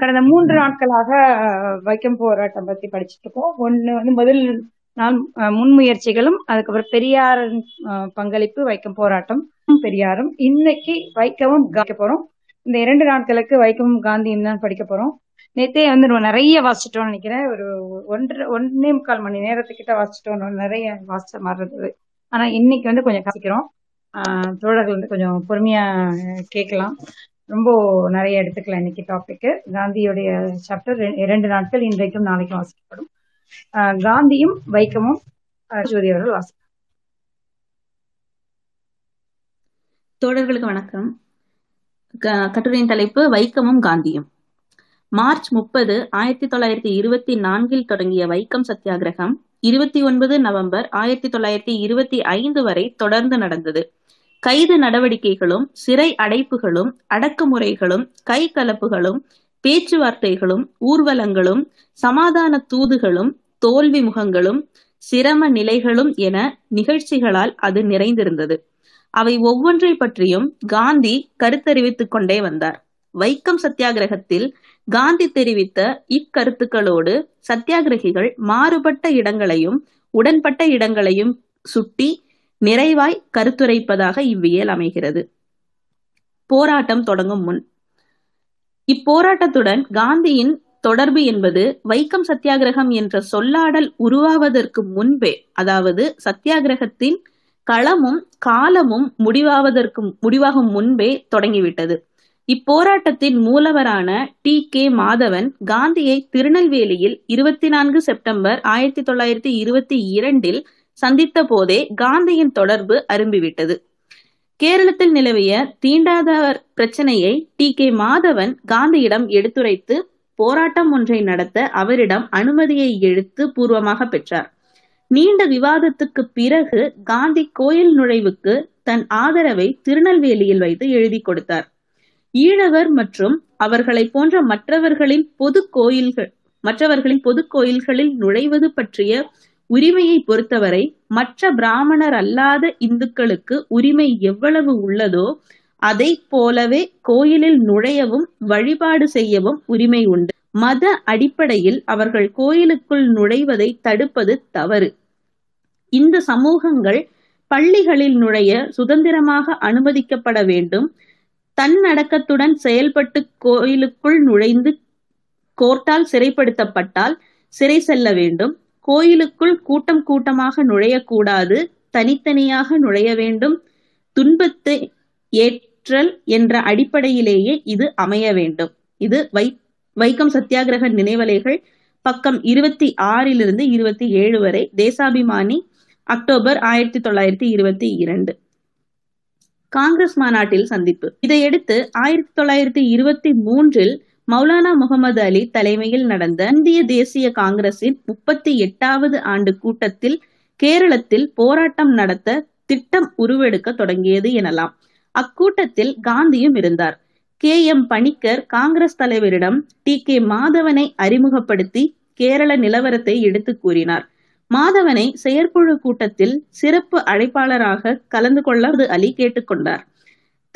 கடந்த மூன்று நாட்களாக வைக்கம் போராட்டம் பத்தி படிச்சுட்டு இருக்கோம் ஒண்ணு வந்து முதல் நாள் முன்முயற்சிகளும் அதுக்கப்புறம் பெரியார் பங்களிப்பு வைக்கம் போராட்டம் பெரியாரும். இன்னைக்கு வைக்கவும் காக்க போறோம். இந்த இரண்டு நாட்களுக்கு வைக்கமும் காந்தியும் தான் படிக்க போறோம். நேத்தே வந்து நம்ம நிறைய வாசிச்சிட்டோம்னு நினைக்கிறேன். ஒரு ஒன்றரை ஒன்னே முக்கால் மணி நேரத்துக்கிட்ட வாசிச்சிட்டோம் நிறைய வாசிச்ச மாதிரி இருந்தது. ஆனா இன்னைக்கு வந்து கொஞ்சம் காசிக்கிறோம் ஆஹ் தோழர்கள் வந்து கொஞ்சம் பொறுமையா கேட்கலாம். ரொம்ப நிறைய எடுத்துக்கலாம் இன்னைக்கு டாபிக் காந்தியுடைய சாப்டர் இரண்டு நாட்கள் இன்றைக்கும் நாளைக்கும் வாசிக்கப்படும். ஆஹ் காந்தியும் வைக்கமும் ஜோதி அவர்கள் வாசி தோழர்களுக்கு வணக்கம். கட்டுரையின் தலைப்பு வைக்கமும் காந்தியும். மார்ச் முப்பது ஆயிரத்தி தொள்ளாயிரத்தி இருபத்தி நான்கில் தொடங்கிய வைக்கம் சத்தியாகிரகம் இருபத்தி ஒன்பது நவம்பர் ஆயிரத்தி தொள்ளாயிரத்தி இருபத்தி ஐந்து வரை தொடர்ந்து நடந்தது. கைது நடவடிக்கைகளும் சிறை அடைப்புகளும் அடக்குமுறைகளும் கை கலப்புகளும் பேச்சுவார்த்தைகளும் ஊர்வலங்களும் சமாதான தூதுகளும் தோல்வி முகங்களும் சிரம நிலைகளும் என நிகழ்ச்சிகளால் அது நிறைந்திருந்தது. அவை ஒவ்வொன்றை பற்றியும் காந்தி கருத்தறிவித்துக் கொண்டே வந்தார். வைக்கம் சத்தியாகிரகத்தில் காந்தி தெரிவித்த இக்கருத்துக்களோடு சத்தியாகிரகிகள் மாறுபட்ட இடங்களையும் உடன்பட்ட இடங்களையும் சுட்டி நிறைவாய் கருத்துரைப்பதாக இவ்வியல் அமைகிறது. போராட்டம் தொடங்கும் முன். இப்போராட்டத்துடன் காந்தியின் தொடர்பு என்பது வைக்கம் சத்தியாகிரகம் என்ற சொல்லாடல் உருவாவதற்கு முன்பே அதாவது சத்தியாகிரகத்தின் களமும் காலமும் முடிவாவதற்கு முடிவாகும் முன்பே தொடங்கிவிட்டது. இப்போராட்டத்தின் மூலவரான டி. கே. மாதவன் காந்தியை திருநெல்வேலியில் இருபத்தி நான்கு செப்டம்பர் ஆயிரத்தி தொள்ளாயிரத்தி இருபத்தி இரண்டில் சந்தித்த போதே காந்தியின் தொடர்பு அரும்பிவிட்டது. கேரளத்தில் நிலவிய தீண்டாதவர் பிரச்சனையை டி. கே. மாதவன் காந்தியிடம் எடுத்துரைத்து போராட்டம் ஒன்றை நடத்த அவரிடம் அனுமதியை எடுத்து பூர்வமாக பெற்றார். நீண்ட விவாதத்துக்கு பிறகு காந்தி கோயில் நுழைவுக்கு தன் ஆதரவை திருநெல்வேலியில் வைத்து எழுதி கொடுத்தார். ஈழவர் மற்றும் அவர்களை போன்ற மற்றவர்களின் பொது கோயில்கள் மற்றவர்களின் பொது கோயில்களில் நுழைவது பற்றிய உரிமையை பொறுத்தவரை மற்ற பிராமணர் அல்லாத இந்துக்களுக்கு உரிமை எவ்வளவு உள்ளதோ அதை போலவே கோயிலில் நுழையவும் வழிபாடு செய்யவும் உரிமை உண்டு. மத அடிப்படையில் அவர்கள் கோயிலுக்குள் நுழைவதை தடுப்பது தவறு. இந்த சமூகங்கள் பள்ளிகளில் நுழைய சுதந்திரமாக அனுமதிக்கப்பட வேண்டும். தன்னடக்கத்துடன் செயல்பட்டு கோயிலுக்குள் நுழைந்து கோர்ட்டால் சிறைப்படுத்தப்பட்டால் சிறை செல்ல வேண்டும். கோயிலுக்குள் கூட்டம் கூட்டமாக நுழையக்கூடாது. தனித்தனியாக நுழைய வேண்டும். துன்பத்தை ஏற்றல் என்ற அடிப்படையிலேயே இது அமைய வேண்டும். இது வை வைக்கம் சத்தியாகிரக நினைவலைகள் பக்கம் இருபத்தி ஆறிலிருந்து இருபத்தி ஏழு வரை தேசாபிமானி அக்டோபர் ஆயிரத்தி தொள்ளாயிரத்தி இருபத்தி இரண்டு. காங்கிரஸ் மாநாட்டில் சந்திப்பு. இதையடுத்து ஆயிரத்தி தொள்ளாயிரத்தி இருபத்தி மூன்றில் மௌலானா முகமது அலி தலைமையில் நடந்த இந்திய தேசிய காங்கிரசின் முப்பத்தி எட்டாவது ஆண்டு கூட்டத்தில் கேரளத்தில் போராட்டம் நடத்த திட்டம் உருவெடுக்க தொடங்கியது எனலாம். அக்கூட்டத்தில் காந்தியும் இருந்தார். கே. எம். பணிக்கர் காங்கிரஸ் தலைவரிடம் டி. கே. மாதவனை அறிமுகப்படுத்தி கேரள நிலவரத்தை எடுத்து கூறினார். மாதவனை செயற்குழு கூட்டத்தில் சிறப்பு அழைப்பாளராக கலந்து கொள்ளது அலி கேட்டுக்கொண்டார்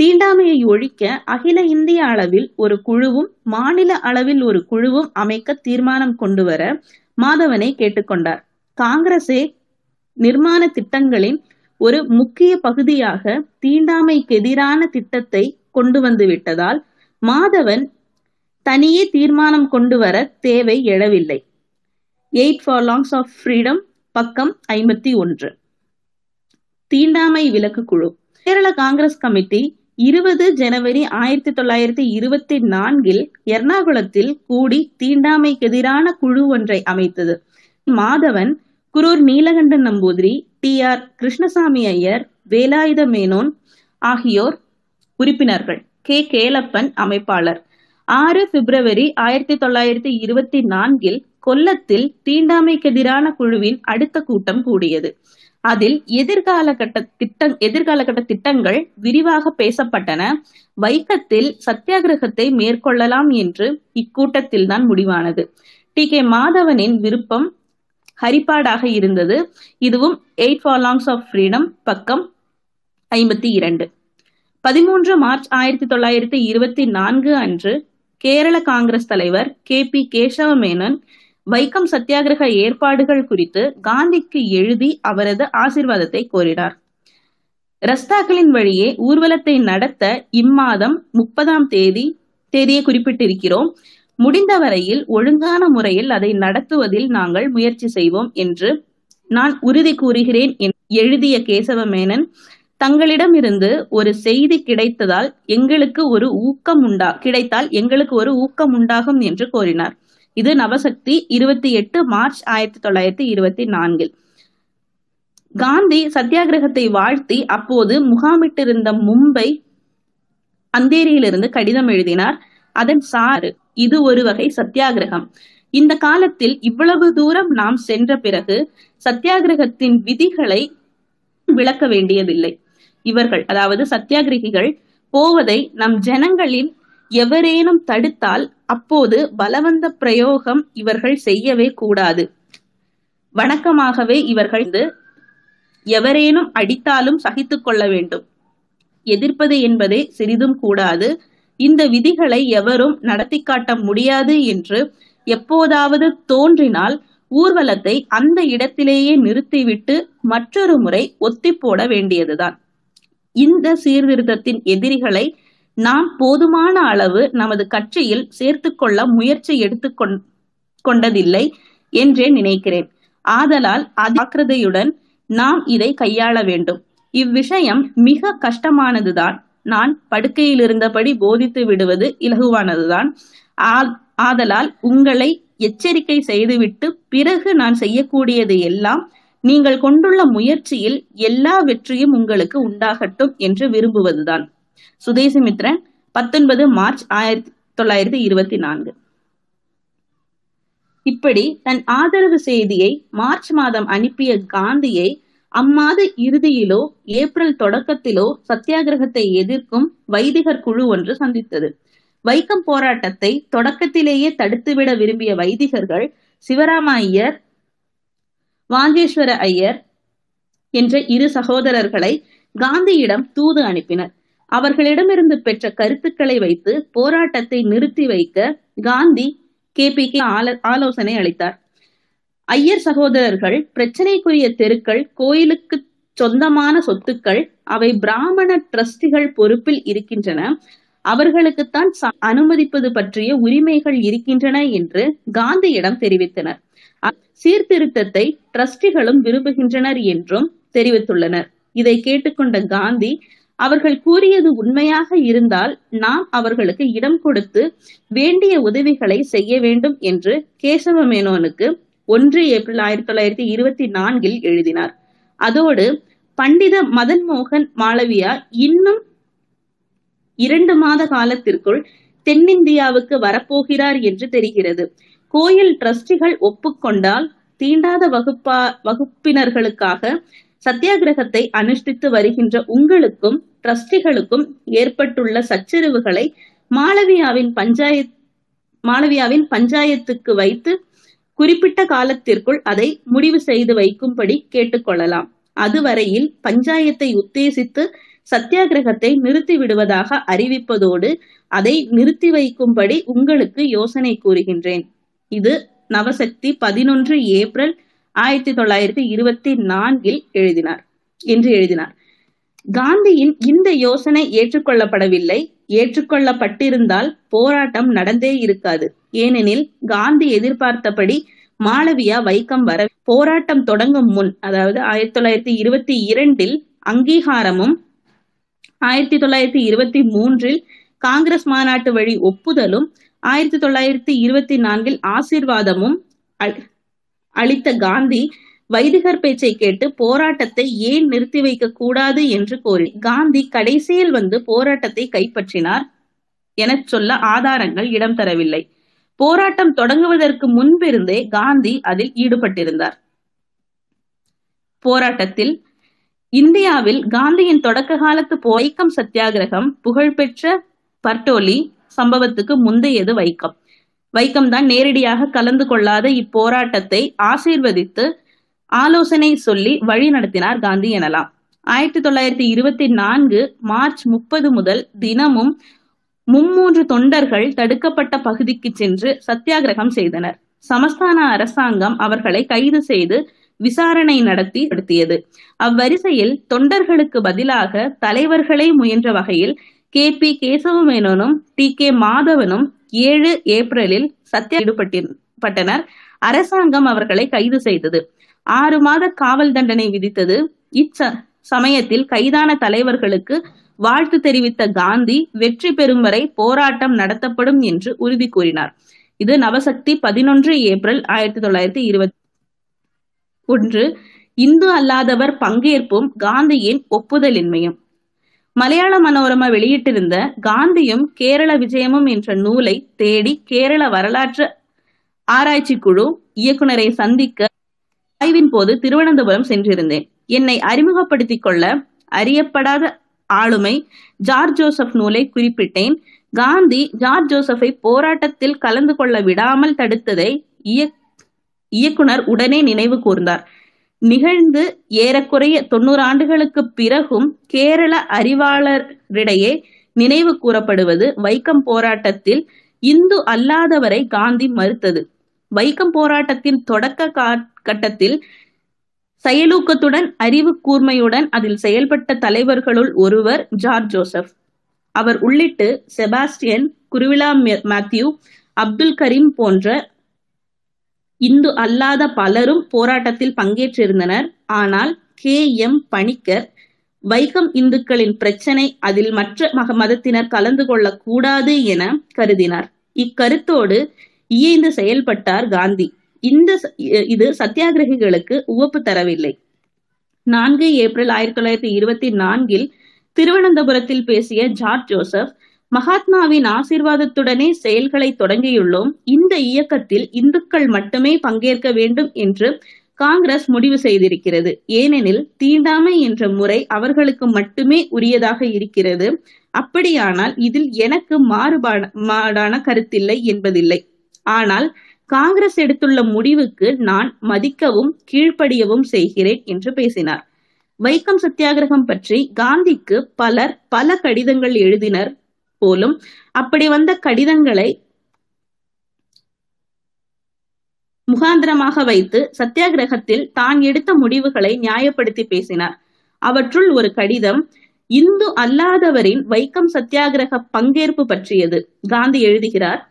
தீண்டாமையை ஒழிக்க அகில இந்திய அளவில் ஒரு குழுவும் மாநில அளவில் ஒரு குழுவும் அமைக்க தீர்மானம் கொண்டு வர மாதவனை கேட்டுக்கொண்டார். காங்கிரசே நிர்மாண திட்டங்களின் ஒரு முக்கிய பகுதியாக தீண்டாமைக்கு எதிரான திட்டத்தை கொண்டு வந்து விட்டதால் மாதவன் தனியே தீர்மானம் கொண்டு வர தேவை எழவில்லை. Eight for longs of freedom பக்கம் ஐம்பத்தி ஒன்று. தீண்டாமை விலக்கு குழு. கேரள காங்கிரஸ் கமிட்டி இருபது ஜனவரி ஆயிரத்தி தொள்ளாயிரத்தி இருபத்தி நான்கில் எர்ணாகுளத்தில் கூடி தீண்டாமைக்கு எதிரான குழு ஒன்றை அமைத்தது. மாதவன் குரூர் நீலகண்டன் நம்பூதிரி டி ஆர் கிருஷ்ணசாமி ஐயர் வேலாயுத மேனோன் ஆகியோர் உறுப்பினர்கள். கே. கேலப்பன் அமைப்பாளர். ஆறு பிப்ரவரி ஆயிரத்தி தொள்ளாயிரத்தி இருபத்தி நான்கில் கொல்லத்தில் தீண்டாமைக்கு எதிரான குழுவின் அடுத்த கூட்டம் கூடியது. அதில் எதிர்கால கட்ட திட்டம் எதிர்கால கட்ட திட்டங்கள் விரிவாக பேசப்பட்டன. வைக்கத்தில் சத்தியாகிரகத்தை மேற்கொள்ளலாம் என்று இக்கூட்டத்தில் தான் முடிவானது. டி. கே. மாதவனின் விருப்பம் ஹரிபாடாக இருந்தது. இதுவும் எயிட் ஃபாலாங்ஸ் ஆஃப் ஃப்ரீடம் பக்கம் ஐம்பத்தி இரண்டு. பதிமூன்று மார்ச் ஆயிரத்தி தொள்ளாயிரத்தி இருபத்தி நான்கு அன்று கேரள காங்கிரஸ் தலைவர் கே. பி. கேசவ மேனன் வைக்கம் சத்தியாகிரக ஏற்பாடுகள் குறித்து காந்திக்கு எழுதி அவரது ஆசிர்வாதத்தை கோரினார். ரஸ்தாக்களின் வழியே ஊர்வலத்தை நடத்த இம்மாதம் முப்பதாம் தேதி தேதியை குறிப்பிட்டிருக்கிறோம். முடிந்த வரையில் ஒழுங்கான முறையில் அதை நடத்துவதில் நாங்கள் முயற்சி செய்வோம் என்று நான் உறுதி கூறுகிறேன் எழுதிய கேசவ மேனன் தங்களிடமிருந்து ஒரு செய்தி கிடைத்ததால் எங்களுக்கு ஒரு ஊக்கம் உண்டா கிடைத்தால் எங்களுக்கு ஒரு ஊக்கம் உண்டாகும் என்று கோரினார். இது நவசக்தி இருபத்தி எட்டு மார்ச் ஆயிரத்தி தொள்ளாயிரத்தி இருபத்தி நான்கில். காந்தி சத்தியாகிரகத்தை வாழ்த்தி அப்போது முகாமிட்டிருந்த மும்பை அந்தேரியிலிருந்து கடிதம் எழுதினார். அதன் சாறு இது ஒரு வகை சத்தியாகிரகம். இந்த காலத்தில் இவ்வளவு தூரம் நாம் சென்ற பிறகு சத்தியாகிரகத்தின் விதிகளை விளக்க வேண்டியதில்லை. இவர்கள் அதாவது சத்தியாகிரகிகள் போவதை நம் ஜனங்களின் எவரேனும் தடுத்தால் அப்போது பலவந்த பிரயோகம் இவர்கள் செய்யவே கூடாது. வணக்கமாகவே இவர்கள் எவரேனும் அடித்தாலும் சகித்துக் கொள்ள வேண்டும். எதிர்ப்பது என்பதே சிறிதும் கூடாது. இந்த விதிகளை எவரும் நடத்தி காட்ட முடியாது என்று எப்போதாவது தோன்றினால் ஊர்வலத்தை அந்த இடத்திலேயே நிறுத்திவிட்டு மற்றொரு முறை ஒத்தி போட வேண்டியதுதான். இந்த சீர்திருத்தத்தின் எதிரிகளை நாம் போதுமான அளவு நமது கட்சியில் சேர்த்து கொள்ள முயற்சி எடுத்து கொண்டதில்லை என்றே நினைக்கிறேன். ஆதலால் ஜாக்கிரதையுடன் நாம் இதை கையாள வேண்டும். இவ்விஷயம் மிக கஷ்டமானதுதான். நான் படுக்கையில் இருந்தபடி போதித்து விடுவது இலகுவானதுதான். ஆதலால் உங்களை எச்சரிக்கை செய்துவிட்டு பிறகு நான் செய்யக்கூடியது எல்லாம் நீங்கள் கொண்டுள்ள முயற்சியில் எல்லா வெற்றியும் உங்களுக்கு உண்டாகட்டும் என்று விரும்புவதுதான். சுதேசிமித்ரன் பத்தொன்பது மார்ச் ஆயிரத்தி தொள்ளாயிரத்தி இருபத்தி நான்கு. இப்படி தன் ஆதரவு செய்தியை மார்ச் மாதம் அனுப்பிய காந்தியை அம்மாத இறுதியிலோ ஏப்ரல் தொடக்கத்திலோ சத்தியாகிரகத்தை எதிர்க்கும் வைதிகர் குழு ஒன்று சந்தித்தது. வைக்கம் போராட்டத்தை தொடக்கத்திலேயே தடுத்துவிட விரும்பிய வைதிகர்கள் சிவராம ஐயர் வாங்கேஸ்வர ஐயர் என்ற இரு சகோதரர்களை காந்தியிடம் தூது அனுப்பினர். அவர்களிடமிருந்து பெற்ற கருத்துக்களை வைத்து போராட்டத்தை நிறுத்தி வைக்க காந்தி கே. பி. கே. ஆலோசனை அளித்தார். ஐயர் சகோதரர்கள் பிரச்சனைக்குரிய தெருக்கள் கோயிலுக்கு சொந்தமான சொத்துக்கள் அவை பிராமண டிரஸ்டிகள் பொறுப்பில் இருக்கின்றன. அவர்களுக்குத்தான் அனுமதிப்பது பற்றிய உரிமைகள் இருக்கின்றன என்று காந்தியிடம் தெரிவித்தனர். சீர்திருத்தத்தை டிரஸ்டிகளும் விரும்புகின்றனர் என்றும் தெரிவித்துள்ளனர். இதை கேட்டுக்கொண்ட காந்தி அவர்கள் கூறியது உண்மையாக இருந்தால் நாம் அவர்களுக்கு இடம் கொடுத்து வேண்டிய உதவிகளை செய்ய வேண்டும் என்று கேசவ மேனோனுக்கு ஒன்று ஏப்ரல் ஆயிரத்தி தொள்ளாயிரத்தி இருபத்தி நான்கில் எழுதினார். அதோடு பண்டித மதன் மோகன் மாளவியா இன்னும் இரண்டு மாத காலத்திற்குள் தென்னிந்தியாவுக்கு வரப்போகிறார் என்று தெரிகிறது. கோயில் டிரஸ்டிகள் ஒப்புக்கொண்டால் தீண்டாத வகுப்பா வகுப்பினர்களுக்காக சத்தியாகிரகத்தை அனுஷ்டித்து வருகின்ற உங்களுக்கும் டிரஸ்டிகளுக்கும் ஏற்பட்டுள்ள சச்சரவுகளை மாளவியாவின் பஞ்சாயத் மாளவியாவின் பஞ்சாயத்துக்கு வைத்து குறிப்பிட்ட காலத்திற்குள் அதை முடிவு செய்து வைக்கும்படி கேட்டுக்கொள்ளலாம். அதுவரையில் பஞ்சாயத்தை உத்தேசித்து சத்தியாகிரகத்தை நிறுத்தி விடுவதாக அறிவிப்பதோடு அதை நிறுத்தி வைக்கும்படி உங்களுக்கு யோசனை கூறுகின்றேன். இது நவசக்தி பதினொன்று ஏப்ரல் ஆயிரத்தி தொள்ளாயிரத்தி இருபத்தி நான்கில் எழுதினார். என்று எழுதினார். காந்தியின் இந்த யோசனை ஏற்றுக்கொள்ளப்படவில்லை. ஏற்றுக்கொள்ளப்பட்டிருந்தால் போராட்டம் நடந்தே இருக்காது. ஏனெனில் காந்தி எதிர்பார்த்தபடி மாளவியா வைக்கம் வர போராட்டம் தொடங்கும் முன் அதாவது ஆயிரத்தி தொள்ளாயிரத்தி இருபத்தி இரண்டில் அங்கீகாரமும் ஆயிரத்தி தொள்ளாயிரத்தி இருபத்தி மூன்றில் காங்கிரஸ் மாநாட்டு வழி ஒப்புதலும் ஆயிரத்தி தொள்ளாயிரத்தி இருபத்தி நான்கில் ஆசீர்வாதமும் அளித்த காந்தி வைதிகர் பேச்சை கேட்டு போராட்டத்தை ஏன் நிறுத்தி வைக்க கூடாது என்று கோரி காந்தி கடைசியில் வந்து போராட்டத்தை கைப்பற்றினார் என சொல்ல ஆதாரங்கள் இடம் தரவில்லை. போராட்டம் தொடங்குவதற்கு முன்பிருந்தே காந்தி அதில் ஈடுபட்டிருந்தார். போராட்டத்தில் இந்தியாவில் காந்தியின் தொடக்க காலத்து போய்க்கம் சத்தியாகிரகம் புகழ்பெற்ற பர்டோலி சம்பவத்துக்கு முந்தையது வைக்கம். வைக்கம் தான் நேரடியாக கலந்து கொள்ளாத இப்போராட்டத்தை ஆசீர்வதித்து ஆலோசனை சொல்லி வழி நடத்தினார் காந்தி எனலாம். ஆயிரத்தி தொள்ளாயிரத்தி இருபத்தி நான்கு மார்ச் முப்பது முதல் தினமும் மும்மூன்று தொண்டர்கள் தடுக்கப்பட்ட பகுதிக்கு சென்று சத்தியாகிரகம் செய்தனர். சமஸ்தான அரசாங்கம் அவர்களை கைது செய்து விசாரணை நடத்தி நடத்தியது. அவ்வரிசையில் தொண்டர்களுக்கு பதிலாக தலைவர்களே முயன்ற வகையில் கே. பி. கேசவமேனனும் டி. கே. மாதவனும் ஏழு ஏப்ரலில் சத்திய ஈடுபட்டனர் அரசாங்கம் அவர்களை கைது செய்தது. ஆறு மாத காவல் தண்டனை விதித்தது. இச்ச சமயத்தில் கைதான தலைவர்களுக்கு வாழ்த்து தெரிவித்த காந்தி வெற்றி பெறும் வரை போராட்டம் நடத்தப்படும் என்று உறுதி கூறினார். இது நவசக்தி பதினொன்று ஏப்ரல் ஆயிரத்தி தொள்ளாயிரத்தி இருபத்தி ஒன்று இந்து அல்லாதவர் பங்கேற்பும் காந்தியின் ஒப்புதலின்மையும். மலையாள மனோரமா வெளியிட்டிருந்த காந்தியும் கேரள விஜயமும் என்ற நூலை தேடி கேரள வரலாற்று ஆராய்ச்சி குழு இயக்குனரை சந்திக்க ஆய்வின் போது திருவனந்தபுரம் சென்றிருந்தேன். என்னை அறிமுகப்படுத்திக் கொள்ள அறியப்படாத ஆளுமை ஜார்ஜ் ஜோசப் நூலை குறிப்பிட்டேன். காந்தி ஜார்ஜ் ஜோசப்பை போராட்டத்தில் கலந்து கொள்ள விடாமல் தடுத்ததை இயக்குனர் உடனே நினைவு கூர்ந்தார். நிகழ்ந்து ஏறக்குறைய தொண்ணூறு ஆண்டுகளுக்கு பிறகும் கேரள அறிவாளரிடையே நினைவு கூறப்படுவது வைக்கம் போராட்டத்தில் இந்து அல்லாதவரை காந்தி மறுத்தது. வைக்கம் போராட்டத்தின் தொடக்க கட்டத்தில் செயலூக்கத்துடன் அறிவு கூர்மையுடன் அதில் செயல்பட்ட தலைவர்களுள் ஒருவர் ஜார்ஜ் ஜோசப். அவர் உள்ளிட்டு செபாஸ்டியன் குருவிலா மேத்யூ அப்துல் கரீம் போன்ற இந்து அல்லாத பலரும் போராட்டத்தில் பங்கேற்றிருந்தனர். ஆனால் கே. எம். பணிக்கர் வைக்கம் இந்துக்களின் பிரச்சனை அதில் மற்ற மக மதத்தினர் கலந்து கொள்ளக்கூடாது என கருதினார். இக்கருத்தோடு இயைந்து செயல்பட்டார் காந்தி. இந்த இது சத்தியாகிரகிகளுக்கு உவப்பு தரவில்லை. நான்கு ஏப்ரல் ஆயிரத்தி தொள்ளாயிரத்தி இருபத்தி நான்கில் திருவனந்தபுரத்தில் பேசிய ஜார்ஜ் ஜோசப் மகாத்மாவின் ஆசீர்வாதத்துடனே செயல்களை தொடங்கியுள்ளோம். இந்த இயக்கத்தில் இந்துக்கள் மட்டுமே பங்கேற்க வேண்டும் என்று காங்கிரஸ் முடிவு செய்திருக்கிறது. ஏனெனில் தீண்டாமை என்ற முறை அவர்களுக்கு மட்டுமே உரியதாக இருக்கிறது. அப்படியானால் இதில் எனக்கு மாறுபாடான கருத்தில்லை என்பதில்லை. ஆனால் காங்கிரஸ் எடுத்துள்ள முடிவுக்கு நான் மதிக்கவும் கீழ்ப்படியவும் செய்கிறேன் என்று பேசினார். வைக்கம் சத்தியாகிரகம் பற்றி காந்திக்கு பலர் பல கடிதங்கள் எழுதினர். போலும். அப்படி வந்த கடிதங்களை முகாந்திரமாக வைத்து சத்தியாகிரகத்தில் தான் எடுத்த முடிவுகளை நியாயப்படுத்தி பேசினார். அவற்றுள் ஒரு கடிதம் இந்து அல்லாதவரின் வைக்கம் சத்தியாகிரக பங்கேற்பு பற்றியது காந்தி எழுதுகிறார்.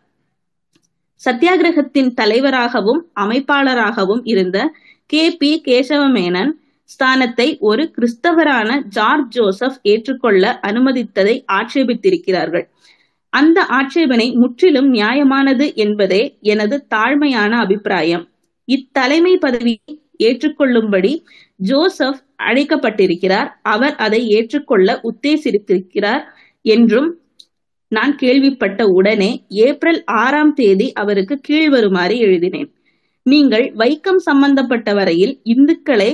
சத்தியாகிரகத்தின் தலைவராகவும் அமைப்பாளராகவும் இருந்த கே. பி. கேசவமேனன் ஸ்தானத்தை ஒரு கிறிஸ்தவரான ஜார்ஜ் ஜோசப் ஏற்றுக்கொள்ள அனுமதித்ததை ஆட்சேபித்திருக்கிறார்கள். அந்த ஆட்சேபனை முற்றிலும் நியாயமானது என்பதே எனது தாழ்மையான அபிப்பிராயம். இத்தலைமை பதவியை ஏற்றுக்கொள்ளும்படி ஜோசப் அழைக்கப்பட்டிருக்கிறார். அவர் அதை ஏற்றுக்கொள்ள உத்தேசித்திருக்கிறார் என்றும் நான் கேள்விப்பட்ட உடனே ஏப்ரல் ஆறாம் தேதி அவருக்கு கீழ்வருமாறு எழுதினேன். நீங்கள் வைக்கம் சம்பந்தப்பட்ட வரையில் இந்துக்களை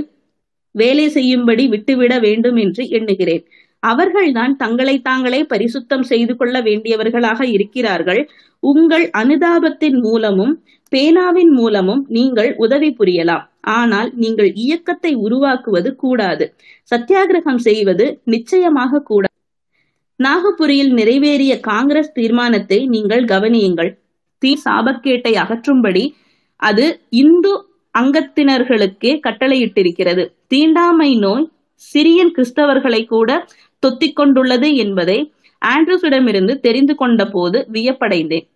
வேலை செய்யும்படி விட்டுவிட வேண்டும் என்று எண்ணுகிறேன். அவர்கள்தான் தங்களை தாங்களே பரிசுத்தம் செய்து கொள்ள வேண்டியவர்களாக இருக்கிறார்கள். உங்கள் அனுதாபத்தின் மூலமும் பேனாவின் மூலமும் நீங்கள் உதவி புரியலாம். ஆனால் நீங்கள் இயக்கத்தை உருவாக்குவது கூடாது. சத்தியாகிரகம் செய்வது நிச்சயமாக கூடாது. நாகபுரியில் நிறைவேறிய காங்கிரஸ் தீர்மானத்தை நீங்கள் கவனியுங்கள். தீ சாபக்கேட்டை அகற்றும்படி அது இந்து அங்கத்தினர்களுக்கே கட்டளையிட்டிருக்கிறது. தீண்டாமை நோய் சிரியன் கிறிஸ்தவர்களை கூட தொத்திக் கொண்டுள்ளது என்பதை ஆண்ட்ரூஸிடமிருந்து தெரிந்து கொண்ட போது வியப்படைந்தேன்.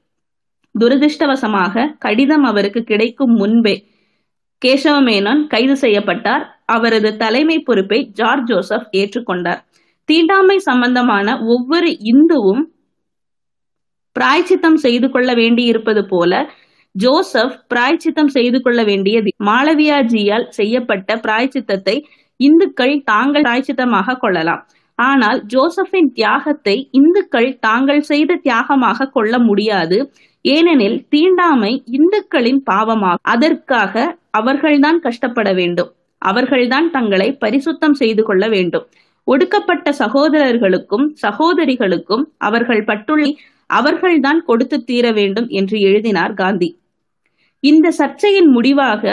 துரதிருஷ்டவசமாக கடிதம் அவருக்கு கிடைக்கும் முன்பே கேசவமேனன் கைது செய்யப்பட்டார். அவரது தலைமை பொறுப்பை ஜார்ஜ் ஜோசப் ஏற்றுக்கொண்டார். தீண்டாமை சம்பந்தமான ஒவ்வொரு இந்துவும் பிராய்ச்சித்தம் செய்து கொள்ள வேண்டியிருப்பது போல ஜோசப் பிராய்ச்சித்தம் செய்து கொள்ள வேண்டியது. மாளவியாஜியால் செய்யப்பட்ட பிராய்ச்சித்தத்தை இந்துக்கள் தாங்கள் பிராய்ச்சித்தமாக கொள்ளலாம். ஆனால் ஜோசப்பின் தியாகத்தை இந்துக்கள் தாங்கள் செய்த தியாகமாக கொள்ள முடியாது. ஏனெனில் தீண்டாமை இந்துக்களின் பாவமாகும். அதற்காக அவர்கள்தான் கஷ்டப்பட வேண்டும். அவர்கள்தான் தங்களை பரிசுத்தம் செய்து கொள்ள வேண்டும். ஒடுக்கப்பட்ட சகோதரர்களுக்கும் சகோதரிகளுக்கும் அவர்கள் பட்டுள்ள அவர்கள்தான் கொடுத்து தீர வேண்டும் என்று எழுதினார் காந்தி. இந்த சர்ச்சையின் முடிவாக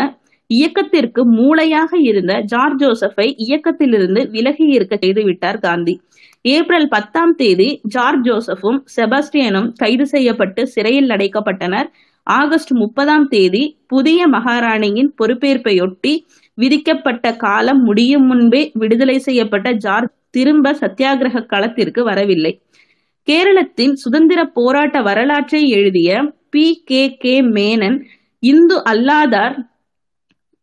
இயக்கத்திற்கு மூளையாக இருந்த ஜார்ஜ் ஜோசப்பை இயக்கத்திலிருந்து விலகி இருக்க செய்துவிட்டார் காந்தி. ஏப்ரல் பத்தாம் தேதி ஜார்ஜ் ஜோசப்பும் செபாஸ்டியனும் கைது செய்யப்பட்டு சிறையில் அடைக்கப்பட்டனர். ஆகஸ்ட் முப்பதாம் தேதி புதிய மகாராணியின் பொறுப்பேற்பையொட்டி விதிக்கப்பட்ட காலம் முடியும் முன்பே விடுதலை செய்யப்பட்ட ஜார்ஜ் திரும்ப சத்தியாகிரக களத்திற்கு வரவில்லை. கேரளத்தின் சுதந்திர போராட்ட வரலாற்றை எழுதிய P K K Menon Hindu அல்லாதார்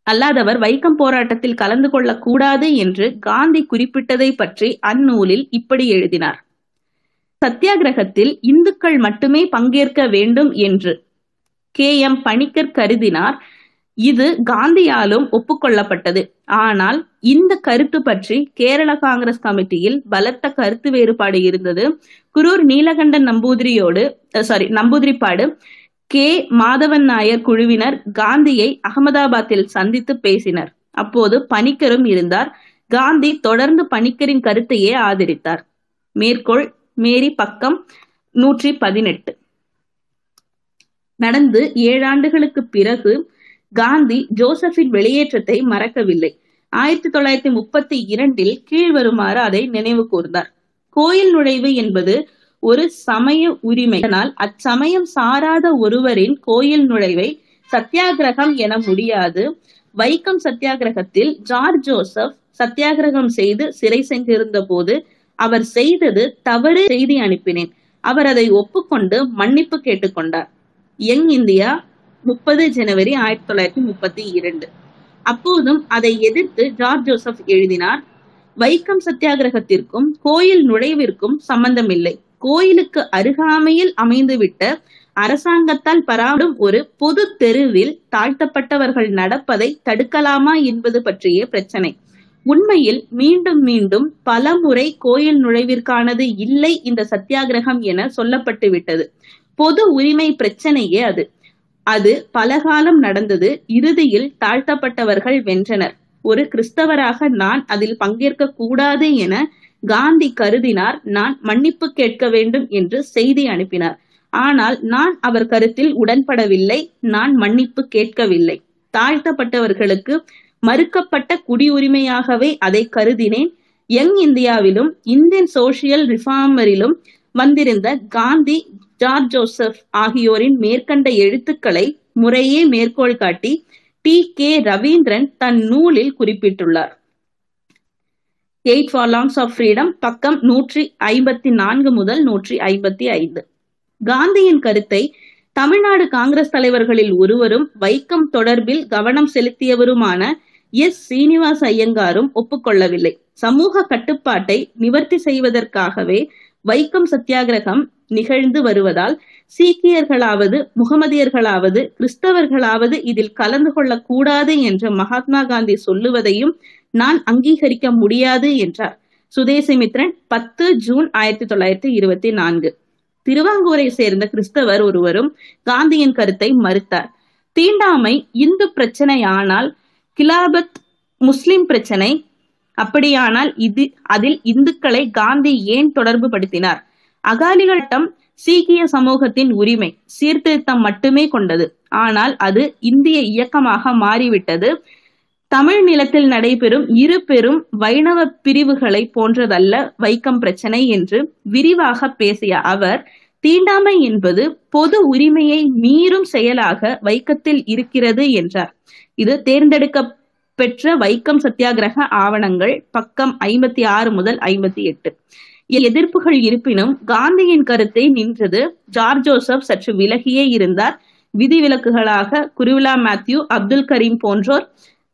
அல்லாதவர் வைக்கம் போராட்டத்தில் கலந்து கொள்ளக்கூடாது என்று காந்தி குறிப்பிட்டதை பற்றி அந்நூலில் இப்படி எழுதினார். சத்தியாகிரகத்தில் இந்துக்கள் மட்டுமே பங்கேற்க வேண்டும் என்று கே எம் பணிக்கர் கருதினார். இது காந்தியாலும் ஒப்புக்கொள்ளப்பட்டது. ஆனால் இந்த கருத்து பற்றி கேரள காங்கிரஸ் கமிட்டியில் பலத்த கருத்து வேறுபாடு இருந்தது. குரூர் நீலகண்டன் நம்பூதிரியோடு சாரி நம்பூதிரிப்பாடு கே. மாதவன் நாயர் குழுவினர் காந்தியை அகமதாபாத்தில் சந்தித்து பேசினர். அப்போது பணிக்கரும் இருந்தார். காந்தி தொடர்ந்து பணிக்கரின் கருத்தையே ஆதரித்தார். மேற்கோள் மேரி பக்கம் நூற்றி பதினெட்டு. நடந்து ஏழாண்டுகளுக்கு பிறகு காந்தி ஜோசப்பின் வெளியேற்றத்தை மறக்கவில்லை. ஆயிரத்தி தொள்ளாயிரத்தி முப்பத்தி இரண்டில் கீழ்வருமாறு அதை நினைவு கூர்ந்தார். கோயில் நுழைவு என்பது ஒரு சமய உரிமை. அதனால் அச்சமயம் சாராத ஒருவரின் கோயில் நுழைவை சத்தியாகிரகம் என முடியாது. வைக்கம் சத்தியாகிரகத்தில் ஜார்ஜ் ஜோசப் சத்தியாகிரகம் செய்து சிறை சென்றிருந்த போது அவர் செய்தது தவறு செய்தி அனுப்பினேன். அவர் அதை ஒப்புக்கொண்டு மன்னிப்பு கேட்டுக்கொண்டார் யங் இந்தியா முப்பது ஜனவரி ஆயிரத்தி தொள்ளாயிரத்தி முப்பத்தி இரண்டு. அப்போதும் அதை எதிர்த்து ஜார்ஜ் ஜோசப் எழுதினார் வைக்கம் சத்தியாகிரகத்திற்கும் கோயில் நுழைவிற்கும் சம்பந்தமில்லை. கோயிலுக்கு அருகாமையில் அமைந்துவிட்ட அரசாங்கத்தால் பராடும் ஒரு பொது தெருவில் தாழ்த்தப்பட்டவர்கள் நடப்பதை தடுக்கலாமா என்பது பற்றிய பிரச்சனை. உண்மையில் மீண்டும் மீண்டும் பல முறை கோயில் நுழைவிற்கானது இல்லை இந்த சத்தியாகிரகம் என சொல்லப்பட்டு விட்டது. பொது உரிமை பிரச்சனையே அது. அது பலகாலம் நடந்தது. இறுதியில் தாழ்த்தப்பட்டவர்கள் வென்றனர். ஒரு கிறிஸ்தவராக நான் அதில் பங்கேற்க கூடாது என காந்தி கருதினார் நான் மன்னிப்பு கேட்க வேண்டும் என்று செய்தி அனுப்பினார். ஆனால் நான் அவர் கருத்தில் உடன்படவில்லை நான் மன்னிப்பு கேட்கவில்லை. தாழ்த்தப்பட்டவர்களுக்கு மறுக்கப்பட்ட குடியுரிமையாகவே அதை கருதினேன். யங் இந்தியாவிலும் இந்தியன் சோசியல் ரிஃபார்மரிலும் வந்திருந்த காந்தி ஜார்ஜ் ஜோசப் ஆகியோரின் மேற்கண்ட எழுத்துக்களை முறையே மேற்கோள் காட்டி டி கே ரவீந்திரன் தன் நூலில் குறிப்பிட்டுள்ளார். எயிட் ஃபார் ஆஃப் ஃப்ரீடம் பக்கம் நூற்றி ஐம்பத்தி நான்கு முதல் நூற்றி ஐம்பத்தி ஐந்து காந்தியின் கருத்தை தமிழ்நாடு காங்கிரஸ் தலைவர்களில் ஒருவரும் வைக்கம் தொடர்பில் கவனம் செலுத்தியவருமான எஸ். சீனிவாச ஐயங்காரும் ஒப்புக்கொள்ளவில்லை. சமூக கட்டுப்பாட்டை நிவர்த்தி செய்வதற்காகவே வைக்கம் சத்தியாகிரகம் நிகழ்ந்து வருவதால் சீக்கியர்களாவது முகமதியர்களாவது கிறிஸ்தவர்களாவது இதில் கலந்து கொள்ளக்கூடாது என்று மகாத்மா காந்தி சொல்லுவதையும் நான் அங்கீகரிக்க முடியாது என்றார். சுதேசிமித்ரன் பத்து ஜூன் ஆயிரத்தி தொள்ளாயிரத்தி இருபத்தி நான்கு. திருவாங்கூரை சேர்ந்த கிறிஸ்தவர் ஒருவரும் காந்தியின் கருத்தை மறுத்தார். தீண்டாமை இந்து பிரச்சனையானால் கிலாபத் முஸ்லிம் பிரச்சனை. அப்படியானால் இது அதில் இந்துக்களை காந்தி ஏன் தொடர்பு படுத்தினார்? அகாலிகளிடம் சீக்கிய சமூகத்தின் உரிமை சீர்திருத்தம் மட்டுமே கொண்டது. ஆனால் அது இந்திய இயக்கமாக மாறிவிட்டது. தமிழ் நிலத்தில் நடைபெறும் இரு பெரும் வைணவ பிரிவுகளை போன்றதல்ல வைக்கம் பிரச்சனை என்று விரிவாக பேசிய அவர் தீண்டாமை என்பது பொது உரிமையை மீறும் செயலாக வைக்கத்தில் இருக்கிறது என்றார். இது தேர்ந்தெடுக்க பெற்ற வைக்கம் சத்தியாகிரக ஆவணங்கள் பக்கம் ஐம்பத்தி ஆறு முதல் ஐம்பத்தி எட்டு. எதிர்ப்புகள் இருப்பினும் காந்தியின் கருத்தை நின்றது ஜார்ஜ் ஜோசப் சற்று விலகியே இருந்தார். விதிவிலக்குகளாக குருவிலா மேத்யூ அப்துல் கரீம் போன்றோர்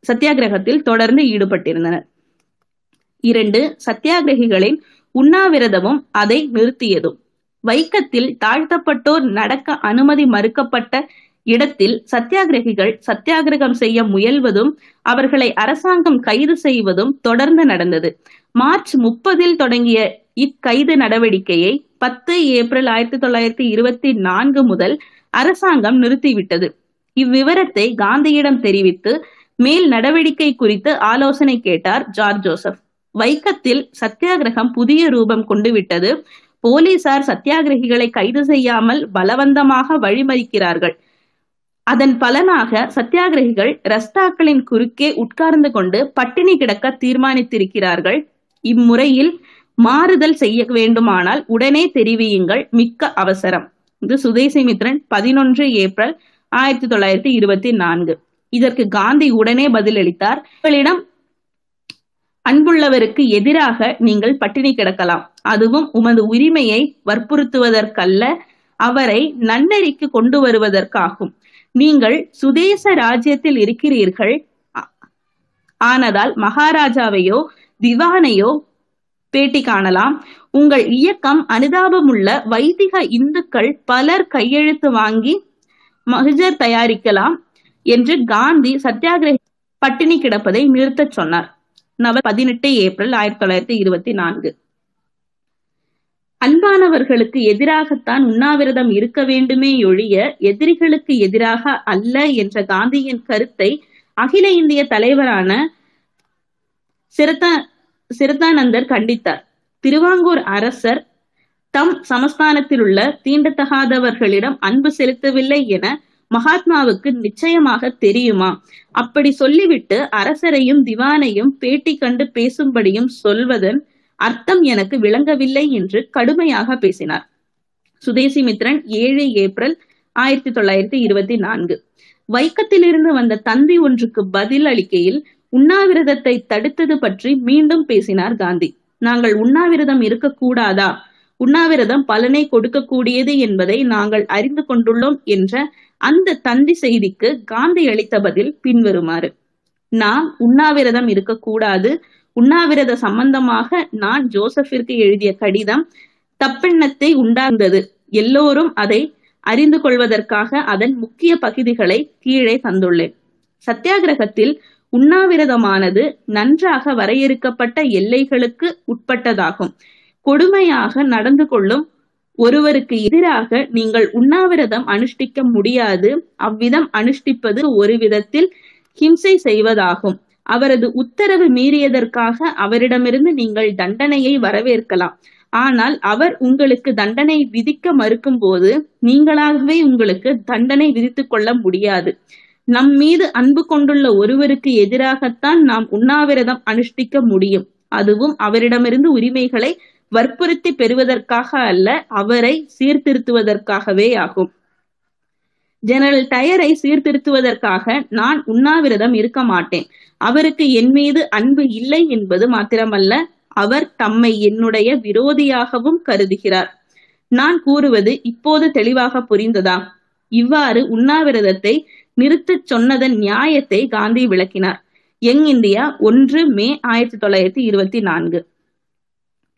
சத்தியாகிரகத்தில் தொடர்ந்து ஈடுபட்டிருந்தனர். இரண்டு சத்தியாகிரகிகளின் உண்ணாவிரதமும் அதை நிறுத்தியதும். வைக்கத்தில் தாழ்த்தப்பட்டோர் நடக்க அனுமதி மறுக்கப்பட்ட இடத்தில் சத்தியாகிரகிகள் சத்தியாகிரகம் செய்ய முயல்வதும் அவர்களை அரசாங்கம் கைது செய்வதும் தொடர்ந்து நடந்தது. மார்ச் முப்பதில் தொடங்கிய இக்கைது நடவடிக்கையை பத்து ஏப்ரல் ஆயிரத்தி தொள்ளாயிரத்தி இருபத்தி நான்கு முதல் அரசாங்கம் நிறுத்திவிட்டது. இவ்விவரத்தை காந்தியிடம் தெரிவித்து மேல் நடவடிக்கை குறித்து ஆலோசனை கேட்டார் ஜார்ஜ் ஜோசப். வைக்கத்தில் சத்தியாகிரகம் புதிய ரூபம் கொண்டு விட்டது போலீசார் சத்தியாகிரகிகளை கைது செய்யாமல் பலவந்தமாக வழிமறிக்கிறார்கள். அதன் பலனாக சத்தியாகிரகிகள் ரஸ்தாக்களின் குறுக்கே உட்கார்ந்து கொண்டு பட்டினி கிடக்க தீர்மானித்திருக்கிறார்கள். இம்முறையில் மாறுதல் செய்ய வேண்டுமானால் உடனே தெரிவியுங்கள். மிக்க அவசரம். இது சுதேசிமித்ரன் பதினொன்று ஏப்ரல் ஆயிரத்தி தொள்ளாயிரத்தி இருபத்தி நான்கு. இதற்கு காந்தி உடனே பதிலளித்தார். உங்களிடம் அன்புள்ளவருக்கு எதிராக நீங்கள் பட்டினி கிடக்கலாம். அதுவும் உமது உரிமையை வற்புறுத்துவதற்கல்ல அவரை நன்னெறிக்கு கொண்டு வருவதற்காகும். நீங்கள் சுதேச ராஜ்யத்தில் இருக்கிறீர்கள். ஆனதால் மகாராஜாவையோ திவானையோ பேட்டி காணலாம். உங்கள் இயக்கம் அனுதாபமுள்ள வைதிக இந்துக்கள் பலர் கையெழுத்து வாங்கி மகஜர் தயாரிக்கலாம். என்று காந்தி சத்தியாகிரக பட்டினி கிடப்பதை நிறுத்தச் சொன்னார். நவம்பர் பதினெட்டு ஏப்ரல் ஆயிரத்தி தொள்ளாயிரத்தி இருபத்தி நான்கு. அன்பானவர்களுக்கு எதிராகத்தான் உண்ணாவிரதம் இருக்க வேண்டுமே ஒழிய எதிரிகளுக்கு எதிராக அல்ல என்ற காந்தியின் கருத்தை அகில இந்திய தலைவரான சிரதா சிரதானந்தர் கண்டித்தார். திருவாங்கூர் அரசர் தம் சமஸ்தானத்தில் உள்ள தீண்டத்தகாதவர்களிடம் அன்பு செலுத்தவில்லை என மகாத்மாவுக்கு நிச்சயமாக தெரியுமா? அப்படி சொல்லிவிட்டு அரசரையும் திவானையும் பேட்டி கண்டு பேசும்படியும் சொல்வதன் அர்த்தம் எனக்கு விளங்கவில்லை என்று கடுமையாக பேசினார். சுதேசிமித்ரன் ஏழு ஏப்ரல் ஆயிரத்தி தொள்ளாயிரத்தி இருபத்தி நான்கு. வைக்கத்திலிருந்து வந்த தந்தி ஒன்றுக்கு பதில் அளிக்கையில் உண்ணாவிரதத்தை தடுத்தது பற்றி மீண்டும் பேசினார் காந்தி. நாங்கள் உண்ணாவிரதம் இருக்கக்கூடாதா உண்ணாவிரதம் பலனை கொடுக்கக்கூடியது என்பதை நாங்கள் அறிந்து கொண்டுள்ளோம் என்ற அந்த தந்தி செய்திக்கு காந்தி அளித்த பதில் பின்வருமாறு. நான் உண்ணாவிரதம் இருக்கக்கூடாது. உண்ணாவிரத சம்பந்தமாக நான் ஜோசப்பிற்கு எழுதிய கடிதம் தப்பெண்ணத்தை உண்டாந்தது எல்லோரும் அதை அறிந்து கொள்வதற்காக அதன் முக்கிய பகுதிகளை கீழே தந்துள்ளேன். சத்தியாகிரகத்தில் உண்ணாவிரதமானது நன்றாக வரையறுக்கப்பட்ட எல்லைகளுக்கு உட்பட்டதாகும். கொடுமையாக நடந்து கொள்ளும் ஒருவருக்கு எதிராக நீங்கள் உண்ணாவிரதம் அனுஷ்டிக்க முடியாது. அவ்விதம் அனுஷ்டிப்பது ஒரு விதத்தில் ஹிம்சை செய்வதாகும். அவரது உத்தரவு மீறியதற்காக அவரிடமிருந்து நீங்கள் தண்டனையை வரவேற்கலாம். ஆனால் அவர் உங்களுக்கு தண்டனை விதிக்க மறுக்கும் போது நீங்களாகவே உங்களுக்கு தண்டனை விதித்துக் கொள்ள முடியாது. நம் மீது அன்பு கொண்டுள்ள ஒருவருக்கு எதிராகத்தான் நாம் உண்ணாவிரதம் அனுஷ்டிக்க முடியும். அதுவும் அவரிடமிருந்து உரிமைகளை வற்புறுத்தி பெறுவதற்காக அல்ல அவரை சீர்திருத்துவதற்காகவே ஆகும். ஜெனரல் டயரை சீர்திருத்துவதற்காக நான் உண்ணாவிரதம் இருக்க மாட்டேன். அவருக்கு என் மீது அன்பு இல்லை என்பது மாத்திரமல்ல அவர் தம்மை என்னுடைய விரோதியாகவும் கருதுகிறார். நான் கூறுவது இப்போது தெளிவாக புரிந்ததா? இவ்வாறு உண்ணாவிரதத்தை நிறுத்தச் சொன்னதன் நியாயத்தை காந்தி விளக்கினார். எங் இந்தியா ஒன்று மே ஆயிரத்தி தொள்ளாயிரத்தி இருபத்தி நான்கு.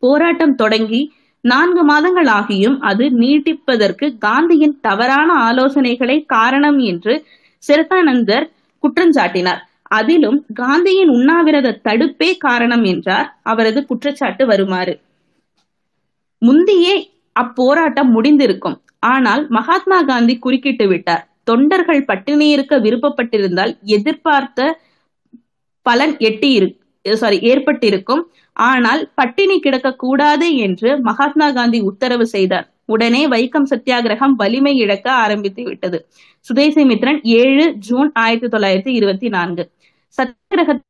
போராட்டம் தொடங்கி நான்கு மாதங்கள் ஆகியும் அது நீட்டிப்பதற்கு காந்தியின் தவறான ஆலோசனைகளை காரணம் என்று சிரதானந்தர் குற்றஞ்சாட்டினார் அதிலும் காந்தியின் உண்ணாவிரத தடுப்பே காரணம் என்றார் அவரது குற்றச்சாட்டு வருமாறு. முந்தியே அப்போராட்டம் முடிந்திருக்கும். ஆனால் மகாத்மா காந்தி குறுக்கிட்டு விட்டார். தொண்டர்கள் பட்டினி இருக்க விருப்பப்பட்டிருந்தால் எதிர்பார்த்த பலன் எட்டி சாரி ஏற்பட்டிருக்கும். ஆனால் பட்டினி கிடக்க கூடாது என்று மகாத்மா காந்தி உத்தரவு செய்தார். உடனே வைக்கம் சத்தியாகிரகம் வலிமை இழக்க ஆரம்பித்து விட்டது. சுதேசிமித்ரன் ஏழு ஜூன் ஆயிரத்தி தொள்ளாயிரத்தி இருபத்தி நான்கு. சத்தியாகிரகத்தின்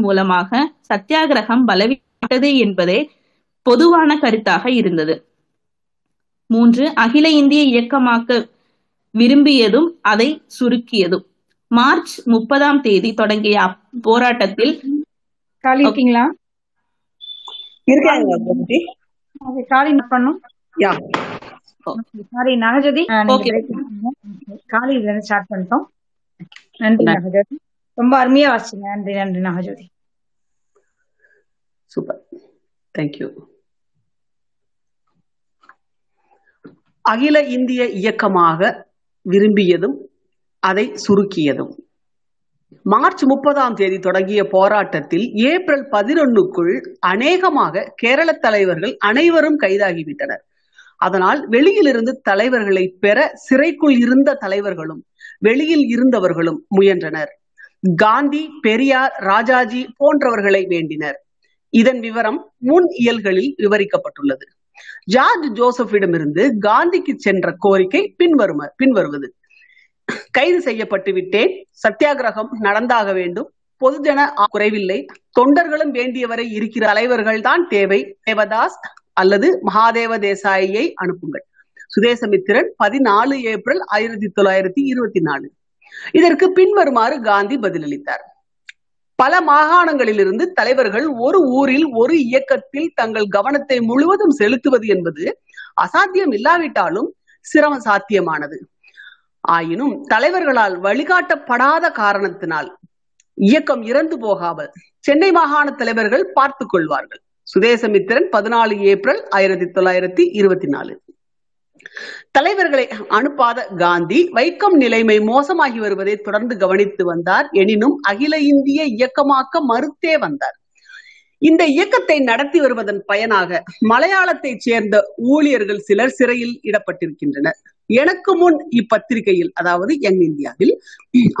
மூலமாக சத்தியாகிரகம் பலவிட்டது என்பதே பொதுவான கருத்தாக இருந்தது. மூன்று அகில இந்திய இயக்கமாக்க விரும்பியதும் அதை சுருக்கியதும். மார்ச் முப்பதாம் தேதி தொடங்கிய போராட்டத்தில் காலி இருக்கீங்களா இருக்காங்க காலி பண்ணும் யா. Sorry Nagajothi Okay. காலி இதுல ஸ்டார்ட் பண்ணிட்டோம். நன்றி நாகஜோதி. ரொம்ப அருமையா வாசிங்க நன்றி நன்றி நாகஜோதி. சூப்பர். தேங்க்யூ அகில இந்திய இயக்கமாக விரும்பியதும் அதை சுருக்கியதும். மார்ச் முப்பதாம் தேதி தொடங்கிய போராட்டத்தில் ஏப்ரல் பதினொன்னுக்குள் அநேகமாக கேரள தலைவர்கள் அனைவரும் கைதாகிவிட்டனர். அதனால் வெளியிலிருந்து தலைவர்களை பெற சிறைக்குள் இருந்த தலைவர்களும் வெளியில் இருந்தவர்களும் முயன்றனர். காந்தி பெரியார் ராஜாஜி போன்றவர்களை வேண்டினர். இதன் விவரம் முன் இயல்களில் விவரிக்கப்பட்டுள்ளது. ஜார்ஜ் ஜோசப்பிடமிருந்து காந்திக்கு சென்ற கோரிக்கை பின்வரும பின்வருவது. கைது செய்யப்பட்டு விட்டேன். சத்தியாகிரகம் நடந்தாக வேண்டும். பொதுஜன குறைவில்லை. தொண்டர்களும் வேண்டியவரை இருக்கிற தலைவர்கள் தான் தேவை. தேவதாஸ் அல்லது மகாதேவ தேசாயை அனுப்புங்கள். சுதேசமித்திரன் பதினாலு ஏப்ரல் ஆயிரத்தி தொள்ளாயிரத்தி இருபத்தி நாலு. இதற்கு பின்வருமாறு காந்தி பதிலளித்தார். பல மாகாணங்களிலிருந்து தலைவர்கள் ஒரு ஊரில் ஒரு இயக்கத்தில் தங்கள் கவனத்தை முழுவதும் செலுத்துவது என்பது அசாத்தியம் இல்லாவிட்டாலும் சிரம சாத்தியமானது. ஆயினும் தலைவர்களால் வழிகாட்டப்படாத காரணத்தினால் இயக்கம் இறந்து போகாமல் சென்னை மாகாண தலைவர்கள் பார்த்துக் கொள்வார்கள். சுதேசமித்திரன் பதினாலு ஏப்ரல் ஆயிரத்தி தொள்ளாயிரத்தி இருபத்தி நாலு. தலைவர்களை அனுப்பாத காந்தி வைக்கம் நிலைமை மோசமாகி வருவதை தொடர்ந்து கவனித்து வந்தார். எனினும் அகில இந்திய இயக்கமாக்க மறுத்தே வந்தார். இந்த இயக்கத்தை நடத்தி வருவதன் பயனாக மலையாளத்தைச் சேர்ந்த ஊழியர்கள் சிலர் சிறையில் இடப்பட்டிருக்கின்றனர். எனக்கு முன் இப்பத்திரிகையில் அதாவது யங் இந்தியாவில்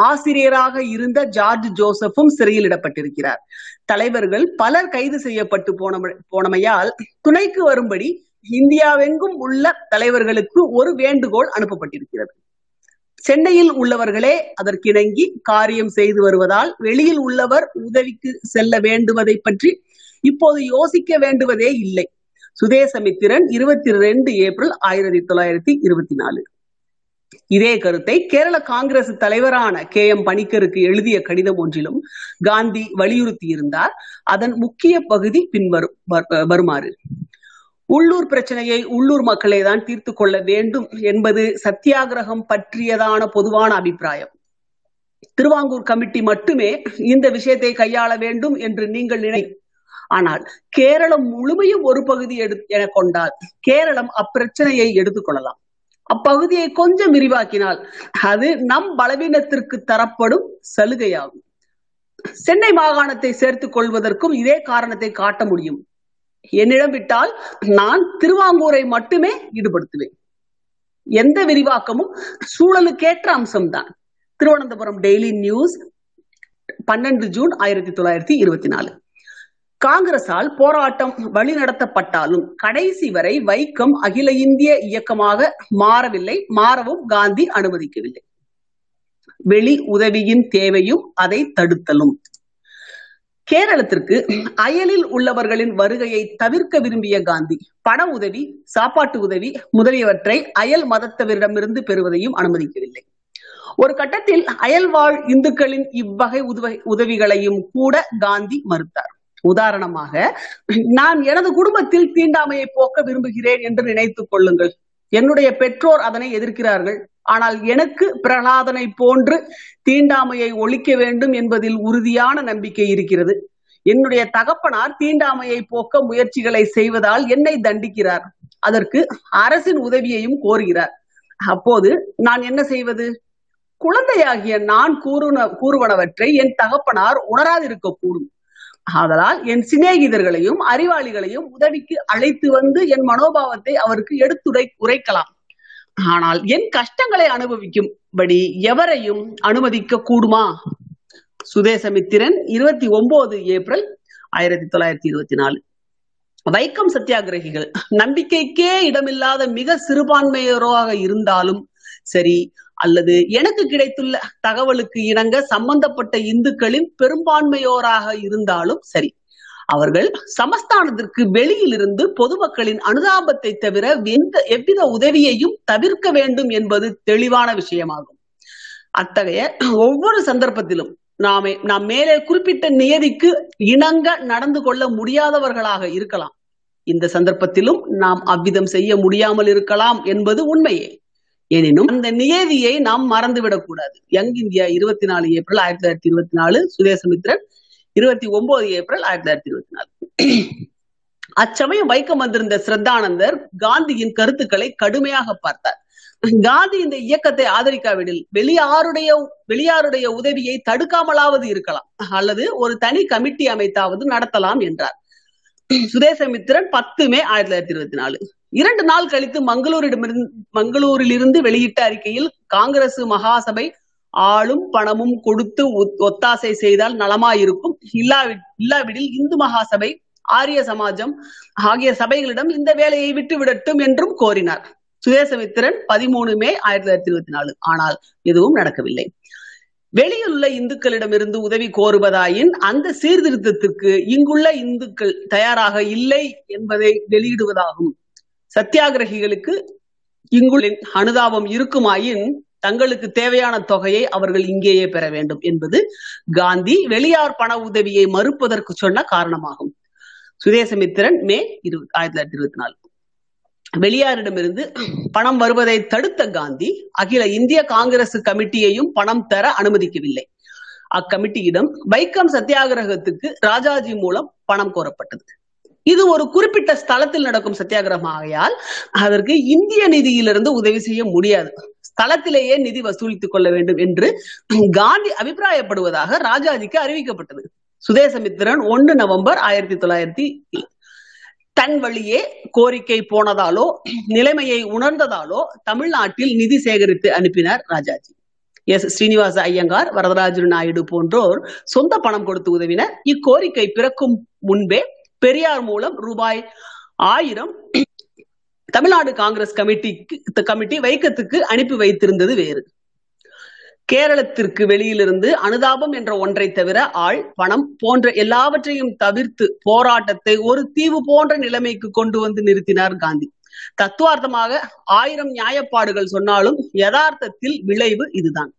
ஆசிரியராக இருந்த ஜார்ஜ் ஜோசப்பும் சிறையில் இடப்பட்டிருக்கிறார் தலைவர்கள் பலர் கைது செய்யப்பட்டு போன போனமையால் துணைக்கு வரும்படி இந்தியாவெங்கும் உள்ள தலைவர்களுக்கு ஒரு வேண்டுகோள் அனுப்பப்பட்டிருக்கிறது. சென்னையில் உள்ளவர்களே அதற்கிணங்கி காரியம் செய்து வருவதால் வெளியில் உள்ளவர் உதவிக்கு செல்ல வேண்டுவதை பற்றி இப்போது யோசிக்க வேண்டுவதே இல்லை. சுதேசமித்திரன் இருபத்தி ரெண்டு ஏப்ரல் ஆயிரத்தி தொள்ளாயிரத்தி இருபத்தி நாலு. இதே கருத்தை கேரள காங்கிரஸ் தலைவரான கே எம் பணிக்கருக்கு எழுதிய கடிதம் ஒன்றிலும் காந்தி வலியுறுத்தி இருந்தார் அதன் முக்கிய பகுதி பின்வரும் வருமாறு. உள்ளூர் பிரச்சனையை உள்ளூர் மக்களே தான் தீர்த்து கொள்ள வேண்டும் என்பது சத்தியாகிரகம் பற்றியதான பொதுவான அபிப்பிராயம். திருவாங்கூர் கமிட்டி மட்டுமே இந்த விஷயத்தை கையாள வேண்டும் என்று நீங்கள் நினை ஆனால் கேரளம் முழுமையும் ஒரு பகுதி எடு என கொண்டால் கேரளம் அப்பிரச்சனையை எடுத்துக்கொள்ளலாம். அப்பகுதியை கொஞ்சம் விரிவாக்கினால் அது நம் பலவீனத்திற்கு தரப்படும் சலுகையாகும். சென்னை மாகாணத்தை சேர்த்துக் கொள்வதற்கும் இதே காரணத்தை காட்ட முடியும். என்னிடம் விட்டால் நான் திருவாங்கூரை மட்டுமே ஈடுபடுத்துவேன். எந்த விரிவாக்கமும் சூழலுக்கேற்ற அம்சம்தான். திருவனந்தபுரம் டெய்லி நியூஸ் பன்னெண்டு ஜூன் ஆயிரத்தி தொள்ளாயிரத்தி இருபத்தி நாலு. காங்கிரசால் போராட்டம் வழிநடத்தப்பட்டாலும் கடைசி வரை வைக்கம் அகில இந்திய இயக்கமாக மாறவில்லை மாறவும் காந்தி அனுமதிக்கவில்லை. வெளி உதவியின் தேவையும் அதை தடுத்தலும். கேரளத்திற்கு அயலில் உள்ளவர்களின் வருகையை தவிர்க்க விரும்பிய காந்தி பண உதவி சாப்பாட்டு உதவி முதலியவற்றை அயல் மதத்தவரிடமிருந்து பெறுவதையும் அனுமதிக்கவில்லை. ஒரு கட்டத்தில் அயல்வாழ் இந்துக்களின் இவ்வகை உதவிகளையும் கூட காந்தி மறுத்தார். உதாரணமாக நான் எனது குடும்பத்தில் தீண்டாமையை போக்க விரும்புகிறேன் என்று நினைத்துக் கொள்ளுங்கள். என்னுடைய பெற்றோர் அதனை எதிர்க்கிறார்கள். ஆனால் எனக்கு பிரகலாதனை போன்று தீண்டாமையை ஒழிக்க வேண்டும் என்பதில் உறுதியான நம்பிக்கை இருக்கிறது. என்னுடைய தகப்பனார் தீண்டாமையை போக்க முயற்சிகளை செய்வதால் என்னை தண்டிக்கிறார். அதற்கு அரசின் உதவியையும் கோருகிறார். அப்போது நான் என்ன செய்வது? குழந்தையாகிய நான் கூறுன கூறுவனவற்றை என் தகப்பனார் உணராதிருக்க கூடும் ஆதலால் என் சிநேகிதர்களையும் அறிவாளிகளையும் உதவிக்கு அழைத்து வந்து என் மனோபாவத்தை அவருக்கு எடுத்துரை உரைக்கலாம். ஆனால் என் கஷ்டங்களை அனுபவிக்கும்படி எவரையும் அனுமதிக்க கூடுமா? சுதேசமித்திரன் இருபத்தி ஒன்பது ஏப்ரல் ஆயிரத்தி தொள்ளாயிரத்தி இருபத்தி நாலு. வைக்கம் சத்தியாகிரகிகள். நம்பிக்கைக்கே இடமில்லாத மிக சிறுபான்மையோராக இருந்தாலும் சரி அல்லது எனக்கு கிடைத்துள்ள தகவலுக்கு இணங்க சம்பந்தப்பட்ட இந்துக்களின் பெரும்பான்மையோராக இருந்தாலும் சரி அவர்கள் சமஸ்தானத்திற்கு வெளியில் இருந்து பொதுமக்களின் அனுதாபத்தை தவிர எந்த எவ்வித உதவியையும் தவிர்க்க வேண்டும் என்பது தெளிவான விஷயமாகும். அத்தகைய ஒவ்வொரு சந்தர்ப்பத்திலும் நாமே நாம் மேலே குறிப்பிட்ட நியதிக்கு இணங்க நடந்து கொள்ள முடியாதவர்களாக இருக்கலாம். இந்த சந்தர்ப்பத்திலும் நாம் அவ்விதம் செய்ய முடியாமல் இருக்கலாம் என்பது உண்மையே. எனினும் அந்த நியதியை நாம் மறந்துவிடக்கூடாது யங் இந்தியா இருபத்தி நாலு ஏப்ரல் ஆயிரத்தி தொள்ளாயிரத்தி இருபத்தி நாலு சுதேசமித்ரன் இருபத்தி ஒன்பது ஏப்ரல் ஆயிரத்தி தொள்ளாயிரத்தி இருபத்தி நாலு அச்சமயம் வைக்கம் வந்திருந்த ஸ்ரத்தானந்தர் காந்தியின் கருத்துக்களை கடுமையாக பார்த்தார். காந்தி இந்த இயக்கத்தை ஆதரிக்காவிடில் வெளியாருடைய வெளியாருடைய உதவியை தடுக்காமலாவது இருக்கலாம் அல்லது ஒரு தனி கமிட்டி அமைத்தாவது நடத்தலாம் என்றார். சுதேசமித்திரன் பத்து மே ஆயிரத்தி தொள்ளாயிரத்தி இருபத்தி நாலு இரண்டு நாள் கழித்து மங்களூரிடமிருந்து மங்களூரிலிருந்து வெளியிட்ட அறிக்கையில் காங்கிரஸ் மகாசபை ஆளும் பணமும் கொடுத்து ஒத்தாசை செய்தால் நலமாயிருக்கும். இல்லாவி இல்லாவிடில் இந்து மகாசபை ஆரிய சமாஜம் ஆகிய சபைகளிடம் இந்த வேலையை விட்டு விடட்டும் என்றும் கோரினார். சுதேசமித்திரன் பதிமூணு மே ஆயிரத்தி தொள்ளாயிரத்தி இருபத்தி நாலு. ஆனால் எதுவும் நடக்கவில்லை. வெளியில் உள்ள இந்துக்களிடமிருந்து உதவி கோருவதாயின் அந்த சீர்திருத்தத்திற்கு இங்குள்ள இந்துக்கள் தயாராக இல்லை என்பதை வெளியிடுவதாகும். சத்தியாகிரகிகளுக்கு இங்குள்ள அனுதாபம் இருக்குமாயின் தங்களுக்கு தேவையான தொகையை அவர்கள் இங்கேயே பெற வேண்டும் என்பது காந்தி வெளியார் பண உதவியை மறுப்பதற்கு சொன்ன காரணமாகும். சுதேசமித்திரன் மே இரு ஆயிரத்தி தொள்ளாயிரத்தி இருபத்தி நாலு. வெளியாரிடமிருந்து பணம் வருவதை தடுத்த காந்தி அகில இந்திய காங்கிரஸ் கமிட்டியையும் பணம் தர அனுமதிக்கவில்லை. அக்கமிட்டியிடம் வைக்கம் சத்தியாகிரகத்துக்கு ராஜாஜி மூலம் பணம் கோரப்பட்டது. இது ஒரு குறிப்பிட்ட ஸ்தலத்தில் நடக்கும் சத்தியாகிரகம் ஆகையால் அதற்கு இந்திய நிதியிலிருந்து உதவி செய்ய முடியாது. ஸ்தலத்திலேயே நிதி வசூலித்துக் கொள்ள வேண்டும் என்று காந்தி அபிப்பிராயப்படுவதாக ராஜாஜிக்கு அறிவிக்கப்பட்டது. சுதேசமித்திரன் ஒன்னு நவம்பர் ஆயிரத்தி தொள்ளாயிரத்தி தன் வழியே கோரிக்கை போனதாலோ நிலைமையை உணர்ந்ததாலோ தமிழ்நாட்டில் நிதி சேகரித்து அனுப்பினார் ராஜாஜி. எஸ். ஸ்ரீனிவாச ஐயங்கார் வரதராஜன் நாயுடு போன்றோர் சொந்த பணம் கொடுத்து உதவினர். இக்கோரிக்கை பிறக்கும் முன்பே பெரியார் மூலம் ரூபாய் ஆயிரம் தமிழ்நாடு காங்கிரஸ் கமிட்டிக்கு கமிட்டி வைக்கத்துக்கு அனுப்பி வைத்திருந்தது வேறு. கேரளத்திற்கு வெளியிலிருந்து அனுதாபம் என்ற ஒன்றை தவிர ஆள் பணம் போன்ற எல்லாவற்றையும் தவிர்த்து போராட்டத்தை ஒரு தீவு போன்ற நிலைமைக்கு கொண்டு வந்து நிறுத்தினார் காந்தி. தத்துவார்த்தமாக ஆயிரம் நியாயப்பாடுகள் சொன்னாலும் யதார்த்தத்தில் விளைவு இதுதான்.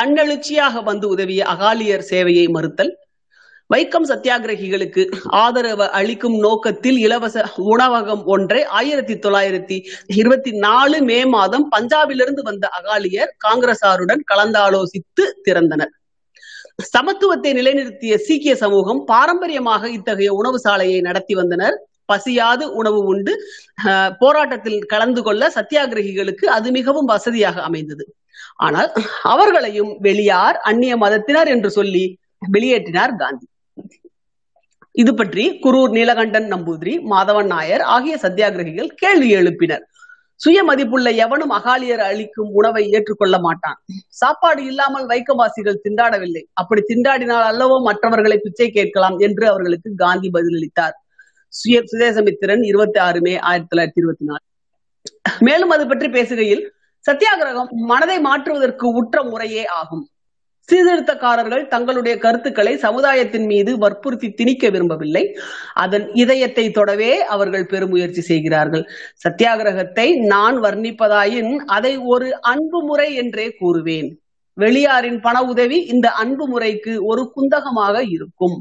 தன்னெழுச்சியாக வந்து உதவிய அகாலியர் சேவையை மறுத்தல் வைக்கம் சத்தியாகிரகிகளுக்கு ஆதரவு அளிக்கும் நோக்கத்தில் இலவச உணவகம் ஒன்றை ஆயிரத்தி தொள்ளாயிரத்தி இருபத்தி நாலு மே மாதம் பஞ்சாபிலிருந்து வந்த அகாலியர் காங்கிரசாருடன் கலந்தாலோசித்து திறந்தனர். சமத்துவத்தை நிலைநிறுத்திய சீக்கிய சமூகம் பாரம்பரியமாக இத்தகைய உணவு சாலையை நடத்தி வந்தனர். பசியாது உணவு உண்டு. போராட்டத்தில் கலந்து கொள்ள சத்தியாகிரகிகளுக்கு அது மிகவும் வசதியாக அமைந்தது. ஆனால் அவர்களையும் வெளியார் அந்நிய மதத்தினர் என்று சொல்லி வெளியேற்றினார் காந்தி. இது பற்றி குரூர் நீலகண்டன் நம்பூதிரி மாதவன் நாயர் ஆகிய சத்தியாகிரகிகள் கேள்வி எழுப்பினர். சுய மதிப்புள்ள எவனும் அகாலியர் அளிக்கும் உணவை ஏற்றுக்கொள்ள மாட்டான். சாப்பாடு இல்லாமல் வைக்கவாசிகள் திண்டாடவில்லை. அப்படி திண்டாடினால் அல்லவோ மற்றவர்களை பிச்சை கேட்கலாம் என்று அவர்களுக்கு காந்தி பதிலளித்தார். சுய சுதேசமித்திரன் இருபத்தி ஆறு மே ஆயிரத்தி தொள்ளாயிரத்தி இருபத்தி நாலு மேலும் அது பற்றி பேசுகையில் சத்தியாகிரகம் மனதை மாற்றுவதற்கு உற்ற முறையே ஆகும். சீர்திருத்தக்காரர்கள் தங்களுடைய கருத்துக்களை சமுதாயத்தின் மீது வற்புறுத்தி திணிக்க விரும்பவில்லை. அதன் இதயத்தை தொடவே அவர்கள் பெருமுயற்சி செய்கிறார்கள். சத்தியாகிரகத்தை நான் வர்ணிப்பதாயின் அதை ஒரு அன்பு முறை என்றே கூறுவேன். வெளியாரின் பண உதவி இந்த அன்பு முறைக்கு ஒரு குந்தகமாக இருக்கும்.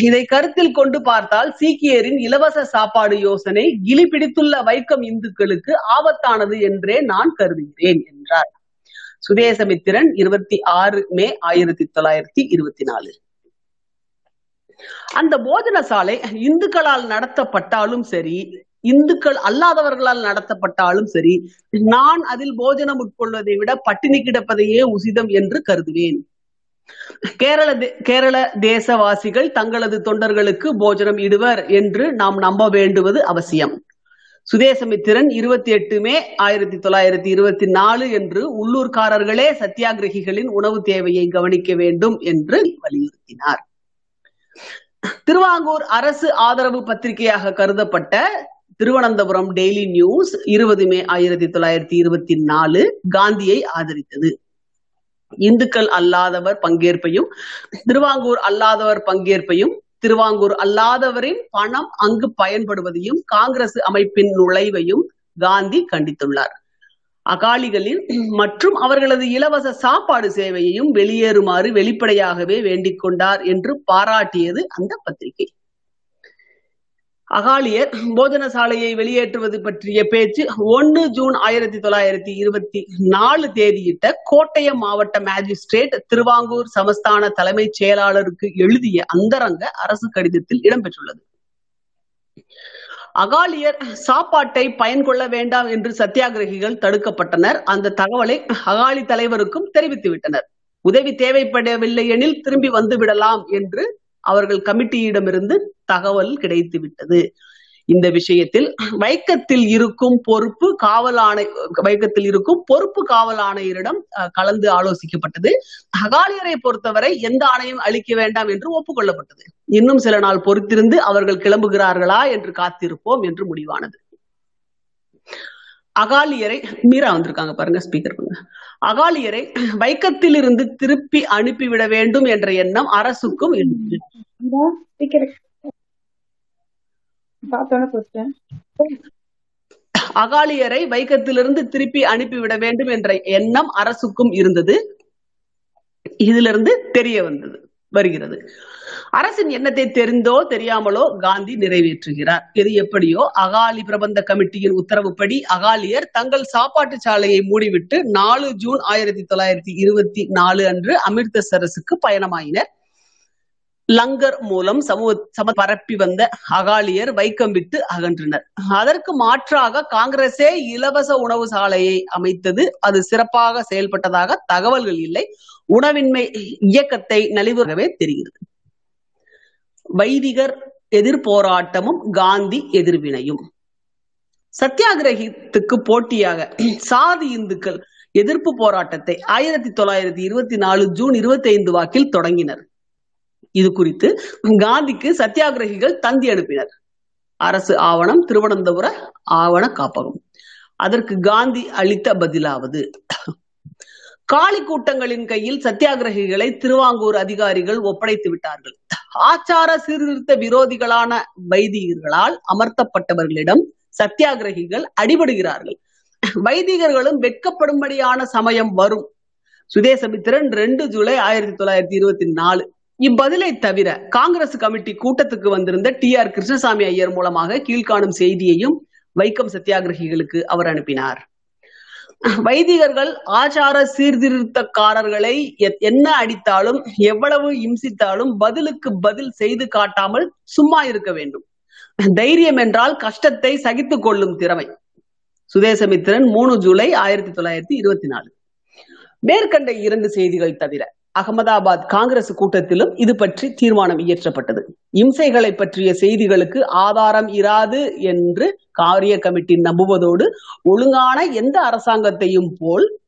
இதை கருத்தில் கொண்டு பார்த்தால் சீக்கியரின் இலவச சாப்பாடு யோசனை கிளி பிடித்துள்ள வைக்கம் இந்துக்களுக்கு ஆபத்தானது என்றே நான் கருதுகிறேன் என்றார். சுதேசமித்திரன் இருபத்தி ஆறு மே ஆயிரத்தி தொள்ளாயிரத்தி இருபத்தி நாலு. அந்த போஜன சாலை இந்துக்களால் நடத்தப்பட்டாலும் சரி இந்துக்கள் அல்லாதவர்களால் நடத்தப்பட்டாலும் சரி நான் அதில் போஜனம் உட்கொள்வதை விட பட்டினி கிடப்பதையே உசிதம் என்று கருதுவேன். கேரள கேரள தேசவாசிகள் தங்களது தொண்டர்களுக்கு போஜனம் இடுவர் என்று நாம் நம்ப வேண்டுவது அவசியம். சுதேசமித்திரன் இருபத்தி எட்டு மே ஆயிரத்தி தொள்ளாயிரத்தி இருபத்தி நாலு என்று உள்ளூர்காரர்களே சத்தியாகிரகிகளின் உணவு தேவையை கவனிக்க வேண்டும் என்று வலியுறுத்தினார். திருவாங்கூர் அரசு ஆதரவு பத்திரிகையாக கருதப்பட்ட திருவனந்தபுரம் டெய்லி நியூஸ் இருபது மே ஆயிரத்தி தொள்ளாயிரத்தி இருபத்தி நாலு காந்தியை ஆதரித்தது. இந்துக்கள் அல்லாதவர் பங்கேற்பையும் திருவாங்கூர் அல்லாதவர் பங்கேற்பையும் திருவாங்கூர் அல்லாதவரின் பணம் அங்கு பயன்படுவதையும் காங்கிரஸ் அமைப்பின் நுழைவையும் காந்தி கண்டித்துள்ளார். அகாலிகளின் மற்றும் அவர்களது இலவச சாப்பாடு சேவையையும் வெளியேறுமாறு வெளிப்படையாகவே வேண்டிக் கொண்டார் என்று பாராட்டியது அந்த பத்திரிகை. அகாலியர் போஜன சாலையை வெளியேற்றுவது பற்றிய பேச்சு ஒன்னு ஜூன் ஆயிரத்தி தொள்ளாயிரத்தி இருபத்தி நாலு தேதியிட்ட கோட்டயம் மாவட்ட மேஜிஸ்ட்ரேட் திருவாங்கூர் சமஸ்தான தலைமைச் செயலாளருக்கு எழுதிய அந்தரங்க அரசு கடிதத்தில் இடம்பெற்றுள்ளது. அகாலியர் சாப்பாட்டை பயன்கொள்ள வேண்டாம் என்று சத்தியாகிரகிகள் தடுக்கப்பட்டனர். அந்த தகவலை அகாலி தலைவருக்கும் தெரிவித்து விட்டனர் உதவி தேவைப்படவில்லை எனில் திரும்பி வந்து விடலாம் என்று அவர்கள் கமிட்டியிடமிருந்து தகவல் கிடைத்து விட்டது இந்த விஷயத்தில் வைக்கத்தில் இருக்கும் பொறுப்பு காவல் ஆணை வைக்கத்தில் இருக்கும் பொறுப்பு காவல் ஆணையரிடம் கலந்து ஆலோசிக்கப்பட்டது. அகாலியரை பொறுத்தவரை எந்த ஆணையம் அளிக்க வேண்டாம் என்று ஒப்புக்கொள்ளப்பட்டது. இன்னும் சில நாள் பொறுத்திருந்து அவர்கள் கிளம்புகிறார்களா என்று காத்திருப்போம் என்று முடிவானது. அகாலியரை மீரா வந்திருக்காங்க பாருங்க ஸ்பீக்கர் பண்ணுங்க அகாலியரை வைக்கத்திலிருந்து திருப்பி அனுப்பிவிட வேண்டும் என்ற எண்ணம் அரசுக்கும் அகாலியரை வைக்கத்திலிருந்து திருப்பி அனுப்பிவிட வேண்டும் என்ற எண்ணம் அரசுக்கும் இருந்தது. இதிலிருந்து தெரிய வந்தது வருகிறது. அரசின் எண்ணத்தை தெரிந்தோ தெரியாமலோ காந்தி நிறைவேற்றுகிறார். இது எப்படியோ அகாலி பிரபந்த கமிட்டியின் உத்தரவுப்படி அகாலியர் தங்கள் சாப்பாட்டு சாலையை மூடிவிட்டு நாலு ஜூன் ஆயிரத்தி தொள்ளாயிரத்தி இருபத்தி நாலு அன்று அமிர்தசரஸுக்கு பயணமாயினர். லங்கர் மூலம் சமூக சம பரப்பி வந்த அகாலியர் வைக்கம் விட்டு அகன்றனர். அதற்கு மாற்றாக காங்கிரசே இலவச உணவு சாலையை அமைத்தது. அது சிறப்பாக செயல்பட்டதாக தகவல்கள் இல்லை. உணவின்மை இயக்கத்தை நலிவுறவே தெரிகிறது. வைதிகர் எதிர்போராட்டமும் காந்தி எதிர்வினையும். சத்தியாகிரகத்துக்கு போட்டியாக சாதி இந்துக்கள் எதிர்ப்பு போராட்டத்தை ஆயிரத்தி தொள்ளாயிரத்தி இருபத்தி நாலு ஜூன் இருபத்தி ஐந்து வாக்கில் தொடங்கினர். இது குறித்து காந்திக்கு சத்தியாகிரகிகள் தந்தி அனுப்பினர். அரசு ஆவணம் திருவனந்தபுர ஆவண காப்பகம். அதற்கு காந்தி அளித்த பதிலாவது காளி கூட்டங்களின் கையில் சத்தியாகிரகிகளை திருவாங்கூர் அதிகாரிகள் ஒப்படைத்து விட்டார்கள். ஆச்சார சீர்திருத்த விரோதிகளான வைதிகர்களால் அமர்த்தப்பட்டவர்களிடம் சத்தியாகிரகிகள் அடிபடுகிறார்கள். வைதிகர்களும் வெட்கப்படும்படியான சமயம் வரும். சுதேசமித்திரன் ரெண்டு ஜூலை ஆயிரத்தி தொள்ளாயிரத்தி இருபத்தி நாலு. இப்பதிலை தவிர காங்கிரஸ் கமிட்டி கூட்டத்துக்கு வந்திருந்த டி ஆர் கிருஷ்ணசாமி ஐயர் மூலமாக கீழ்காணும் செய்தியையும் வைக்கம் சத்தியாகிரகிகளுக்கு அவர் அனுப்பினார். வைதிகர்கள் ஆச்சார சீர்திருத்தக்காரர்களை என்ன அடித்தாலும் எவ்வளவு இம்சித்தாலும் பதிலுக்கு பதில் செய்து காட்டாமல் சும்மா இருக்க வேண்டும். தைரியம் என்றால் கஷ்டத்தை சகித்துக் கொள்ளும் திறமை. சுதேசமித்திரன் மூணு ஜூலை ஆயிரத்தி தொள்ளாயிரத்தி இருபத்தி நாலு. மேற்கண்ட இரண்டு செய்திகள் தவிர அகமதாபாத் காங்கிரஸ் கூட்டத்திலும் இது பற்றி தீர்மானம் இயற்றப்பட்டது. இம்சைகளை பற்றிய செய்திகளுக்கு ஆதாரம் இராது என்று காரிய கமிட்டி நம்புவதோடு ஒழுங்கான எந்த அரசாங்கத்தையும் போல்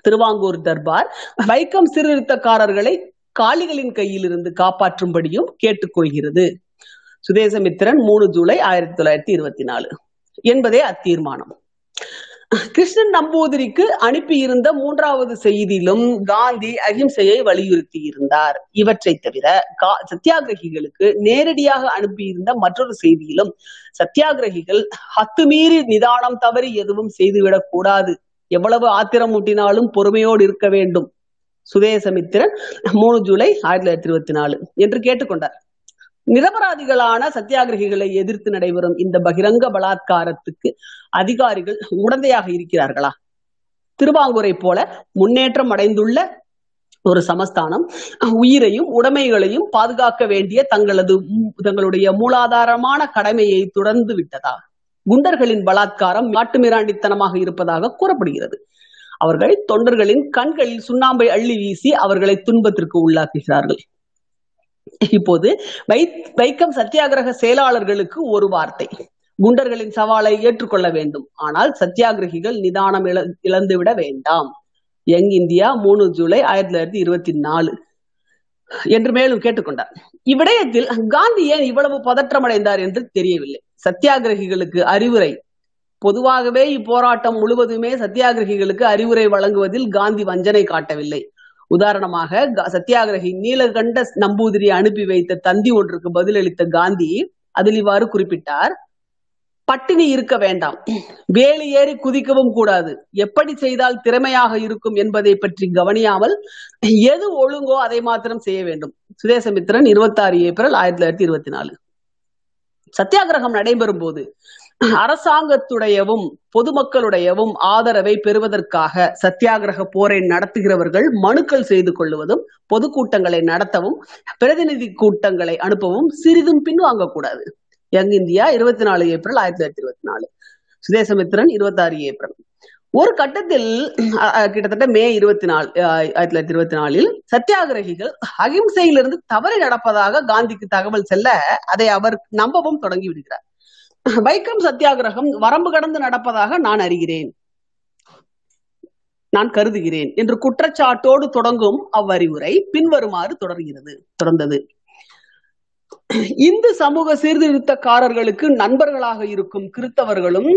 திருவாங்கூர் தர்பார் வைக்கம் சீர்திருத்தக்காரர்களை காளிகளின் கையிலிருந்து காப்பாற்றும்படியும் கேட்டுக்கொள்கிறது. சுதேசமித்திரன் மூணு ஜூலை ஆயிரத்தி தொள்ளாயிரத்தி இருபத்தி நாலு. என்பதே அத்தீர்மானம். கிருஷ்ணன் நம்பூதிரிக்கு அனுப்பியிருந்த மூன்றாவது செய்தியிலும் காந்தி அகிம்சையை வலியுறுத்தி இருந்தார் இவற்றை தவிர சத்தியாகிரகிகளுக்கு நேரடியாக அனுப்பியிருந்த மற்றொரு செய்தியிலும் சத்தியாகிரகிகள் அத்துமீறி நிதானம் தவறி எதுவும் செய்துவிடக் கூடாது. எவ்வளவு ஆத்திரம் ஊட்டினாலும் பொறுமையோடு இருக்க வேண்டும். சுதேசமித்திரன் மூணு ஜூலை ஆயிரத்தி தொள்ளாயிரத்தி இருபத்தி நாலு என்று கேட்டுக்கொண்டார். நிரபராதிகளான சத்தியாகிரகிகளை எதிர்த்து நடைபெறும் இந்த பகிரங்க பலாத்காரத்துக்கு அதிகாரிகள் உடந்தையாக இருக்கிறார்களா? திருவாங்கூரை போல முன்னேற்றம் அடைந்துள்ள ஒரு சமஸ்தானம் உயிரையும் உடைமைகளையும் பாதுகாக்க வேண்டிய தங்களது தங்களுடைய மூலாதாரமான கடமையை தொடர்ந்து விட்டதா? குண்டர்களின் பலாத்காரம் மாட்டுமிராண்டித்தனமாக இருப்பதாக கூறப்படுகிறது. அவர்கள் தொண்டர்களின் கண்களில் சுண்ணாம்பை அள்ளி வீசி அவர்களை துன்பத்திற்கு உள்ளாக்குகிறார்கள். இப்போது வை வைக்கம் சத்தியாகிரக செயலாளர்களுக்கு ஒரு வார்த்தை. குண்டர்களின் சவாலை ஏற்றுக்கொள்ள வேண்டும். ஆனால் சத்தியாகிரகிகள் நிதானம் இழ இழந்துவிட வேண்டாம். யங் இந்தியா மூணு ஜூலை ஆயிரத்தி தொள்ளாயிரத்தி இருபத்தி நாலு. என்று மேலும் கேட்டுக்கொண்டார். இவ்விடயத்தில் காந்தி ஏன் இவ்வளவு பதற்றமடைந்தார் என்று தெரியவில்லை. சத்தியாகிரகிகளுக்கு அறிவுரை. பொதுவாகவே இப்போராட்டம் முழுவதுமே சத்தியாகிரகிகளுக்கு அறிவுரை வழங்குவதில் காந்தி வஞ்சனை காட்டவில்லை. உதாரணமாக சத்தியாகிரகி நீலகண்ட நம்பூதிரி அனுப்பி வைத்த தந்தி ஒன்றுக்கு பதிலளித்த காந்தி அதில் இவ்வாறு குறிப்பிட்டார் பட்டினி இருக்க வேண்டாம். வேலி ஏறி குதிக்கவும் கூடாது. எப்படி செய்தால் திறமையாக இருக்கும் என்பதை பற்றி கவனியாமல் எது ஒழுங்கோ அதை மாத்திரம் செய்ய வேண்டும். சுதேசமித்திரன் இருபத்தி ஆறு ஏப்ரல் ஆயிரத்தி தொள்ளாயிரத்தி இருபத்தி நாலு. சத்தியாகிரகம் நடைபெறும் போது அரசாங்கத்துடையவும் பொதுமக்களுடையவும் ஆதரவை பெறுவதற்காக சத்தியாகிரக போரை நடத்துகிறவர்கள் மனுக்கள் செய்து கொள்வதும் பொதுக்கூட்டங்களை நடத்தவும் பிரதிநிதி கூட்டங்களை அனுப்பவும் சிறிதும் பின்வாங்கக்கூடாது. யங் இந்தியா இருபத்தி நாலு ஏப்ரல் ஆயிரத்தி தொள்ளாயிரத்தி இருபத்தி நாலு சுதேசமித்திரன் இருபத்தி ஆறு ஏப்ரல். ஒரு கட்டத்தில் கிட்டத்தட்ட மே இருபத்தி நாலு ஆயிரத்தி தொள்ளாயிரத்தி இருபத்தி நாலில் சத்தியாகிரகிகள் அகிம்சையிலிருந்து தவறி நடப்பதாக காந்திக்கு தகவல் செல்ல அதை அவர் நம்பவும் தொடங்கி விடுகிறார். வைக்கம் சத்தியாகிரகம் வரம்பு கடந்து நடப்பதாக நான் அறிகிறேன். நான் கருதுகிறேன் என்று குற்றச்சாட்டோடு தொடங்கும் அவ்வறிவுரை பின்வருமாறு தொடர்கிறது தொடர்ந்தது. இந்து சமூக சீர்திருத்தக்காரர்களுக்கு நண்பர்களாக இருக்கும் கிறித்தவர்களும்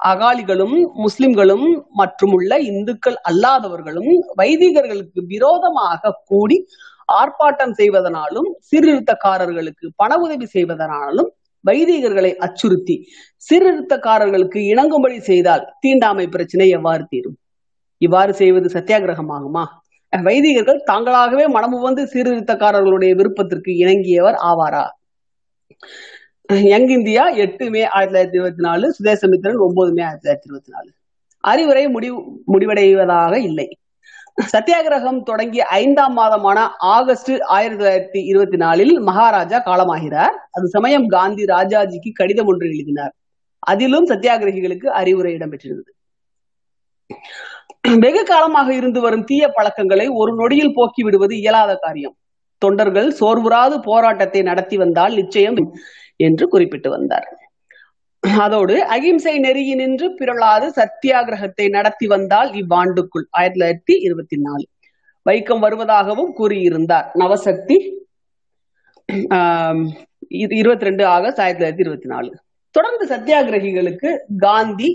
அகாலிகளும் முஸ்லிம்களும் மற்றும் உள்ள இந்துக்கள் அல்லாதவர்களும் வைதிகர்களுக்கு விரோதமாக கூடி ஆர்ப்பாட்டம் செய்வதனாலும் சீர்திருத்தக்காரர்களுக்கு பண உதவி செய்வதனாலும் வைதிகர்களை அச்சுறுத்தி சீர்திருத்தக்காரர்களுக்கு இணங்கும்படி செய்தால் தீண்டாமை பிரச்சனை எவ்வாறு தீரும்? இவ்வாறு செய்வது சத்தியாகிரகமாகுமா? வைதிகர்கள் தாங்களாகவே மனமு வந்து சீர்திருத்தக்காரர்களுடைய விருப்பத்திற்கு இணங்கியவர் ஆவாரா? யங் இந்தியா எட்டு மே ஆயிரத்தி தொள்ளாயிரத்தி இருபத்தி நாலு சுதேசமித்திரன் ஒன்பது மே ஆயிரத்தி தொள்ளாயிரத்தி இருபத்தி நாலு. அறிவுரை முடிவு முடிவடைவதாக இல்லை. சத்தியாகிரகம் தொடங்கி ஐந்தாம் மாதமான ஆகஸ்ட் ஆயிரத்தி தொள்ளாயிரத்தி இருபத்தி நாலில் மகாராஜா காலமாகிறார். அது சமயம் காந்தி ராஜாஜிக்கு கடிதம் ஒன்று எழுதினார். அதிலும் சத்தியாகிரகிகளுக்கு அறிவுரை இடம்பெற்றிருந்தது. வெகு காலமாக இருந்து வரும் தீய பழக்கங்களை ஒரு நொடியில் போக்கி விடுவது இயலாத காரியம். தொண்டர்கள் சோர்வுறாது போராட்டத்தை நடத்தி வந்தால் நிச்சயம் என்று குறிப்பிட்டு வந்தார். அதோடு அகிம்சை நெறியினின்று பிறளாது சத்தியாகிரகத்தை நடத்தி வந்தால் இவ்வாண்டுக்குள். ஆயிரத்தி தொள்ளாயிரத்தி இருபத்தி நாலு. வைக்கம் வருவதாகவும் கூறியிருந்தார். நவசக்தி இருபத்தி ரெண்டு ஆகஸ்ட் ஆயிரத்தி தொள்ளாயிரத்தி இருபத்தி நாலு. தொடர்ந்து சத்தியாகிரகிகளுக்கு காந்தி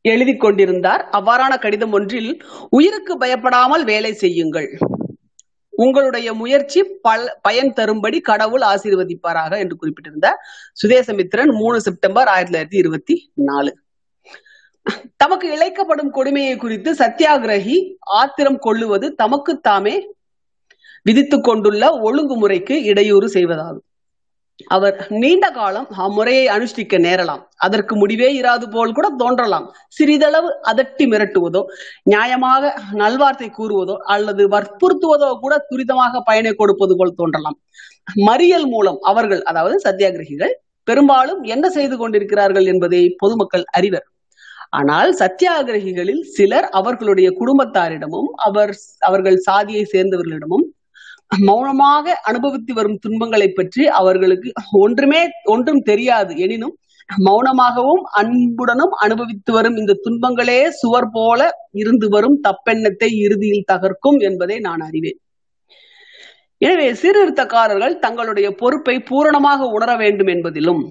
எழுதி கொண்டிருந்தார். அவ்வாறான கடிதம் ஒன்றில் உயிருக்கு பயப்படாமல் வேலை செய்யுங்கள். உங்களுடைய முயற்சி பல பயன் தரும்படி கடவுள் ஆசீர்வதிப்பாராக என்று குறிப்பிட்டிருந்தார் சுதேசமித்திரன் மூணு செப்டம்பர் ஆயிரத்தி தொள்ளாயிரத்தி இருபத்தி நாலு. தமக்கு இழைக்கப்படும் கொடுமையை குறித்து சத்தியாகிரகி ஆத்திரம் கொள்ளுவது தமக்கு தாமே விதித்துக் கொண்டுள்ள ஒழுங்குமுறைக்கு இடையூறு செய்வதாகும். அவர் நீண்ட காலம் அம்முறையை அனுஷ்டிக்க நேரலாம். அதற்கு முடிவே இராது போல் கூட தோன்றலாம். சிறிதளவு அதட்டி மிரட்டுவதோ நியாயமாக நல்வார்த்தை கூறுவதோ அல்லது வற்புறுத்துவதோ கூட துரிதமாக பயனை கொடுப்பது போல் தோன்றலாம். மறியல் மூலம் அவர்கள் அதாவது சத்தியாகிரகிகள் பெரும்பாலும் என்ன செய்து கொண்டிருக்கிறார்கள் என்பதை பொதுமக்கள் அறிவர். ஆனால் சத்தியாகிரகிகளில் சிலர் அவர்களுடைய குடும்பத்தாரிடமும் அவர் அவர்கள் சாதியை சேர்ந்தவர்களிடமும் மௌனமாக அனுபவித்து வரும் துன்பங்களை பற்றி அவர்களுக்கு ஒன்றுமே ஒன்றும் தெரியாது. எனினும் மௌனமாகவும் அன்புடனும் அனுபவித்து வரும் இந்த துன்பங்களே சுவர் போல இருந்து வரும் தப்பெண்ணத்தை இறுதியில் தகர்க்கும் என்பதை நான் அறிவேன். எனவே சீர்திருத்தக்காரர்கள் தங்களுடைய பொறுப்பை பூரணமாக உணர வேண்டும் என்பதிலும்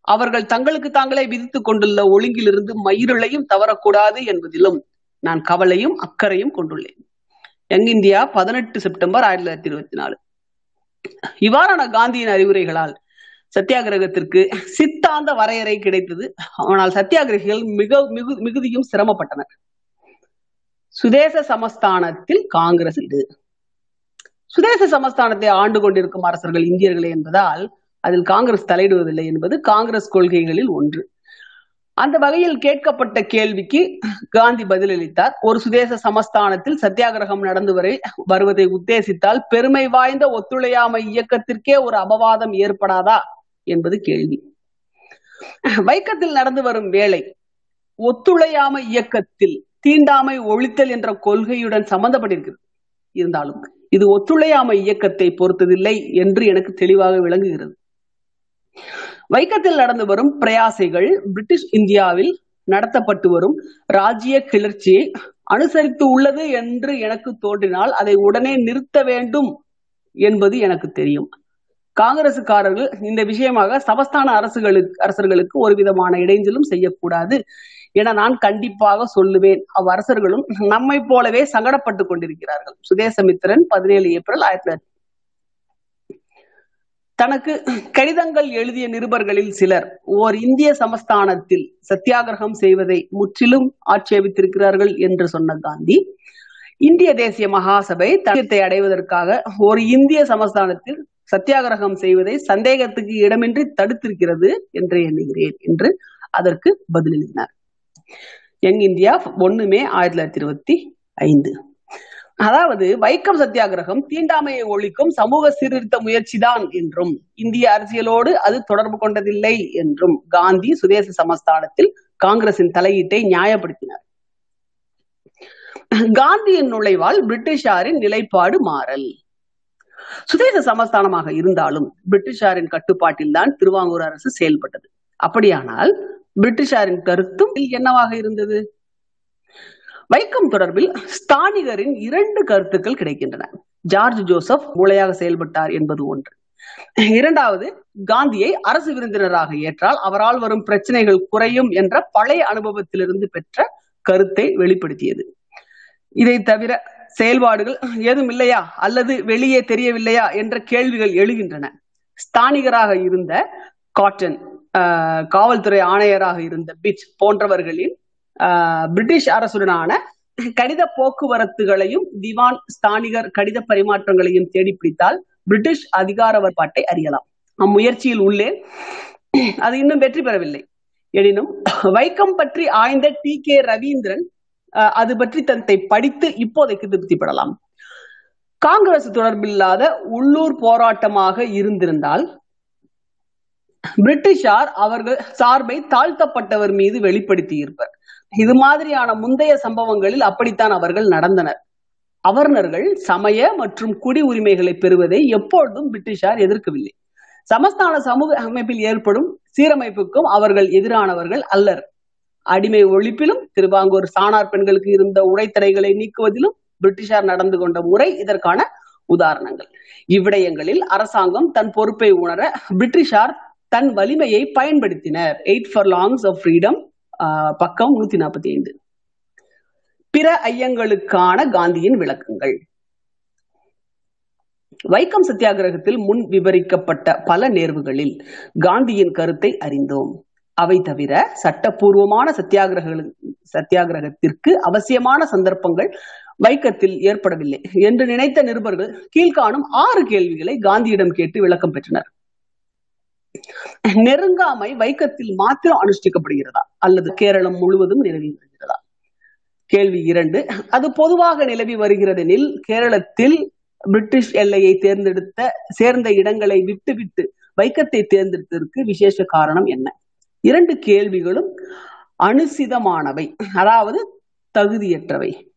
அவர்கள் தங்களுக்கு தாங்களே விதித்துக் கொண்டுள்ள ஒழுங்கிலிருந்து மயிருளையும் தவறக்கூடாது என்பதிலும் நான் கவலையும் அக்கறையும் கொண்டுள்ளேன். யங் இந்தியா பதினெட்டு செப்டம்பர் ஆயிரத்தி தொள்ளாயிரத்தி இருபத்தி நாலு. இவ்வாறான காந்தியின் அறிவுரைகளால் சத்தியாகிரகத்திற்கு சித்தாந்த வரையறை கிடைத்தது. ஆனால் சத்தியாகிரகிகள் மிக மிகு மிகுதியும் சிரமப்பட்டனர் சுதேச சமஸ்தானத்தில் காங்கிரஸ் இது. சுதேச சமஸ்தானத்தை ஆண்டு கொண்டிருக்கும் அரசர்கள் இந்தியர்களே என்பதால் அதில் காங்கிரஸ் தலையிடுவதில்லை என்பது காங்கிரஸ் கொள்கைகளில் ஒன்று. அந்த வகையில் கேட்கப்பட்ட கேள்விக்கு காந்தி பதிலளித்தார். ஒரு சுதேச சமஸ்தானத்தில் சத்தியாகிரகம் நடந்து வரை வருவதை உத்தேசித்தால் பெருமை வாய்ந்த ஒத்துழையாமை இயக்கத்திற்கே ஒரு அபவாதம் ஏற்படாதா என்பது கேள்வி. வைக்கத்தில் நடந்து வரும் வேலை ஒத்துழையாமை இயக்கத்தில் தீண்டாமை ஒழித்தல் என்ற கொள்கையுடன் சம்பந்தப்பட்டிருக்கிறது. இருந்தாலும் இது ஒத்துழையாமை இயக்கத்தை பொறுத்ததில்லை என்று எனக்கு தெளிவாக விளங்குகிறது. வைக்கத்தில் நடந்து வரும் பிரயாசைகள் பிரிட்டிஷ் இந்தியாவில் நடத்தப்பட்டு வரும் ராஜ்ய கிளர்ச்சியை அனுசரித்து உள்ளது என்று எனக்கு தோன்றினால் அதை உடனே நிறுத்த வேண்டும் என்பது எனக்கு தெரியும். காங்கிரசுக்காரர்கள் இந்த விஷயமாக சமஸ்தான அரசுகளுக்கு அரசர்களுக்கு ஒரு விதமான இடைஞ்சலும் செய்யக்கூடாது என நான் கண்டிப்பாக சொல்லுவேன். அவ்வரசர்களும் நம்மை போலவே சங்கடப்பட்டு கொண்டிருக்கிறார்கள். சுதேசமித்திரன் பதினேழு ஏப்ரல் ஆயிரத்தி தொள்ளாயிரத்தி தனக்கு கடிதங்கள் எழுதிய நிருபர்களில் சிலர் ஓர் இந்திய சமஸ்தானத்தில் சத்தியாகிரகம் செய்வதை முற்றிலும் ஆட்சேபித்திருக்கிறார்கள் என்று சொன்ன காந்தி இந்திய தேசிய மகாசபை தனியத்தை அடைவதற்காக ஒரு இந்திய சமஸ்தானத்தில் சத்தியாகிரகம் செய்வதை சந்தேகத்துக்கு இடமின்றி தடுத்திருக்கிறது என்று எண்ணுகிறேன் என்று அதற்கு பதிலளித்தார். யங் இந்தியா ஒண்ணுமே மே ஆயிரத்தி தொள்ளாயிரத்தி இருபத்தி ஐந்து. அதாவது வைக்கம் சத்தியாகிரகம் தீண்டாமையை ஒழிக்கும் சமூக சீர்திருத்த முயற்சிதான் என்றும் இந்திய அரசியலோடு அது தொடர்பு கொண்டதில்லை என்றும் காந்தி சுதேச சமஸ்தானத்தில் காங்கிரசின் தலையீட்டை நியாயப்படுத்தினார். காந்தியின் நுழைவால் பிரிட்டிஷாரின் நிலைப்பாடு மாறல். சுதேச சமஸ்தானமாக இருந்தாலும் பிரிட்டிஷாரின் கட்டுப்பாட்டில் தான் திருவாங்கூர் அரசு செயல்பட்டது. அப்படியானால் பிரிட்டிஷாரின் கருத்தும் என்னவாக இருந்தது? வைக்கம் தொடர்பில் ஸ்தானிகரின் இரண்டு கருத்துக்கள் கிடைக்கின்றன. ஜார்ஜ் ஜோசப் மூளையாக செயல்பட்டார் என்பது ஒன்று. இரண்டாவது காந்தியை அரசு விருந்தினராக ஏற்றால் அவரால் வரும் பிரச்சனைகள் குறையும் என்ற பழைய அனுபவத்திலிருந்து பெற்ற கருத்தை வெளிப்படுத்தியது. இதை தவிர செயல்பாடுகள் ஏதும் இல்லையா? அல்லது வெளியே தெரியவில்லையா? என்ற கேள்விகள் எழுகின்றன. ஸ்தானிகராக இருந்த காட்டன் ஆஹ், காவல்துறை ஆணையராக இருந்த பிச் போன்றவர்களின் பிரிட்டிஷ் அரசுடனான கடித போக்குவரத்துகளையும் திவான் ஸ்தானிகர் கடித பரிமாற்றங்களையும் தேடி பிடித்தால் பிரிட்டிஷ் அதிகார வர்பாட்டை அறியலாம். அம்முயற்சியில் உள்ளே அது இன்னும் வெற்றி பெறவில்லை. எனினும் வைக்கம் பற்றி ஆய்ந்த டி. கே. ரவீந்திரன் அஹ், அது பற்றி தன்னை படித்து இப்போதைக்கு திருப்திப்படலாம். காங்கிரஸ் தொடர்பில்லாத உள்ளூர் போராட்டமாக இருந்திருந்தால் பிரிட்டிஷார் அவர்கள் சார்பை தாழ்த்தப்பட்டவர் மீது வெளிப்படுத்தியிருப்பர். இது மாதிரியான முந்தைய சம்பவங்களில் அப்படித்தான் அவர்கள் நடந்தனர். அவர்ணர்கள் சமய மற்றும் குடி உரிமைகளை பெறுவதை எப்பொழுதும் பிரிட்டிஷார் எதிர்க்கவில்லை. சமஸ்தான சமூக அமைப்பில் ஏற்படும் சீரமைப்புக்கும் அவர்கள் எதிரானவர்கள் அல்லர். அடிமை ஒழிப்பிலும் திருவாங்கூர் சாணார் பெண்களுக்கு இருந்த உடைத்தடைகளை நீக்குவதிலும் பிரிட்டிஷார் நடந்து கொண்ட முறை இதற்கான உதாரணங்கள். இவ்விடயங்களில் அரசாங்கம் தன் பொறுப்பை உணர பிரிட்டிஷார் தன் வலிமையை பயன்படுத்தினர். Eight for longs of freedom பக்கம் நூத்தி நாற்பத்தி ஐந்து பிற ஐயங்களுக்கான காந்தியின் விளக்கங்கள். வைக்கம் சத்தியாகிரகத்தில் முன் விவரிக்கப்பட்ட பல நேர்வுகளில் காந்தியின் கருத்தை அறிந்தோம். அவை தவிர சட்டப்பூர்வமான சத்தியாகிரக சத்தியாகிரகத்திற்கு அவசியமான சந்தர்ப்பங்கள் வைக்கத்தில் ஏற்படவில்லை. என்று நினைத்த நிருபர்கள் கீழ்காணும் ஆறு கேள்விகளை காந்தியிடம் கேட்டு விளக்கம் பெற்றனர். நெருங்காமை வைக்கத்தில் மாத்திரம் அனுஷ்டிக்கப்படுகிறதா? அல்லது கேரளம் முழுவதும் நிலவி வருகிறதா? கேள்வி இரண்டு. அது பொதுவாக நிலவி வருகிறதெனில் கேரளத்தில் பிரிட்டிஷ் எல்லையை தேர்ந்தெடுத்த சேர்ந்த இடங்களை விட்டுவிட்டு வைக்கத்தை தேர்ந்தெடுத்ததற்கு விசேஷ காரணம் என்ன? இரண்டு கேள்விகளும் அனுசிதமானவை. அதாவது தகுதியற்றவை.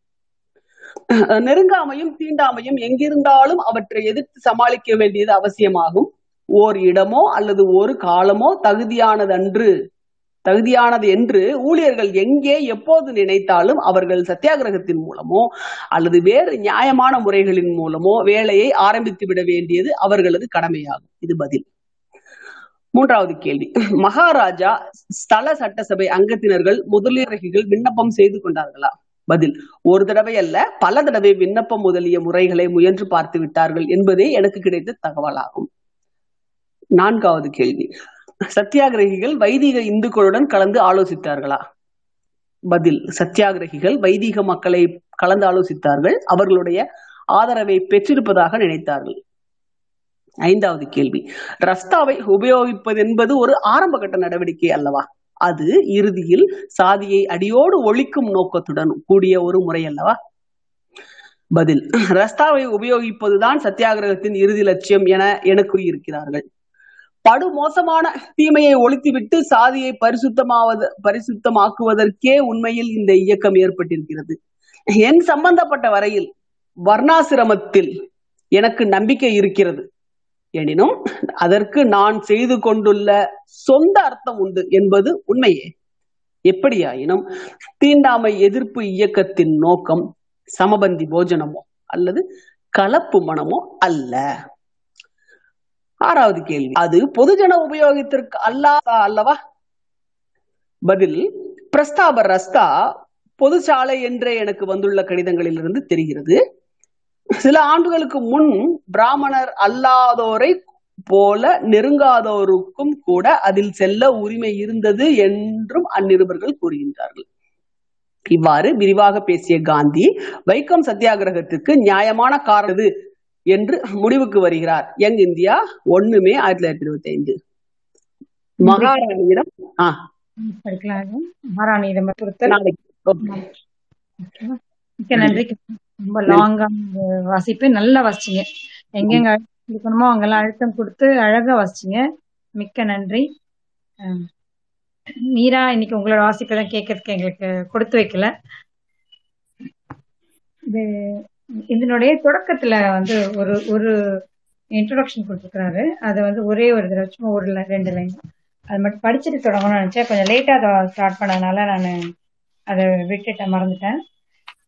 நெருங்காமையும் தீண்டாமையும் எங்கிருந்தாலும் அவற்றை எதிர்த்து சமாளிக்க வேண்டியது அவசியமாகும். ஓர் இடமோ அல்லது ஒரு காலமோ தகுதியானதன்று தகுதியானது என்று ஊழியர்கள் எங்கே எப்போது நினைத்தாலும் அவர்கள் சத்தியாகிரகத்தின் மூலமோ அல்லது வேறு நியாயமான முறைகளின் மூலமோ வேலையை ஆரம்பித்து விட வேண்டியது அவர்களது கடமையாகும். இது பதில். மூன்றாவது கேள்வி. மகாராஜா ஸ்தல சட்டசபை அங்கத்தினர்கள் முதலீரகிகள் விண்ணப்பம் செய்து கொண்டார்களா? பதில். ஒரு தடவை அல்ல பல தடவை விண்ணப்பம் முதலிய முறைகளை முயன்று பார்த்து விட்டார்கள் என்பதே எனக்கு கிடைத்த தகவலாகும். நான்காவது கேள்வி. சத்தியாகிரகிகள் வைதிக இந்துக்களுடன் கலந்து ஆலோசித்தார்களா? பதில் சத்தியாகிரகிகள் வைதிக மக்களை கலந்து ஆலோசித்தார்கள். அவர்களுடைய ஆதரவை பெற்றிருப்பதாக நினைத்தார்கள். ஐந்தாவது கேள்வி. ரஸ்தாவை உபயோகிப்பது என்பது ஒரு ஆரம்ப கட்ட நடவடிக்கை அல்லவா? அது இறுதியில் சாதியை அடியோடு ஒழிக்கும் நோக்கத்துடன் கூடிய ஒரு முறை அல்லவா? பதில் ரஸ்தாவை உபயோகிப்பதுதான் சத்தியாகிரகத்தின் இறுதி லட்சியம் என எனக்கு இருக்கிறார்கள் படுமோசமான தீமையை ஒழித்துவிட்டு சாதியை பரிசுத்தமாவது பரிசுத்தமாக்குவதற்கே உண்மையில் இந்த இயக்கம் ஏற்பட்டிருக்கிறது. என் சம்பந்தப்பட்ட வரையில் வர்ணாசிரமத்தில் எனக்கு நம்பிக்கை இருக்கிறது. எனினும் அதற்கு நான் செய்து கொண்டுள்ள சொந்த அர்த்தம் உண்டு என்பது உண்மையே. எப்படியாயினும் தீண்டாமை எதிர்ப்பு இயக்கத்தின் நோக்கம் சமபந்தி போஜனமோ அல்லது கலப்பு மனமோ அல்ல. ஆறாவது கேள்வி. அது பொதுஜன உபயோகத்திற்கு அல்லாதா அல்லவா? பதில் பிரஸ்தாப ரஸ்தா பொது சாலை என்றே எனக்கு வந்துள்ள கடிதங்களிலிருந்து தெரிகிறது. சில ஆண்டுகளுக்கு முன் பிராமணர் அல்லாதோரை போல நெருங்காதோருக்கும் கூட அதில் செல்ல உரிமை இருந்தது என்றும் அந்நிருபர்கள் கூறுகின்றார்கள். இவ்வாறு விரிவாக பேசிய காந்தி வைக்கம் சத்தியாகிரகத்திற்கு நியாயமான காரணம் என்று முடிவுக்கு வருகிறார். யங் இந்தியா ஒண்ணுமே ஆயிரத்தி தொள்ளாயிரத்தி இருபத்தி ஐந்து மகாராணியிடம் ஆஹ் மகாராணியிடம் மிக்க நன்றி. ரொம்ப லாங்கா வாசிப்பு. நல்லா வாசிச்சீங்க எங்கெங்க கொடுக்கணுமோ அங்கெல்லாம் அழுத்தம் கொடுத்து அழகா வாசிச்சீங்க மிக்க நன்றி. மீரா இன்னைக்கு உங்களோட வாசிப்பை தான் கேட்கறதுக்கு எங்களுக்கு கொடுத்து வைக்கல. இது இதனுடைய தொடக்கத்துல வந்து ஒரு ஒரு இன்ட்ரோடக்ஷன் கொடுத்துருக்காரு அதை வந்து ஒரே ஒரு தடவை சும்மா ஒரு ரெண்டு லைன் அது மட்டும் படிச்சுட்டு தொடங்கணும்னு நினைச்சேன். கொஞ்சம் லேட்டா அதை ஸ்டார்ட் பண்ணதுனால நான் அதை விட்டுட்டேன் மறந்துட்டேன்.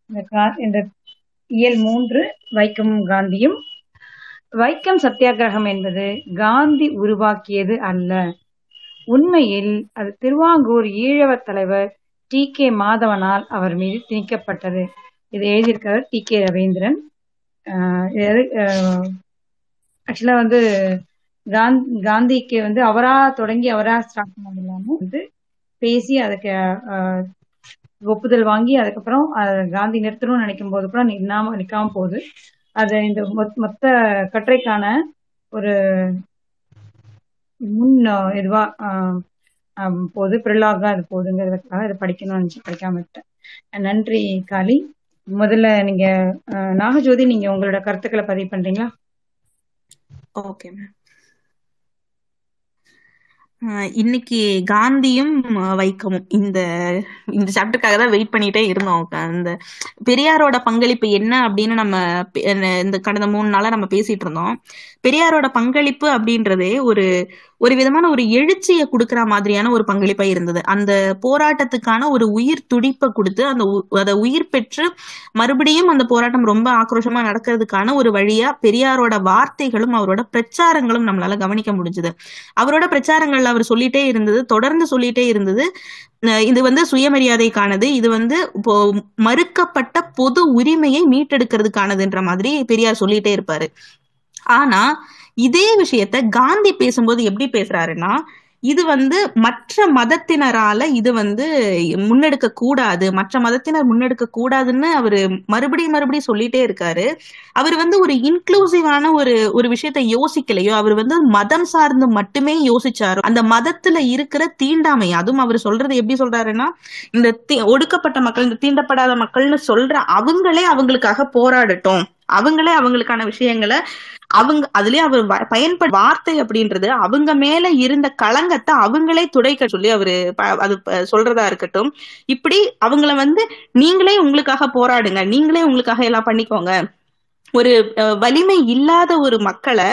இந்த இந்த இயல் மூன்று வைக்கம் காந்தியும். வைக்கம் சத்தியாகிரகம் என்பது காந்தி உருவாக்கியது அல்ல. உண்மையில் அது திருவாங்கூர் ஈழவ தலைவர் டி கே மாதவனால் அவர் மீது திணிக்கப்பட்டது. இதை எழுதியிருக்கார் டி கே ரவீந்திரன். ஆக்சுவலா வந்து காந்தி காந்திக்கு வந்து அவரா தொடங்கி அவரா ஸ்டார்ட் பண்ணது இல்லாம வந்து பேசி அதுக்கு ஒப்புதல் வாங்கி அதுக்கப்புறம் காந்தி நிறுத்தணும்னு நினைக்கும் போது கூட நின்னாம நிக்காம போகுது. அது இந்த மொத்- மொத்த கட்டுரைக்கான ஒரு முன் இதுவா போகுது. பிரிலாக அது போகுதுங்கிறதுக்காக இதை படிக்கணும்னு நினைச்சு படிக்காம விட்டேன். நன்றி காளி. முதல்ல நீங்க நாகஜோதி நீங்க உங்களோட கருத்துக்களை பதிவு பண்றீங்களா? ஓகே மேம் ஆஹ் இன்னைக்கு காந்தியும் வைக்கமும் இந்த இந்த சாப்டருக்காக தான் வெயிட் பண்ணிட்டே இருந்தோம். அந்த பெரியாரோட பங்களிப்பு என்ன அப்படின்னு நம்ம இந்த கடந்த மூணு நாளா நம்ம பேசிட்டு இருந்தோம். பெரியாரோட பங்களிப்பு அப்படின்றதே ஒரு ஒரு விதமான ஒரு எழுச்சியை கொடுக்கிற மாதிரியான ஒரு பங்களிப்பா இருந்தது. அந்த போராட்டத்துக்கான ஒரு உயிர் துடிப்பை கொடுத்து அந்த உ- அதை உயிர் பெற்று மறுபடியும் அந்த போராட்டம் ரொம்ப ஆக்ரோஷமா நடக்கிறதுக்கான ஒரு வழியா பெரியாரோட வார்த்தைகளும் அவரோட பிரச்சாரங்களும் நம்மளால கவனிக்க முடிஞ்சது. அவரோட பிரச்சாரங்கள்ல அவர் சொல்லிட்டே இருந்தது தொடர்ந்து சொல்லிட்டே இருந்தது. அஹ் இது வந்து சுயமரியாதைக்கானது. இது வந்து இப்போ மறுக்கப்பட்ட பொது உரிமையை மீட்டெடுக்கிறதுக்கானதுன்ற மாதிரி பெரியார் சொல்லிட்டே இருப்பாரு. ஆனா இதே விஷயத்த காந்தி பேசும்போது எப்படி பேசுறாருன்னா இது வந்து மற்ற மதத்தினரால இது வந்து முன்னெடுக்க கூடாது மற்ற மதத்தினர் முன்னெடுக்க கூடாதுன்னு அவரு மறுபடியும் மறுபடியும் சொல்லிட்டே இருக்காரு. அவர் வந்து ஒரு இன்க்ளூசிவான ஒரு ஒரு விஷயத்த யோசிக்கலையோ அவர் வந்து மதம் சார்ந்து மட்டுமே யோசிச்சாரோ அந்த மதத்துல இருக்கிற தீண்டாமை அதுவும் அவர் சொல்றது எப்படி சொல்றாருன்னா இந்த ஒடுக்கப்பட்ட மக்கள் இந்த தீண்டப்படாத மக்கள்னு சொல்ற அவங்களே அவங்களுக்காக போராடட்டும். அவங்களே அவங்களுக்கான விஷயங்களை அவங்க அதுலயே அவர் வ- பயன்பட வார்த்தை அப்படின்றது அவங்க மேல இருந்த களங்கத்தை அவங்களே துடைக்க சொல்லி அவரு அது சொல்றதா இருக்கட்டும். இப்படி அவங்கள வந்து நீங்களே உங்களுக்காக போராடுங்க. நீங்களே உங்களுக்காக எல்லாம் பண்ணிக்கோங்க. ஒரு வலிமை இல்லாத ஒரு மக்களை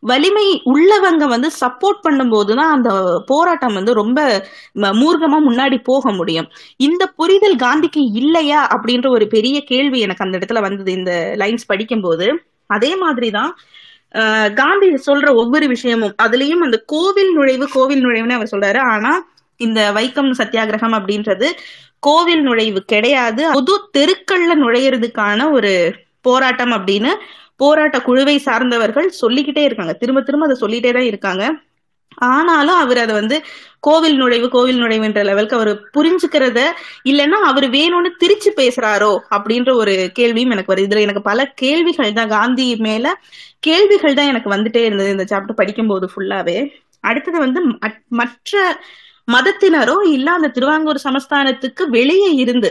வலிமை உள்ளவங்க வந்து சப்போர்ட் பண்ணும்போதுதான் அந்த போராட்டம் வந்து ரொம்ப ம- மூர்க்கமா முன்னாடி போக முடியும். இந்த புரிதல் காந்திக்கு இல்லையா? அப்படின்ற ஒரு பெரிய கேள்வி எனக்கு அந்த இடத்துல வந்தது இந்த லைன்ஸ் படிக்கும்போது. அதே மாதிரிதான் காந்தி சொல்ற ஒவ்வொரு விஷயமும் அதுலயும் அந்த கோவில் நுழைவு கோவில் நுழைவுன்னு அவர் சொல்றாரு. ஆனா இந்த வைக்கம் சத்தியாகிரகம் அப்படின்றது கோவில் நுழைவு கிடையாது. பொது தெருக்கள்ல நுழையிறதுக்கான ஒரு போராட்டம் அப்படின்னு போராட்ட குழுவை சார்ந்தவர்கள் சொல்லிக்கிட்டே இருக்காங்க. திரும்ப திரும்ப அதை சொல்லிட்டே தான் இருக்காங்க. ஆனாலும் அவர் அதை வந்து கோவில் நுழைவு கோவில் நுழைவுன்ற லெவலுக்கு அவர் புரிஞ்சுக்கிறத இல்லைன்னா அவர் வேணும்னு திரிச்சு பேசுறாரோ அப்படின்ற ஒரு கேள்வியும் எனக்கு வருது. இதுல எனக்கு பல கேள்விகள் தான். காந்தி மேல கேள்விகள் தான் எனக்கு வந்துட்டே இருந்தது இந்த சாப்டர் படிக்கும்போது ஃபுல்லாவே அடுத்தது வந்து மற்ற மதத்தினரோ இல்ல அந்த திருவாங்கூர் சமஸ்தானத்துக்கு வெளியே இருந்து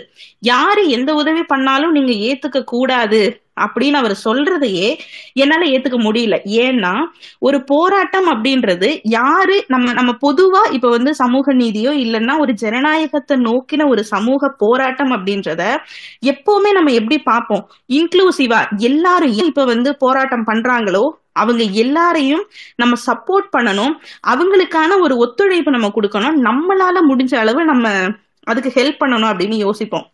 யாரு எந்த உதவி பண்ணாலும் நீங்க ஏத்துக்க கூடாது அப்படின்னு அவர் சொல்றதையே என்னால ஏத்துக்க முடியல. ஏன்னா ஒரு போராட்டம் அப்படின்றது யாரு நம்ம நம்ம பொதுவா இப்ப வந்து சமூக நீதியோ இல்லைன்னா ஒரு ஜனநாயகத்தை நோக்கின ஒரு சமூக போராட்டம் அப்படின்றத எப்பவுமே நம்ம எப்படி பார்ப்போம்? இன்க்ளூசிவா எல்லாரும் இப்ப வந்து போராட்டம் பண்றாங்களோ அவங்க எல்லாரையும் நம்ம சப்போர்ட் பண்ணணும். அவங்களுக்கான ஒரு ஒத்துழைப்பு நம்ம கொடுக்கணும். நம்மளால முடிஞ்ச அளவு நம்ம அதுக்கு ஹெல்ப் பண்ணணும் அப்படின்னு யோசிப்போம்.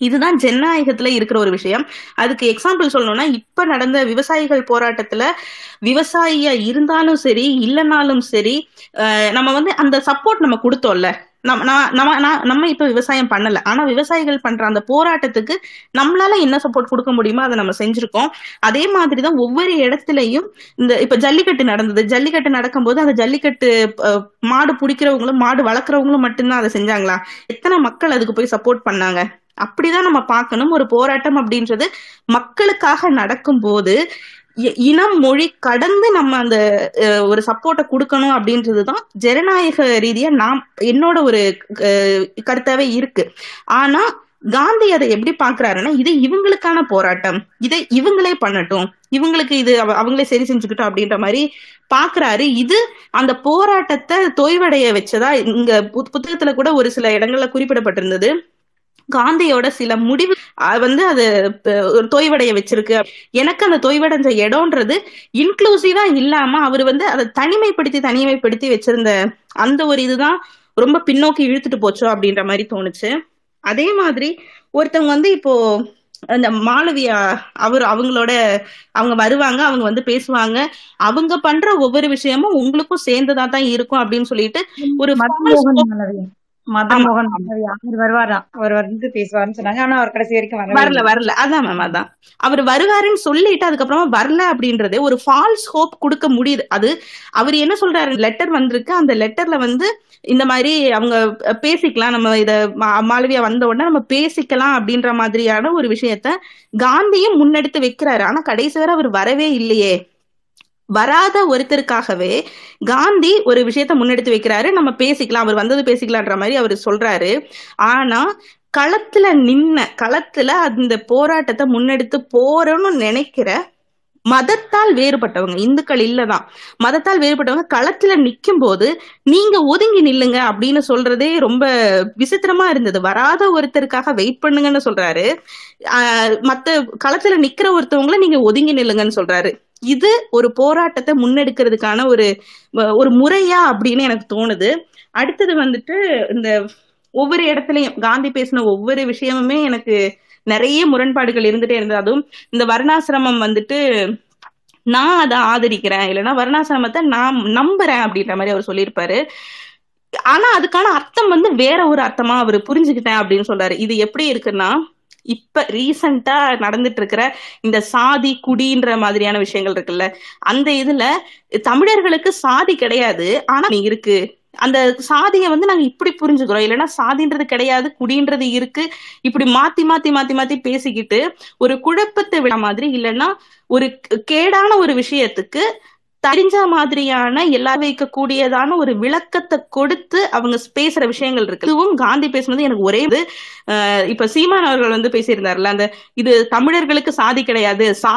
இதுதான் ஜனநாயகத்துல இருக்கிற ஒரு விஷயம். அதுக்கு எக்ஸாம்பிள் சொல்லணும்னா இப்ப நடந்த விவசாயிகள் போராட்டத்துல விவசாயியா இருந்தாலும் சரி இல்லைனாலும் சரி நம்ம வந்து அந்த சப்போர்ட் நம்ம கொடுத்தோம்ல. நம்ம நான் நம்ம நம்ம இப்ப விவசாயம் பண்ணல. ஆனா விவசாயிகள் பண்ற அந்த போராட்டத்துக்கு நம்மளால என்ன சப்போர்ட் கொடுக்க முடியுமோ அதை நம்ம செஞ்சிருக்கோம். அதே மாதிரிதான் ஒவ்வொரு இடத்துலயும் இந்த இப்ப ஜல்லிக்கட்டு நடந்தது. ஜல்லிக்கட்டு நடக்கும்போது அந்த ஜல்லிக்கட்டு மாடு பிடிக்கிறவங்களும் மாடு வளர்க்குறவங்களும் மட்டும்தான் அதை செஞ்சாங்களா? எத்தனை மக்கள் அதுக்கு போய் சப்போர்ட் பண்ணாங்க? அப்படிதான் நம்ம பார்க்கணும். ஒரு போராட்டம் அப்படின்றது மக்களுக்காக நடக்கும்போது இ- இனம் மொழி கடந்து நம்ம அந்த அஹ், ஒரு சப்போர்ட்டை கொடுக்கணும் அப்படின்றதுதான் ஜனநாயக ரீதியா நாம் என்னோட ஒரு அஹ், கருத்தாவே இருக்கு. ஆனா காந்தி அதை எப்படி பாக்குறாருன்னா இது இவங்களுக்கான போராட்டம். இதை இவங்களே பண்ணட்டும். இவங்களுக்கு இது அவ- அவங்களே சரி செஞ்சுக்கிட்டோம் அப்படின்ற மாதிரி பாக்குறாரு இது அந்த போராட்டத்தை தொய்வடைய வச்சதா இங்க புத்- புத்தகத்துல கூட ஒரு சில இடங்கள்ல குறிப்பிடப்பட்டிருந்தது. காந்தியோட சில முடிவு வந்து அது ஒரு தொய்வடைய வச்சிருக்கு. எனக்கு அந்த தொய்வடைஞ்ச இடம்ன்றது இன்க்ளூசிவா இல்லாம அவர் வந்து அதை தனிமைப்படுத்தி தனிமைப்படுத்தி வச்சிருந்த அந்த ஒரு இதுதான் ரொம்ப பின்னோக்கி இழுத்துட்டு போச்சோ அப்படின்ற மாதிரி தோணுச்சு. அதே மாதிரி ஒருத்தவங்க வந்து இப்போ அந்த மாளவியா அவர் அவங்களோட அவங்க வருவாங்க அவங்க வந்து பேசுவாங்க. அவங்க பண்ற ஒவ்வொரு விஷயமும் உங்களுக்கும் சேர்ந்ததா தான் இருக்கும் அப்படின்னு சொல்லிட்டு ஒரு மாளவியா அவர் வருவாராம் அவர் வந்து பேசுவாருன்னு சொன்னாங்க. ஆனா அவர் கடைசி வரைக்கும் வரவே வரல. வரல. அதான் மேம் அதான். அவர் வருவாருன்னு சொல்லிட்டு அதுக்கப்புறமா வரல அப்படின்றது ஒரு ஃபால்ஸ் ஹோப் கொடுக்க முடியுது. அது அவர் என்ன சொல்றாரு? லெட்டர் வந்திருக்கு. அந்த லெட்டர்ல வந்து இந்த மாதிரி அவங்க பேசிக்கலாம். நம்ம இத மாளவியா வந்த உடனே நம்ம பேசிக்கலாம் அப்படின்ற மாதிரியான ஒரு விஷயத்த காந்தியும் முன்னெடுத்து வைக்கிறாரு. ஆனா கடைசி வரை அவர் வரவே இல்லையே. வராத ஒருத்தருக்காகவே காந்தி ஒரு விஷயத்த முன்னெடுத்து வைக்கிறாரு. நம்ம பேசிக்கலாம் அவர் வந்தது பேசிக்கலான்ற மாதிரி அவர் சொல்றாரு. ஆனா களத்துல நின்ன களத்துல அந்த போராட்டத்தை முன்னெடுத்து போறோம்னு நினைக்கிற மதத்தால் வேறுபட்டவங்க இந்துக்கள் இல்லதான். மதத்தால் வேறுபட்டவங்க களத்துல நிக்கும் போது நீங்க ஒதுங்கி நில்லுங்க அப்படின்னு சொல்றதே ரொம்ப விசித்திரமா இருந்தது. வராத ஒருத்தருக்காக வெயிட் பண்ணுங்கன்னு சொல்றாரு. ஆஹ் மத்த களத்துல நிக்கிற ஒருத்தவங்கள நீங்க ஒதுங்கி நில்லுங்கன்னு சொல்றாரு. இது ஒரு போராட்டத்தை முன்னெடுக்கிறதுக்கான ஒரு ஒரு முறையா அப்படின்னு எனக்கு தோணுது. அடுத்தது வந்துட்டு இந்த ஒவ்வொரு இடத்துலயும் காந்தி பேசின ஒவ்வொரு விஷயமுமே எனக்கு நிறைய முரண்பாடுகள் இருந்துட்டே இருந்தது. அதுவும் இந்த வர்ணாசிரமம் வந்துட்டு நான் அதை ஆதரிக்கிறேன். இல்லைன்னா வர்ணாசிரமத்தை நான் நம்புறேன் அப்படின்ற மாதிரி அவர் சொல்லியிருப்பாரு. ஆனா அதுக்கான அர்த்தம் வந்து வேற ஒரு அர்த்தமா அவர் புரிஞ்சுக்கிட்டேன் அப்படின்னு சொல்றாரு. இது எப்படி இருக்குன்னா இப்ப ரீசண்டா நடந்துட்டு இருக்கிற இந்த சாதி குடின்ற மாதிரியான விஷயங்கள் இருக்குல்ல அந்த இதுல தமிழர்களுக்கு சாதி கிடையாது ஆனா இருக்கு. அந்த சாதியை வந்து நாங்க இப்படி புரிஞ்சுக்கிறோம். இல்லைன்னா சாதின்றது கிடையாது குடின்றது இருக்கு. இப்படி மாத்தி மாத்தி மாத்தி மாத்தி பேசிக்கிட்டு ஒரு குழப்பத்தை விட மாதிரி இல்லைன்னா ஒரு கேடான ஒரு விஷயத்துக்கு தெரிஞ்ச மாதிரியான எல்லா வைக்கக்கூடியதான ஒரு விளக்கத்தை கொடுத்து அவங்க பேசுற விஷயங்கள் இருக்கு. இதுவும் காந்தி பேசுனது எனக்கு ஒரே இது. இப்ப சீமான் அவர்கள் வந்து பேசியிருந்தாருல அந்த இது தமிழர்களுக்கு சாதி கிடையாது சா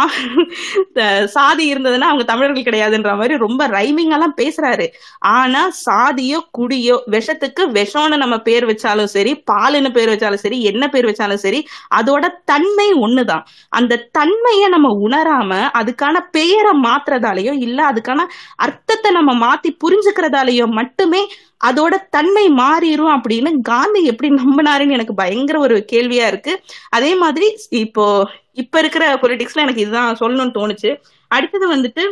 சாதி இருந்ததுன்னா அவங்க தமிழர்கள் கிடையாதுன்ற மாதிரி ரொம்ப ரைமிங் எல்லாம் பேசுறாரு. ஆனா சாதியோ குடியோ விஷத்துக்கு விஷம்னு நம்ம பேர் வச்சாலும் சரி பாலுன்னு பேர் வச்சாலும் சரி என்ன பேர் வச்சாலும் சரி அதோட தன்மை ஒண்ணுதான். அந்த தன்மையை நம்ம உணராம அதுக்கான பெயரை மாத்துறதாலேயோ இல்ல அதுக்கான அர்த்தத்தை நம்ம மாத்தி புரிஞ்சுக்கிறதாலேயோ மட்டுமே அதோட தன்மை மாறிடும் அப்படின்னு காந்தி எப்படி நம்பினாருன்னு எனக்கு பயங்கர ஒரு கேள்வியா இருக்கு. அதே மாதிரி இப்போ இப்ப இருக்கிற பொலிட்டிக்ஸ்ல எனக்கு இதுதான் சொல்லணும்னு தோணுச்சு. அடுத்தது வந்துட்டு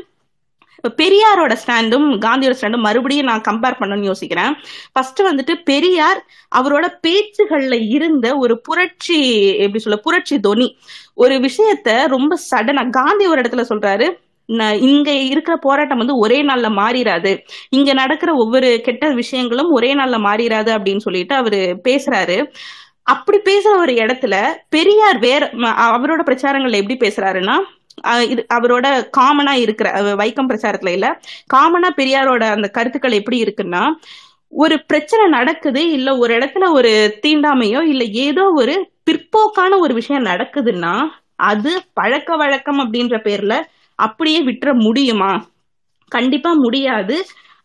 பெரியாரோட ஸ்டாண்டும் காந்தியோட ஸ்டாண்டும் மறுபடியும் நான் கம்பேர் பண்ணணும்னு யோசிக்கிறேன். ஃபர்ஸ்ட் வந்துட்டு பெரியார் அவரோட பேச்சுகள்ல இருந்த ஒரு புரட்சி எப்படி சொல்ல புரட்சி தொனி. ஒரு விஷயத்த ரொம்ப சடனா காந்தி ஒரு இடத்துல சொல்றாரு. இங்க இருக்கிற போராட்டம் வந்து ஒரே நாள்ல மாறிடாது இங்க நடக்கிற ஒவ்வொரு கெட்ட விஷயங்களும் ஒரே நாள்ல மாறிடாது அப்படின்னு சொல்லிட்டு அவரு பேசுறாரு. அப்படி பேசுற ஒரு இடத்துல பெரியார் வேற அவரோட பிரச்சாரங்கள்ல எப்படி பேசுறாருன்னா இது அவரோட காமனா இருக்கிற வைக்கம் பிரச்சாரத்துல இல்ல காமனா பெரியாரோட அந்த கருத்துக்கள் எப்படி இருக்குன்னா ஒரு பிரச்சனை நடக்குது இல்ல ஒரு இடத்துல ஒரு தீண்டாமையோ இல்ல ஏதோ ஒரு பிற்போக்கான ஒரு விஷயம் நடக்குதுன்னா அது பழக்க வழக்கம் அப்படின்ற பேர்ல அப்படியே விட்டுற முடியுமா? கண்டிப்பா முடியாது.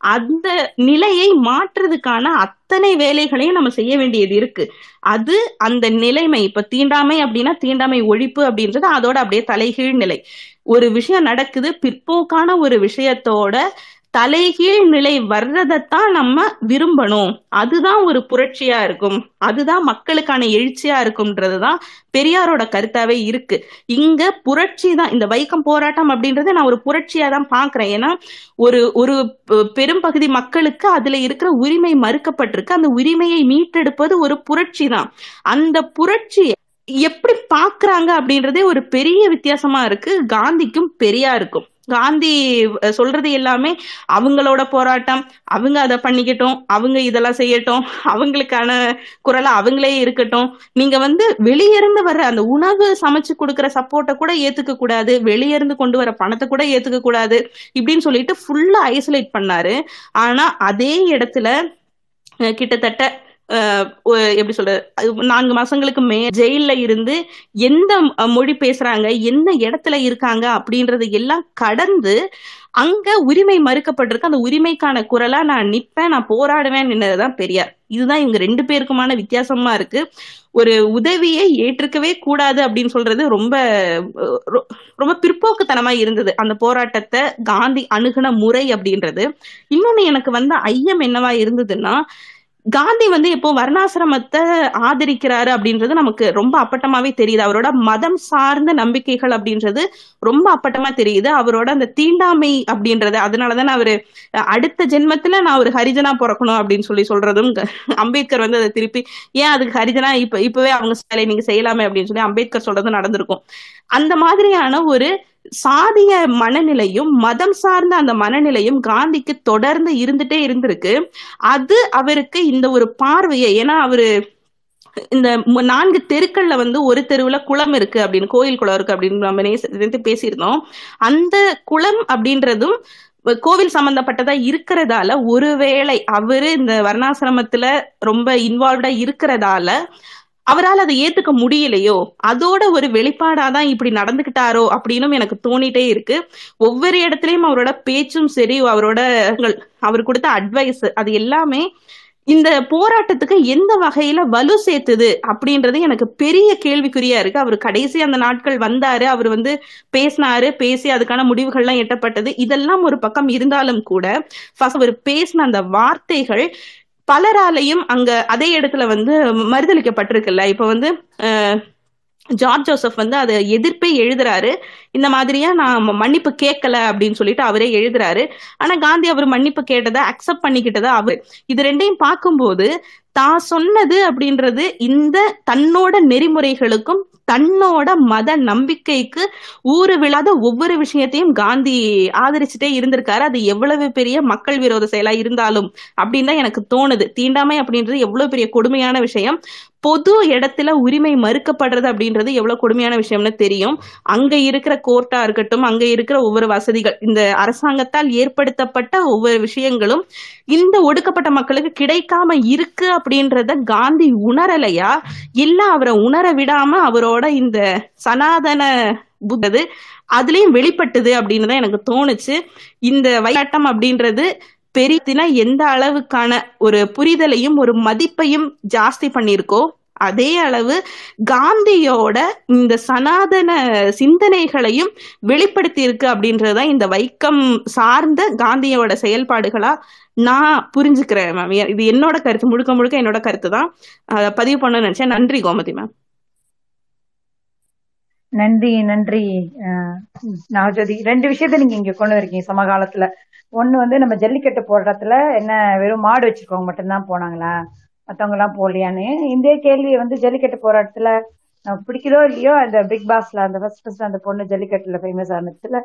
அந்த நிலையை மாற்றுறதுக்கான அத்தனை வேலைகளையும் நம்ம செய்ய வேண்டியது இருக்கு. அது அந்த நிலைமை இப்ப தீண்டாமை அப்படின்னா தீண்டாமை ஒழிப்பு அப்படின்றது அதோட அப்படியே தலைகீழ் நிலை. ஒரு விஷயம் நடக்குது பிற்போக்கான ஒரு விஷயத்தோட தலைகீழ் நிலை வர்றதைத்தான் நம்ம விரும்பணும். அதுதான் ஒரு புரட்சியா இருக்கும். அதுதான் மக்களுக்கான எழுச்சியா இருக்கும்ன்றதுதான் பெரியாரோட கருத்தாவே இருக்கு. இங்க புரட்சி தான் இந்த வைக்கம் போராட்டம் அப்படின்றத நான் ஒரு புரட்சியா தான் பாக்குறேன் ஏன்னா ஒரு ஒரு பெரும் பகுதி மக்களுக்கு அதுல இருக்கிற உரிமை மறுக்கப்பட்டிருக்கு. அந்த உரிமையை மீட்டெடுப்பது ஒரு புரட்சி தான். அந்த புரட்சி எப்படி பாக்குறாங்க அப்படின்றதே ஒரு பெரிய வித்தியாசமா இருக்கு. காந்திக்கும் பெரியாருக்கும். காந்தி சொல்றது எல்லாமே அவங்களோட போராட்டம். அவங்க அதை பண்ணிக்கட்டும். அவங்க இதெல்லாம் செய்யட்டும். அவங்களுக்கான குரலா அவங்களே இருக்கட்டும். நீங்க வந்து வெளியிருந்து வர அந்த உணவு சமைச்சு கொடுக்குற சப்போர்ட்டை கூட ஏத்துக்க கூடாது. வெளியிருந்து கொண்டு வர பணத்தை கூட ஏத்துக்க கூடாது. இப்படின்னு சொல்லிட்டு ஃபுல்லா ஐசோலேட் பண்ணாரு. ஆனா அதே இடத்துல கிட்டத்தட்ட எப்படி சொல்றது? நான்கு மாசங்களுக்கு மே ஜெயில இருந்து எந்த மொழி பேசுறாங்க எந்த இடத்துல இருக்காங்க அப்படின்றது எல்லாம் கடந்து அங்க உரிமை மறுக்கப்பட்டிருக்கு. அந்த உரிமைக்கான குரலா நான் நிப்பேன் நான் போராடுவேன் நின்னதுதான் பெரியார். இதுதான் இவங்க ரெண்டு பேருக்குமான வித்தியாசமா இருக்கு. ஒரு உதவியை ஏற்றுக்கவே கூடாது அப்படின்னு சொல்றது ரொம்ப ரொம்ப பிற்போக்குத்தனமா இருந்தது. அந்த போராட்டத்தை காந்தி அணுகுன முறை அப்படின்றது. இன்னொன்னு எனக்கு வந்த ஐயம் என்னவா இருந்ததுன்னா காந்தி வந்து இப்போ வர்ணாசிரமத்தை ஆதரிக்கிறாரு அப்படின்றது நமக்கு ரொம்ப அப்பட்டமாவே தெரியுது. அவரோட மதம் சார்ந்த நம்பிக்கைகள் அப்படின்றது ரொம்ப அப்பட்டமா தெரியுது. அவரோட அந்த தீண்டாமை அப்படின்றது அதனாலதான் அவரு அடுத்த ஜென்மத்துல நான் ஒரு ஹரிஜனா பிறக்கணும் அப்படின்னு சொல்லி சொல்றதும் அம்பேத்கர் வந்து அதை திருப்பி ஏன் அதுக்கு ஹரிஜனா? இப்ப இப்பவே அவங்க வேலையை நீங்க செய்யலாமே? அப்படின்னு சொல்லி அம்பேத்கர் சொல்றது நடந்திருக்கும். அந்த மாதிரியான ஒரு சாதிய மனநிலையும் மதம் சார்ந்த அந்த மனநிலையும் காந்திக்கு தொடர்ந்து இருந்துட்டே இருந்திருக்கு. அது அவருக்கு இந்த ஒரு பார்வையை ஏன்னா அவரு இந்த நான்கு தெருக்கள்ல வந்து ஒரு தெருவுல குளம் இருக்கு அப்படின்னு கோயில் குளம் இருக்கு அப்படின்னு நம்ம நேச பேசியிருந்தோம். அந்த குளம் அப்படின்றதும் கோவில் சம்பந்தப்பட்டதா இருக்கிறதால ஒருவேளை அவரு இந்த வர்ணாசிரமத்துல ரொம்ப இன்வால்வ்டா இருக்கிறதால அவரால் அதை ஏத்துக்க முடியலையோ அதோட ஒரு வெளிப்பாடாதான் இப்படி நடந்துகிட்டாரோ அப்படின்னு எனக்கு தோணிட்டே இருக்கு. ஒவ்வொரு இடத்துலயும் அவரோட பேச்சும் சரி அவரோட அவர் கொடுத்த அட்வைஸ் அது எல்லாமே இந்த போராட்டத்துக்கு எந்த வகையில வலு சேர்த்துது அப்படின்றது எனக்கு பெரிய கேள்விக்குறியா இருக்கு. அவர் கடைசி அந்த நாட்கள் வந்தாரு அவர் வந்து பேசினாரு பேசி அதுக்கான முடிவுகள்லாம் எட்டப்பட்டது. இதெல்லாம் ஒரு பக்கம் இருந்தாலும் கூட அவர் பேசின அந்த வார்த்தைகள் பலராலையும் அங்க அதே இடத்துல வந்து மறுதளிக்கப்பட்டிருக்குல்ல. இப்ப வந்து ஜார்ஜ் ஜோசப் வந்து அதை எதிர்ப்பே எழுதுறாரு. இந்த மாதிரியா நான் மன்னிப்பு கேட்கல அப்படின்னு சொல்லிட்டு அவரே எழுதுறாரு. ஆனா காந்தி அவர் மன்னிப்பு கேட்டதை அக்செப்ட் பண்ணிக்கிட்டதா அவர் இது ரெண்டையும் பார்க்கும்போது தான் சொன்னது அப்படின்றது இந்த தன்னோட நெறிமுறைகளுக்கும் தன்னோட மத நம்பிக்கைக்கு ஊறு விழாத ஒவ்வொரு விஷயத்தையும் காந்தி ஆதரிச்சுட்டே இருந்திருக்காரு. அது எவ்வளவு பெரிய மக்கள் விரோத செயலா இருந்தாலும் அப்படின்னு தான் எனக்கு தோணுது. தீண்டாமை அப்படின்றது எவ்வளவு பெரிய கொடுமையான விஷயம். பொது இடத்துல உரிமை மறுக்கப்படுறது அப்படின்றது எவ்வளவு கொடுமையான விஷயம்னு தெரியும். அங்க இருக்கிற கோர்ட்டா இருக்கட்டும் அங்க இருக்கிற ஒவ்வொரு வசதிகள் இந்த அரசாங்கத்தால் ஏற்படுத்தப்பட்ட ஒவ்வொரு விஷயங்களும் இந்த ஒடுக்கப்பட்ட மக்களுக்கு கிடைக்காம இருக்கு அப்படின்றத காந்தி உணரலையா? இல்ல அவரை உணர விடாம அவரோட இந்த சனாதன புத்தது அதுலயும் வெளிப்பட்டது அப்படின்னு தான் எனக்கு தோணுச்சு. இந்த வையாட்டம் அப்படின்றது பெரிதுனா எந்த அளவுக்கான ஒரு புரிதலையும் ஒரு மதிப்பையும் ஜாஸ்தி பண்ணியிருக்கோ அதே அளவு காந்தியோட இந்த சனாதன சிந்தனைகளையும் வெளிப்படுத்தி இருக்கு அப்படின்றதுதான் இந்த வைக்கம் சார்ந்த காந்தியோட செயல்பாடுகளா நான் புரிஞ்சுக்கிறேன் மேம் இது என்னோட கருத்து முழுக்க முழுக்க என்னோட கருத்து தான். பதிவு பண்ண நினைச்சேன். நன்றி கோமதி மேம் நன்றி நன்றி. நவஜோதி ரெண்டு விஷயத்த நீங்க இங்க கொண்டு வரீங்க சமகாலத்துல. ஒன்று வந்து நம்ம ஜல்லிக்கட்டு போடுறதுல என்ன வெறும் மாடு வச்சுருக்கவங்க மட்டும்தான் போனாங்களா? மற்றவங்கலாம் போகலையான்னு. இந்த கேள்வியை வந்து ஜல்லிக்கட்டு போராட்டத்துல பிடிக்கிறோ இல்லையோ அந்த பிக் பாஸ்ல அந்த ஃபர்ஸ்ட் ஃபர்ஸ்ட் அந்த பொண்ணு ஜல்லிக்கட்டுல ஃபேமஸ் ஆனதுல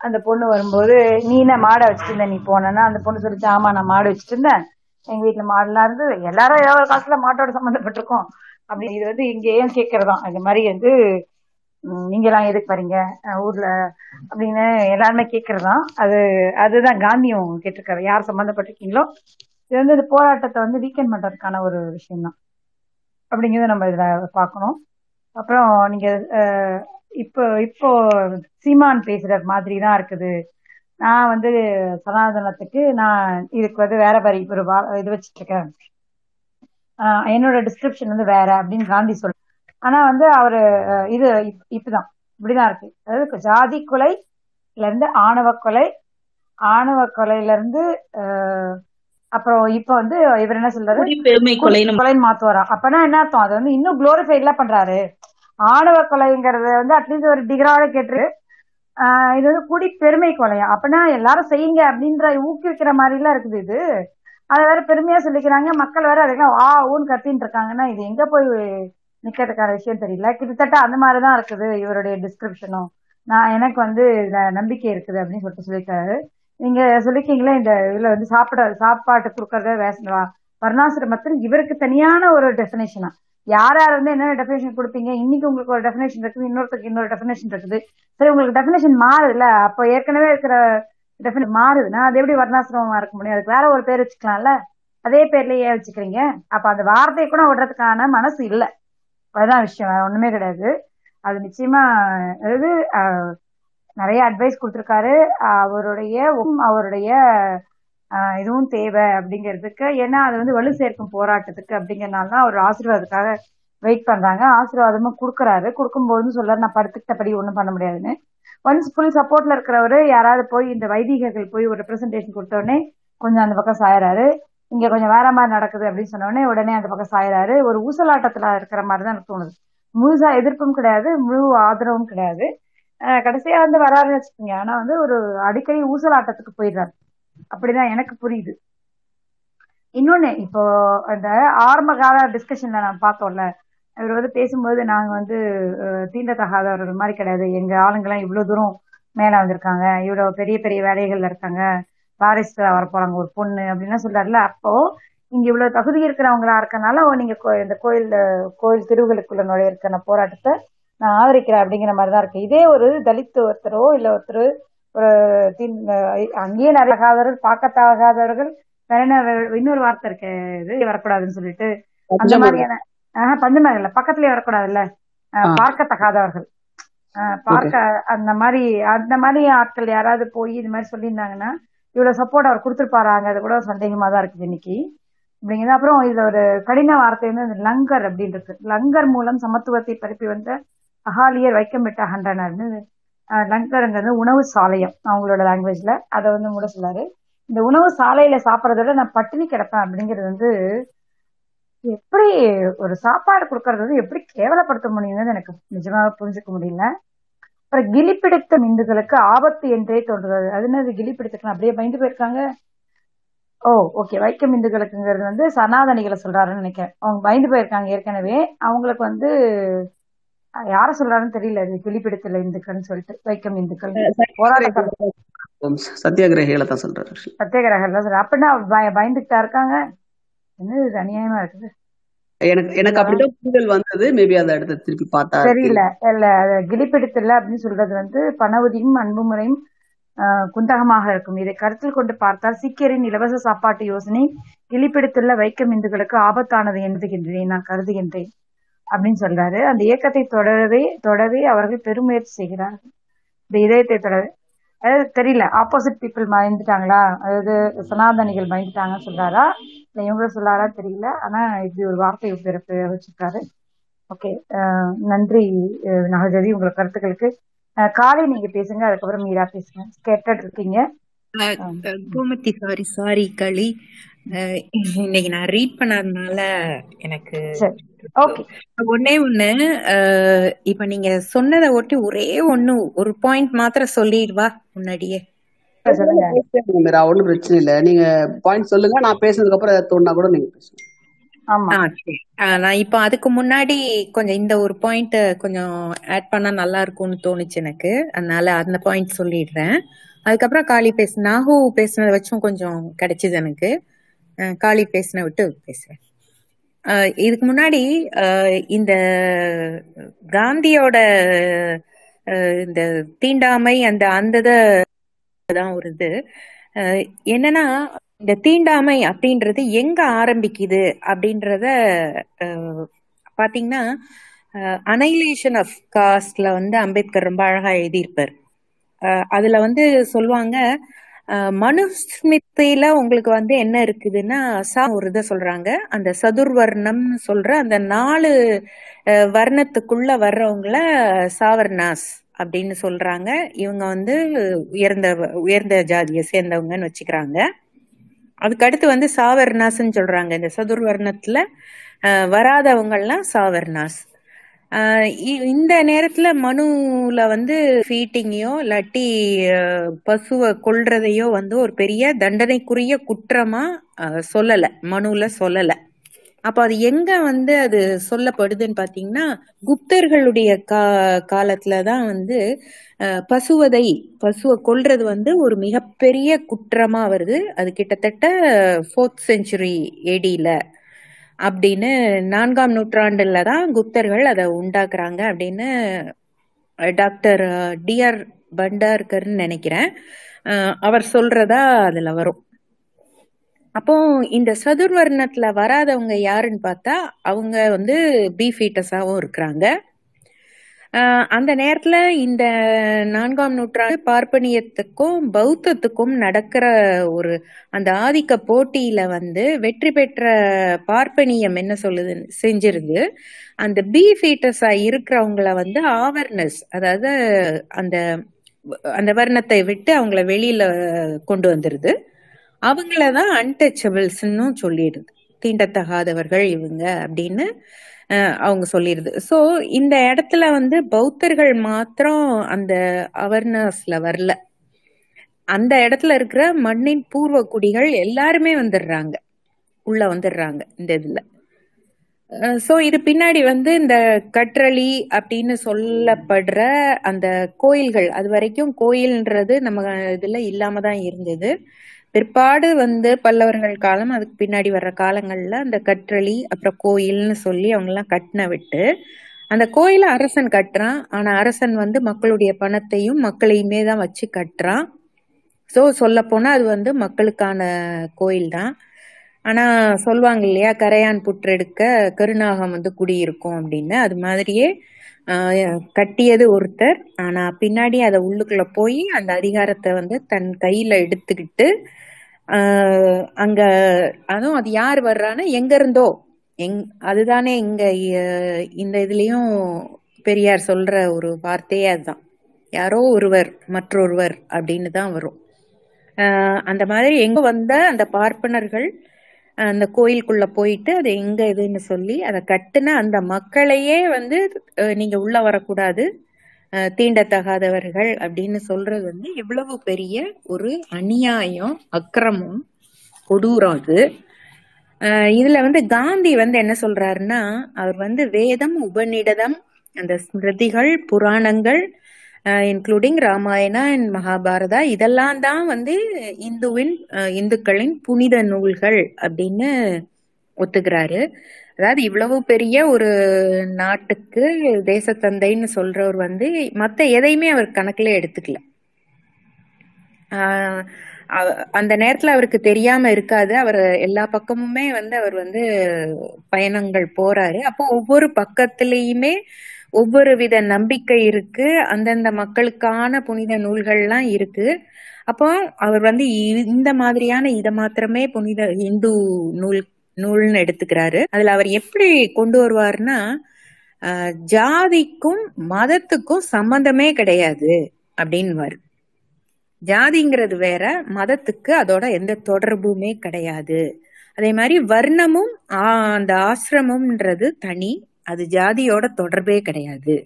அந்த பொண்ணு வரும்போது நீ என்ன மாடை வச்சுட்டு இருந்த? நீ போனா அந்த பொண்ணு சொல்லிச்சு ஆமா நான் மாடு வச்சுட்டு இருந்தேன். எங்க வீட்டுல மாடுலாம் இருந்து எல்லாரும் ஏதாவது காசுல மாட்டோட சம்மந்தப்பட்டிருக்கோம். அப்படி இது வந்து இங்கேயும் கேட்கறதான் கேக்குறதாம் இந்த மாதிரி வந்து நீங்க எல்லாம் எதுக்கு வரீங்க? ஊர்ல அப்படின்னு எல்லாருமே கேக்குறதுதான். அது அதுதான் காந்தியும் கேட்டிருக்காரு. யார் சம்மந்தப்பட்டிருக்கீங்களோ? இது வந்து இந்த போராட்டத்தை வந்து வீக்கெண்ட் பண்றதுக்கான ஒரு விஷயம் தான் அப்படிங்கிறத நம்ம இதுல பார்க்கணும். அப்புறம் நீங்க இப்போ இப்போ சீமான் பேசுற மாதிரி தான் இருக்குது. நான் வந்து சனாதனத்துக்கு நான் இதுக்கு வந்து வேற இப்போ ஒரு இது வச்சிட்டு இருக்கேன். என்னோட டிஸ்கிரிப்ஷன் வந்து வேற அப்படின்னு காந்தி சொல்ல ஆனா வந்து அவரு இது இப்படிதான் இப்படிதான் இருக்கு. அதாவது ஜாதி கொலைல இருந்து ஆணவ கொலை ஆணவ கொலையில இருந்து அப்புறம் இப்ப வந்து இவர் என்ன சொல்றாரு? கொலைன்னு மாத்துவாரா? அப்பனா என்ன அர்த்தம்? அது வந்து இன்னும் குளோரிஃபைட்ல பண்றாரு. ஆணவ கொலைங்கிறத வந்து அட்லீஸ்ட் ஒரு டிகிரால கேட்டு இது வந்து குடி பெருமை கொலையா? அப்பனா எல்லாரும் செய்யுங்க அப்படின்ற ஊக்குவிக்கிற மாதிரி எல்லாம் இருக்குது இது. அதை வேற பெருமையா சொல்லிக்கிறாங்க. மக்கள் வேற அதுக்கெல்லாம் வா ஊன்னு கத்தின்னு இருக்காங்கன்னா இது எங்க போய் நிக்கிறதுக்கான விஷயம் தெரியல. கிட்டத்தட்ட அந்த மாதிரிதான் இருக்குது இவருடைய டிஸ்கிரிப்ஷனும் நான் எனக்கு வந்து நம்பிக்கை இருக்குது அப்படின்னு சொல்லிட்டு சொல்லியிருக்காரு. நீங்க சொல்லிருக்கீங்களே இந்த இதுல வந்து சாப்பிட சாப்பாட்டு கொடுக்கறத வேசனவா வர்ணாசிரமத்தில் இவருக்கு தனியான ஒரு டெஃபினேஷனா யார் யார் வந்து என்னென்ன டெஃபினேஷன் கொடுப்பீங்க? இன்னைக்கு உங்களுக்கு ஒரு டெஃபினேஷன் இருக்குது இன்னொருத்தருக்கு இன்னொரு டெஃபினேஷன் இருக்குது. சரி உங்களுக்கு டெஃபினேஷன் மாறுதுல்ல. அப்போ ஏற்கனவே இருக்கிற டெபினேஷன் மாறுதுன்னா அது எப்படி வர்ணாசிரமமா இருக்க முடியும்? அதுக்கு வேற ஒரு பேர் வச்சுக்கலாம்ல. அதே பேர்லயே வச்சுக்கிறீங்க. அப்ப அந்த வார்த்தையை கூட விடுறதுக்கான மனசு இல்லை. அதுதான் விஷயம் வேற ஒண்ணுமே கிடையாது. அது நிச்சயமா அதாவது நிறைய அட்வைஸ் கொடுத்துருக்காரு. அவருடைய அவருடைய இதுவும் தேவை அப்படிங்கிறதுக்கு ஏன்னா அது வந்து வலு சேர்க்கும் போராட்டத்துக்கு அப்படிங்கறனால தான் அவர் ஆசீர்வாதத்துக்காக வெயிட் பண்றாங்க. ஆசீர்வாதமும் கொடுக்குறாரு. கொடுக்கும்போது சொல்ல நான் படுத்துக்கிட்டபடி ஒன்றும் பண்ண முடியாதுன்னு. ஒன்ஸ் ஃபுல் சப்போர்ட்ல இருக்கிறவரு யாராவது போய் இந்த வைதிகர்கள் போய் ஒரு ரெப்ரஸன்டேஷன் கொடுத்தோடனே கொஞ்சம் அந்த பக்கம் சாயறாரு. இங்க கொஞ்சம் வேற மாதிரி நடக்குது அப்படின்னு சொன்ன உடனே அந்த பக்கம் சாயிறாரு. ஒரு ஊசலாட்டத்துல இருக்கிற மாதிரி தான் எனக்கு தோணுது. முழுசா எதிர்ப்பும் கிடையாது முழு ஆதரவும் கிடையாது. அஹ் கடைசியா வந்து வராருன்னு வச்சுக்கோங்க. ஆனா வந்து ஒரு அடிக்கடி ஊசலாட்டத்துக்கு போயிடுறாரு. அப்படிதான் எனக்கு புரியுது. இன்னொன்னு இப்போ அந்த ஆரம்ப கால டிஸ்கஷன்ல நான் பார்த்தோம்ல இவர் வந்து பேசும்போது நாங்க வந்து அஹ், தீண்டத்தகாதவர்கள் மாதிரி கிடையாது. எங்க ஆளுங்கெல்லாம் இவ்வளவு தூரம் மேல வந்திருக்காங்க. இவ்வளவு பெரிய பெரிய வேலைகள்ல இருக்காங்க. பாரிஸ்டரா வர போறாங்க ஒரு பொண்ணு அப்படின்லாம் சொல்றாருல அப்போ இங்க இவ்வளவு தகுதி இருக்கிறவங்களா இருக்கனால நீங்க இந்த கோயில் கோயில் திருவுகளுக்குள்ள நுழையிருக்கிற போராட்டத்தை நான் ஆதரிக்கிறேன் அப்படிங்கிற மாதிரி தான் இருக்கு. இதே ஒரு தலித் ஒருத்தரோ இல்ல ஒருத்தர் ஒரு அங்கேயே நிறைய தகாதவர்கள் பார்க்கத்தகாதவர்கள் வேற என்ன வே- இன்னொரு வார்த்தை இருக்கு இது வரக்கூடாதுன்னு சொல்லிட்டு அந்த. மாதிரியான ஆஹ் பஞ்சமர்கள் இல்ல பக்கத்துலயே வரக்கூடாதுல்ல. பார்க்கத்தகாதவர்கள். பார்க்க அந்த மாதிரி அந்த மாதிரி ஆட்கள் யாராவது போய் இது மாதிரி சொல்லியிருந்தாங்கன்னா இவ்வளவு சப்போர்ட் அவர் கொடுத்துருப்பாராங்கிறது கூட சந்தேகமா தான் இருக்குது இன்னைக்கு. அப்படிங்கிறது அப்புறம் இதுல ஒரு கடின வார்த்தை வந்து இந்த லங்கர் அப்படின்றது. லங்கர் மூலம் சமத்துவத்தை பரப்பி வந்த அகாலியர் வைக்கமிட்ட அகன்றனர்னு லங்கருங்கிறது உணவு சாலையம் அவங்களோட லாங்குவேஜ்ல அதை வந்து மூட சொல்லாரு. இந்த உணவு சாலையில சாப்பிட்றத விட நான் பட்டினி கிடப்பேன் அப்படிங்கிறது வந்து எப்படி ஒரு சாப்பாடு கொடுக்கறது வந்து எப்படி கேவலப்படுத்த முடியும்னு எனக்கு நிஜமாக புரிஞ்சுக்க முடியல. அப்புறம் கிளி பிடித்த இந்துக்களுக்கு ஆபத்து என்றே தோன்றுகிறது. அது என்னது? கிளி பிடித்துக்கலாம் அப்படியே பயந்து போயிருக்காங்க. ஓ ஓகே வைக்கம் இந்துக்களுக்குங்கிறது வந்து சனாதனிகளை சொல்றாருன்னு நினைக்கிறேன். அவங்க பயந்து போயிருக்காங்க ஏற்கனவே. அவங்களுக்கு வந்து யார சொல்றாருன்னு தெரியல. அது கிளி பிடித்தல இந்துக்கள்னு சொல்லிட்டு வைக்கம் இந்துக்கள் சத்தியாகிரகிகளை தான் சொல்றாரு. தான் சொல்றாரு. அப்படின்னா பய பயந்துகிட்டா இருக்காங்க. என்ன இது அநியாயமா இருக்குது? எனக்கு எனக்கு அப்படிதான் புரிதல் வந்தது. மேபி அந்த இடத்த திருப்பி பார்த்தா தெரியல. இல்ல அது கிளிப்பிடித்தல அப்படின்னு சொல்றது வந்து பணவதியும் அன்புமுறையும் குந்தகமாக இருக்கும். இதை கருத்தில் கொண்டு பார்த்தால் சீக்கியரின் இலவச சாப்பாட்டு யோசனை கிளிப்பிடித்துள்ள வைக்கம் இந்துக்களுக்கு ஆபத்தானது எண்ணுகின்றேன் நான் கருதுகின்றேன் அப்படின்னு சொல்றாரு. அந்த இயக்கத்தை தொடரவே தொடவே அவர்கள் பெருமுயற்சி செய்கிறார்கள். இந்த இதயத்தை தொடர அதாவது தெரியல ஆப்போசிட் பீப்புள் பயந்துட்டாங்களா அதாவது சனாதனிகள் பயந்துட்டாங்கன்னு சொல்றாரா? இவங்க சொல்லாரா தெரியல. ஆனா இப்படி ஒரு வார்த்தை பிறப்பு வச்சிருக்காரு. ஓகே நன்றி நாகஜோதி உங்களோட கருத்துக்களுக்கு. காலை நீங்க பேசுங்க அதுக்கப்புறம் மீரா பேசுங்க. கேட்டுட்டு இருக்கீங்க. கோமதி சாரி சாரி களி. இன்னைக்கு நான் ரீட் பண்ணதுனால எனக்கு ஒன்னே ஒண்ணு இப்ப நீங்க சொன்னதை ஒட்டி ஒரே ஒண்ணு ஒரு பாயிண்ட் மாத்திரம் சொல்லிடுவா முன்னாடியே. சொல்லுங்க. மீரா ஒண்ணும் பிரச்சனை இல்ல. நீங்க பாயிண்ட் சொல்லுங்க. நான் பேசுனதுக்கு அப்புறம் ஏதாவது தோணுனா கூட நீங்க பேசுங்க. நான் இப்போ அதுக்கு முன்னாடி கொஞ்சம் இந்த ஒரு பாயிண்ட் கொஞ்சம் ஆட் பண்ணா நல்லா இருக்கும்னு தோணுச்சு எனக்கு. அதனால அந்த பாயிண்ட் சொல்லிடுறேன். அதுக்கப்புறம் காளி பேச நாகு பேசுனதை வச்சும் கொஞ்சம் கிடைச்சது எனக்கு. காளி பேசின விட்டு பேசுறேன். இதுக்கு முன்னாடி இந்த காந்தியோட இந்த தீண்டாமை அந்த அந்த இத தான் ஒரு இது. என்னன்னா இந்த தீண்டாமை அப்படின்றது எங்க ஆரம்பிக்குது அப்படின்றத பாத்தீங்கன்னா அனைலேஷன் ஆஃப் காஸ்ட்ல வந்து அம்பேத்கர் ரொம்ப அழகா எழுதியிருப்பார். அஹ், அதுல வந்து சொல்லுவாங்க மனுஸ்மித்தையில உங்களுக்கு வந்து என்ன இருக்குதுன்னா சா ஒரு இதை சொல்றாங்க அந்த சதுர்வர்ணம்னு சொல்ற அந்த நாலு வர்ணத்துக்குள்ள வர்றவங்கள சாவர்ணாஸ் அப்படின்னு சொல்றாங்க. இவங்க வந்து உயர்ந்த உயர்ந்த ஜாதியை சேர்ந்தவங்கன்னு வச்சுக்கிறாங்க. அதுக்கடுத்து வந்து சாவர்ணாஸ்ன்னு சொல்றாங்க. இந்த சதுர்வர்ணத்துல வராதவங்கள்லாம் சாவர்ணாஸ் இ- இந்த நேரத்துல மனுல வந்து ஃபீட்டிங்கையோ இல்லாட்டி பசுவை கொல்றதையோ வந்து ஒரு பெரிய தண்டனைக்குரிய குற்றமா சொல்லலை. மனுல சொல்லலை. அப்ப அது எங்க வந்து அது சொல்லப்படுதுன்னு பாத்தீங்கன்னா குப்தர்களுடைய கா காலத்துலதான் வந்து பசுவதை பசுவை கொல்றது வந்து ஒரு மிகப்பெரிய குற்றமா வருது. அது கிட்டத்தட்ட ஃபோர்த் செஞ்சுரி ஏடியில அப்படின்னு நான்காம் நூற்றாண்டுல தான் குப்தர்கள் அதை உண்டாக்குறாங்க அப்படின்னு டாக்டர் டிஆர் பண்டார்கர்னு நினைக்கிறேன். அவர் சொல்றதா அதுல வரும். அப்போ இந்த சதுர்வர்ணத்துல வராதவங்க யாருன்னு பார்த்தா அவங்க வந்து பி ஃபீட்டஸாவும் இருக்கிறாங்க. அந்த நேரத்துல இந்த நான்காம் நூற்றாண்டு பார்ப்பனியத்துக்கும் பௌத்தத்துக்கும் நடக்கிற ஒரு அந்த ஆதிக்க போட்டியில வந்து வெற்றி பெற்ற பார்ப்பனியம் என்ன சொல்லுது செஞ்சிருந்து அந்த பி ஃபீட்டஸா இருக்கிறவங்கள வந்து ஆவர்னஸ் அதாவது அந்த அந்த வர்ணத்தை விட்டு அவங்கள வெளியில கொண்டு வந்துருது. அவங்களதான் அன்டச்சபிள்ஸ்ன்னு சொல்லிடுது. தீண்டத்தகாதவர்கள் இவங்க அப்படின்னு அவங்க சொல்லிடுது. ஸோ இந்த இடத்துல வந்து பௌத்தர்கள் மாத்திரம் அந்த அவேர்னஸ்ல வரல. அந்த இடத்துல இருக்கிற மண்ணின் பூர்வ குடிகள் எல்லாருமே வந்துடுறாங்க. உள்ள வந்துடுறாங்க இந்த இதுல. ஸோ இது பின்னாடி வந்து இந்த கற்றளி அப்படின்னு சொல்லப்படுற அந்த கோயில்கள் அது வரைக்கும் கோயில்ன்றது நம்ம இதுல இல்லாம தான் இருந்தது. பிற்பாடு வந்து பல்லவர்கள் காலம் அதுக்கு பின்னாடி வர்ற காலங்களில் அந்த கற்றளி அப்புறம் கோயில்னு சொல்லி அவங்கெல்லாம் கட்டின விட்டு. அந்த கோயிலை அரசன் கட்டுறான். ஆனால் அரசன் வந்து மக்களுடைய பணத்தையும் மக்களையுமே தான் வச்சு கட்டுறான். ஸோ சொல்லப்போனால் அது வந்து மக்களுக்கான கோயில் தான். ஆனால் சொல்லுவாங்க இல்லையா கரையான் புற்றெடுக்க கருநாகம் வந்து குடியிருக்கும் அப்படின்னு. அது மாதிரியே கட்டியது ஒருத்தர். ஆனால் பின்னாடி அதை உள்ளுக்குள்ளே போய் அந்த அதிகாரத்தை வந்து தன் கையில் எடுத்துக்கிட்டு அங்க அதுவும் அது யார் வர்றான்னு எங்க இருந்தோ எங் அதுதானே இங்க இந்த இதுலயும் பெரியார் சொல்ற ஒரு வார்த்தையே அதுதான். யாரோ ஒருவர் மற்றொருவர் அப்படின்னு தான் வரும். அந்த மாதிரி எங்க வந்த அந்த பார்ப்பனர்கள் அந்த கோயிலுக்குள்ள போயிட்டு அது எங்க இதுன்னு சொல்லி அதை கட்டுன அந்த மக்களையே வந்து நீங்க உள்ள வரக்கூடாது. தீண்டத்தகாதவர்கள் அப்படின்னு சொல்றது வந்து எவ்வளவு பெரிய ஒரு அநியாயம் அக்கிரமம் கொடூரம் அது இதுல வந்து காந்தி வந்து என்ன சொல்றாருன்னா அவர் வந்து வேதம் உபநிடதம் அந்த ஸ்மிருதிகள் புராணங்கள் இன்க்ளூடிங் ராமாயணா அண்ட் மகாபாரதா இதெல்லாம் தான் வந்து இந்துவின் இந்துக்களின் புனித நூல்கள் அப்படின்னு ஒத்துக்கிறாரு. அதாவது இவ்வளவு பெரிய ஒரு நாட்டுக்கு தேசத்தந்தைன்னு சொல்றவர் வந்து மத்த எதையுமே அவர் கணக்குல எடுத்துக்கல. அந்த நேரத்துல அவருக்கு தெரியாம இருக்காது. அவர் எல்லா பக்கமுமே வந்து அவர் வந்து பயணங்கள் போறாரு. அப்போ ஒவ்வொரு பக்கத்திலயுமே ஒவ்வொரு வித நம்பிக்கை இருக்கு. அந்தந்த மக்களுக்கான புனித நூல்கள்லாம் இருக்கு. அப்போ அவர் வந்து இந்த மாதிரியான இதை மாத்திரமே புனித இந்து நூல் நூல்னு எடுத்துக்கிறாரு. அதுல அவர் எப்படி கொண்டு வருவாருன்னா ஜாதிக்கும் மதத்துக்கும் சம்பந்தமே கிடையாது அப்படின்னுவாரு. ஜாதிங்கிறது வேற மதத்துக்கு அதோட எந்த தொடர்புமே கிடையாது. அதே மாதிரி வர்ணமும் அந்த ஆசிரமம்ன்றது தனி. அது ஜாதியோட தொடர்பே கிடையாது.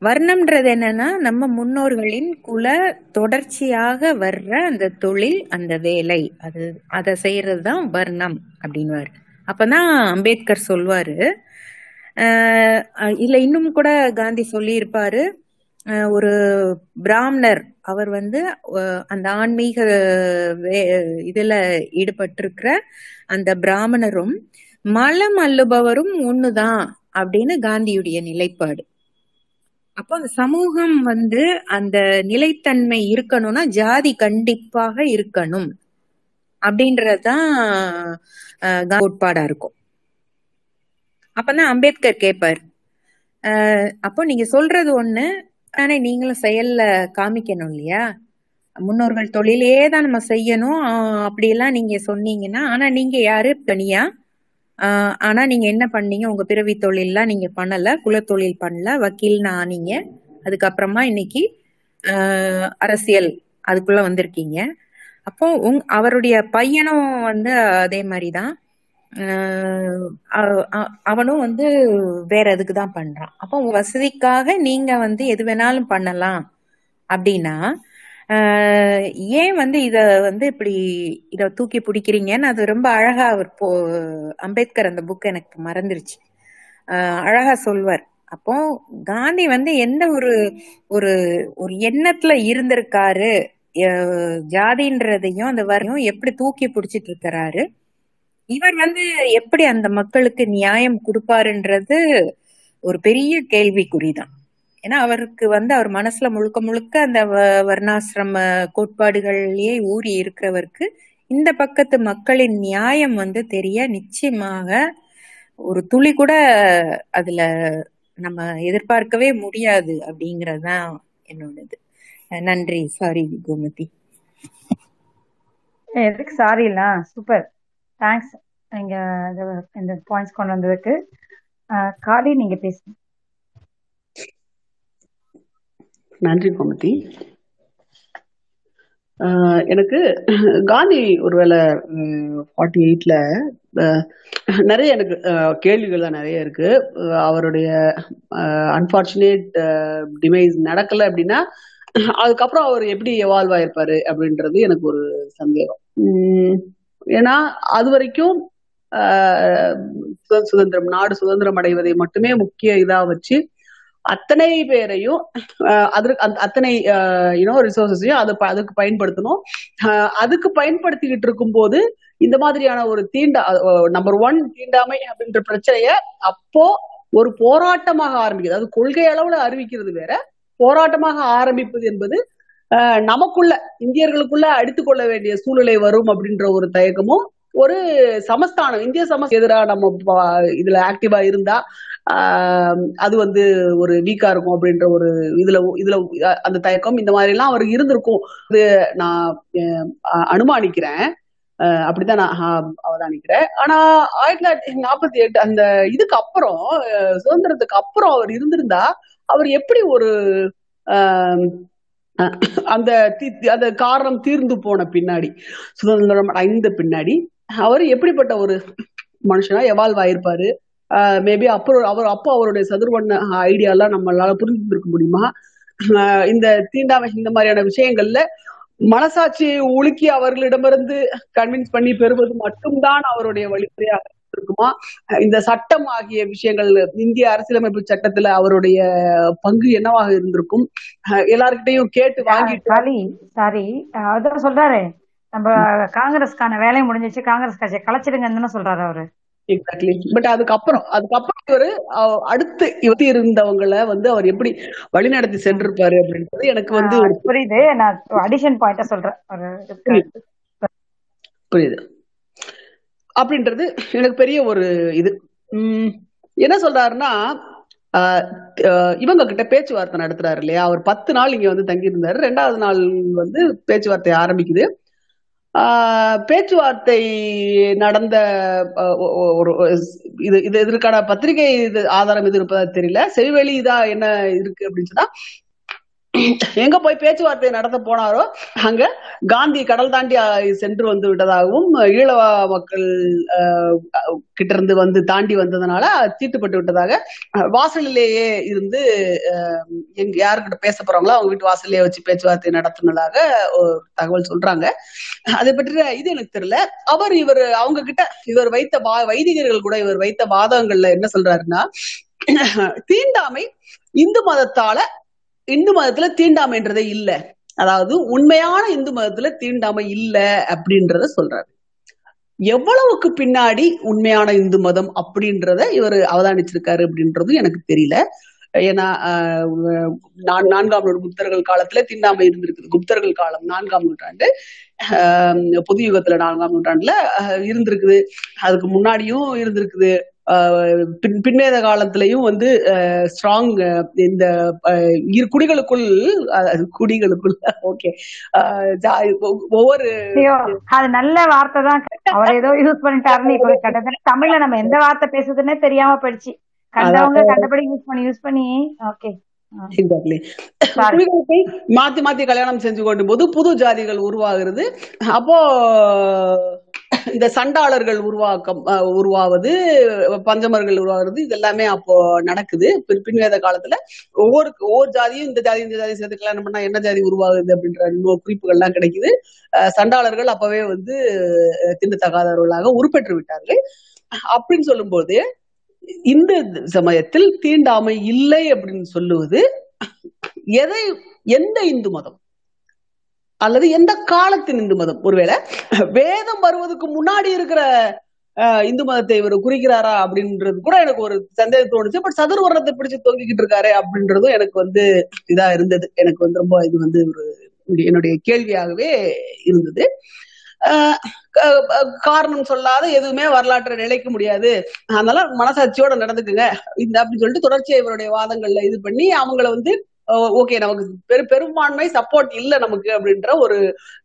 வர்ணம்ன்றது என்னன்னா நம்ம முன்னோர்களின் குல தொடர்ச்சியாக வர்ற அந்த தொழில் அந்த வேலை. அது அதை செய்யறது தான் வர்ணம் அப்படின்வாரு அப்பதான் அம்பேத்கர் சொல்வாரு. இல்ல இன்னும் கூட காந்தி சொல்லியிருப்பாரு. ஒரு பிராமணர் அவர் வந்து அந்த ஆன்மீக வே- இதுல ஈடுபட்டிருக்கிற அந்த பிராமணரும் மலம் அள்ளுபவரும் ஒண்ணுதான் அப்படின்னு காந்தியுடைய நிலைப்பாடு. அப்போ அந்த சமூகம் வந்து அந்த நிலைத்தன்மை இருக்கணும்னா ஜாதி கண்டிப்பாக இருக்கணும். அப்படின்றதுதான் கோட்பாடா இருக்கும். அப்பதான் அம்பேத்கர் கேட்பார் அப்போ நீங்க சொல்றது ஒண்ணு ஆனா நீங்களும் செயல்ல காமிக்கணும் இல்லையா? முன்னோர்கள் தொழிலையே தான் நம்ம செய்யணும். அப்படியெல்லாம் நீங்க சொன்னீங்கன்னா ஆனா நீங்க யாரு? தனியா? ஆனா நீங்க என்ன பண்ணீங்க? உங்க பிறவி தொழில்லாம் நீங்க பண்ணல. குலத்தொழில் பண்ணல. வக்கீல்னு ஆனீங்க. அதுக்கப்புறமா இன்னைக்கு அரசியல் அதுக்குள்ள வந்திருக்கீங்க. அப்போ உங் அவருடைய பையனும் வந்து அதே மாதிரிதான். அவனும் வந்து வேற எதுக்கு தான் பண்றான். அப்போ உங்க வசதிக்காக நீங்க வந்து எது வேணாலும் பண்ணலாம். அப்படின்னா ஏன் வந்து இத வந்து இப்படி இத தூக்கி பிடிக்கிறீங்கன்னு அது ரொம்ப அழகா அவர் போ அம்பேத்கர் அந்த புக் எனக்கு மறந்துருச்சு. அழகா சொல்வார். அப்போ காந்தி வந்து எந்த ஒரு ஒரு ஒரு எண்ணத்துல இருந்திருக்காரு ஜாதின்றதையும் அந்த வரையும் எப்படி தூக்கி பிடிச்சிட்டு இருக்கிறாரு இவர் வந்து எப்படி அந்த மக்களுக்கு நியாயம் கொடுப்பாருன்றது ஒரு பெரிய கேள்விக்குறிதான். ஏன்னா அவருக்கு வந்து அவர் மனசுல முழுக்க முழுக்க அந்த வ- வர்ணாசிரம கோட்பாடுகள்லயே ஊறி இருக்கிறவருக்கு இந்த பக்கத்து மக்களின் நியாயம் வந்து தெரிய நிச்சயமாக ஒரு துளி கூட அதுல நம்ம எதிர்பார்க்கவே முடியாது அப்படிங்கறதுதான் என்னோடது. நன்றி. சாரி கோமதி. எதுக்கு சாரிலாம் சூப்பர் தேங்க்ஸ் நீங்க இந்த- இந்த பாயிண்ட்ஸ் கொண்டு வந்ததுக்கு. காலி நீங்க பேசுங்க. நன்றி கோமதி. எனக்கு காந்தி ஒருவேளை ஃபார்ட்டி எயிட்ல நிறைய எனக்கு கேள்விகள் கேள்விகள்லாம் நிறைய இருக்கு. அவருடைய அன்பார்ச்சுனேட் டிமைஸ் நடக்கல அப்படின்னா அதுக்கப்புறம் அவர் எப்படி எவால்வ் ஆயிருப்பாரு அப்படின்றது எனக்கு ஒரு சந்தேகம். ஏன்னா அது வரைக்கும் சுதந்திரம் நாடு சுதந்திரம் அடைவதை மட்டுமே முக்கிய இதா வச்சு அத்தனை பேரையும் அதற்கு அந்த- அத்தனை யூனோ ரிசோர்ஸஸையும் அதை அதுக்கு பயன்படுத்தணும். அதுக்கு பயன்படுத்திக்கிட்டு இருக்கும்போது இந்த மாதிரியான ஒரு தீண்டா நம்பர் ஒன் தீண்டாமை அப்படின்ற பிரச்சனைய அப்போ ஒரு போராட்டமாக ஆரம்பிக்குது. அது கொள்கை அளவுல அறிவிக்கிறது வேற. போராட்டமாக ஆரம்பிப்பது என்பது நமக்குள்ள இந்தியர்களுக்குள்ள அடித்துக்கொள்ள வேண்டிய சூழ்நிலை வரும் அப்படின்ற ஒரு தயக்கமும் ஒரு சமஸ்தானம் இந்திய சமஸ் எதிராக நம்ம இதுல ஆக்டிவா இருந்தா அது வந்து ஒரு வீக்கா இருக்கும் அப்படின்ற ஒரு இதுல இதுல அந்த தயக்கம் இந்த மாதிரி எல்லாம் அவருக்கு இருந்திருக்கும். இது நான் அனுமானிக்கிறேன். அப்படிதான் நான் அவதானிக்கிறேன். ஆனா ஆயிரத்தி தொள்ளாயிரத்தி நாற்பத்தி எட்டு அந்த இதுக்கு அப்புறம் சுதந்திரத்துக்கு அப்புறம் அவர் இருந்திருந்தா அவர் எப்படி ஒரு அந்த அந்த காரணம் தீர்ந்து போன பின்னாடி சுதந்திரம் அடைந்த பின்னாடி அவர் எப்படிப்பட்ட ஒரு மனுஷனா எவால்வ் ஆயிருப்பாரு? மேபி அப்புறம் அவர் அப்போ அவருடைய சதுர்வண்ண ஐடியாலாம் நம்மளால புரிஞ்சிருக்க முடியுமா? இந்த தீண்டாமை இந்த மாதிரியான விஷயங்கள்ல மனசாட்சியை உலுக்கி அவர்களிடமிருந்து கன்வின்ஸ் பண்ணி பெறுவது மட்டும்தான் அவருடைய வழிமுறையாக இருக்குமா? இந்த சட்டம் ஆகிய விஷயங்கள் இந்திய அரசியலமைப்பு சட்டத்துல அவருடைய பங்கு என்னவாக இருந்திருக்கும்? ஆஹ் எல்லார்கிட்டயும் கேட்டு வாங்கிட்டு சாரி சாரி அதான் சொல்றாரு. நம்ம காங்கிரஸ்க்கான வேலை முடிஞ்சிச்சு காங்கிரஸ் கட்சியை கலைச்சிடுங்கன்னு சொல்றாரு அவரு. எக்ஸாக்ட்லி பட் அதுக்கப்புறம் அதுக்கப்புறம் இவரு அடுத்து இவத்தி இருந்தவங்களை வந்து அவர் எப்படி வழிநடத்தி சென்றிருப்பாரு அப்படின்றது எனக்கு வந்து புரியுது. நான் அடிஷன் பாயிண்ட சொல்றேன். புரியுது. அப்படின்றது எனக்கு பெரிய ஒரு இது. என்ன சொல்றாருன்னா இவங்க கிட்ட பேச்சுவார்த்தை நடத்துறாரு இல்லையா? அவர் பத்து நாள் இங்க வந்து தங்கி இருந்தாரு ரெண்டாவது நாள் வந்து பேச்சுவார்த்தை ஆரம்பிக்குது. பேச்சுவார்த்தை நடந்த ஒரு இது இது இதற்கான பத்திரிகை இது ஆதாரம் இது இருப்பதா தெரியல. செவிவெளி இதா என்ன இருக்கு அப்படின்னு சொன்னா எங்க போய் பேச்சுவார்த்தை நடத்த போனாரோ அங்க காந்தி கடல் தாண்டி சென்று வந்து விட்டதாகவும் ஈழவ மக்கள் கிட்ட இருந்து வந்து தாண்டி வந்ததுனால தீட்டுப்பட்டு விட்டதாக வாசலிலேயே இருந்து அஹ், எங்க யாருக்கிட்ட பேச போறாங்களோ அவங்க வீட்டு வாசல்லையே வச்சு பேச்சுவார்த்தை நடத்தினதாக ஒரு தகவல் சொல்றாங்க. அதை பற்றி இது எனக்கு தெரியல. அவர் இவர் அவங்க கிட்ட இவர் வைத்த வா வைதிகர்கள் கூட இவர் வைத்த வாதங்கள்ல என்ன சொல்றாருன்னா தீண்டாமை இந்து மதத்தால இந்து மதத்துல தீண்டாமைன்றதே இல்ல. அதாவது உண்மையான இந்து மதத்துல தீண்டாமை இல்ல அப்படின்றத சொல்றாரு. எவ்வளவுக்கு பின்னாடி உண்மையான இந்து மதம் அப்படின்றத இவர் அவதானிச்சிருக்காரு அப்படின்றதும் எனக்கு தெரியல. ஏன்னா ஆஹ், நான் நான்காம் நூறு குப்தர்கள் காலத்துல தீண்டாமை இருந்திருக்குது. குப்தர்கள் காலம் நான்காம் நூற்றாண்டு ஆஹ், யுகத்துல நான்காம் நூற்றாண்டுல இருந்திருக்குது. அதுக்கு முன்னாடியும் இருந்திருக்குது. பின் பின்வேத காலத்திலையும் வந்து ஸ்ட்ராங் இந்த இரு குடிகளுக்குள் குடிகளுக்குள் ஓகே ஒவ்வொரு அது நல்ல வார்த்தை தான். அவர் ஏதோ யூஸ் பண்ணிட்டாருன்னு இப்ப கிட்டத்தட்ட தமிழ்ல நம்ம எந்த வார்த்தை பேசுறதுன்னே தெரியாம போயிடுச்சு. கண்டவங்க கண்டபடி யூஸ் பண்ணி யூஸ் பண்ணி. Okay exactly. குடிகளுக்கு மாத்தி மாத்தி கல்யாணம் செஞ்சு கொண்டு போது புது ஜாதிகள் உருவாகிறது. அப்போ இந்த சண்டாளர்கள் உருவாக்கம் உருவாவது பஞ்சமர்கள் உருவாகிறது இது எல்லாமே அப்போ நடக்குது. பின்- பின்வேத காலத்துல ஒவ்வொரு ஒவ்வொரு ஜாதியும் இந்த ஜாதி இந்த ஜாதி சேர்த்து கல்யாணம் பண்ணா என்ன ஜாதி உருவாகுது அப்படின்ற குறிப்புகள்லாம் கிடைக்குது. சண்டாளர்கள் அப்பவே வந்து திண்டத்தகாதவர்களாக உருப்பெற்று விட்டார்கள். அப்படின்னு சொல்லும்போது இந்த சமயத்தில் தீண்டாமை இல்லை அப்படின்னு சொல்லுவது எதை எந்த இந்து மதம்? அல்லது எந்த காலத்தின் இந்து மதம்? ஒருவேளை வேதம் வருவதற்கு முன்னாடி இருக்கிற அஹ், இந்து மதத்தை இவர் குறிக்கிறாரா அப்படின்றது கூட எனக்கு ஒரு சந்தேகம் தோணுச்சு பட் சதுர்வர்ணத்தை பிடிச்சு தொங்கிக்கிட்டு இருக்காரு அப்படின்றதும் எனக்கு வந்து இதா இருந்தது. எனக்கு வந்து ரொம்ப இது வந்து ஒரு என்னுடைய கேள்வியாகவே இருந்தது. காரணம் சொல்லாத எதுவுமே வரலாற்றை நிலைக்க முடியாது. அதனால மனசாட்சியோட நடந்துக்குங்க. இந்த அப்படின்னு சொல்லிட்டு தொடர்ச்சியா இவருடைய வாதங்கள்ல இது பண்ணி அவங்கள வந்து ஓகே நமக்கு பெரு பெரும்பான்மை சப்போர்ட் இல்ல நமக்கு அப்படின்ற ஒரு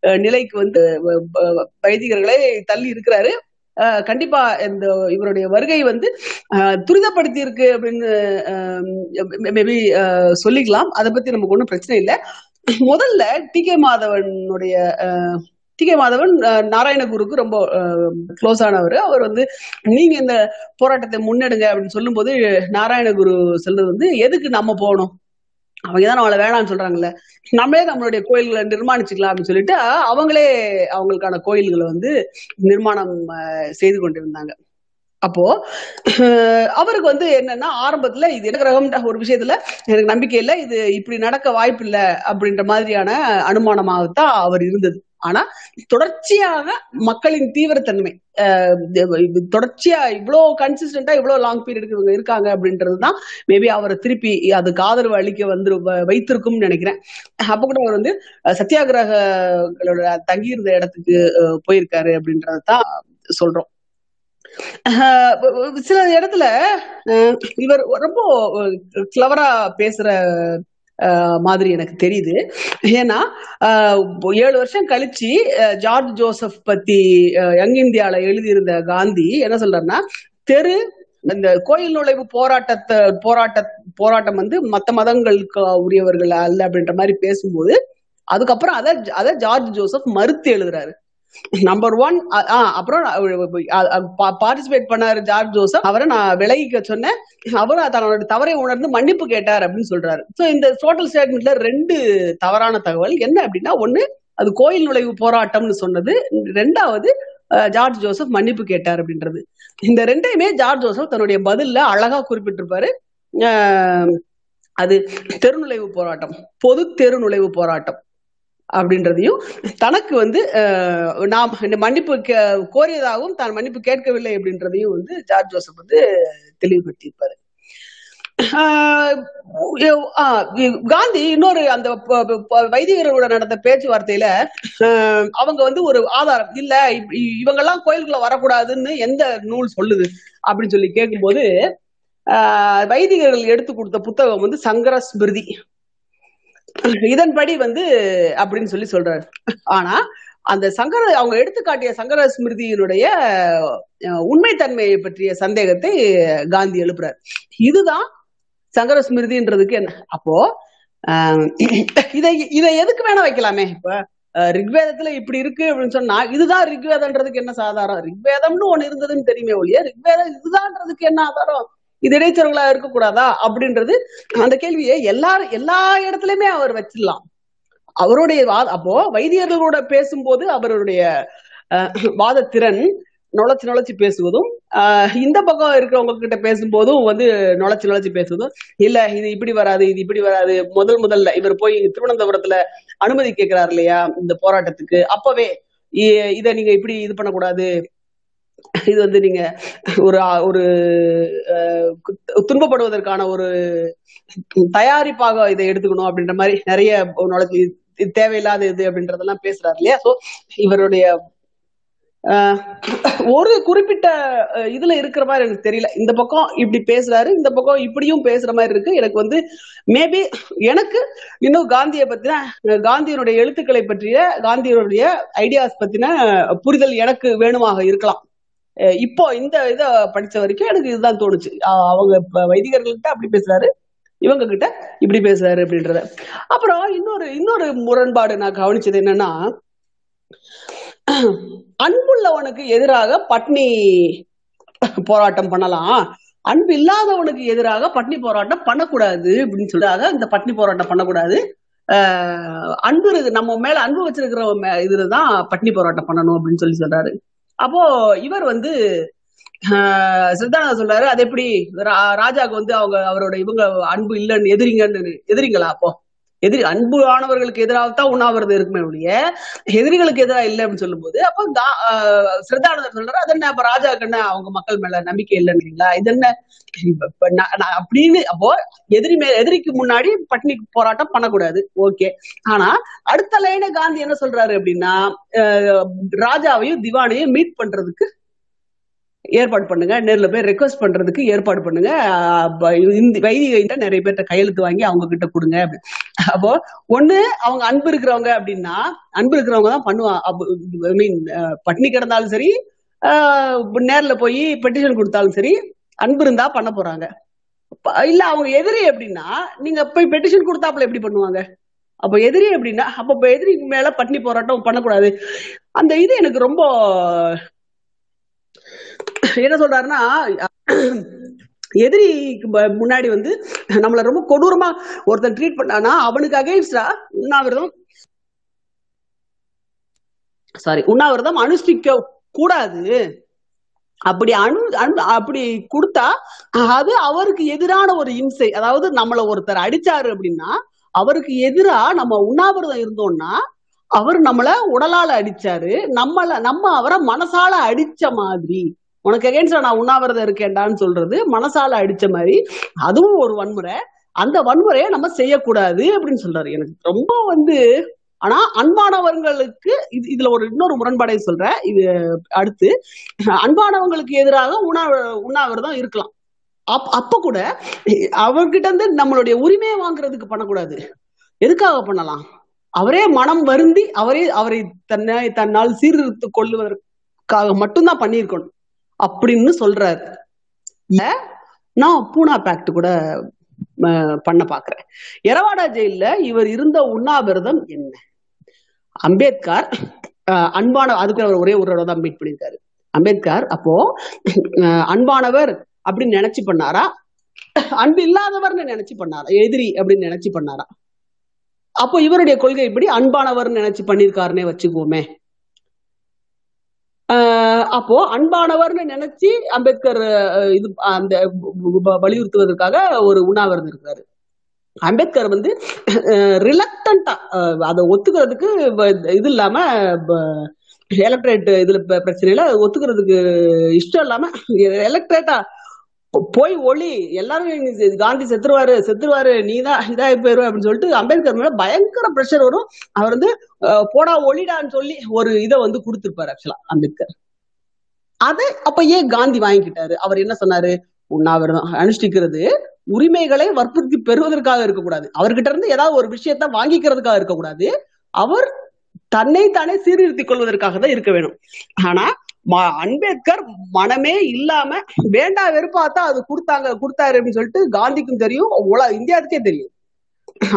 அஹ், நிலைக்கு வந்து வ- வைதிகர்களை தள்ளி இருக்கிறாரு. கண்டிப்பா இந்த இவருடைய வருகை வந்து துரிதப்படுத்தி இருக்கு அப்படின்னு மேபி சொல்லிக்கலாம். அதை பத்தி நமக்கு ஒன்றும் பிரச்சனை இல்லை. முதல்ல டி கே மாதவனுடைய டி கே மாதவன் அஹ், நாராயணகுருக்கு ரொம்ப க்ளோஸ் ஆனவர். அவர் வந்து நீங்க இந்த போராட்டத்தை முன்னெடுங்க அப்படின்னு சொல்லும்போது நாராயணகுரு சொல்றது வந்து எதுக்கு நம்ம போகணும்? அவங்க தான் அவளை வேணாம்னு சொல்றாங்கல்ல. நம்மளே நம்மளுடைய கோயில்களை நிர்மாணிச்சுக்கலாம் அப்படின்னு சொல்லிட்டு அவங்களே அவங்களுக்கான கோயில்களை வந்து நிர்மாணம் செய்து கொண்டிருந்தாங்க. அப்போ அவருக்கு வந்து என்னன்னா ஆரம்பத்துல இது கிரகம் ஒரு விஷயத்துல எனக்கு நம்பிக்கை இல்லை இது இப்படி நடக்க வாய்ப்பு இல்லை அப்படின்ற மாதிரியான அனுமானமாகத்தான் அவர் இருந்தது. ஆனா தொடர்ச்சியாக மக்களின் தீவிரத்தன்மை அஹ், இது தொடர்ச்சியா இவ்வளோ கன்சிஸ்டண்டா இவ்வளோ லாங் பீரியட் இவங்க இருக்காங்க அப்படின்றதுதான் மேபி அவரை திருப்பி அதுக்கு ஆதரவு அளிக்க வந்து வ- வைத்திருக்கும்னு நினைக்கிறேன். அப்ப கூட அவர் வந்து சத்தியாகிரகளோட தங்கியிருந்த இடத்துக்கு போயிருக்காரு அப்படின்றதான் சொல்றோம். சில இடத்துல இவர் ரொம்ப கிளவரா பேசுற மாதிரி எனக்கு தெரியுது. ஏன்னா ஏழு வருஷம் கழிச்சு ஜார்ஜ் ஜோசப் பத்தி அஹ், யங் இந்தியால எழுதியிருந்த காந்தி என்ன சொல்றாருன்னா தெரு இந்த கோயில் நுழைவு போராட்டத்தை போராட்ட போராட்டம் வந்து மத்த மதங்களுக்கு உரியவர்கள் அல்ல அப்படின்ற மாதிரி பேசும்போது அதுக்கப்புறம் அதை அதை ஜார்ஜ் ஜோசப் மறுத்து எழுதுறாரு. நம்பர் ஒன் அப்புறம் பார்ட்டிசிபேட் பண்ணாரு ஜார்ஜ் ஜோசப். அவரை நான் விலகிக்க சொன்னேன். அவர் தன்னோட தவறை உணர்ந்து மன்னிப்பு கேட்டார் அப்படின்னு சொல்றாரு. சோ இந்த டோட்டல் ஸ்டேட்மெண்ட்ல ரெண்டு தவறான தகவல். என்ன அப்படின்னா ஒண்ணு அது கோயில் நுழைவு போராட்டம்னு சொன்னது. ரெண்டாவது ஜார்ஜ் ஜோசப் மன்னிப்பு கேட்டார் அப்படின்றது. இந்த ரெண்டையுமே ஜார்ஜ் ஜோசப் தன்னுடைய பதில்ல அழகா குறிப்பிட்டிருப்பாரு. அது தெருநுழைவு போராட்டம் பொது தெருநுழைவு போராட்டம். அப்படின்றதையும் தனக்கு வந்து நாம் இந்த மன்னிப்பு கே- கோரியதாகவும் தான் மன்னிப்பு கேட்கவில்லை அப்படின்றதையும் வந்து ஜார்ஜ் ஜோசப் வந்து தெளிவுபடுத்தியிருப்பாரு. ஆஹ் ஆஹ் காந்தி இன்னொரு அந்த ப- வைதிகர்களோட நடந்த பேச்சுவார்த்தையில ஆஹ் அவங்க வந்து ஒரு ஆதாரம் இல்ல இவங்க இ- இவங்கெல்லாம் கோயிலுக்குள்ள வரக்கூடாதுன்னு எந்த நூல் சொல்லுது? அப்படின்னு சொல்லி கேட்கும்போது ஆஹ் வைதிகர்கள் எடுத்து கொடுத்த புத்தகம் வந்து சங்கர ஸ்மிருதி இதன்படி வந்து அப்படின்னு சொல்லி சொல்றாரு. ஆனா அந்த சங்கர அவங்க எடுத்து காட்டிய சங்கர ஸ்மிருதியினுடைய உண்மைத்தன்மையை பற்றிய சந்தேகத்தை காந்தி எழுப்புறாரு. இதுதான் சங்கர ஸ்மிருதின்றதுக்கு என்ன? அப்போ ஆஹ், இதை இதை எதுக்கு வேணா வைக்கலாமே இப்ப? ரிக்வேதத்துல இப்படி இருக்கு அப்படின்னு சொன்னா இதுதான் ரிக்வேதன்றதுக்கு என்ன சாதாரம்? ரிக்வேதம்னு ஒண்ணு இருந்ததுன்னு தெரியுமே ஒழிய ரிக்வேதம் இதுதான்றதுக்கு என்ன ஆதாரம்? இது இடைச்சொற்களா இருக்கக்கூடாதா? அப்படின்றது அந்த கேள்வியை எல்லா எல்லா இடத்துலயுமே அவர் வச்சிடலாம். அவருடைய வா- அப்போ வைத்தியர்களோட பேசும்போது அவருடைய அஹ், வாதத்திறன் நுழைச்சு நுழைச்சு பேசுவதும் ஆஹ், இந்த பக்கம் இருக்கிறவங்க கிட்ட பேசும்போதும் வந்து நுழைச்சு நுழைச்சு பேசுவதும் இல்ல இது இப்படி வராது இது இப்படி வராது முதல் முதல்ல இவர் போய் திருவனந்தபுரத்துல அனுமதி கேட்கிறார் இல்லையா இந்த போராட்டத்துக்கு அப்பவே இதை இத நீங்க இப்படி இது பண்ணக்கூடாது இது வந்து நீங்க ஒரு ஒரு துன்பப்படுவதற்கான ஒரு தயாரிப்பாக இதை எடுத்துக்கணும் அப்படின்ற மாதிரி நிறைய நுழைச்சு தேவையில்லாத இது அப்படின்றதெல்லாம் பேசுறாரு இல்லையா? சோ இவருடைய ஒரு குறிப்பிட்ட இதுல இருக்கிற மாதிரி எனக்கு தெரியல. இந்த பக்கம் இப்படி பேசுறாரு இந்த பக்கம் இப்படியும் பேசுற மாதிரி இருக்கு. எனக்கு வந்து மேபி எனக்கு இன்னும் காந்தியை பத்தின காந்தியினுடைய எழுத்துக்களை பற்றிய காந்தியினுடைய ஐடியாஸ் பத்தின புரிதல் எனக்கு வேணுமாக இருக்கலாம். இப்போ இந்த இதை படிச்ச வரைக்கும் எனக்கு இதுதான் தோணுச்சு. அவங்க வைதிகர்கள்ட்ட அப்படி பேசுறாரு இவங்க கிட்ட இப்படி பேசுறாரு அப்படின்றத. அப்புறம் இன்னொரு இன்னொரு முரண்பாடு நான் கவனிச்சது என்னன்னா அன்புள்ளவனுக்கு எதிராக பட்னி போராட்டம் பண்ணலாம். அன்பு இல்லாதவனுக்கு எதிராக பட்னி போராட்டம் பண்ணக்கூடாது அப்படின்னு சொல்றாங்க இந்த பட்னி போராட்டம் பண்ணக்கூடாது. ஆஹ் அன்பு இருக்கு நம்ம மேல அன்பு வச்சிருக்கிறவங்க மே- இதுலதான் பட்னி போராட்டம் பண்ணணும் அப்படின்னு சொல்லி சொல்றாரு. அப்போ இவர் வந்து ஆஹ் சித்தானந்தா சொல்றாரு அது எப்படி? ரா- ராஜாக்கு வந்து அவங்க அவரோட இவங்க அன்பு இல்லைன்னு எதிரிங்கன்னு எதிரிங்களா அப்போ? எதிரி அன்பு ஆனவர்களுக்கு எதிராக தான் உண்ணாவிரதம் இருக்குமே ஒழிய எதிரிகளுக்கு எதிராக இல்லை அப்படின்னு சொல்லும்போது அப்போ கா- சொல்றாரு அது என்ன அப்ப ராஜாக்கு என்ன அவங்க மக்கள் மேல நம்பிக்கை இல்லைன்றீங்களா? இது என்ன? நான் அப்படின்னு அப்போ எதிரி மே எதிரிக்கு முன்னாடி பட்னி போராட்டம் பண்ணக்கூடாது. ஓகே. ஆனா அடுத்த லைன காந்தி என்ன சொல்றாரு அப்படின்னா ராஜாவையும் திவானையும் மீட் பண்றதுக்கு ஏற்பாடு பண்ணுங்க. நேர்ல போய் ரெக்வஸ்ட் பண்றதுக்கு ஏற்பாடு பண்ணுங்க. அஹ், இந்த வைதிகிட்ட நிறைய பேர்ட்ட கையெழுத்து வாங்கி அவங்க கிட்ட கொடுங்க. அப்போ ஒண்ணு அவங்க அன்பு இருக்கிறவங்க அப்படின்னா அன்பு இருக்கிறவங்க தான் பண்ணுவாங்க ஐ மீன் பட்னி கிடந்தாலும் சரி நேரில் நேர்ல போய் பெட்டிஷன் கொடுத்தாலும் சரி அன்பு இருந்தா பண்ண போறாங்க. இல்ல அவங்க எதிரி அப்படின்னா நீங்க போய் பெட்டிஷன் கொடுத்தாப்புல எப்படி பண்ணுவாங்க? அப்ப எதிரி அப்படின்னா அப்ப எதிரி மேல பட்டினி போராட்டம் பண்ணக்கூடாது. அந்த இது எனக்கு ரொம்ப என்ன சொல்றாருன்னா எதிரிக்கு முன்னாடி வந்து நம்மள ரொம்ப கொடூரமா ஒருத்தன் ட்ரீட் பண்ணானா அவனுக்கு அகைன்ஸ்டா உண்ணாவிரதம் சாரி உண்ணாவிரதம் அனுஷ்டிக்க கூடாது. அப்படி அனு அனு- அப்படி கொடுத்தா அது அவருக்கு எதிரான ஒரு இம்சை. அதாவது நம்மள ஒருத்தர் அடிச்சாரு அப்படின்னா அவருக்கு எதிரா நம்ம உண்ணாவிரதம் இருந்தோம்னா அவர் நம்மள உடலால அடிச்சாரு. நம்மள நம்ம அவரை மனசால அடிச்ச மாதிரி. உனக்கு அகேன்ஸ்டா நான் உண்ணாவிரதம் இருக்கேன்டான்னு சொல்றது மனசால அடிச்ச மாதிரி. அதுவும் ஒரு வன்முறை. அந்த வன்முறையை நம்ம செய்யக்கூடாது அப்படின்னு சொல்றாரு எனக்கு. ரொம்ப வந்து ஆனா அன்பானவர்களுக்கு இது இதுல ஒரு இன்னொரு முரண்பாடை சொல்றேன். இது அடுத்து அன்பானவங்களுக்கு எதிராக உணா உண்ணாவிரதம் இருக்கலாம். அப் அப்ப கூட அவர்கிட்ட இருந்து நம்மளுடைய உரிமையை வாங்குறதுக்கு பண்ணக்கூடாது. எதுக்காக பண்ணலாம்? அவரே மனம் வருந்தி அவரே அவரை தன்னை தன்னால் சீர்திருத்து கொள்ளுவதற்காக மட்டும்தான் பண்ணியிருக்கணும். அப்படின்னு சொல்றாரு. இல்ல, நான் பூனா பேக்ட் கூட பண்ண பாக்குறேன். எரவாடா ஜெயில்ல இவர் இருந்த உண்ணாவிரதம் என்ன? அம்பேத்கர் அஹ், அன்பான அதுக்கு அவர் ஒரே ஒரு தான் மீட் பண்ணியிருக்காரு அம்பேத்கர் அப்போ அஹ், அன்பானவர் அப்படின்னு நினைச்சு பண்ணாரா? அன்பு இல்லாதவர்னு நினைச்சு பண்ணாரா? எதிரி அப்படின்னு நினைச்சு பண்ணாரா? அப்போ இவருடைய கொள்கை இப்படி அன்பானவர்னு நினைச்சு பண்ணிருக்காருன்னே வச்சுக்குவோமே. அப்போ அன்பானவர்னு நினைச்சு அம்பேத்கர் இது அந்த வலியுறுத்துவதற்காக ஒரு உண்ணாவிரதம் இருக்கிறாரு. அம்பேத்கர் வந்து ரிலக்டண்டா அதை ஒத்துக்கிறதுக்கு இது இல்லாம எலக்ட்ரேட் இதுல ப- பிரச்சனையில ஒத்துக்கிறதுக்கு இஷ்டம் இல்லாம எலக்ட்ரேட்டா போய் ஒளி. எல்லாரும் காந்தி செத்துருவாரு செத்துருவாரு நீ தான் இதாகி போயிருவ அப்படின்னு சொல்லிட்டு அம்பேத்கர் மேல பயங்கர பிரஷர் வரும். அவர் வந்து போடா ஒளிடான்னு சொல்லி ஒரு இதை வந்து கொடுத்துருப்பாரு ஆக்சுவலா அம்பேத்கர். அதை அப்ப ஏன் காந்தி வாங்கிக்கிட்டாரு? அவர் என்ன சொன்னாரு? உண்ணாவிரதம் அனுஷ்டிக்கிறது உரிமைகளை வற்புறுத்தி பெறுவதற்காக இருக்கக்கூடாது. அவர்கிட்ட இருந்து ஏதாவது ஒரு விஷயத்த வாங்கிக்கிறதுக்காக இருக்கக்கூடாது. அவர் தன்னை தானே சீர்திருத்திக் கொள்வதற்காக தான் இருக்க வேணும். ஆனா அம்பேத்கர் மனமே இல்லாம வேண்டா வெறுப்பாத்தா அது கொடுத்தாங்க கொடுத்தாரு அப்படின்னு சொல்லிட்டு காந்திக்கும் தெரியும் உல இந்தியாவுக்கே தெரியும்.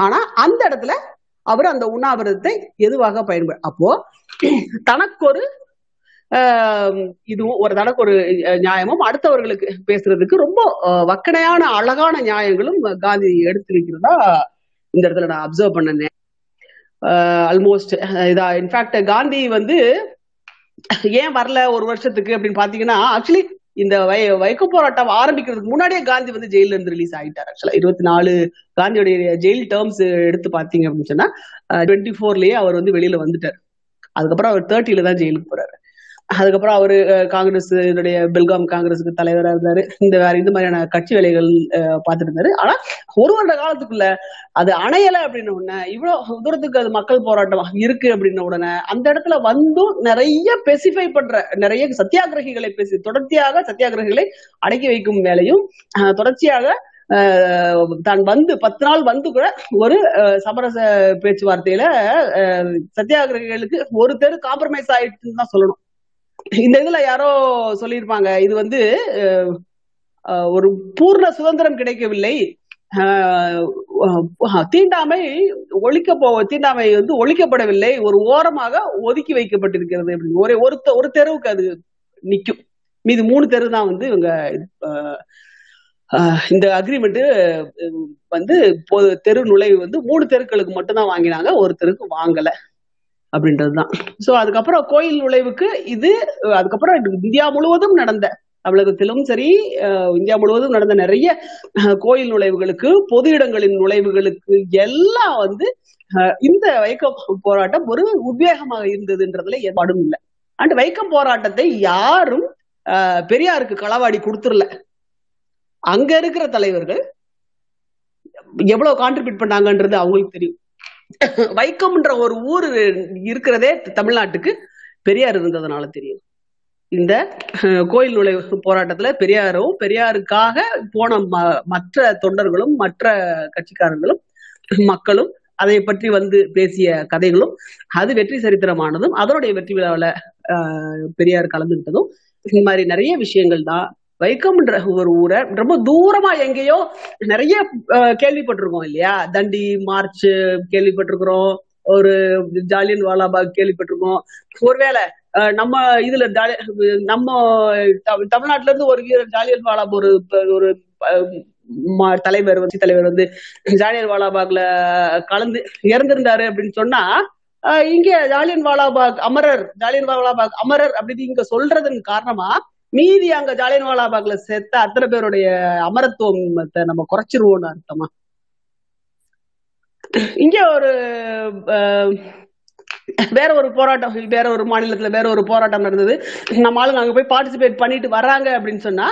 ஆனா அந்த இடத்துல அவர் அந்த உண்ணாவிரதத்தை எதுவாக பயன்படு அப்போ தனக்கொரு ஆஹ் இதுவும் ஒரு தனக்கு ஒரு நியாயமும் அடுத்தவர்களுக்கு பேசுறதுக்கு ரொம்ப வக்கனையான அழகான நியாயங்களும் காந்தி எடுத்து வைக்கிறதா இந்த இடத்துல நான் அப்சர்வ் பண்ணேன். ஆல்மோஸ்ட் இதா இன்ஃபேக்ட் காந்தி வந்து ஏன் வரல ஒரு வருஷத்துக்கு அப்படின்னு பாத்தீங்கன்னா ஆக்சுவலி இந்த வை வைக்க போராட்டம் ஆரம்பிக்கிறதுக்கு முன்னாடியே காந்தி வந்து ஜெயில இருந்து ரிலீஸ் ஆயிட்டார். ஆக்சுவலா இருபத்தி நாலு காந்தியோடைய ஜெயில் டேர்ம்ஸ் எடுத்து பாத்தீங்க அப்படின்னு சொன்னா டுவெண்ட்டி ஃபோர்லயே அவர் வந்து வெளியில வந்துட்டார். அதுக்கப்புறம் அவர் தேர்ட்டில தான் ஜெயிலுக்கு போறாரு. அதுக்கப்புறம் அவரு காங்கிரஸ் இதனுடைய பெல்காம் காங்கிரஸுக்கு தலைவரா இருந்தாரு. இந்த வேற இந்த மாதிரியான கட்சி வேலைகள் பார்த்துட்டு இருந்தாரு. ஆனா ஒரு வருட காலத்துக்குள்ள அது அணையல அப்படின்ன உடனே இவ்வளவு தூரத்துக்கு அது மக்கள் போராட்டம் இருக்கு அப்படின்ன உடனே அந்த இடத்துல வந்தும் நிறைய பெசிஃபை பண்ற நிறைய சத்தியாகிரகிகளை பேசி தொடர்ச்சியாக சத்தியாகிரகிகளை அடக்கி வைக்கும் வேலையும் தொடர்ச்சியாக தான் வந்து பத்து நாள் வந்து கூட ஒரு சமரச பேச்சுவார்த்தையில சத்தியாகிரகிகளுக்கு ஒரு தெரு காம்ப்ரமைஸ் ஆயிடுச்சுன்னு தான் சொல்லணும். இந்த இதுல யாரோ சொல்லியிருப்பாங்க. இது வந்து ஒரு பூர்ண சுதந்திரம் கிடைக்கவில்லை. ஆஹ் தீண்டாமை ஒழிக்க போ தீண்டாமை வந்து ஒழிக்கப்படவில்லை. ஒரு ஓரமாக ஒதுக்கி வைக்கப்பட்டிருக்கிறது அப்படின்னு. ஒரே ஒரு ஒரு தெருவுக்கு அது நிற்கும் மீது மூணு தெரு தான் வந்து இவங்க இந்த அக்ரிமெண்ட் வந்து பொது தெரு நுழைவு வந்து மூணு தெருக்களுக்கு மட்டும்தான் வாங்கினாங்க. ஒரு தெருக்கு வாங்கலை. அப்படின்றதுதான். சோ அதுக்கப்புறம் கோயில் நுழைவுக்கு இது அதுக்கப்புறம் இந்தியா முழுவதும் நடந்த தமிழகத்திலும் சரி இந்தியா முழுவதும் நடந்த நிறைய கோயில் நுழைவுகளுக்கு பொது இடங்களின் நுழைவுகளுக்கு எல்லாம் வந்து இந்த வைக்கம் போராட்டம் ஒரு உத்வேகமாக இருந்ததுன்றதுல ஏற்பாடும் இல்லை. அண்ட் வைக்கம் போராட்டத்தை யாரும் பெரியாருக்கு களவாடி கொடுத்துடல. அங்க இருக்கிற தலைவர்கள் எவ்வளவு கான்ட்ரிபியூட் பண்ணாங்கன்றது அவங்களுக்கு தெரியும். வைக்கம்ன்ற ஒரு ஊர் இருக்கிறதே தமிழ்நாட்டுக்கு பெரியார் இருந்ததுனால தெரியும். இந்த கோயில் நுழைவு போராட்டத்துல பெரியாரும் பெரியாருக்காக போன ம- மற்ற தொண்டர்களும் மற்ற கட்சிக்காரர்களும் மக்களும் அதை பற்றி வந்து பேசிய கதைகளும் அது வெற்றி சரித்திரமானதும் அதனுடைய வெற்றி விழாவில் பெரியார் கலந்துகிட்டதும் இந்த மாதிரி நிறைய விஷயங்கள் தான் வைக்கம்ன்ற ஒரு ஊரை ரொம்ப தூரமா எங்கேயோ நிறைய அஹ், கேள்விப்பட்டிருக்கோம் இல்லையா? தண்டி மார்ச் கேள்விப்பட்டிருக்கிறோம். ஒரு ஜாலியன் வாலாபாக் கேள்விப்பட்டிருக்கோம். ஒருவேளை அஹ், நம்ம இதுல நம்ம தமிழ்நாட்டுல இருந்து ஒரு வீரர் ஜாலியன் வாலாபாக் ஒரு ஒரு தலைவர் வந்து தலைவர் வந்து ஜாலியன் வாலாபாக்ல கலந்து இறந்திருந்தாரு அப்படின்னு சொன்னா அஹ், இங்க ஜாலியன் வாலாபாக் அமரர் ஜாலியன் வாலாபாக் அமரர் அப்படின்னு இங்க சொல்றதன் காரணமா மீதி அங்க ஜாலியன்வாலா பாக்ல செத்த அத்தனை பேருடைய அமரத்துவத்தை நம்ம குறைச்சிருவோம்னு அர்த்தமா? இங்க ஒரு அஹ், வேற ஒரு போராட்டம் வேற ஒரு மாநிலத்துல வேற ஒரு போராட்டம் நடந்தது. நம்ம ஆளுங்க அங்க போய் பார்ட்டிசிபேட் பண்ணிட்டு வர்றாங்க அப்படின்னு சொன்னா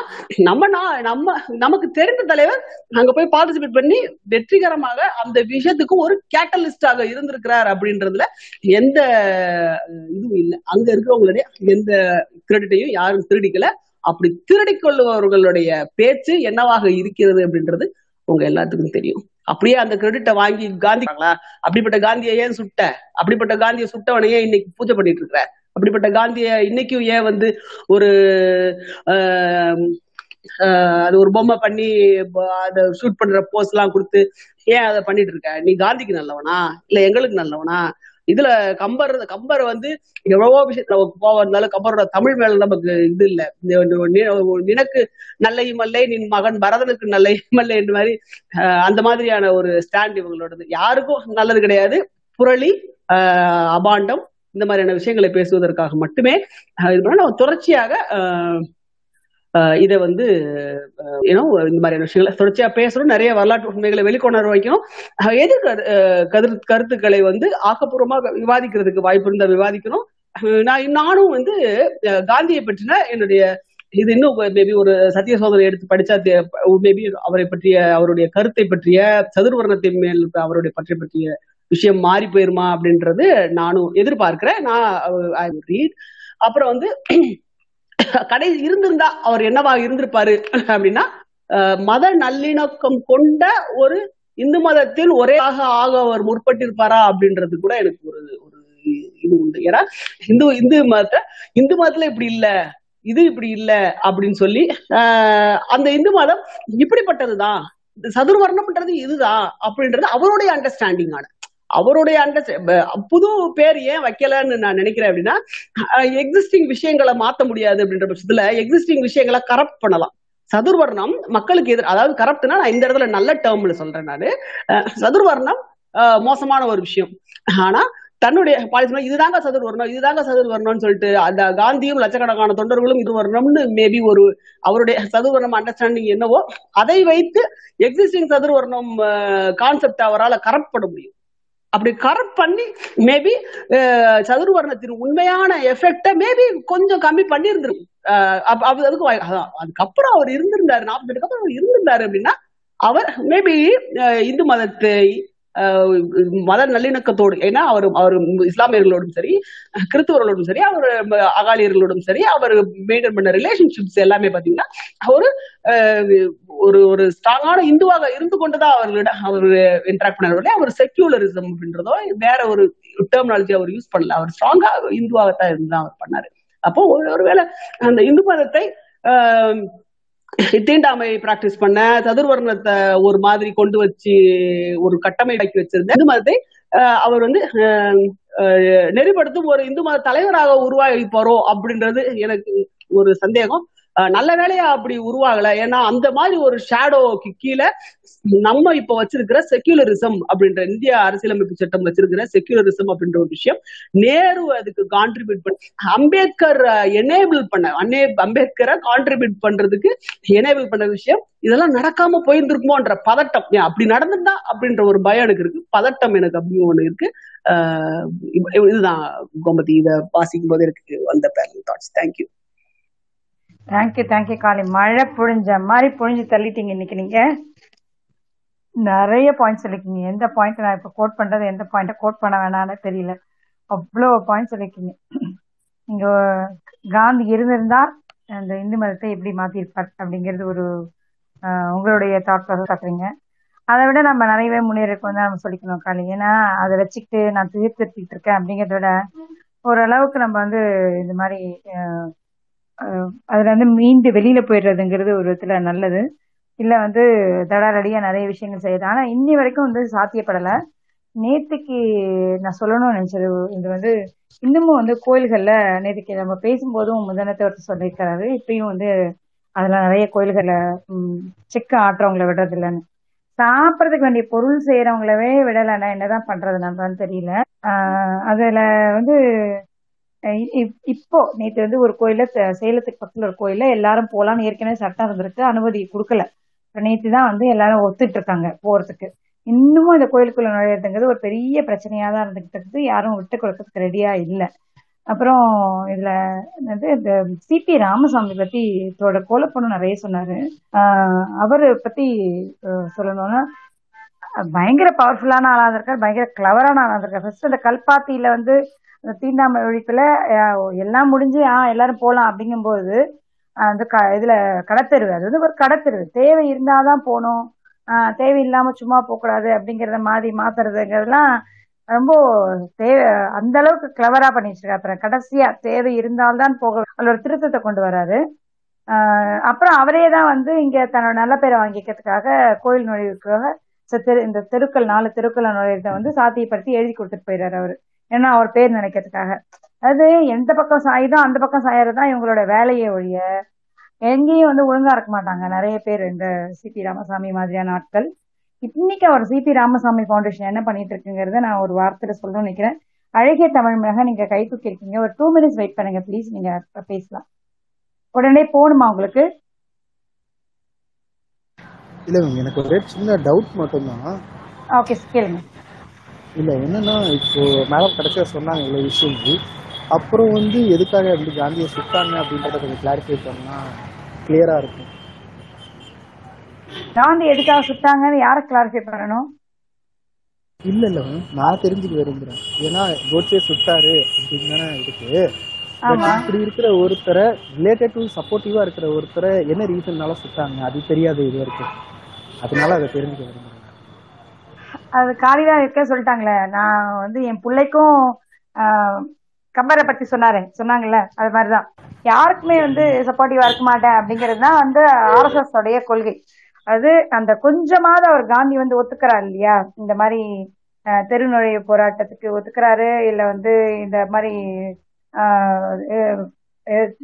நம்ம நம்ம நமக்கு தெரிந்த தலைவர் அங்க போய் பார்ட்டிசிபேட் பண்ணி வெற்றிகரமாக அந்த விஷயத்துக்கு ஒரு கேட்டலிஸ்டாக இருந்திருக்கிறார் அப்படின்றதுல எந்த இதுவும் இல்லை. அங்க இருக்கிறவங்களுடைய எந்த கிரெடிட்டையும் யாரும் திருடிக்கல. அப்படி திருடிக் கொள்ளுபவர்களுடைய பேச்சு என்னவாக இருக்கிறது அப்படின்றது உங்க எல்லாத்துக்கும் தெரியும். அப்படியே அந்த கிரெடிட்டை வாங்கி காந்தி அப்படிப்பட்ட காந்தியை ஏன் சுட்ட? அப்படிப்பட்ட காந்தியை சுட்டவனை ஏன் இன்னைக்கு பூஜை பண்ணிட்டு இருக்கிற? அப்படிப்பட்ட காந்தியை இன்னைக்கும் ஏன் வந்து ஒரு அது ஒரு பொம்மை பண்ணி அதை ஷூட் பண்ற போஸ் எல்லாம் கொடுத்து ஏன் அதை பண்ணிட்டு இருக்க? நீ காந்திக்கு நல்லவனா? இல்ல எங்களுக்கு நல்லவனா? இதுல கம்பர் கம்பர் வந்து எவ்வளவோ விஷயத்துல நமக்கு கோவம் இருந்தாலும் கம்பரோட தமிழ் மேல நமக்கு இது இல்ல. இந்த நினக்கு நல்லையும் அல்லை நின் மகன் பரதனுக்கு நல்லையும் அல்லை என்ற மாதிரி ஆஹ், அந்த மாதிரியான ஒரு ஸ்டாண்ட் இவங்களோடது. யாருக்கும் நல்லது கிடையாது. புரளி ஆஹ், அபாண்டம் இந்த மாதிரியான விஷயங்களை பேசுவதற்காக மட்டுமே இது பண்ணா நம்ம தொடர்ச்சியாக இதை வந்து ஏன்னோ இந்த மாதிரியான விஷயங்களை தொடர்ச்சியா பேசணும். நிறைய வரலாற்று உண்மைகளை வெளிக்கொணர வைக்கணும். எது கரு- கருத்துக்களை வந்து ஆக்கப்பூர்வமாக விவாதிக்கிறதுக்கு வாய்ப்பு இருந்தா விவாதிக்கணும். நான் நானும் வந்து காந்தியை பற்றின என்னுடைய இது இன்னும் மேபி ஒரு சத்திய சோதனை எடுத்து படிச்சா மேபி அவரை பற்றிய அவருடைய கருத்தை பற்றிய சதுர்வர்ணத்தை மேல் அவருடைய பற்றி பற்றிய விஷயம் மாறி போயிருமா அப்படின்றது நானும் எதிர்பார்க்கிறேன். நான் ஐ ரீட் அப்புறம் வந்து கடை இருந்திருந்தா அவர் என்னவா இருந்திருப்பாரு? அப்படின்னா மத நல்லிணக்கம் கொண்ட ஒரு இந்து மதத்தில் ஒரே ஆக ஆக அவர் முற்பட்டிருப்பாரா அப்படின்றது கூட எனக்கு ஒரு ஒரு இது உண்டு. ஏன்னா இந்து இந்து மதத்தை இந்து மதத்துல இப்படி இல்ல இது இப்படி இல்ல அப்படின்னு சொல்லி ஆஹ், அந்த இந்து மதம் இப்படிப்பட்டதுதான் இந்த சதுர்வர்ணம்ன்றது இதுதான் அப்படின்றது அவருடைய அண்டர்ஸ்டாண்டிங் ஆன அவருடைய அண்டர் புது பேர் ஏன் வைக்கலன்னு நான் நினைக்கிறேன் அப்படின்னா எக்ஸிஸ்டிங் விஷயங்களை மாத்த முடியாது அப்படின்ற பட்சத்துல எக்ஸிஸ்டிங் விஷயங்களை கரப்ட் பண்ணலாம். சதுர்வர்ணம் மக்களுக்கு எதிர் அதாவது கரப்ட்னா நான் இந்த இடத்துல நல்ல டேர்ம்ல சொல்றேன் நான். அஹ், சதுர்வர்ணம் மோசமான ஒரு விஷயம். ஆனா தன்னுடைய பாலிசி இதுதாங்க சதுர்வர்ணம் இதுதாங்க சதுர்வர்ணம்னு சொல்லிட்டு அந்த காந்தியும் லட்சக்கணக்கான தொண்டர்களும் இது வர்ணம்னு மேபி ஒரு அவருடைய சதுர்வர்ணம் அண்டர்ஸ்டாண்டிங் என்னவோ அதை வைத்து எக்ஸிஸ்டிங் சதுர்வர்ணம் கான்செப்ட் அவரால் கரப்ட் பண்ண முடியும். அப்படி கரெக்ட் பண்ணி மேபி சதுர்வர்ணத்தின் உண்மையான எஃபெக்டை மேபி கொஞ்சம் கம்மி பண்ணி இருந்திருக்கும் அதுக்கு வாய்- அதான், அதுக்கப்புறம் அவர் இருந்திருந்தாரு நாற்பத்தெட்டுக்கு அப்புறம் அவர் இருந்திருந்தாரு அப்படின்னா அவர் மேபி இந்து மதத்தை மத நல்லிணக்கத்தோடு ஏன்னா அவர் அவர் இஸ்லாமியர்களோடும் சரி கிறிஸ்துவர்களோடும் சரி அவர் அகாலியர்களோடும் சரி அவர் மெயின்டைன் பண்ண ரிலேஷன்ஷிப்ஸ் எல்லாமே பாத்தீங்கன்னா ஒரு ஒரு ஒரு ஸ்ட்ராங்கான இந்துவாக இருந்து கொண்டுதான் அவர்களிடம் அவர் இன்ட்ராக்ட் பண்ணார் அவர் செக்யூலரிசம் அப்படின்றதோ வேற ஒரு டெர்மினாலஜி அவர் யூஸ் பண்ணல. அவர் ஸ்ட்ராங்கா இந்துவாகத்தான் இருந்து அவர் பண்ணாரு. அப்போ ஒரு- ஒருவேளை அந்த இந்து மதத்தை ஆஹ், தீண்டாமை பிராக்டிஸ் பண்ண சதுர்வர்ணத்தை ஒரு மாதிரி கொண்டு வச்சு ஒரு கட்டமைப்பாக்கி வச்சிருந்த இந்து மதத்தை அவர் வந்து ஆஹ், நெறிப்படுத்தும் ஒரு இந்து மத தலைவராக உருவாகி போறோம் அப்படின்றது எனக்கு ஒரு சந்தேகம். ஆஹ், நல்ல வேலையா அப்படி உருவாகல. ஏன்னா அந்த மாதிரி ஒரு ஷேடோக்கு கீழே நம்ம இப்ப வச்சிருக்கிற செக்யூலரிசம் அப்படின்ற இந்திய அரசியலமைப்பு சட்டம் வச்சிருக்கிற செக்யூலரிசம் அப்படின்ற ஒரு விஷயம் நேரு அதுக்கு கான்ட்ரிபியூட் பண்ண அம்பேத்கர் எனேபிள் பண்ண அன்னே அம்பேத்கரை கான்ட்ரிபியூட் பண்றதுக்கு எனேபிள் பண்ண விஷயம் இதெல்லாம் நடக்காம போயிருந்திருக்குமோன்ற பதட்டம். அப்படி நடந்திருந்தா அப்படின்ற ஒரு பயம் எனக்கு இருக்கு. பதட்டம் எனக்கு அப்படி ஒண்ணு இருக்கு. ஆஹ் இதுதான் கோமதி இத வாசிக்கும் போது எனக்கு வந்த parallel thoughts thank you thank you thank you Kali. மழை பொழிஞ்ச மாதிரி பொழிஞ்சு தள்ளிட்டீங்க இன்னைக்கு நீங்க. நிறைய பாயிண்ட் சொல்லிக்கிங்க எந்த பாயிண்ட் நான் இப்போ கோட் பண்றது எந்த பாயிண்ட்டை கோட் பண்ண வேணான்னு தெரியல. அவ்வளோ பாயிண்ட் சொல்லிக்கிங்க இங்கே காந்தி இருந்திருந்தா அந்த இந்து மதத்தை எப்படி மாத்திருப்பார் அப்படிங்கிறது ஒரு உங்களுடைய தாட் ப்ராசஸ் காட்டுறீங்க அதை விட நம்ம நிறையவே முன்னேறக்கு வந்து நம்ம சொல்லிக்கணும் காளி ஏன்னா அதை வச்சுக்கிட்டு நான் தீர்த்திருத்திட்டு இருக்கேன் அப்படிங்கிறத விட ஓரளவுக்கு நம்ம வந்து இந்த மாதிரி அதுல வந்து மீண்டு வெளியில போயிடுறதுங்கிறது ஒரு விதத்துல நல்லது. இல்லை வந்து தடாரடியாக நிறைய விஷயங்கள் செய்யுது ஆனால் இன்னி வரைக்கும் வந்து சாத்தியப்படலை. நேற்றுக்கு நான் சொல்லணும்னு நினச்சது இது வந்து இன்னமும் வந்து கோயில்களில் நேற்றுக்கு நம்ம பேசும்போதும் முதனத்தை ஒருத்தர் சொல்லியிருக்கிறாரு இப்பயும் வந்து அதில் நிறைய கோயில்களை செக்க ஆட்டுறவங்கள விடுறது இல்லைன்னு. சாப்பிட்றதுக்கு வேண்டிய பொருள் செய்கிறவங்களவே விடலைன்னா என்னதான் பண்ணுறது நம்மளான்னு தெரியல. அதில் வந்து இப்- இப்போ நேற்று வந்து ஒரு கோயிலில் சேலத்துக்கு பக்கத்தில் ஒரு கோயிலில் எல்லாரும் போகலான்னு ஏற்கனவே சட்டம் இருந்திருக்கு. அனுமதி கொடுக்கல. நேத்து தான் வந்து எல்லாரும் ஒத்துட்டு இருக்காங்க போறதுக்கு. இன்னமும் இந்த கோயிலுக்குள்ள நுழையிறதுங்கிறது ஒரு பெரிய பிரச்சனையா தான் இருந்துகிட்டு யாரும் விட்டு கொடுக்கறதுக்கு ரெடியா இல்லை. அப்புறம் இதுல வந்து இந்த சிபி ராமசாமி பத்தி இதோட கோலப்பொண்ணு நிறைய சொன்னாரு. ஆஹ் அவரு பத்தி சொல்லணும்னா பயங்கர பவர்ஃபுல்லான ஆளா இருக்கார் பயங்கர கிளவரான ஆளா இருக்கார் ஃபர்ஸ்ட் அந்த கல்பாத்தியில வந்து தீண்டாமல் தீண்டாமை ஒழிப்புல எல்லாம் முடிஞ்சு ஆ எல்லாரும் போலாம் அப்படிங்கும்போது அந்த க இதுல கடத்தெருவு. அது வந்து ஒரு கடத்தெரு தேவை இருந்தாதான் போகணும். ஆஹ், தேவையில்லாம சும்மா போகக்கூடாது அப்படிங்கிறத மாதிரி மாத்துறதுங்கிறதுலாம் ரொம்ப தேவை அந்த அளவுக்கு கிளவரா பண்ணிட்டு அப்புறம் கடைசியா தேவை இருந்தால்தான் போக அதில் ஒரு திருத்தத்தை கொண்டு வராரு. ஆஹ் அப்புறம் அவரே தான் வந்து இங்க தன்னோட நல்ல பேரை வாங்கிக்கிறதுக்காக கோயில் நுழைவுக்காக தெரு இந்த தெருக்கள் நாலு தெருக்கள் நுழையறத வந்து சாத்தியப்படுத்தி எழுதி கொடுத்துட்டு போயிடுறாரு அவரு. ஏன்னா அவர் பேர் நினைக்கிறதுக்காக. அது எந்த பக்கம் சாயுதோ அந்த பக்கம் சாயறதுதான் இவங்களோட வேலையை ஒழிய எங்கேயும் வந்து ஒழுங்கா இருக்க மாட்டாங்க. நிறைய பேர் இந்த சிபி ராமசாமி மாதிரியான ஆட்கள். இன்னைக்கு அவர் சிபி ராமசாமி ஃபவுண்டேஷன் என்ன பண்ணிட்டு இருக்குங்கிறத நான் ஒரு வார்த்தையில சொல்லணும்னு நினைக்கிறேன். அழகிய தமிழ் மிளகா நீங்க கை தூக்கி இருக்கீங்க. ஒரு டூ மினிட்ஸ் வெயிட் பண்ணுங்க ப்ளீஸ் நீங்க பேசலாம். உடனே போகணுமா உங்களுக்கு? இல்ல மேம் எனக்கு ஒரே சின்ன டவுட் மட்டும்தான். ஓகே கேளுங்க. இல்ல என்னன்னா இப்போ மேடம் கடைசியா சொன்னாங்க இவ்வளவு விஷயங்கள் அப்புறம் வந்து எதுக்காக வந்து காந்தியை சுட்டாங்க அப்படின்றத கொஞ்சம் கிளாரிஃபை பண்ணா கிளியரா இருக்கும். காந்தி எதுக்காக சுட்டாங்கன்னு யாரை கிளாரிஃபை பண்ணணும்? இல்ல இல்ல நான் தெரிஞ்சுக்க விரும்புறேன் ஏன்னா கோட்சே சுட்டாரு அப்படின்னு தானே இருக்கு. இப்படி இருக்கிற ஒருத்தரை ரிலேட்டட் டு சப்போர்ட்டிவா இருக்கிற ஒருத்தரை என்ன ரீசன்னால சுட்டாங்க? அது தெரியாது இது வரைக்கும் அதனால அதை தெரிஞ்சுக்க விரும்புறேன். அது காலிதான் இருக்க சொல்லிட்டாங்களே. நான் வந்து என் பிள்ளைக்கும் கம்பரை பத்தி சொன்னாரு. சொன்னாங்கல்ல அது மாதிரிதான். யாருக்குமே வந்து சப்போர்ட்டிவா இருக்க மாட்டேன் அப்படிங்கிறது தான் வந்து ஆர்எஸ்எஸ் உடைய கொள்கை. அது அந்த கொஞ்சமாவது அவர் காந்தி வந்து ஒத்துக்கிறார் இல்லையா? இந்த மாதிரி தெரு நுழைவு போராட்டத்துக்கு ஒத்துக்கிறாரு இல்ல வந்து இந்த மாதிரி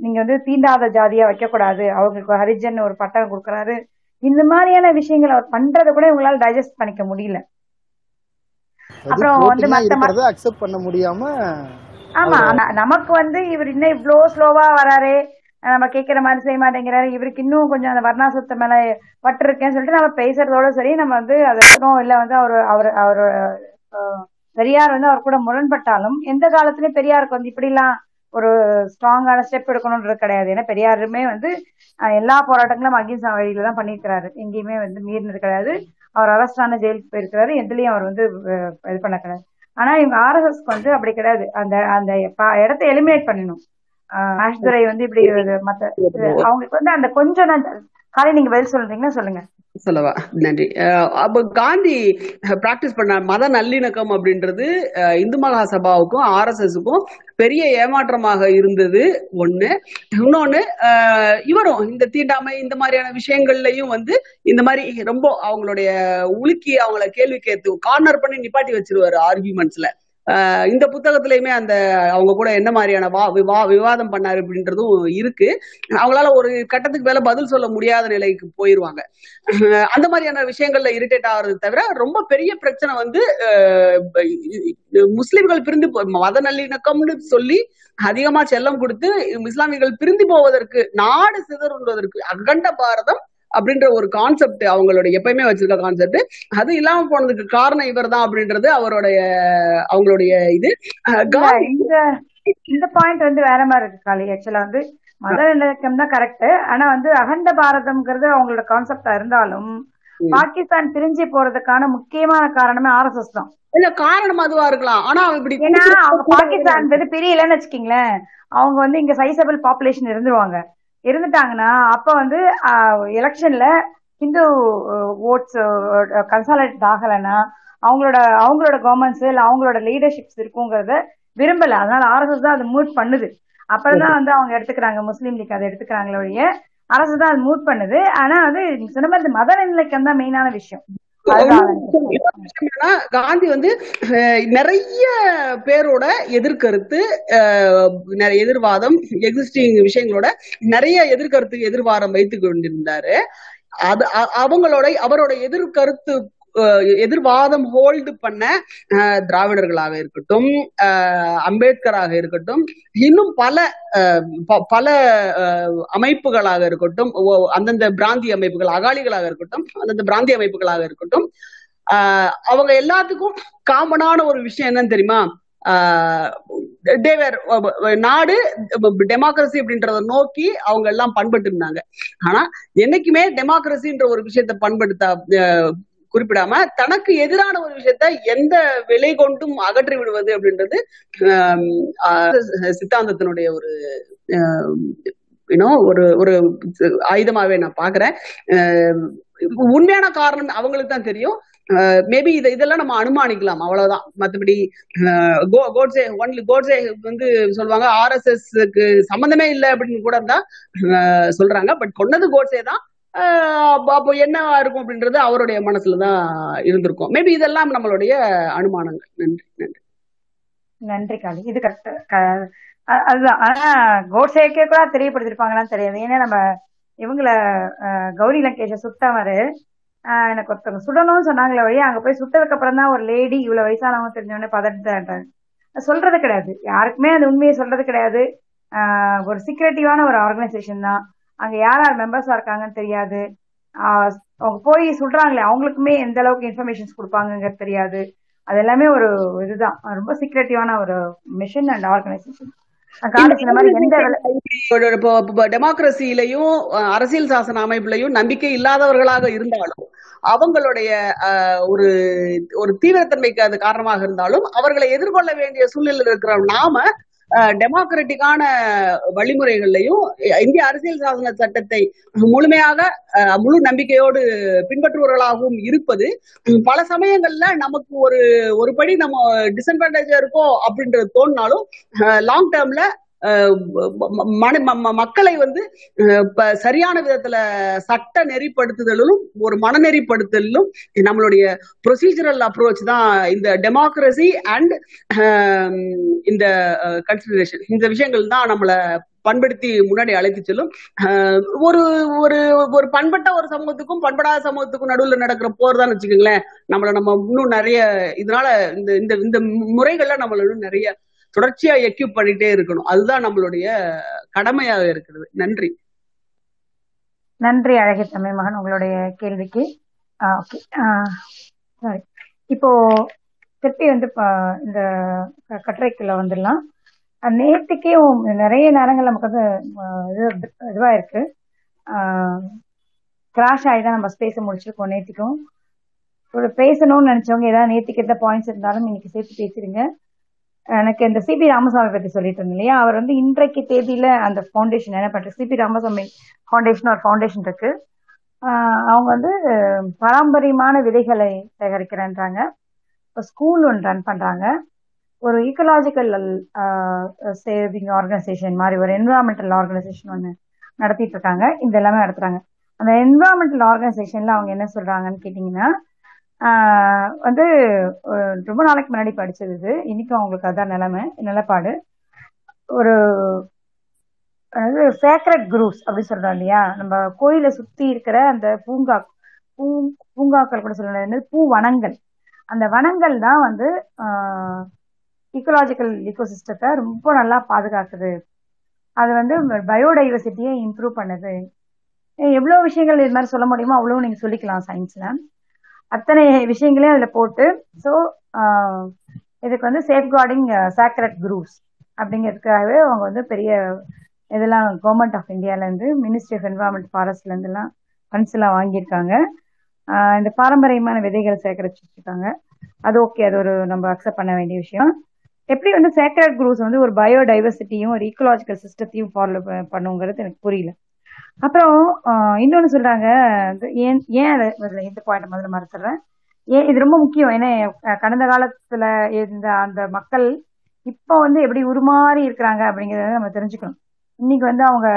நீங்க வந்து தீண்டாத ஜாதியா வைக்கக்கூடாது அவங்களுக்கு ஹரிஜன் ஒரு பட்டம் கொடுக்கறாரு. இந்த மாதிரியான விஷயங்களை அவர் பண்றதை கூட இவங்களால டைஜஸ்ட் பண்ணிக்க முடியல. அப்புறம் வந்து மத்த அக்செப்ட் பண்ண முடியாம ஆமா நமக்கு வந்து இவர் இன்னும் இவ்ளோ ஸ்லோவா வராரு. நம்ம கேக்குற மாதிரி செய்ய மாட்டேங்கிறாரு இவருக்கு இன்னும் கொஞ்சம் அந்த வர்ணாசத்தை மேல பட்டு இருக்கேன்னு சொல்லிட்டு நம்ம பேசுறதோட சரி நம்ம வந்து அது இல்ல வந்து அவர் அவர் அவர் பெரியார் வந்து அவர் கூட முரண்பட்டாலும் எந்த காலத்துலயும் பெரியாருக்கு வந்து இப்படிலாம் ஒரு ஸ்ட்ராங்கான ஸ்டெப் எடுக்கணும்ன்றது கிடையாது. ஏன்னா பெரியாருமே வந்து எல்லா போராட்டங்களும் அகிம்சா வழியில தான் பண்ணியிருக்கிறாரு. எங்கேயுமே வந்து மீறினது கிடையாது. அவர் அரஸ்ட் ஆன ஜெயிலுக்கு போயிருக்கிறாரு. எதுலயும் அவர் வந்து இது பண்ண கிடையாது ஆனா இவங்க ஆர்எஸ்எஸ்க்கு வந்து அப்படி கிடையாது. அந்த அந்த இடத்த எலிமினேட் பண்ணணும். ஆஹ் ஆஷ்துரை வந்து இப்படி மத்த அவங்களுக்கு வந்து அந்த கொஞ்சம் காலை நீங்க பதில் சொல்றீங்கன்னா சொல்லுங்க. சொல்லவா. நன்றி. அஹ் அப்ப காந்தி பிராக்டிஸ் பண்ண மத நல்லிணக்கம் அப்படின்றது அஹ் இந்து மகா சபாவுக்கும் ஆர்எஸ்எஸ்க்கும் பெரிய ஏமாற்றமாக இருந்தது ஒண்ணு. இன்னொன்னு இவரும் இந்த தீண்டாமை இந்த மாதிரியான விஷயங்கள்லயும் வந்து இந்த மாதிரி ரொம்ப அவங்களுடைய உலுக்கி அவங்கள கேள்வி கேத்து கார்னர் பண்ணி நிப்பாட்டி வச்சிருவாரு ஆர்கியூமெண்ட்ஸ்ல இந்த புத்தகத்திலயுமே அந்த அவங்க கூட என்ன மாதிரியான வா விவா விவாதம் பண்ணாரு அப்படின்றதும் இருக்கு. அவங்களால ஒரு கட்டத்துக்கு மேல பதில் சொல்ல முடியாத நிலைக்கு போயிருவாங்க. அஹ் அந்த மாதிரியான விஷயங்கள்ல இரிட்டேட் ஆகுறது தவிர ரொம்ப பெரிய பிரச்சனை வந்து முஸ்லிம்கள் பிரிந்து போ- மத நல்லிணக்கம்னு சொல்லி அதிகமா செல்லம் கொடுத்து இஸ்லாமியர்கள் பிரிந்து போவதற்கு நாடு சிதறுவதற்கு அகண்ட பாரதம் அப்படின்ற ஒரு கான்செப்ட் அவங்களோட எப்பயுமே வச்சிருக்க கான்செப்ட் அது இல்லாம போனதுக்கு காரணம் இவர்தான் அப்படின்றது அவருடைய அவங்களுடைய இது. இந்த பாயிண்ட் வந்து வேற மாதிரி இருக்கு காளி. ஆக்சுவலா வந்து மத இலக்கம் தான் கரெக்ட் ஆனா வந்து அகண்ட பாரதம்ங்கிறது அவங்களோட கான்செப்டா இருந்தாலும். பாகிஸ்தான் பிரிஞ்சு போறதுக்கான முக்கியமான காரணமே ஆர்எஸ்எஸ் தான். இல்ல காரணம் அதுவா இருக்கலாம். ஆனா இப்படி ஏன்னா அவங்க பாகிஸ்தான் வந்து பிரியலன்னு வச்சுக்கீங்களேன். அவங்க வந்து இங்க சைசபிள் பாப்புலேஷன் இருந்துருவாங்க. இருந்துட்டாங்கன்னா அப்ப வந்து எலெக்ஷன்ல ஹிந்து ஓட்ஸ் கன்சாலேட் ஆகலைன்னா அவங்களோட அவங்களோட கவர்மெண்ட்ஸ் இல்ல அவங்களோட லீடர்ஷிப்ஸ் இருக்குங்கிறத விரும்பல. அதனால ஆர்எஸ்எஸ் தான் அதை மூவ் பண்ணுது. அப்புறம் தான் வந்து அவங்க எடுத்துக்கிறாங்க முஸ்லீம் லீக் அதை எடுத்துக்கிறாங்களே அரசு தான் அது மூவ் பண்ணுது. ஆனா அது சொன்ன மாதிரி மத நல்லிணக்கம் தான் மெயினான விஷயம். காந்தி வந்து நிறைய பேரோட எதிர்கருத்து நிறைய எதிர்வாதம் எக்ஸிஸ்டிங் விஷயங்களோட நிறைய எதிர்கருத்து எதிர்வாரம் வைத்து கொண்டிருந்தாரு. அது அவங்களோட அவரோட எதிர்கருத்து எதிர்வாதம் ஹோல்டு பண்ண திராவிடர்களாக இருக்கட்டும் அம்பேத்கராக இருக்கட்டும் இன்னும் பல ப- பல அஹ், அமைப்புகளாக இருக்கட்டும் ஓ- அந்தந்த பிராந்தி அமைப்புகள் அகாலிகளாக இருக்கட்டும் அந்தந்த பிராந்தி அமைப்புகளாக இருக்கட்டும் ஆஹ் அவங்க எல்லாத்துக்கும் காமனான ஒரு விஷயம் என்னன்னு தெரியுமா? தேவர் நாடு டெமோக்ரஸி அப்படின்றத நோக்கி அவங்க எல்லாம் பண்பட்டு இருந்தாங்க. ஆனா என்னைக்குமே டெமோக்ரஸின்ற ஒரு விஷயத்த பண்படுத்த குறிப்பிடாம தனக்கு எதிரான ஒரு விஷயத்த எந்த விலை கொண்டும் அகற்றி விடுவது அப்படின்றது ஆஹ் சித்தாந்தத்தினுடைய ஒரு இன்னும் ஒரு ஒரு ஆயுதமாவே நான் பாக்குறேன் ஆஹ் உண்மையான காரணம் அவங்களுக்கு தான் தெரியும். மேபி இதை இதெல்லாம் நம்ம அனுமானிக்கலாம் அவ்வளவுதான். மத்தபடி கோ- கோட்ஸே ஒன்லி கோட்ஸே வந்து சொல்லுவாங்க ஆர்எஸ்எஸ்க்கு சம்பந்தமே இல்லை அப்படின்னு கூட இருந்தா சொல்றாங்க. பட் கொன்னது கோட்ஸே தான். அப்போ என்ன இருக்கும் அப்படின்றது அவருடைய மனசுல தான் இருந்திருக்கும். மேபி இதெல்லாம் நம்மளுடைய அனுமானங்கள். நன்றி நன்றி. நன்றி காளி. இது கரெக்ட் அதுதான். ஆனா கோட்ஸேக்கே கூட தெரியப்படுத்திருப்பாங்களான்னு தெரியாது. ஏன்னா நம்ம இவங்கள கௌரி லங்கேஷ சுத்தவரு ஆஹ், எனக்கு ஒருத்தவங்க சுடணும்னு சொன்னாங்களே வழி அங்க போய் சுட்டதுக்கு அப்புறம் தான் ஒரு லேடி இவ்வளவு வயசானவங்க தெரிஞ்சவொடனே பதட்டாங்க சொல்றது கிடையாது. யாருக்குமே அது உண்மையை சொல்றது கிடையாது. ஒரு சீக்ரெட்டிவான ஒரு ஆர்கனைசேஷன் தான். அங்க யார் யார் மெம்பர்ஸா இருக்காங்கன்னு தெரியாது. அவங்க போய் சொல்றாங்களே அவங்களுக்குமே எந்த அளவுக்கு இன்ஃபர்மேஷன்ஸ் கொடுப்பாங்கங்கிறது தெரியாது. அது எல்லாமே ஒரு இதுதான். ரொம்ப சீக்ரெட்டிவான ஒரு மிஷன் அண்ட் ஆர்கனைசேஷன் டெமோக்ரஸிலையும் அரசியல் சாசன அமைப்புலையும் நம்பிக்கை இல்லாதவர்களாக இருந்தாலும் அவங்களுடைய ஒரு ஒரு தீவிரத்தன்மைக்கு அது காரணமாக இருந்தாலும் அவர்களை எதிர்கொள்ள வேண்டிய சூழ்நிலையில் இருக்கிற நாம டெமோக்ராட்டிக்கான வழிமுறைகள்லையும் இந்திய அரசியல் சாசன சட்டத்தை முழுமையாக அஹ், முழு நம்பிக்கையோடு பின்பற்றுபவர்களாகவும் இருப்பது பல சமயங்கள்ல நமக்கு ஒரு ஒரு படி நம்ம டிஸ்அட்வான்டேஜா இருக்கோம் அப்படின்றது தோணினாலும் லாங் டேர்ம்ல மக்களை வந்து சரியான விதத்துல சட்ட நெறிப்படுத்துதலும் ஒரு மனநெறிப்படுத்தலும் நம்மளுடைய ப்ரொசீஜரல் அப்ரோச் தான் இந்த டெமோக்ரஸி அண்ட் இந்த கன்சிடரேஷன் இந்த விஷயங்கள் தான் நம்மளை பண்படுத்தி முன்னாடி அழைத்து செல்லும். ஒரு ஒரு ஒரு பண்பட்ட ஒரு சமூகத்துக்கும் பண்படாத சமூகத்துக்கும் நடுவில் நடக்கிற போர் தான் வச்சுக்கோங்களேன். நம்மள நம்ம இன்னும் நிறைய இதனால இந்த இந்த இந்த முறைகள்ல நம்மள இன்னும் நிறைய தொடர்ச்சியா எக்யூப் பண்ணிட்டே இருக்கணும். அதுதான் நம்மளுடைய கடமையாக இருக்கிறது. நன்றி. நன்றி அழகிய தமிழ் மகன் உங்களுடைய கேள்விக்கு. ஓகே. சாரி இப்போ திருப்பி வந்து ப- இந்த க- கட்டுரைக்குள்ள வந்துடலாம். அஹ் நிறைய நேரங்கள் நமக்கு வந்து இது இதுவா இருக்கு கிராஷ் ஆகி தான் நம்ம ஸ்பேஸை முடிச்சிருக்கோம் நேற்றுக்கும் பேசணும்னு நினைச்சவங்க ஏதாவது நேற்றுக்கு எந்த பாயிண்ட்ஸ் இருந்தாலும் இன்னைக்கு சேர்த்து பேசிடுங்க. எனக்கு இந்த சிபி ராமசாமி பத்தி சொல்லிட்டு இருந்தேன் இல்லையா? அவர் வந்து இன்றைக்கு தேதியில அந்த ஃபவுண்டேஷன் என்ன பண்ற சிபி ராமசாமி ஃபவுண்டேஷன் ஒரு ஃபவுண்டேஷன் இருக்கு. அவங்க வந்து பாரம்பரியமான விதைகளை சேகரிக்கிறேன்றாங்க. இப்போ ஸ்கூல் ஒன்று ரன் பண்றாங்க. ஒரு ஈக்கலாஜிக்கல் சேவிங் ஆர்கனைசேஷன் மாதிரி ஒரு என்விரான்மெண்டல் ஆர்கனைசேஷன் ஒன்று நடத்திட்டு இருக்காங்க. இந்த எல்லாமே நடத்துறாங்க. அந்த என்விரான்மெண்டல் ஆர்கனைசேஷன்ல அவங்க என்ன சொல்றாங்கன்னு கேட்டிங்கன்னா வந்து ரொம்ப நாளைக்கு முன்னாடி படிச்சது இது. இன்னைக்கும் அவங்களுக்கு அதான் நிலைமை நிலப்பாடு. ஒரு அதாவது சேக்ரட் குரூப்ஸ் அப்படின்னு சொல்றோம் இல்லையா? நம்ம கோயிலை சுத்தி இருக்கிற அந்த பூங்கா பூ பூங்காக்கள் கூட சொல்ல பூ வனங்கள். அந்த வனங்கள் தான் வந்து ஈக்கோலாஜிக்கல் இக்கோசிஸ்டத்தை ரொம்ப நல்லா பாதுகாக்குது. அது வந்து பயோடைவர்சிட்டியை இம்ப்ரூவ் பண்ணுது. எவ்வளோ விஷயங்கள் இது மாதிரி சொல்ல முடியுமோ அவ்வளோ நீங்கள் சொல்லிக்கலாம் சயின்ஸில் அத்தனை விஷயங்களையும் அதுல போட்டு ஸோ இதுக்கு வந்து சேஃப் கார்டிங் சேக்ரட் குரூப்ஸ் அப்படிங்கிறதுக்காகவே அவங்க வந்து பெரிய இதெல்லாம் கவர்மெண்ட் ஆஃப் இந்தியாவிலேருந்து மினிஸ்ட்ரி ஆஃப் என்வரான்மெண்ட் ஃபாரஸ்ட்லேருந்துலாம் ஃபண்ட்ஸ் எல்லாம் வாங்கியிருக்காங்க. இந்த பாரம்பரியமான விதைகளை சேகரிச்சு வச்சுருக்காங்க. அது ஓகே அது ஒரு நம்ம அக்செப்ட் பண்ண வேண்டிய விஷயம். எப்படி வந்து சேக்ரட் குரூப்ஸ் வந்து ஒரு பயோடைவர்சிட்டியும் ஒரு ஈக்கோலாஜிக்கல் சிஸ்டத்தையும் ஃபாலோ பண்ணுங்கிறது எனக்கு புரியல. அப்புறம் இன்னொன்னு சொல்றாங்க இது ஏன் ஏன் இந்த பாயிண்ட் முதல்ல மறுத்துறேன் ஏன் இது ரொம்ப முக்கியம். ஏன்னா கடந்த காலத்துல இருந்த அந்த மக்கள் இப்போ வந்து எப்படி உருமாறி இருக்கிறாங்க அப்படிங்கறத நம்ம தெரிஞ்சுக்கணும். இன்னைக்கு வந்து அவங்க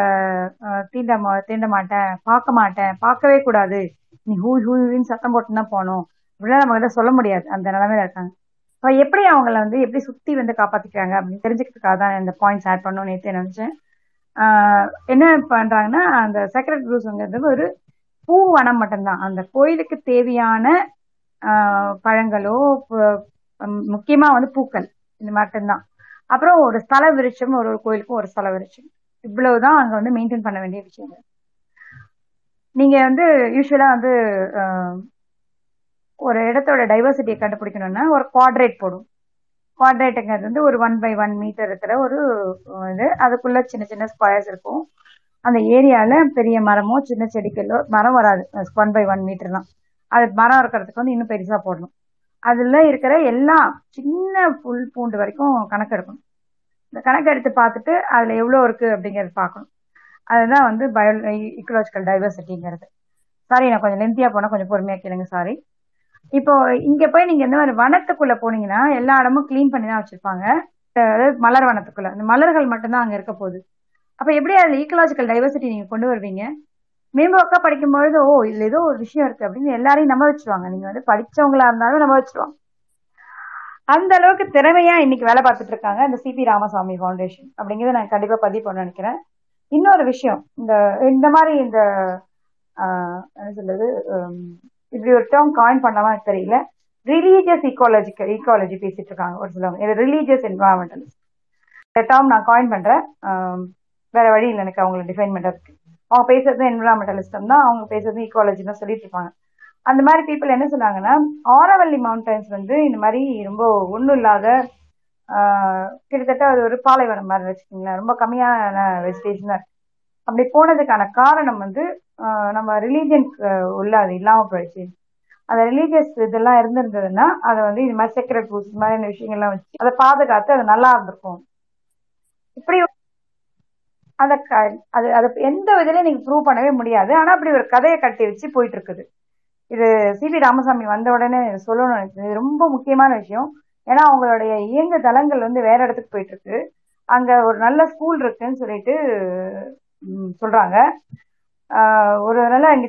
தீண்ட தீண்ட மாட்டேன் பார்க்க மாட்டேன் பார்க்கவே கூடாது. நீ ஹூ ஹூன்னு சத்தம் போட்டு தான் போகணும் நம்ம கிட்ட சொல்ல முடியாது. அந்த நிலைமையில இருக்காங்க. இப்போ எப்படி அவங்கள வந்து எப்படி சுத்தி வந்து காப்பாத்திக்கிறாங்க அப்படின்னு தெரிஞ்சுக்கிறதுக்காக தான் இந்த பாயிண்ட்ஸ் ஆட் பண்ணணும்னு நேற்று நினைச்சேன். என்ன பண்றாங்கன்னா அந்த செக்ரட் குரூஸ்ங்கிறது ஒரு பூவனம் மட்டும்தான். அந்த கோயிலுக்கு தேவையான பழங்களோ முக்கியமா வந்து பூக்கள் இது மட்டும்தான். அப்புறம் ஒரு ஸ்தல விருட்சம் ஒரு ஒரு கோயிலுக்கும் ஒரு ஸ்தல விருட்சம். இவ்வளவுதான் அங்க வந்து மெயின்டைன் பண்ண வேண்டிய விஷயங்கள். நீங்க வந்து யூஸ்வலா வந்து ஒரு இடத்தோட டைவர்சிட்டியை கண்டுபிடிக்கணும்னா ஒரு குவாட்ரேட் போடும். குவாட்ரேட்டுங்கிறது வந்து ஒரு ஒன் பை ஒன் மீட்டர் இருக்கிற ஒரு இது. அதுக்குள்ள சின்ன சின்ன ஸ்கொயர்ஸ் இருக்கும். அந்த ஏரியால பெரிய மரமோ சின்ன செடிகளோ மரம் வராது. ஒன் பை ஒன் மீட்டர் தான் அது மரம் இருக்கிறதுக்கு வந்து இன்னும் பெருசா போடணும். அதுல இருக்கிற எல்லா சின்ன புல் பூண்டு வரைக்கும் கணக்கு எடுக்கணும். இந்த கணக்கு எடுத்து பார்த்துட்டு அதுல எவ்வளோ இருக்கு அப்படிங்கறது பார்க்கணும். அதுதான் வந்து பயோ இக்கலாஜிக்கல் டைவர்சிட்டிங்கிறது சாரி நான் கொஞ்சம் லென்த்தியா போனா கொஞ்சம் பொறுமையா கேளுங்க. சாரி இப்போ இங்க போய் நீங்க இந்த மாதிரி வனத்துக்குள்ள போனீங்கன்னா எல்லா இடமும் கிளீன் பண்ணி தான் வச்சிருப்பாங்க. அதாவது மலர் வனத்துக்குள்ள. அந்த மலர்கள் மட்டும்தான் அங்க இருக்க போகுது. அப்ப எப்படி அதுல ஈக்கலாஜிக்கல் டைவர்சிட்டி நீங்க கொண்டு வருவீங்க? மேம்போக்கா படிக்கும்பொழுது ஓ இதுல ஏதோ ஒரு விஷயம் இருக்கு அப்படின்னு எல்லாரையும் நம்ப வச்சிருவாங்க. நீங்க வந்து படிச்சவங்களா இருந்தாலும் நம்ப வச்சிருவாங்க. அந்த அளவுக்கு திறமையா இன்னைக்கு வேலை பார்த்துட்டு இருக்காங்க இந்த சிபி ராமசாமி ஃபவுண்டேஷன் அப்படிங்கறத நான் கண்டிப்பா பதிவு பண்ண நினைக்கிறேன். இன்னொரு விஷயம் இந்த இந்த மாதிரி இந்த என்ன சொல்றது இப்படி ஒரு டேர்ம் காயின் பண்ணலாமா தெரியல. ரிலீஜியஸ் ஈக்காலஜிக்கல் ஈக்காலஜி பேசிட்டு இருக்காங்க ஒரு சிலவங்க. இது ரிலீஜியஸ் என்வரான்மெண்டல் இந்த டேர்ம் நான் காயின் பண்றேன். வேற வழி இல்லை. எனக்கு அவங்களை டிஃபைன் பண்றதுக்கு. அவங்க பேசுறது என்வரான்மெண்டலிஸ்டம் தான். அவங்க பேசுறது ஈக்காலஜி தான் சொல்லிட்டு இருப்பாங்க. அந்த மாதிரி பீப்புள் என்ன சொன்னாங்கன்னா ஆரவல்லி மவுண்டன்ஸ் வந்து இந்த மாதிரி ரொம்ப ஒன்றும் இல்லாத கிட்டத்தட்ட அது ஒரு பாலைவனம் மாதிரி வச்சுக்கோங்களேன். ரொம்ப கம்மியான வெஜிடேஷனாக இருக்கு. அப்படி போனதுக்கான காரணம் வந்து நம்ம ரிலீஜியன்ஸ் உள்ள அது இல்லாம போயிடுச்சு. அந்த ரிலீஜியஸ் இதெல்லாம் இருந்திருந்ததுன்னா அதை வந்து இது மாதிரி செக்ரெட் பூஸ் இது மாதிரியான விஷயங்கள்லாம் வச்சு அதை பாதுகாத்து அது நல்லா இருந்திருக்கும். இப்படி அத க- அது அது எந்த விதிலையும் நீங்க ப்ரூவ் பண்ணவே முடியாது. ஆனா அப்படி ஒரு கதையை கட்டி வச்சு போயிட்டு இருக்குது இது சிபி ராமசாமி வந்த உடனே சொல்லணும்னு நினைச்சது இது ரொம்ப முக்கியமான விஷயம். ஏன்னா அவங்களுடைய இயங்கு தளங்கள் வந்து வேற இடத்துக்கு போயிட்டு இருக்கு அங்க ஒரு நல்ல ஸ்கூல் இருக்குன்னு சொல்லிட்டு சொல்றாங்க. ஒரு நல்ல இங்க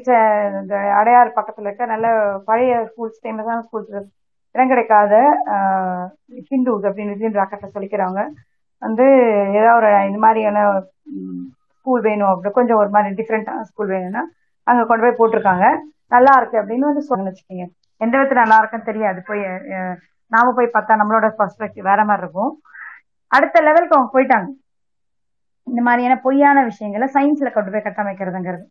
இந்த அடையார் பக்கத்துல இருக்க நல்ல பழைய ஸ்கூல்ஸ் ஃபேமஸான ஸ்கூல்ஸ் இடம் கிடைக்காத ஹிந்துஸ் அப்படின்னு விஜயன் ராக்கெட்டை சொல்லிக்கிறவங்க வந்து ஏதாவது ஒரு இந்த மாதிரியான ஸ்கூல் வேணும் அப்படி கொஞ்சம் ஒரு மாதிரி டிஃப்ரெண்டான ஸ்கூல் வேணும்னா அங்கே கொண்டு போய் போட்டிருக்காங்க. நல்லா இருக்கு அப்படின்னு வந்து சொல்லுங்க வச்சுக்கோங்க. எந்த விதத்துல நல்லா இருக்குன்னு தெரியாது. போய் நாம போய் பார்த்தா நம்மளோட பர்ஸ்பெக்டிவ் வேற மாதிரி இருக்கும். அடுத்த லெவலுக்கு அவங்க போயிட்டாங்க. இந்த மாதிரியான பொய்யான விஷயங்களை சயின்ஸ்ல கொண்டு போய் கட்டமைக்கிறதுங்கிறது.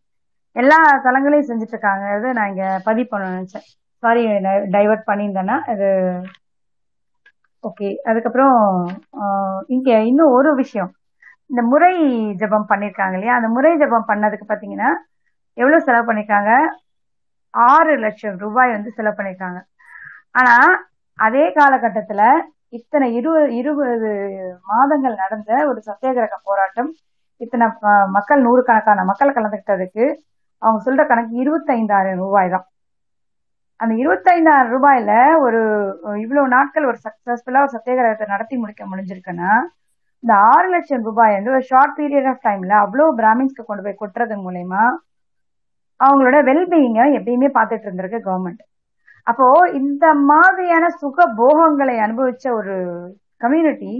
எல்லா தளங்களையும் செஞ்சுட்டு இருக்காங்கிறது நான் இங்க பதிவு பண்ண நினைச்சேன். சாரி டைவர்ட் பண்ணியிருந்தேன்னா இது ஓகே அதுக்கப்புறம் இங்க இன்னும் ஒரு விஷயம். இந்த முறை ஜெபம் பண்ணிருக்காங்க இல்லையா? அந்த முறை ஜெபம் பண்ணதுக்கு பாத்தீங்கன்னா எவ்வளவு செலவு பண்ணிருக்காங்க ஆறு லட்சம் ரூபாய் வந்து செலவு பண்ணிருக்காங்க ஆனா அதே காலகட்டத்துல இத்தனை இருபது இருபது மாதங்கள் நடந்த ஒரு சத்தியாகிரக போராட்டம் இத்தனை மக்கள் நூறுக்கணக்கான மக்கள் கலந்துக்கிட்டதுக்கு அவங்க சொல்ற கணக்கு இருபத்தைந்தாயிரம் ரூபாய் தான். அந்த இருபத்தைந்தாயிரம் ரூபாயில ஒரு இவ்வளவு நாட்கள் ஒரு சக்சஸ்ஃபுல்லா ஒரு சத்தியாகிரகத்தை நடத்தி முடிக்க முடிஞ்சிருக்குன்னா இந்த ஆறு லட்சம் ரூபாய் வந்து ஒரு ஷார்ட் பீரியட் ஆஃப் டைம்ல அவ்வளவு பிராமின்ஸ்க்கு கொண்டு போய் கொட்டுறது மூலயமா அவங்களோட வெல்பீயிங்க எப்பயுமே பார்த்துட்டு இருந்திருக்கு கவர்மெண்ட் அப்போ இந்த மாதிரியான சுக போகங்களை அனுபவிச்ச ஒரு கம்யூனிட்டி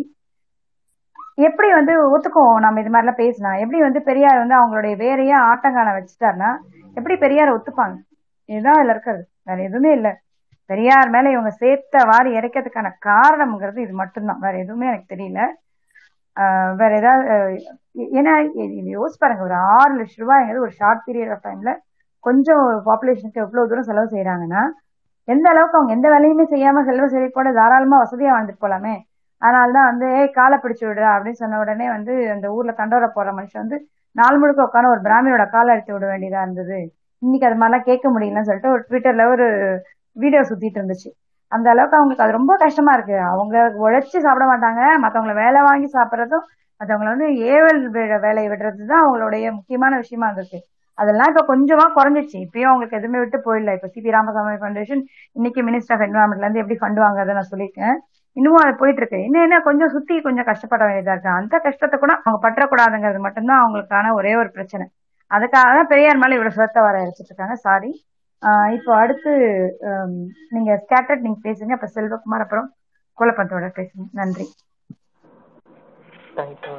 எப்படி வந்து ஒத்துக்கும் நம்ம இது மாதிரிலாம் பேசினா எப்படி வந்து பெரியார் வந்து அவங்களுடைய வேறையா ஆட்டங்கான வச்சுட்டாருன்னா எப்படி பெரியார் ஒத்துப்பாங்க? இதுதான் இதுல இருக்கிறது. வேற எதுவுமே இல்ல. பெரியார் மேல இவங்க சேர்த்த வாரி இறைக்கிறதுக்கான காரணம்ங்கிறது இது மட்டும்தான். வேற எதுவுமே எனக்கு தெரியல. வேற ஏதாவது ஏன்னா யோசிச்சு பாருங்க ஒரு ஆறு லட்சம் ரூபாய்ங்கிறது ஒரு ஷார்ட் பீரியட் ஆஃப் டைம்ல கொஞ்சம் பாப்புலேஷனுக்கு எவ்வளவு தூரம் செலவு செய்யறாங்கன்னா எந்த அளவுக்கு அவங்க எந்த வேலையுமே செய்யாம செல்வ செய்ய கூட தாராளமா வசதியா வாழ்ந்துட்டு போலாமே? அதனாலதான் வந்து ஏய் காலை பிடிச்சு விடுறா அப்படின்னு சொன்ன உடனே வந்து அந்த ஊர்ல தண்டோர போற மனுஷன் வந்து நாள் முழுக்க உட்காந்து ஒரு பிராமியோட காலை அடித்து விட வேண்டியதா இருந்தது. இன்னைக்கு அது மாதிரிலாம் கேட்க முடியலன்னு சொல்லிட்டு ஒரு ட்விட்டர்ல ஒரு வீடியோ சுத்திட்டு இருந்துச்சு. அந்த அளவுக்கு அவங்களுக்கு அது ரொம்ப கஷ்டமா இருக்கு. அவங்க உழைச்சி சாப்பிட மாட்டாங்க. மத்தவங்களை வேலை வாங்கி சாப்பிடுறதும் மத்தவங்களை வந்து ஏவல் வேலையை விடுறது தான் அவங்களுடைய முக்கியமான விஷயமா இருந்திருக்கு. அதெல்லாம் இப்ப கொஞ்சமா குறைஞ்சிச்சு இப்பயும் அவங்களுக்கு எதுவுமே விட்டு போயிடல இப்ப சிபி ராமசாமி ஃபவுண்டேஷன் இன்னைக்கு மினிஸ்டர் ஆஃப் என்வரான்மெண்ட்ல இருந்து எப்படி ஃபண்ட் வாங்குறத நான் சொல்லியிருக்கேன். இன்னமும் அது போயிட்டு இருக்கு. இன்னும் என்ன கொஞ்சம் சுத்தி கொஞ்சம் கஷ்டப்பட வேண்டியதா இருக்கு. அந்த கஷ்டத்தை கூட அவங்க பற்றக்கூடாதுங்கிறது மட்டும்தான் அவங்களுக்கான ஒரே ஒரு பிரச்சனை. அதுக்காக தான் பெரியார் மேல இவ்வளவு சுரத்த வர அடிச்சிட்டு இருக்காங்க. சாரி இப்போ அடுத்து நீங்க ஸ்கேட்டர்ட் நீங்க பேசுங்க. அப்புறம் செல்வகுமார் அப்புறம் குலப்பந்தோட பேசுங்க நன்றி. தேங்க்யூ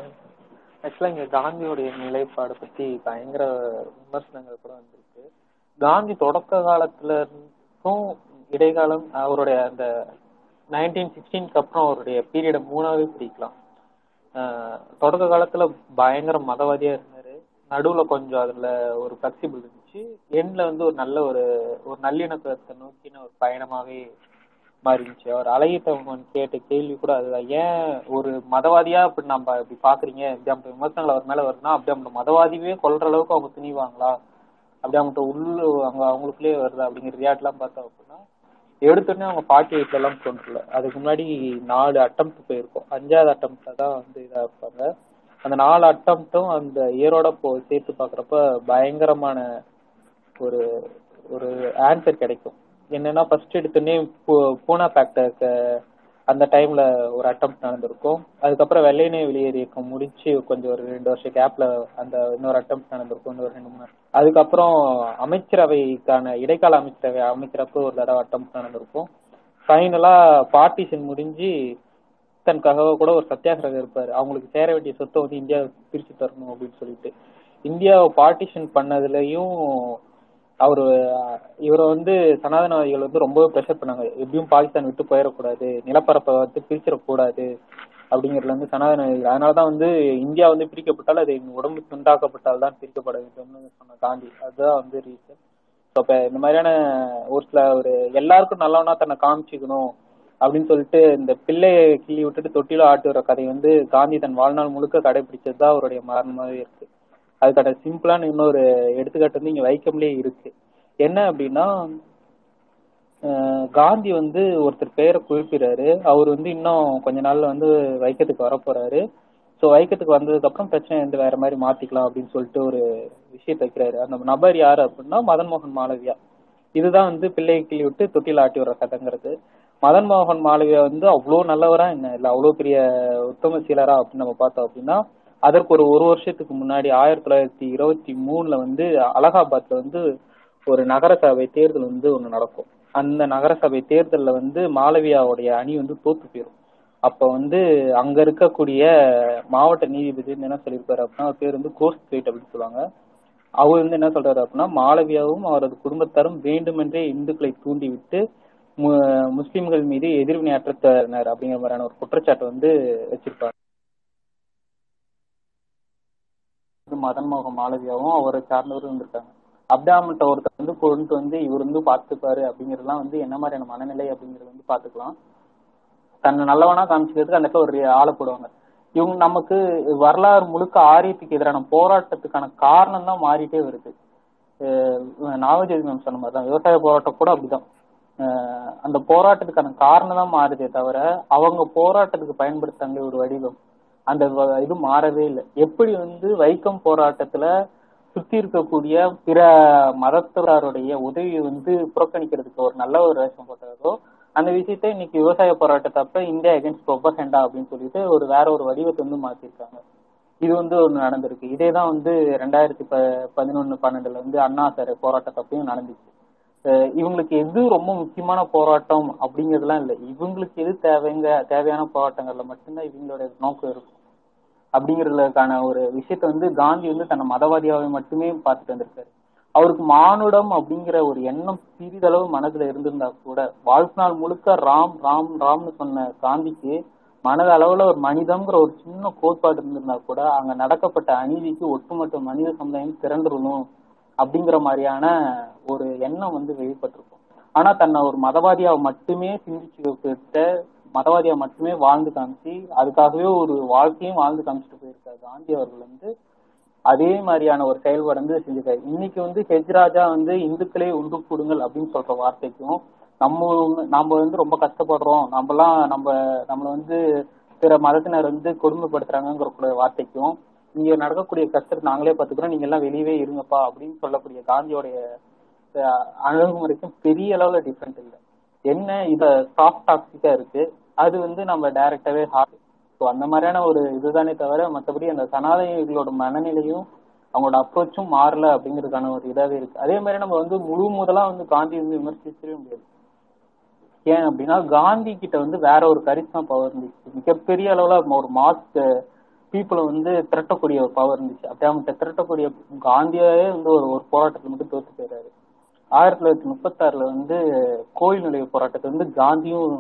ஆக்சுவலாக இங்கே காந்தியோடைய நிலைப்பாடு பற்றி பயங்கர விமர்சனங்கள் கூட வந்திருக்கு. காந்தி தொடக்க காலத்துல இருந்தும் இடைக்காலம் அவருடைய அந்த நைன்டீன் சிக்ஸ்டீனுக்கு அப்புறம் அவருடைய பீரியடை மூணாவே பிரிக்கலாம். ஆஹ் தொடக்க காலத்துல பயங்கர மதவாதியா இருந்தாரு. நடுவுல கொஞ்சம் அதுல ஒரு ஃபிளெக்சிபிள் இருந்துச்சு. எண்ட்ல வந்து ஒரு நல்ல ஒரு ஒரு நல்லிணக்கத்தை நோக்கின ஒரு பயணமாவே மாறி இருந்துச்சு. அவர் அழகித்தவன் கேட்ட கேள்வி கூட அதுதான் ஏன் ஒரு மதவாதியா இப்படி நம்ம இப்படி பாக்குறீங்க? இப்படி அவங்க விமர்சனங்கள் அவர் மேல வருதுன்னா அப்படி அவங்க மதவாதியே கொல்ற அளவுக்கு அவங்க துணிவாங்களா? அப்படி அவங்கள்ட்ட உள்ள அவங்க அவங்களுக்குள்ளேயே வருதா? அப்படிங்கிற ரியாக்ட் எல்லாம் பார்த்தோம் அப்படின்னா எடுத்தோடனே அவங்க பாட்டி வீட்டுல எல்லாம் கொண்டுல அதுக்கு முன்னாடி நாலு அட்டம் போயிருக்கோம். அஞ்சாவது அட்டம்ப்ட்ல தான் வந்து இதா இருப்பாங்க. அந்த நாலு அட்டம்ப்டும் அந்த இயரோட போ சேர்த்து பாக்குறப்ப பயங்கரமான ஒரு ஒரு ஆன்சர் கிடைக்கும். என்னன்னா ஃபர்ஸ்ட் எடுத்தோடனே பூ- பூனா ஃபேக்டருக்கு அந்த டைம்ல ஒரு அட்டம் நடந்திருக்கும். அதுக்கப்புறம் வெள்ளையனே வெளியேறி இயக்கம் முடிச்சு கொஞ்சம் ஒரு ரெண்டு வருஷம் கேப்ல அந்த இன்னொரு அட்டம் நடந்திருக்கும். இன்னொரு ரெண்டு மூணு. அதுக்கப்புறம் அமைச்சரவைக்கான இடைக்கால அமைச்சரவை அமைக்கிறப்ப ஒரு தடவை அட்டம் நடந்திருக்கும். ஃபைனலா பார்ட்டிஷன் முடிஞ்சு தனக்காக கூட ஒரு சத்தியாகிரகம் இருப்பாரு. அவங்களுக்கு சேர வேண்டிய சொத்தை வந்து இந்தியா பிரிச்சு தரணும் அப்படின்னு சொல்லிட்டு. இந்தியாவை பார்ட்டிஷன் பண்ணதுலயும் அவரு இவரை வந்து சனாதனவாதிகள் வந்து ரொம்பவே ப்ரெஷர் பண்ணாங்க. எப்படியும் பாகிஸ்தான் விட்டு போயிடக்கூடாது நிலப்பரப்பை வந்து பிரிச்சிடக்கூடாது அப்படிங்கறதுல வந்து சனாதனவாதிகள். அதனாலதான் வந்து இந்தியா வந்து பிரிக்கப்பட்டால் அது எங்க உடம்பு துண்டாக்கப்பட்டால் தான் பிரிக்கப்பட வேண்டும்னு சொன்ன காந்தி. அதுதான் வந்து ரீசன் ஸோ இந்த மாதிரியான ஒரு சில ஒரு எல்லாருக்கும் நல்லவனா தன்னை காமிச்சிக்கணும் அப்படின்னு சொல்லிட்டு இந்த பிள்ளையை கிள்ளி விட்டுட்டு தொட்டில ஆட்டுற கதை வந்து காந்தி தன் வாழ்நாள் முழுக்க கடைபிடிச்சது தான் அவருடைய மரணமாவே இருக்கு. அதுக்கான சிம்பிளான இன்னொரு எடுத்துக்காட்டு வந்து இங்க வைக்கம்லயே இருக்கு. என்ன அப்படின்னா காந்தி வந்து ஒருத்தர் பெயரை குறிப்பிடுறாரு. அவர் வந்து இன்னும் கொஞ்ச நாள்ல வந்து வைக்கத்துக்கு வரப்போறாரு. ஸோ வைக்கத்துக்கு வந்ததுக்கு அப்புறம் பிரச்சனை வந்து வேற மாதிரி மாத்திக்கலாம் அப்படின்னு சொல்லிட்டு ஒரு விஷயத்தை வைக்கிறாரு. அந்த நபர் யாரு அப்படின்னா மதன் மோகன் மாளவியா. இதுதான் வந்து பிள்ளையை கிள்ளி விட்டு தொட்டியில் ஆட்டி விடுற கதைங்கிறது. மதன் மோகன் மாளவியா வந்து அவ்வளோ நல்லவரா என்ன? இல்லை அவ்வளோ பெரிய உத்தம சீலரா அப்படின்னு நம்ம பார்த்தோம் அப்படின்னா அதற்கு ஒரு ஒரு வருஷத்துக்கு முன்னாடி ஆயிரத்தி தொள்ளாயிரத்தி இருபத்தி மூணுல வந்து அலகாபாத்ல வந்து ஒரு நகரசபை தேர்தல் வந்து ஒன்று நடக்கும். அந்த நகரசபை தேர்தலில் வந்து மாளவியாவுடைய அணி வந்து தோத்து போயிடும் அப்போ வந்து அங்க இருக்கக்கூடிய மாவட்ட நீதிபதி வந்து என்ன சொல்லியிருப்பாரு அப்படின்னா அவர் பேர் வந்து கோஸ்ட் ஸ்ட்ரீட் அப்படின்னு சொல்லுவாங்க. அவர் வந்து என்ன சொல்றாரு அப்படின்னா மாளவியாவும் அவரது குடும்பத்தாரும் வேண்டுமென்றே இந்துக்களை தூண்டிவிட்டு மு- முஸ்லிம்கள் மீது எதிர்வினையாற்றனர் அப்படிங்கிற மாதிரியான ஒரு குற்றச்சாட்டு வந்து வச்சிருப்பாரு மதன் மோகன் மாளவியாவும் அவரை சார்ந்தவரும் இருந்திருக்காங்க. அப்டாமட்ட ஒருத்தர் வந்து கொண்டு வந்து இவர் வந்து பார்த்துப்பாரு அப்படிங்கறதுலாம் வந்து என்ன மாதிரியான மனநிலை அப்படிங்கறது வந்து பாத்துக்கலாம் தன்னை நல்லவனா காமிச்சுக்கிறதுக்கு அந்த இடத்துல ஒரு ஆளை போடுவாங்க. இவங்க நமக்கு வரலாறு முழுக்க ஆரியத்துக்கு எதிரான போராட்டத்துக்கான காரணம் தான் மாறிட்டே வருது. நாகஜோதி மேம் சொன்ன மாதிரி தான் விவசாய போராட்டம் கூட அப்படிதான். அந்த போராட்டத்துக்கான காரணம் தான் மாறுதே தவிர அவங்க போராட்டத்துக்கு பயன்படுத்தாங்க ஒரு வடிவம். அந்த இது மாறவே இல்லை. எப்படி வந்து வைக்கம் போராட்டத்துல சுத்தி இருக்கக்கூடிய பிற மதத்தவருடைய உதவியை வந்து புறக்கணிக்கிறதுக்கு ஒரு நல்ல ஒரு வேஷம் போட்டதோ அந்த விஷயத்த இன்னைக்கு விவசாய போராட்டத்தப்ப இந்தியா எகென்ஸ்ட் ப்ரொபசெண்டா அப்படின்னு சொல்லிட்டு ஒரு வேற ஒரு வடிவத்தை வந்து மாத்திருக்காங்க. இது வந்து ஒன்று நடந்திருக்கு. இதே தான் வந்து ரெண்டாயிரத்தி ப பதினொன்னு பன்னெண்டுல வந்து அண்ணா சார் போராட்டத்தப்பையும் நடந்துச்சு. இவங்களுக்கு எது ரொம்ப முக்கியமான போராட்டம் அப்படிங்கறதுலாம் இல்லை. இவங்களுக்கு எது தேவைங்க தேவையான போராட்டங்கள்ல மட்டும்தான் இவங்களோட நோக்கம் இருக்கும். அப்படிங்கறதுக்கான ஒரு விஷயத்த வந்து காந்தி வந்து தன்னை மதவாதியாவை மட்டுமே பார்த்துட்டு வந்திருக்காரு. அவருக்கு மானுடம் அப்படிங்கிற ஒரு எண்ணம் சிறிதளவு மனதுல இருந்திருந்தா கூட வாழ்நாள் முழுக்க ராம் ராம் ராம்னு சொன்ன காந்திக்கு மனத அளவுல ஒரு மனிதம்ங்கிற ஒரு சின்ன கோட்பாடு இருந்திருந்தா கூட அங்க நடக்கப்பட்ட அநீதிக்கு ஒட்டுமொத்த மனித சமுதாயம் திரண்டுறணும் அப்படிங்கிற மாதிரியான ஒரு எண்ணம் வந்து வெளிப்பட்டிருக்கும். ஆனா தன்னை ஒரு மதவாதியா மட்டுமே சிந்திச்சுக்கிட்ட மதவாதியா மட்டுமே வாழ்ந்து காமிச்சு அதுக்காகவே ஒரு வாழ்க்கையும் வாழ்ந்து காமிச்சிட்டு போயிருக்காரு காந்தி அவர்கள் வந்து அதே மாதிரியான ஒரு செயல்பாடு வந்து செஞ்சிருக்காரு. இன்னைக்கு வந்து ஹெஜ்ராஜா வந்து இந்துக்களே உண்டு கூடுங்கள் அப்படின்னு சொல்ற வார்த்தைக்கும் நம்ம நம்ம வந்து ரொம்ப கஷ்டப்படுறோம் நம்மலாம் நம்ம நம்மளை வந்து பிற மதத்தினர் வந்து கொடுமைப்படுத்துறாங்கிற வார்த்தைக்கும் இங்க நடக்கக்கூடிய கஷ்டத்தை நாங்களே பாத்துக்கிறோம் நீங்க எல்லாம் வெளியவே இருங்கப்பா அப்படின்னு சொல்லக்கூடிய காந்தியோடைய அணுகுமுறைக்கும் பெரிய அளவுல டிஃப்ரெண்ட் இல்லை. என்ன இத சாஃப்ட் டாக்ஸிக்கா இருக்கு? அது வந்து நம்ம டைரக்டாவே ஹார்ட் ஸோ அந்த மாதிரியான ஒரு இதுதானே தவிர மற்றபடி அந்த சனாதனிகளோட மனநிலையும் அவங்களோட அப்ரோச்சும் மாறல அப்படிங்கிறதுக்கான ஒரு இதாவே இருக்கு. அதே மாதிரி நம்ம வந்து முழு முதலா வந்து காந்தி வந்து விமர்சிச்சிடவே முடியாது. ஏன் அப்படின்னா காந்தி கிட்ட வந்து வேற ஒரு கரிஸ்மா பவர் இருந்துச்சு. மிகப்பெரிய அளவுல ஒரு மாஸ்க்கு பீப்புளை வந்து திரட்டக்கூடிய ஒரு பவர் இருந்துச்சு. அப்படி அவங்கள்ட்ட திரட்டக்கூடிய காந்தியாவே வந்து ஒரு ஒரு போராட்டத்தை மட்டும் தோத்து போயிடுறாரு ஆயிரத்தி தொள்ளாயிரத்தி முப்பத்தாறுல வந்து கோயில் நுழைவு போராட்டத்தை வந்து காந்தியும்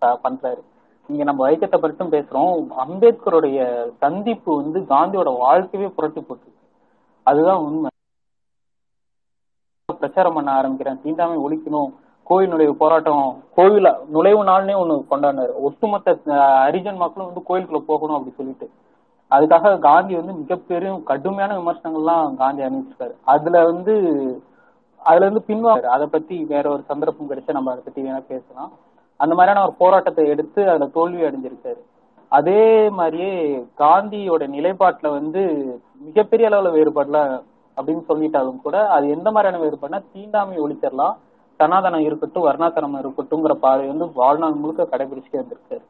பண்றாரு. இங்க நம்ம ஐக்கியத்தை பற்றியும் பேசுறோம். அம்பேத்கருடைய சந்திப்பு வந்து காந்தியோட வாழ்க்கையவே புரட்டி போட்டு அதுதான் உண்மை. பிரச்சாரம் பண்ண ஆரம்பிக்கிறேன். தீண்டாமை ஒழிக்கணும். கோயில் நுழைவு போராட்டம் கோவில நுழைவு நாள்னே ஒண்ணு கொண்டாடினாரு. ஒட்டுமொத்த ஹரிஜன் மக்களும் வந்து கோயிலுக்குள்ள போகணும் அப்படி சொல்லிட்டு. அதுக்காக காந்தி வந்து மிகப்பெரிய கடுமையான விமர்சனங்கள்லாம் காந்தி அணிவிச்சிருக்காரு அதுல வந்து அதுல இருந்து பின்வாங்க. அதை பத்தி வேற ஒரு சந்தர்ப்பம் கிடைச்சா நம்ம அதை பத்தி வேணா பேசலாம். அந்த மாதிரியான ஒரு போராட்டத்தை எடுத்து அதுல தோல்வி அடைஞ்சிருக்காரு. அதே மாதிரியே காந்தியோட நிலைப்பாட்டுல வந்து மிகப்பெரிய அளவுல வேறுபடல அப்படின்னு சொல்லிட்டாலும் கூட அது எந்த மாதிரியான வேறுபாடுனா தீண்டாமை ஒழிச்சிடலாம் சனாதனம் இருக்கட்டும் வர்ணாசிரமம் இருக்கட்டும்ங்கிற பார்வை வந்து வாழ்நாள் முழுக்க கடைபிடிச்சுட்டே வந்திருக்காரு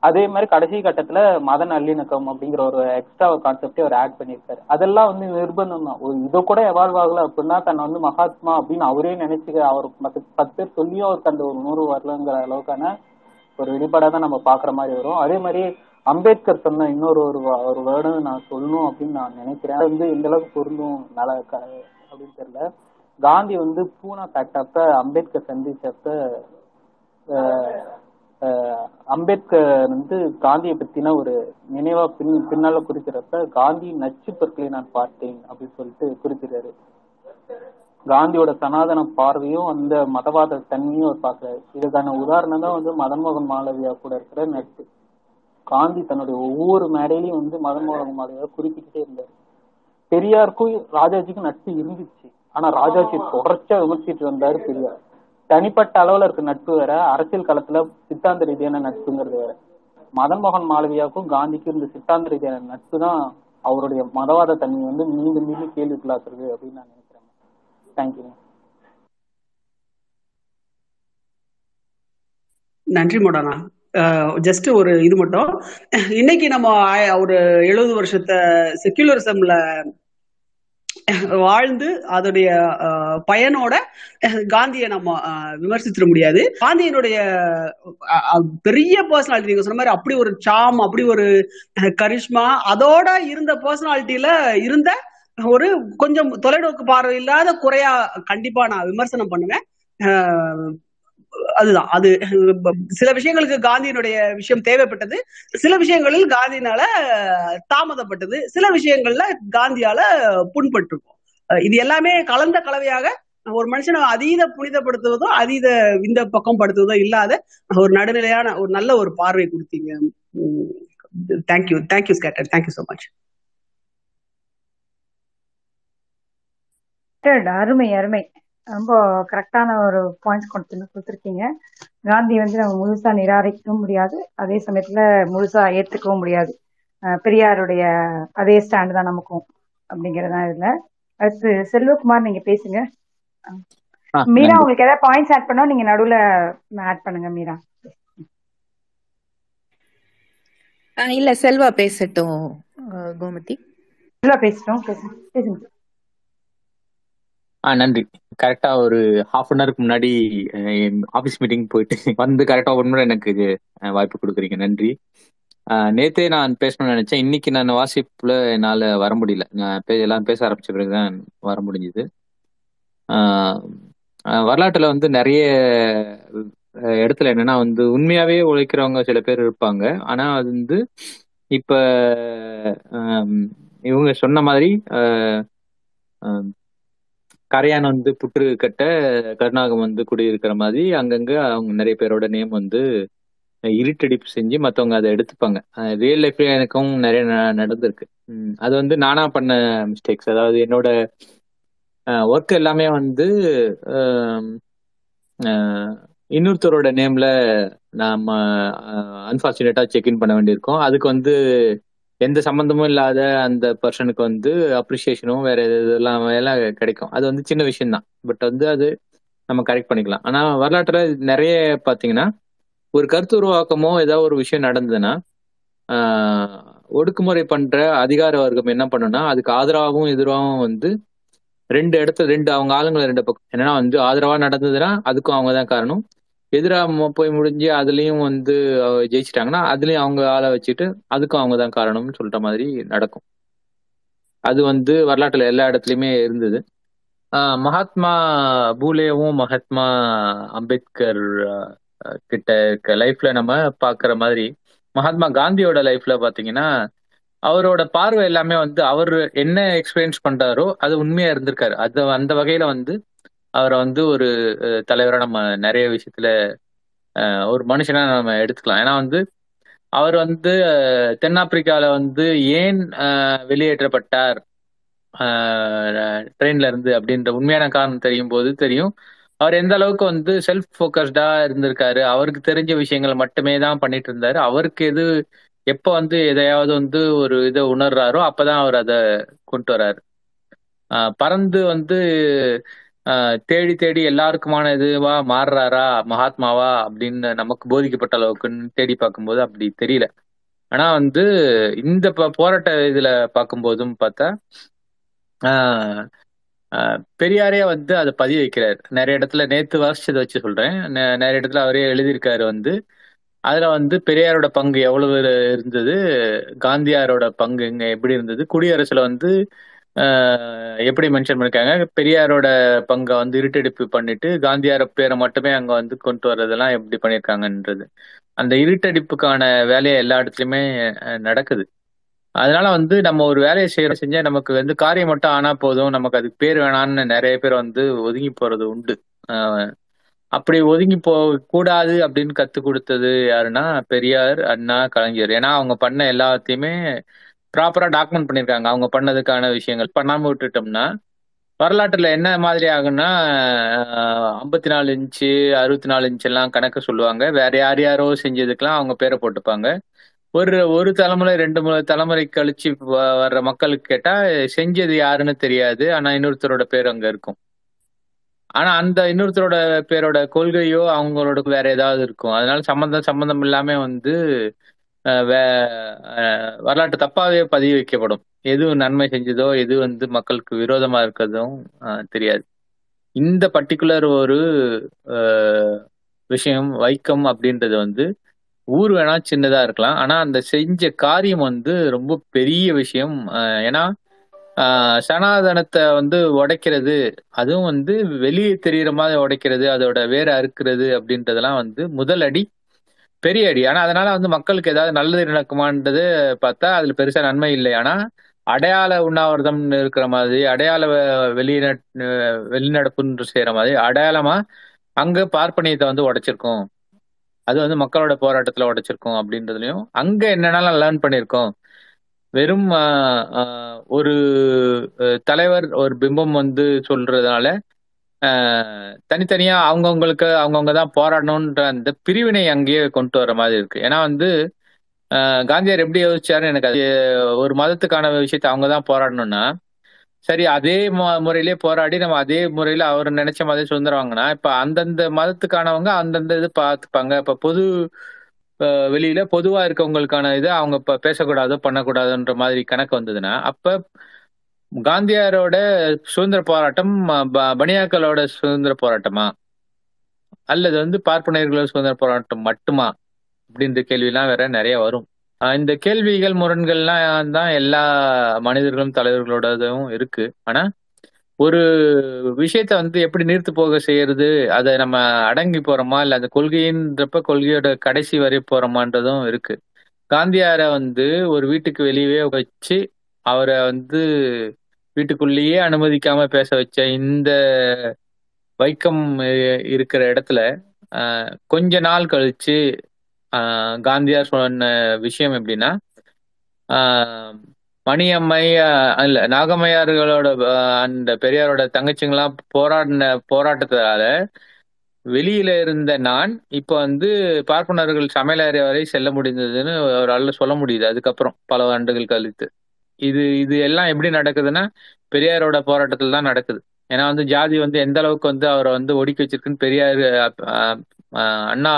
அதே மாதிரி கடைசி கட்டத்துல மத நல்லிணக்கம் அப்படிங்கிற ஒரு எக்ஸ்ட்ரா கான்செப்டே அவர் ஆட் பண்ணியிருக்காரு. அதெல்லாம் வந்து நிர்பந்தம் தான். ஒரு இதை கூட எவால்வ் ஆகல அப்படின்னா தன்னை வந்து மகாத்மா அப்படின்னு அவரே நினைச்சுக்க அவர் பத்து பத்து பேர் சொல்லியும் அவருக்கு அந்த ஒரு நூறு வரலங்கிற அளவுக்கான ஒரு வெளிப்பாடாக தான் நம்ம பாக்குற மாதிரி வரும். அதே மாதிரி அம்பேத்கர் சொன்ன இன்னொரு ஒரு ஒரு வேர்டு நான் சொல்லணும் அப்படின்னு நான் நினைக்கிறேன். வந்து எந்த அளவுக்கு பொருந்தும் நல்லா க- அப்படின்னு தெரியல. காந்தி வந்து பூனா ஃபேக்ட் அப்ப அம்பேத்கர் சந்திச்சப்ப அஹ், அம்பேத்கர் வந்து காந்தியை பத்தின ஒரு நினைவா பின் பின்னால குறிக்கிறப்ப காந்தி நச்சு பொருட்களை நான் பார்த்தேன் அப்படின்னு சொல்லிட்டு குறிக்கிறாரு. காந்தியோட சனாதன பார்வையும் அந்த மதவாத தன்மையும் அவர் பார்க்கிறாரு. இதுக்கான உதாரணம் தான் வந்து மதன்மோகன் மாளவியா கூட இருக்கிற நட்பு. காந்தி தன்னுடைய ஒவ்வொரு மேடையிலையும் வந்து மதன்மோகன் மாளவியா குறிப்பிட்டுட்டே இருந்தாரு. பெரியாருக்கும் ராஜாஜிக்கும் நட்பு இருந்துச்சு. ஆனா ராஜாஜி தொடர்ச்சியா விமர்சிட்டு வந்தாரு பெரியார். தனிப்பட்ட அளவுல இருக்க நட்பு வேற அரசியல் களத்துல சித்தாந்த ரீதியான நட்புங்கிறது வேற. மதன் மோகன் மாளவியாவுக்கும் காந்திக்கும் இந்த சித்தாந்த ரீதியான நட்பு தான் அவருடைய மதவாத தன்மை வந்து மீண்டும் மீண்டும் கேள்விக்குள்ளாக்குறது அப்படின்னு நான் நினைக்கிறேன். தேங்க்யூ நன்றி மோடானா. ஜஸ்ட் ஒரு இது மட்டும். இன்னைக்கு நம்ம ஒரு எழுபது வருஷத்தை செக்யூலரிசம்ல வாழ்ந்து அதோடைய அஹ், பயனோட காந்தியை நம்ம அஹ், விமர்சிச்சிட முடியாது. காந்தியினுடைய அஹ், பெரிய பர்சனாலிட்டி நீங்க சொன்ன மாதிரி அப்படி ஒரு சாம் அப்படி ஒரு கரிஷ்மா அதோட இருந்த பர்சனாலிட்டியில இருந்த ஒரு கொஞ்சம் தொலைநோக்கு பார்வை இல்லாத குறையா கண்டிப்பா நான் விமர்சனம் பண்ணுவேன். அதுதான். அது சில விஷயங்களுக்கு காந்தியினுடைய விஷயம் தேவைப்பட்டது. சில விஷயங்களில் காந்தினால தாமதப்பட்டது. சில விஷயங்கள்ல காந்தியால புண்பட்டிருக்கும். இது எல்லாமே கலந்த கலவையாக ஒரு மனுஷனை அதீத புனிதப்படுத்துவதோ அதீத இந்த பக்கம் படுத்துவதோ இல்லாத ஒரு நடுநிலையான ஒரு நல்ல ஒரு பார்வை கொடுத்தீங்க. Thank you thank you scatter thank you so much அருமை அருமை. ரொம்ப கரெக்டான ஒரு பாயிண்ட்ஸ் கொண்டு வந்து கொடுத்துருக்கீங்க. காந்தி வந்து நம்ம முழுசா நிராகரிக்கவும் முடியாது. அதே சமயத்துல முழுசா ஏத்துக்கவும் முடியாது. பெரியாருடைய அதே ஸ்டாண்ட் தான் நமக்கும் அப்படிங்கறதுதான் இதுல. அடுத்து செல்வகுமார் நீங்க பேசுங்க. மீரா. உங்களுக்கு ஏதாவது பாயிண்ட்ஸ் ஆட் பண்ணா நீங்க நடுவுல ஆட் பண்ணுங்க மீரா. இல்ல செல்வா பேசட்டும் கோமதி. நல்லா பேசிட்டோம் பேசுங்க. ஆ நன்றி. கரெக்டா ஒரு ஹாஃப் அன் ஹவருக்கு முன்னாடி ஆஃபீஸ் மீட்டிங் போயிட்டு வந்து கரெக்டா ஒன் மணி எனக்கு வாய்ப்பு கொடுக்குறீங்க. நன்றி. நேத்தே நான் பேசணும்னு நினைச்சேன். இன்னைக்கு நான் வாசிப்புல என்னால் வர முடியல. நான் எல்லாம் பேச ஆரம்பிச்ச பிறகுதான் வர முடிஞ்சது. வரலாற்றுல வந்து நிறைய இடத்துல என்னன்னா வந்து உண்மையாவே உழைக்கிறவங்க சில பேர் இருப்பாங்க. ஆனா அது வந்து இப்ப இவங்க சொன்ன மாதிரி கரையான் வந்து புற்று கட்ட கருணாகம் வந்து குடியிருக்கிற மாதிரி அங்கங்க அவங்க நிறைய பேரோட நேம் வந்து இருட்டடிப்பு செஞ்சு மற்றவங்க அதை எடுத்துப்பாங்க. ரியல் லைஃப்ல எனக்கும் நிறைய ந- நடந்திருக்கு. அது வந்து நானா பண்ண மிஸ்டேக்ஸ் அதாவது என்னோட ஒர்க் எல்லாமே வந்து இன்னொருத்தரோட நேம்ல நாம அன்பார்ச்சுனேட்டா செக்இன் பண்ண வேண்டியிருக்கும். அதுக்கு வந்து எந்த சம்பந்தமும் இல்லாத அந்த பர்சனுக்கு வந்து அப்ரிசியேஷனும் வேற இதெல்லாம் எல்லாம் கிடைக்கும். அது வந்து சின்ன விஷயம் தான் பட் வந்து அது நம்ம கரெக்ட் பண்ணிக்கலாம். ஆனா வரலாற்றுல நிறைய பாத்தீங்கன்னா ஒரு கருத்து உருவாக்கமோ ஏதாவது ஒரு விஷயம் நடந்ததுன்னா ஒடுக்குமுறை பண்ற அதிகார வர்க்கம் என்ன பண்ணுன்னா அதுக்கு ஆதரவாகவும் எதிராகவும் வந்து ரெண்டு இடத்துல ரெண்டு அவங்க ஆளுங்களை ரெண்டு பக்கம். என்னன்னா வந்து ஆதரவா நடந்ததுன்னா அதுக்கும் அவங்க தான் காரணம். எதிரா மு- போய் முடிஞ்சு அதுலயும் வந்து ஜெயிச்சிட்டாங்கன்னா அதுலயும் அவங்க ஆளை வச்சுட்டு அதுக்கும் அவங்க தான் காரணம்னு சொல்ற மாதிரி நடக்கும். அது வந்து வரலாற்றுல எல்லா இடத்துலயுமே இருந்தது. மகாத்மா பூலேவும் மகாத்மா அம்பேத்கர் கிட்ட இருக்க லைஃப்ல நம்ம பாக்குற மாதிரி மகாத்மா காந்தியோட லைஃப்ல பாத்தீங்கன்னா அவரோட பார்வை எல்லாமே வந்து அவர் என்ன எக்ஸ்பீரியன்ஸ் பண்றாரோ அது உண்மையா இருந்திருக்காரு. அது அந்த வகையில வந்து அவரை வந்து ஒரு தலைவரை நம்ம நிறைய விஷயத்துல அஹ், ஒரு மனுஷனா நம்ம எடுத்துக்கலாம். ஏன்னா வந்து அவர் வந்து தென்னாப்பிரிக்கால வந்து ஏன் அஹ், வெளியேற்றப்பட்டார் ட்ரெயின்ல இருந்து அப்படின்ற உண்மையான காரணம் தெரியும் போது தெரியும். அவர் எந்த அளவுக்கு வந்து செல்ஃப் ஃபோக்கஸ்டா இருந்திருக்காரு அவருக்கு தெரிஞ்ச விஷயங்கள் மட்டுமே தான் பண்ணிட்டு இருந்தாரு. அவருக்கு எது எப்ப வந்து எதையாவது வந்து ஒரு இதை உணர்றாரோ அப்பதான் அவர் அதை கொண்டு வர்றாரு. ஆஹ் பறந்து வந்து தேடி தேடி எல்லாருக்குமான இதுவா மாறுறாரா மகாத்மாவா அப்படின்னு நமக்கு போதிக்கப்பட்ட அளவுக்குன்னு தேடி பார்க்கும்போது அப்படி தெரியல. ஆனா வந்து இந்த போராட்ட இதுல பார்க்கும்போதும் பார்த்தா ஆஹ் ஆஹ் பெரியாரே வந்து அதை பதிய வைக்கிறார். நிறைய இடத்துல நேத்து வாசிச்சதை வச்சு சொல்றேன். நெ- நிறைய இடத்துல அவரே எழுதியிருக்காரு வந்து அதுல வந்து பெரியாரோட பங்கு எவ்வளவு இருந்தது காந்தியாரோட பங்கு இங்க எப்படி இருந்தது குடியரசுல வந்து எப்படி மென்ஷன் பண்ணிருக்காங்க? பெரியாரோட பங்கை வந்து இருட்டடிப்பு பண்ணிட்டு காந்தியார பேரை மட்டுமே அங்க வந்து கொண்டு வர்றதெல்லாம் எப்படி பண்ணிருக்காங்கன்றது. அந்த இருட்டடிப்புக்கான வேலையை எல்லா இடத்துலயுமே நடக்குது. அதனால வந்து நம்ம ஒரு வேலையை செய்யற செஞ்சா நமக்கு வந்து காரியம் மட்டும் ஆனா போதும். நமக்கு அதுக்கு பேர் வேணாம்னு நிறைய பேர் வந்து ஒதுங்கி போறது உண்டு. அப்படி ஒதுங்கி போக கூடாது அப்படின்னு கத்து கொடுத்தது யாருன்னா பெரியார் அண்ணா கலைஞர். ஏன்னா அவங்க பண்ண எல்லாத்தையுமே ப்ராப்பரா டாக்குமெண்ட் பண்ணிருக்காங்க. அவங்க பண்ணதுக்கான விஷயங்கள். பண்ணாம விட்டுட்டோம்னா வரலாற்றுல என்ன மாதிரி ஆகும்னா ஐம்பத்தி நாலு இன்ச்சு அறுபத்தி நாலு இன்ச்சு எல்லாம் கணக்கு சொல்லுவாங்க. வேற யார் யாரோ செஞ்சதுக்கெல்லாம் அவங்க பேரை போட்டுப்பாங்க. ஒரு ஒரு தலைமுறை ரெண்டு மூணு தலைமுறை கழிச்சு வ- வர்ற மக்களுக்கு கேட்டா செஞ்சது யாருன்னு தெரியாது. ஆனா இன்னொருத்தரோட பேர் அங்க இருக்கும். ஆனா அந்த இன்னொருத்தரோட பேரோட கொள்கையோ அவங்களோட வேற ஏதாவது இருக்கும். அதனால சம்பந்தம் சம்பந்தம் இல்லாம வந்து வரலாற்று தப்பாகவே பதிவு வைக்கப்படும். எது நன்மை செஞ்சதோ எது வந்து மக்களுக்கு விரோதமா இருக்கிறதும் தெரியாது. இந்த பர்டிகுலர் ஒரு விஷயம் வைக்கம் அப்படின்றது வந்து ஊர் வேணா சின்னதா இருக்கலாம். ஆனா அந்த செஞ்ச காரியம் வந்து ரொம்ப பெரிய விஷயம். ஏன்னா சனாதனத்தை வந்து உடைக்கிறது அதுவும் வந்து வெளியே தெரியுற மாதிரி உடைக்கிறது அதோட வேற அறுக்கிறது அப்படின்றதெல்லாம் வந்து முதல் அடி பெரிய அடி. ஆனா அதனால வந்து மக்களுக்கு ஏதாவது நல்லது நடக்குமான்றது பார்த்தா அதுல பெருசா நன்மை இல்லை. ஆனா அடையாள உண்ணாவிரதம் இருக்கிற மாதிரி அடையாள வெளிநட் வெளிநடப்புன்னு செய்யற மாதிரி அடையாளமா அங்க பார்ப்பனியத்தை வந்து உடைச்சிருக்கோம். அது வந்து மக்களோட போராட்டத்துல உடைச்சிருக்கோம் அப்படின்றதுலயும். அங்க என்னென்னலாம் லேர்ன் பண்ணியிருக்கோம் வெறும் ஒரு தலைவர் ஒரு பிம்பம் வந்து சொல்றதுனால தனித்தனியா அவங்கவுங்களுக்கு அவங்கவுங்க தான் போராடணுன்ற அந்த பிரிவினை அங்கேயே கொண்டு வர மாதிரி இருக்கு. ஏன்னா வந்து காந்தியார் எப்படி யோசிச்சாரு எனக்கு அது ஒரு மதத்துக்கான விஷயத்தை அவங்க தான் போராடணும்னா சரி அதே மு- முறையிலே போராடி நம்ம அதே முறையில அவர் நினைச்ச மாதிரி சுதந்திரம் வாங்கினா இப்ப அந்தந்த மதத்துக்கானவங்க அந்தந்த இது பார்த்துப்பாங்க. இப்ப பொது வெளியில பொதுவா இருக்கவங்களுக்கான இது அவங்க இப்ப பேசக்கூடாதோ பண்ணக்கூடாதுன்ற மாதிரி கணக்கு வந்ததுன்னா அப்ப காந்தியாரோட சுதந்திர போராட்டம் ப- பனியாக்களோட சுதந்திர போராட்டமா? அல்லது வந்து பார்ப்பனையர்களோட சுதந்திர போராட்டம் மட்டுமா? அப்படின்ற கேள்விலாம் வேற நிறைய வரும். இந்த கேள்விகள் முரண்கள்லாம் தான் எல்லா மனிதர்களும் தலைவர்களோடதும் இருக்கு. ஆனா ஒரு விஷயத்த வந்து எப்படி நிறுத்து போக செய்யறது? அதை நம்ம அடங்கி போறோமா? இல்ல அந்த கொள்கைன்றப்ப கொள்கையோட கடைசி வரை போறோமான்றதும் இருக்கு. காந்தியாரை வந்து ஒரு வீட்டுக்கு வெளியவே வச்சு அவரை வந்து வீட்டுக்குள்ளேயே அனுமதிக்காம பேச வச்ச இந்த வைக்கம் இருக்கிற இடத்துல கொஞ்ச நாள் கழிச்சு காந்தியார் சொன்ன விஷயம் எப்படின்னா மணியம்மை இல்ல நாகம்மையார்களோட அந்த பெரியாரோட தங்கச்சிங்கெல்லாம் போராடின போராட்டத்தால வெளியில இருந்த நான் இப்ப வந்து பார்ப்பனர்கள் சமையலறை வரை செல்ல முடிந்ததுன்னு அவரால் சொல்ல முடியுது. அதுக்கப்புறம் பல ஆண்டுகள் கழித்து. இது இது எல்லாம் எப்படி நடக்குதுன்னா பெரியாரோட போராட்டத்தில் தான் நடக்குது. ஏன்னா வந்து ஜாதி வந்து எந்த அளவுக்கு வந்து அவரை வந்து ஒடுக்கி வச்சிருக்குன்னு பெரியார் அண்ணா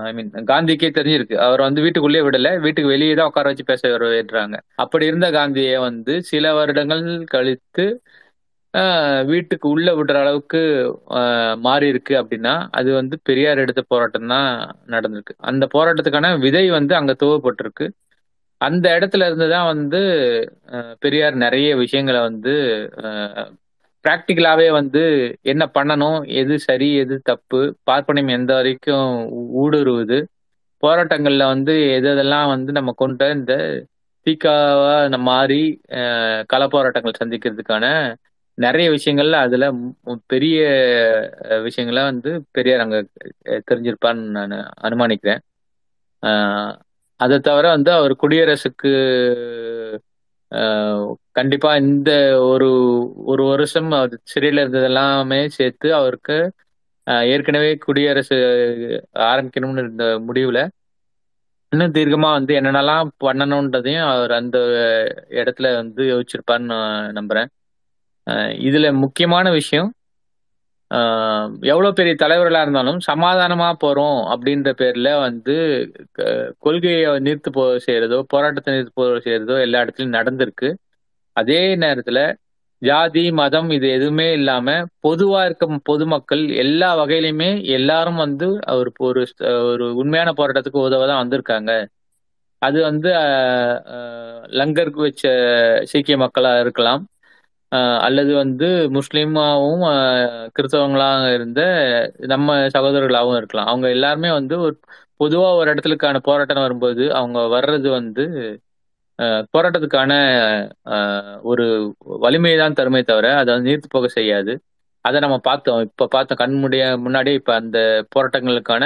ஐ மீன் காந்திக்கே தெரிஞ்சிருக்கு. அவர் வந்து வீட்டுக்குள்ளேயே விடல. வீட்டுக்கு வெளியே தான் உட்கார வச்சு பேச வரவேற்றாங்க அப்படி இருந்த காந்தியை வந்து சில வருடங்கள் கழித்து வீட்டுக்கு உள்ள விடுற அளவுக்கு மாறி இருக்கு அப்படின்னா அது வந்து பெரியார் எடுத்த போராட்டம் தான் நடந்திருக்கு. அந்த போராட்டத்துக்கான விதை வந்து அங்க துவப்பட்டிருக்கு. அந்த இடத்துல இருந்து தான் வந்து பெரியார் நிறைய விஷயங்களை வந்து ப்ராக்டிக்கலாகவே வந்து என்ன பண்ணணும் எது சரி எது தப்பு பார்ப்பனியம் எந்த வரைக்கும் ஊடுருவுது போராட்டங்களில் வந்து எது எதெல்லாம் வந்து நம்ம கொண்ட இந்த தீக்காவா நம்ம மாறி கள போராட்டங்கள் சந்திக்கிறதுக்கான நிறைய விஷயங்கள்ல அதுல பெரிய விஷயங்களை வந்து பெரியார் அங்க தெரிஞ்சிருப்பான்னு நான் அனுமானிக்கிறேன். அதை தவிர வந்து அவர் குடியரசுக்கு கண்டிப்பா இந்த ஒரு ஒரு வருஷம் அது சிறையில் இருந்தது எல்லாமே சேர்த்து அவருக்கு ஏற்கனவே குடியரசு ஆரம்பிக்கணும்னு இருந்த முடிவுல இன்னும் தீர்க்கமா வந்து என்னென்னலாம் பண்ணணுன்றதையும் அவர் அந்த இடத்துல வந்து யோசிச்சிருப்பான்னு நான் நம்புறேன். இதுல முக்கியமான விஷயம் எவ்வளோ பெரிய தலைவர்களாக இருந்தாலும் சமாதானமாக போகிறோம் அப்படின்ற பேரில் வந்து க- கொள்கையை நிறுத்து போ செய்கிறதோ போராட்டத்தை நிறுத்து போ செய்கிறதோ எல்லா இடத்துலையும் நடந்திருக்கு. அதே நேரத்தில் ஜாதி மதம் இது எதுவுமே இல்லாமல் பொதுவாக இருக்க பொதுமக்கள் எல்லா வகையிலையுமே எல்லாரும் வந்து ஒரு ஒரு ஒரு உண்மையான போராட்டத்துக்கு உதவ தான் வந்திருக்காங்க. அது வந்து லங்கருக்கு வச்ச சீக்கிய மக்களாக இருக்கலாம். அல்லது வந்து முஸ்லீமாவும் கிறிஸ்தவங்களாக இருந்த நம்ம சகோதரர்களாகவும் இருக்கலாம். அவங்க எல்லாருமே வந்து ஒரு பொதுவாக ஒரு இடத்துலக்கான போராட்டம் வரும்போது அவங்க வர்றது வந்து போராட்டத்துக்கான ஒரு வலிமையை தான் தருமே தவிர அதை வந்து நீர்த்து போக செய்யாது. அதை நம்ம பார்த்தோம். இப்போ பார்த்தோம். கண் முடிய முன்னாடியே இப்போ அந்த போராட்டங்களுக்கான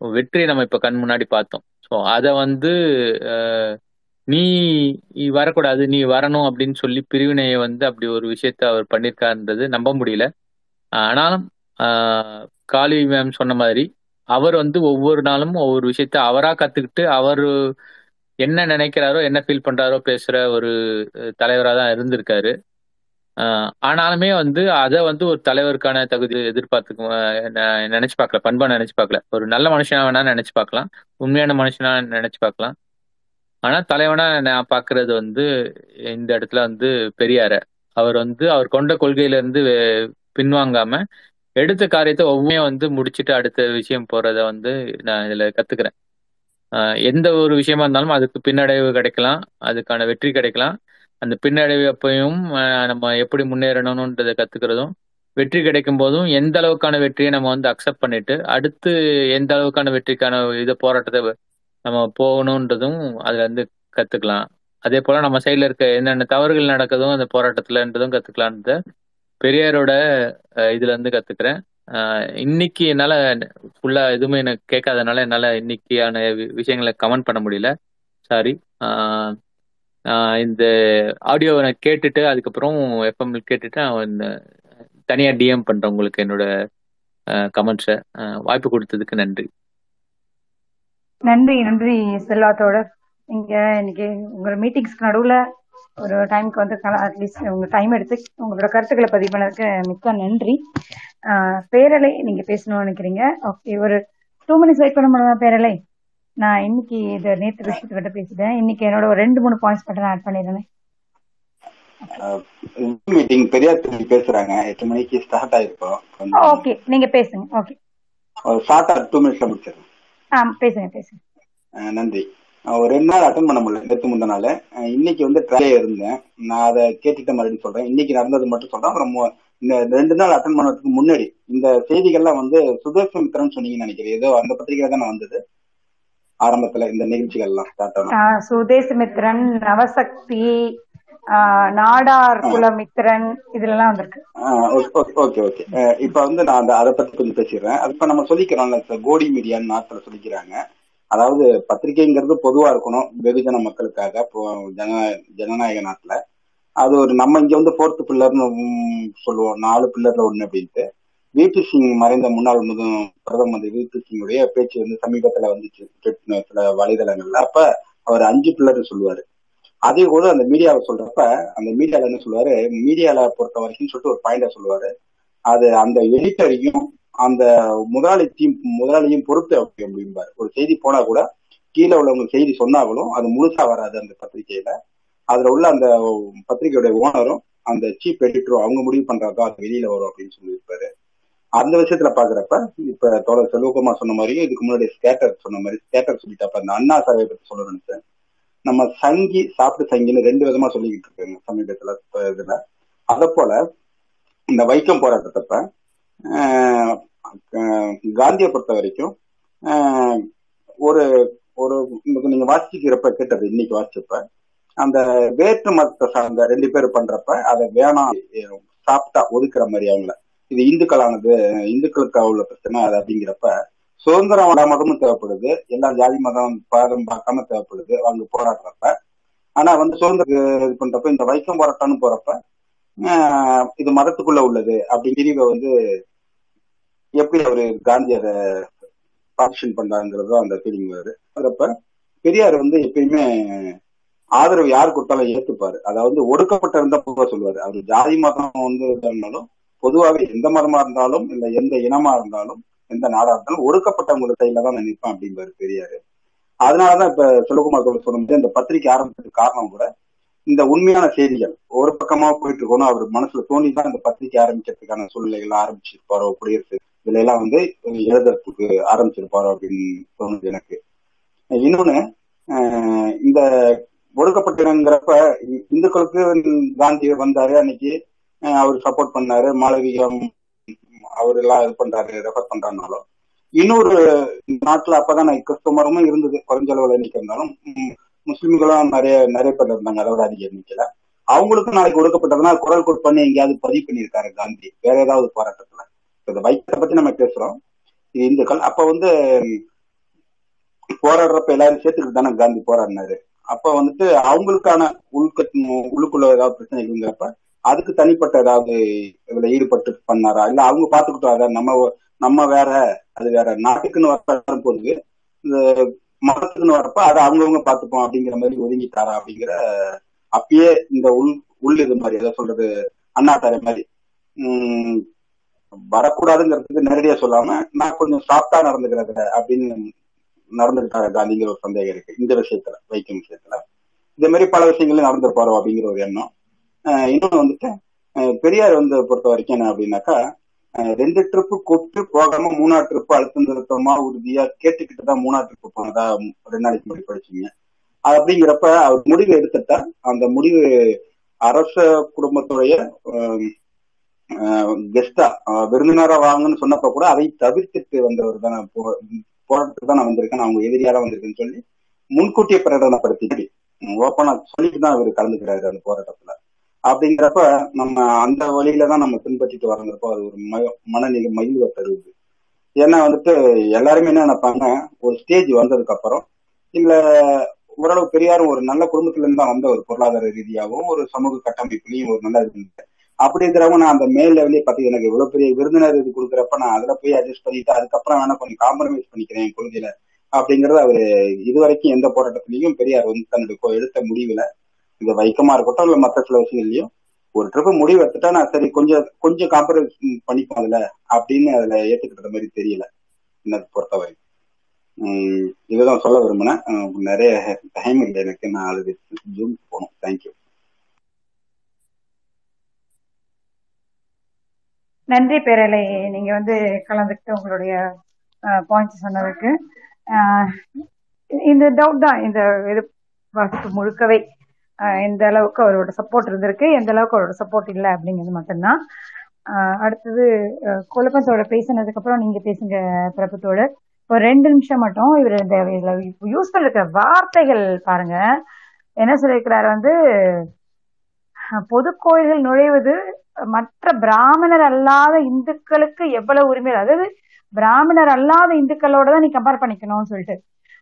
வெற்றியை நம்ம இப்போ கண் முன்னாடி பார்த்தோம். ஸோ அதை வந்து நீ நீ வரக்கூடாது நீ வரணும் அப்படின்னு சொல்லி பிரிவினையை வந்து அப்படி ஒரு விஷயத்த அவர் பண்ணியிருக்காருன்றது நம்ப முடியல. ஆனாலும் காளி மேம் சொன்ன மாதிரி அவர் வந்து ஒவ்வொரு நாளும் ஒவ்வொரு விஷயத்த அவரா கத்துக்கிட்டு அவர் என்ன நினைக்கிறாரோ என்ன ஃபீல் பண்றாரோ பேசுற ஒரு தலைவராக தான் இருந்திருக்காரு. ஆனாலுமே வந்து அதை வந்து ஒரு தலைவருக்கான தகுதி எதிர்பார்த்து நினைச்சு பார்க்கல பண்பா நினைச்சு பார்க்கல. ஒரு நல்ல மனுஷனா வேணா நினைச்சு பார்க்கலாம் உண்மையான மனுஷனா நினைச்சு பார்க்கலாம். ஆனா தலைவனா நான் பாக்குறது வந்து இந்த இடத்துல வந்து பெரியார. அவர் வந்து அவர் கொண்ட கொள்கையில இருந்து பின்வாங்காம எடுத்த காரியத்தை ஒவ்வொரு வந்து முடிச்சிட்டு அடுத்த விஷயம் போறத வந்து நான் இதுல கத்துக்கிறேன். எந்த ஒரு விஷயமா இருந்தாலும் அதுக்கு பின்னடைவு கிடைக்கலாம். அதுக்கான வெற்றி கிடைக்கலாம். அந்த பின்னடைவு எப்பையும் நம்ம எப்படி முன்னேறணும்ன்றதை கத்துக்கிறதும் வெற்றி கிடைக்கும் போதும் எந்த அளவுக்கான வெற்றியை நம்ம வந்து அக்செப்ட் பண்ணிட்டு அடுத்து எந்த அளவுக்கான வெற்றிக்கான இதை போராட்டத்தை நம்ம போகணுன்றதும் அதுல இருந்து கத்துக்கலாம். அதே போல நம்ம சைட்ல இருக்க என்னென்ன தவறுகள் நடக்குதும் அந்த போராட்டத்துலன்றதும் கத்துக்கலான்றத பெரியாரோட இதுல இருந்து கத்துக்கிறேன். இன்னைக்கு என்னால ஃபுல்லா எதுவுமே எனக்கு கேட்காதனால என்னால இன்னைக்கான வி- விஷயங்களை கமெண்ட் பண்ண முடியல. சாரி இந்த ஆடியோவை நான் கேட்டுட்டு அதுக்கப்புறம் எஃப்எம் கேட்டுட்டு நான் இந்த தனியா டிஎம் பண்றேன் உங்களுக்கு என்னோட கமெண்ட்ஸை வாய்ப்பு கொடுத்ததுக்கு நன்றி. நன்றி நன்றி செல்வா தோழர். நீங்க இன்னைக்கு உங்களோட மீட்டிங்ஸ்க்கு நடுவுல ஒரு டைம்க்கு வந்து அட்லீஸ்ட் உங்க டைம் எடுத்து உங்களோட கருத்துக்களை பதிவு பண்ணதுக்கு மிக்க நன்றி. பேரலை நீங்க பேசணும்னு நினைக்கிறீங்க. ஓகே ஒரு டூ மினிட்ஸ் வெயிட் பண்ண முடியுமா பேரலை. நான் இன்னைக்கு இது நேற்று விஷயத்துக்கிட்ட பேசிட்டேன். இன்னைக்கு என்னோட ஒரு ரெண்டு மூணு பாயிண்ட்ஸ் மட்டும் நான் ஆட் பண்ணிடுறேன். மீட்டிங் பெரியார் தம்பி பேசுறாங்க. எட்டு மணிக்கு ஸ்டார்ட் ஆயிருக்கோம். ஓகே நீங்க பேசுங்க. ஓகே. ஷார்ட்டா டூ மினிட்ஸ்ல முடிச்சிடறேன். ஆ பேசுங்க பேசுங்க. நன்றி. ஒரு ரெண்டு நாள் அட்டன் பண்ண முடியல நேற்று முந்த நாள் அஹ் இன்னைக்கு வந்து ட்ரைலே இருந்தேன். நான் அதை கேட்டுட்டு மறுபடியும் சொல்றேன். இன்னைக்கு நடந்தது மட்டும் சொல்றேன். அப்புறம் இந்த ரெண்டு நாள் அட்டன் பண்ணதுக்கு முன்னாடி இந்த செய்திகள்லாம் வந்து சுதர்சமித்திரன் சொன்னீங்கன்னு நினைக்கிறேன். ஏதோ அந்த பத்திரிகையில தானே வந்தது? ஆரம்பத்துல இந்த நிகழ்ச்சிகள்லாம் ஸ்டார்ட் ஆனோம் ஆஹ் சுதேசமித்ரன் நவசக்தி நாடார் குலமித்ரன் இதுலலாம் வந்திருக்கு. Okay okay. இப்ப வந்து நான் அந்த அதை பத்தி கொஞ்சம் பேசிடுறேன். அது இப்ப நம்ம சொல்லிக்கிறோம்ல கோடி மீடியான்னு நாட்டில் சொல்லிக்கிறாங்க. அதாவது பத்திரிகைங்கிறது பொதுவா இருக்கணும் வெகுஜன மக்களுக்காக ஜன ஜனநாயக நாட்டுல. அது ஒரு நம்ம இங்க வந்து ஃபோர்த் பில்லர்னு சொல்லுவோம். நாலு பில்லர்ல ஒண்ணு அப்படின்ட்டு. விபி சிங் மறைந்த முன்னாள் முது பிரதம மந்திரி விபி சிங்குடைய பேச்சு வந்து சமீபத்துல வந்துச்சு. சில வலைதளங்கள்ல. அப்ப அவர் அஞ்சு பிள்ளர்னு சொல்லுவாரு. அதே கூட அந்த மீடியாவை சொல்றப்ப அந்த மீடியால என்ன சொல்லுவாரு? மீடியால பொறுத்த வரைக்கும் சொல்லிட்டு ஒரு பாயிண்டா சொல்லுவாரு. அது அந்த எடிட்டரையும் அந்த முதலாளித்தையும் முதலாளியும் பொறுத்து அப்படி அப்படிம்பாரு ஒரு செய்தி போனா கூட கீழே உள்ளவங்க செய்தி சொன்னாங்களும் அது முழுசா வராது அந்த பத்திரிகையில. அதுல உள்ள அந்த பத்திரிகையோட ஓனரும் அந்த சீப் எடிட்டரும் அவங்க முடிவு பண்றதா அது வெளியில வரும் அப்படின்னு சொல்லியிருப்பாரு. அந்த விஷயத்துல பாக்குறப்ப இப்ப தோழர் செல்வகுமார் சொன்ன மாதிரியும் இதுக்கு முன்னாடி ஸ்கேட்டர் சொன்ன மாதிரி ஸ்கேட்டர் சொல்லிட்டப்ப அந்த அண்ணா சாவை பத்தி சொல்ல நினைச்சேன். நம்ம சங்கி சாப்பிட்டு சங்கின்னு ரெண்டு விதமா சொல்லிக்கிட்டு இருக்காங்க சமீபத்துல இதுல. அத போல இந்த வைக்கம் போராட்டத்தப்ப காந்தியை பொறுத்த வரைக்கும் ஒரு ஒரு நீங்க வாசிக்கிறப்ப கேட்டது இன்னைக்கு வாசிச்சப்ப அந்த வேற்று மதத்தை சார்ந்த ரெண்டு பேர் பண்றப்ப அதை வேணாம் சாப்பிட்டா ஒதுக்குற மாதிரி அவங்கள. இது இந்துக்களானது இந்துக்களுக்கு அவ்வளவு பிரச்சனை அது அப்படிங்கிறப்ப சுதந்திரம் மதமும் தேவைப்படுது. எல்லா ஜாதி மதம் பாதம் பார்க்காம தேவைப்படுது. அவங்க போராடுறப்ப. ஆனா வந்து சுதந்திரம் இது பண்றப்ப இந்த வைக்கம் போராட்டம்னு போறப்ப இது மதத்துக்குள்ள உள்ளது அப்படிங்கிற வந்து எப்படி அவரு காந்தி அதை பார்ட்டிஷன் அந்த ஃபீலிங் வருது அதுப்ப பெரியார் வந்து எப்பயுமே ஆதரவு யார் கொடுத்தாலும் ஏத்துப்பாரு. அதாவது ஒடுக்கப்பட்ட இருந்த சொல்லுவாரு. அவர் ஜாதி மதம் வந்து இருந்தாலும் பொதுவாகவே எந்த மதமா இருந்தாலும் இல்ல எந்த இனமா இருந்தாலும் எந்த நாடா இருந்தாலும் ஒடுக்கப்பட்டவங்க கையில தான் நினைப்பேன் அப்படிங்கிறாரு பெரியாரு. அதனாலதான் இப்ப சுலகுமார் தோழர் சொன்ன இந்த பத்திரிகை ஆரம்பிச்சதுக்கு காரணம் கூட இந்த உண்மையான செய்திகள். ஒரு பக்கமா போயிட்டு இருக்கணும் அவர் மனசுல தோணி தான் இந்த பத்திரிகை ஆரம்பிக்கிறதுக்கான சூழ்நிலைகள் ஆரம்பிச்சிருப்பாரோ குடியரசு இதுல எல்லாம் வந்து எழுதுறதுக்கு ஆரம்பிச்சிருப்பாரோ அப்படின்னு தோணுது எனக்கு. இன்னொன்னு இந்த ஒடுக்கப்பட்டிருங்கிறப்ப இந்துக்களுக்கு காந்தி வந்தாரு அன்னைக்கு அவர் சப்போர்ட் பண்ணாரு. மாளவிகம் அவர் எல்லாம் இது பண்றாரு ரெஃபர் பண்றாருனாலும். இன்னொரு நாட்டுல அப்பதான் கிறிஸ்தவ இருந்தது குறைஞ்ச அளவுல எண்ணிக்கை இருந்தாலும் முஸ்லிம்களும் நிறைய நிறைய பேர் இருந்தாங்க அதாவது அதிக எண்ணிக்கையில. அவங்களுக்கும் நாளைக்கு ஒடுக்கப்பட்டதுனா குரல் கொடு பண்ணி எங்கேயாவது பதிவு பண்ணியிருக்காரு காந்தி வேற ஏதாவது போராட்டத்துல. இந்த வைக்கத்தை பத்தி நம்ம பேசுறோம். இது இந்துக்கள் அப்ப வந்து போராடுறப்ப எல்லாரும் சேர்த்துக்கிட்டு தானே காந்தி போராடினாரு. அப்ப வந்துட்டு அவங்களுக்கான உள்கட் உள்ளுக்குள்ள ஏதாவது பிரச்சனை இருக்குங்கிறப்ப அதுக்கு தனிப்பட்ட ஏதாவது இதுல ஈடுபட்டு பண்ணாரா? இல்ல அவங்க பாத்துக்கிட்டாரா? நம்ம நம்ம வேற அது வேற நாட்டுக்குன்னு வர போது இந்த மதத்துக்குன்னு வரப்ப அதை அவங்கவுங்க பாத்துப்போம் அப்படிங்கிற மாதிரி ஒதுங்கிட்டாரா அப்படிங்கிற அப்பயே இந்த உள் உள் இது மாதிரி ஏதாவது சொல்றது அண்ணா மாதிரி உம் வரக்கூடாதுங்கிறதுக்கு நேரடியா சொல்லாம நான் கொஞ்சம் சாஃப்டா நடந்துக்கிறத அப்படின்னு நடந்துகிட்டாரு காந்திங்கிற ஒரு சந்தேகம் இருக்கு. இந்த விஷயத்துல வைக்கும் விஷயத்துல. இந்த மாதிரி பல விஷயங்களும் நடந்திருப்பாரோ அப்படிங்கிற ஒரு எண்ணம். இன்னும் வந்துட்டு பெரியார் வந்து பொறுத்த வரைக்கும் என்ன அப்படின்னாக்கா ரெண்டு ட்ரிப்பு கூப்பிட்டு போகாம மூணாவது ட்ரிப்பு அழுத்தம் நிறுத்தமா உறுதியா கேட்டுக்கிட்டு தான் மூணாவது ட்ரிப்பு போனதா ரெண்டு நாளைக்கு முன்னாடி படிச்சீங்க. அப்படிங்கிறப்ப அவர் முடிவு எடுத்துட்டா அந்த முடிவு அரச குடும்பத்துடைய கெஸ்டா விருந்தினரா வாங்கன்னு சொன்னப்ப கூட அதை தவிர்த்துட்டு வந்தவர் தான் போராட்டத்துக்கு தான் நான் வந்திருக்கேன். அவங்க எதிரியா தான் வந்திருக்கேன்னு சொல்லி முன்கூட்டிய பிரகடனப்படுத்தி ஓப்பனா சொல்லிட்டு தான் அவர் கலந்துக்கிறாரு அந்த போராட்டத்துல. அப்படிங்கிறப்ப நம்ம அந்த வழியில தான் நம்ம பின்பற்றிட்டு வரங்கிறப்ப அது ஒரு மனநிலை மகிழ்வை தருது ஏன்னா வந்துட்டு எல்லாருமே என்ன நினைப்பாங்க ஒரு ஸ்டேஜ் வந்ததுக்கு அப்புறம் இல்ல ஓரளவு பெரியாரும் ஒரு நல்ல குடும்பத்துல இருந்து தான் வந்த ஒரு பொருளாதார ரீதியாகவும் ஒரு சமூக கட்டமைப்புலையும் ஒரு நல்ல இருந்தது. அப்படிங்கிறவங்க நான் அந்த மேல் லெவலே பார்த்து எனக்கு இவ்வளவு பெரிய விருந்தினர் இது கொடுக்குறப்ப நான் அதுல போய் அட்ஜஸ்ட் பண்ணிட்டு அதுக்கப்புறம் வேணா கொஞ்சம் காம்ப்ரமைஸ் பண்ணிக்கிறேன் கொள்கையில அப்படிங்கறது அவரு இதுவரைக்கும் எந்த போராட்டத்திலையும் பெரியார் வந்து தன்னுடைய எடுத்த முடிவுல இந்த வைக்கமா இருக்கட்டும் இல்ல மற்ற சில விஷயங்கள்லயும் ஒரு ட்ரிப் முடிவு எடுத்துட்டா நான் சரி கொஞ்சம் கொஞ்சம் காம்ப்ரமைஸ் பண்ணிப்போம் அதுல அப்படின்னு அதுல ஏத்துக்கிட்ட மாதிரி தெரியல என்ன பொறுத்தவரைக்கும். உம் இதுதான் சொல்ல விரும்பினேன். நிறைய டைம் இல்லை எனக்கு நான் அது ஜூம் போகணும். தேங்க்யூ நன்றி பேரலை. நீங்க வந்து கலந்துக்கிட்டு உங்களுடைய பாயிண்ட்ஸ் சொன்னதுக்கு. இந்த டவுட் தான் இந்த இது வாசிப்பு முழுக்கவே. எந்த அளவுக்கு அவரோட சப்போர்ட் இருந்திருக்கு. எந்த அளவுக்கு அவரோட சப்போர்ட் இல்லை அப்படிங்கிறது மட்டும்தான். அடுத்தது குழப்பத்தோட பேசினதுக்கு அப்புறம் நீங்க பேசுங்க பிரபத்தோட ஒரு ரெண்டு நிமிஷம் மட்டும் இவர் இந்த யூஸ் பண்ணிருக்கிற வார்த்தைகள் பாருங்க. என்ன சொல்லியிருக்கிறாரு வந்து பொது கோயில்கள் நுழைவது மற்ற பிராமணர் அல்லாத இந்துக்களுக்கு எவ்வளவு உரிமை அதாவது பிராமணர் அல்லாத இந்துக்களோட தான் நீ கம்பேர் பண்ணிக்கணும்னு சொல்லிட்டு.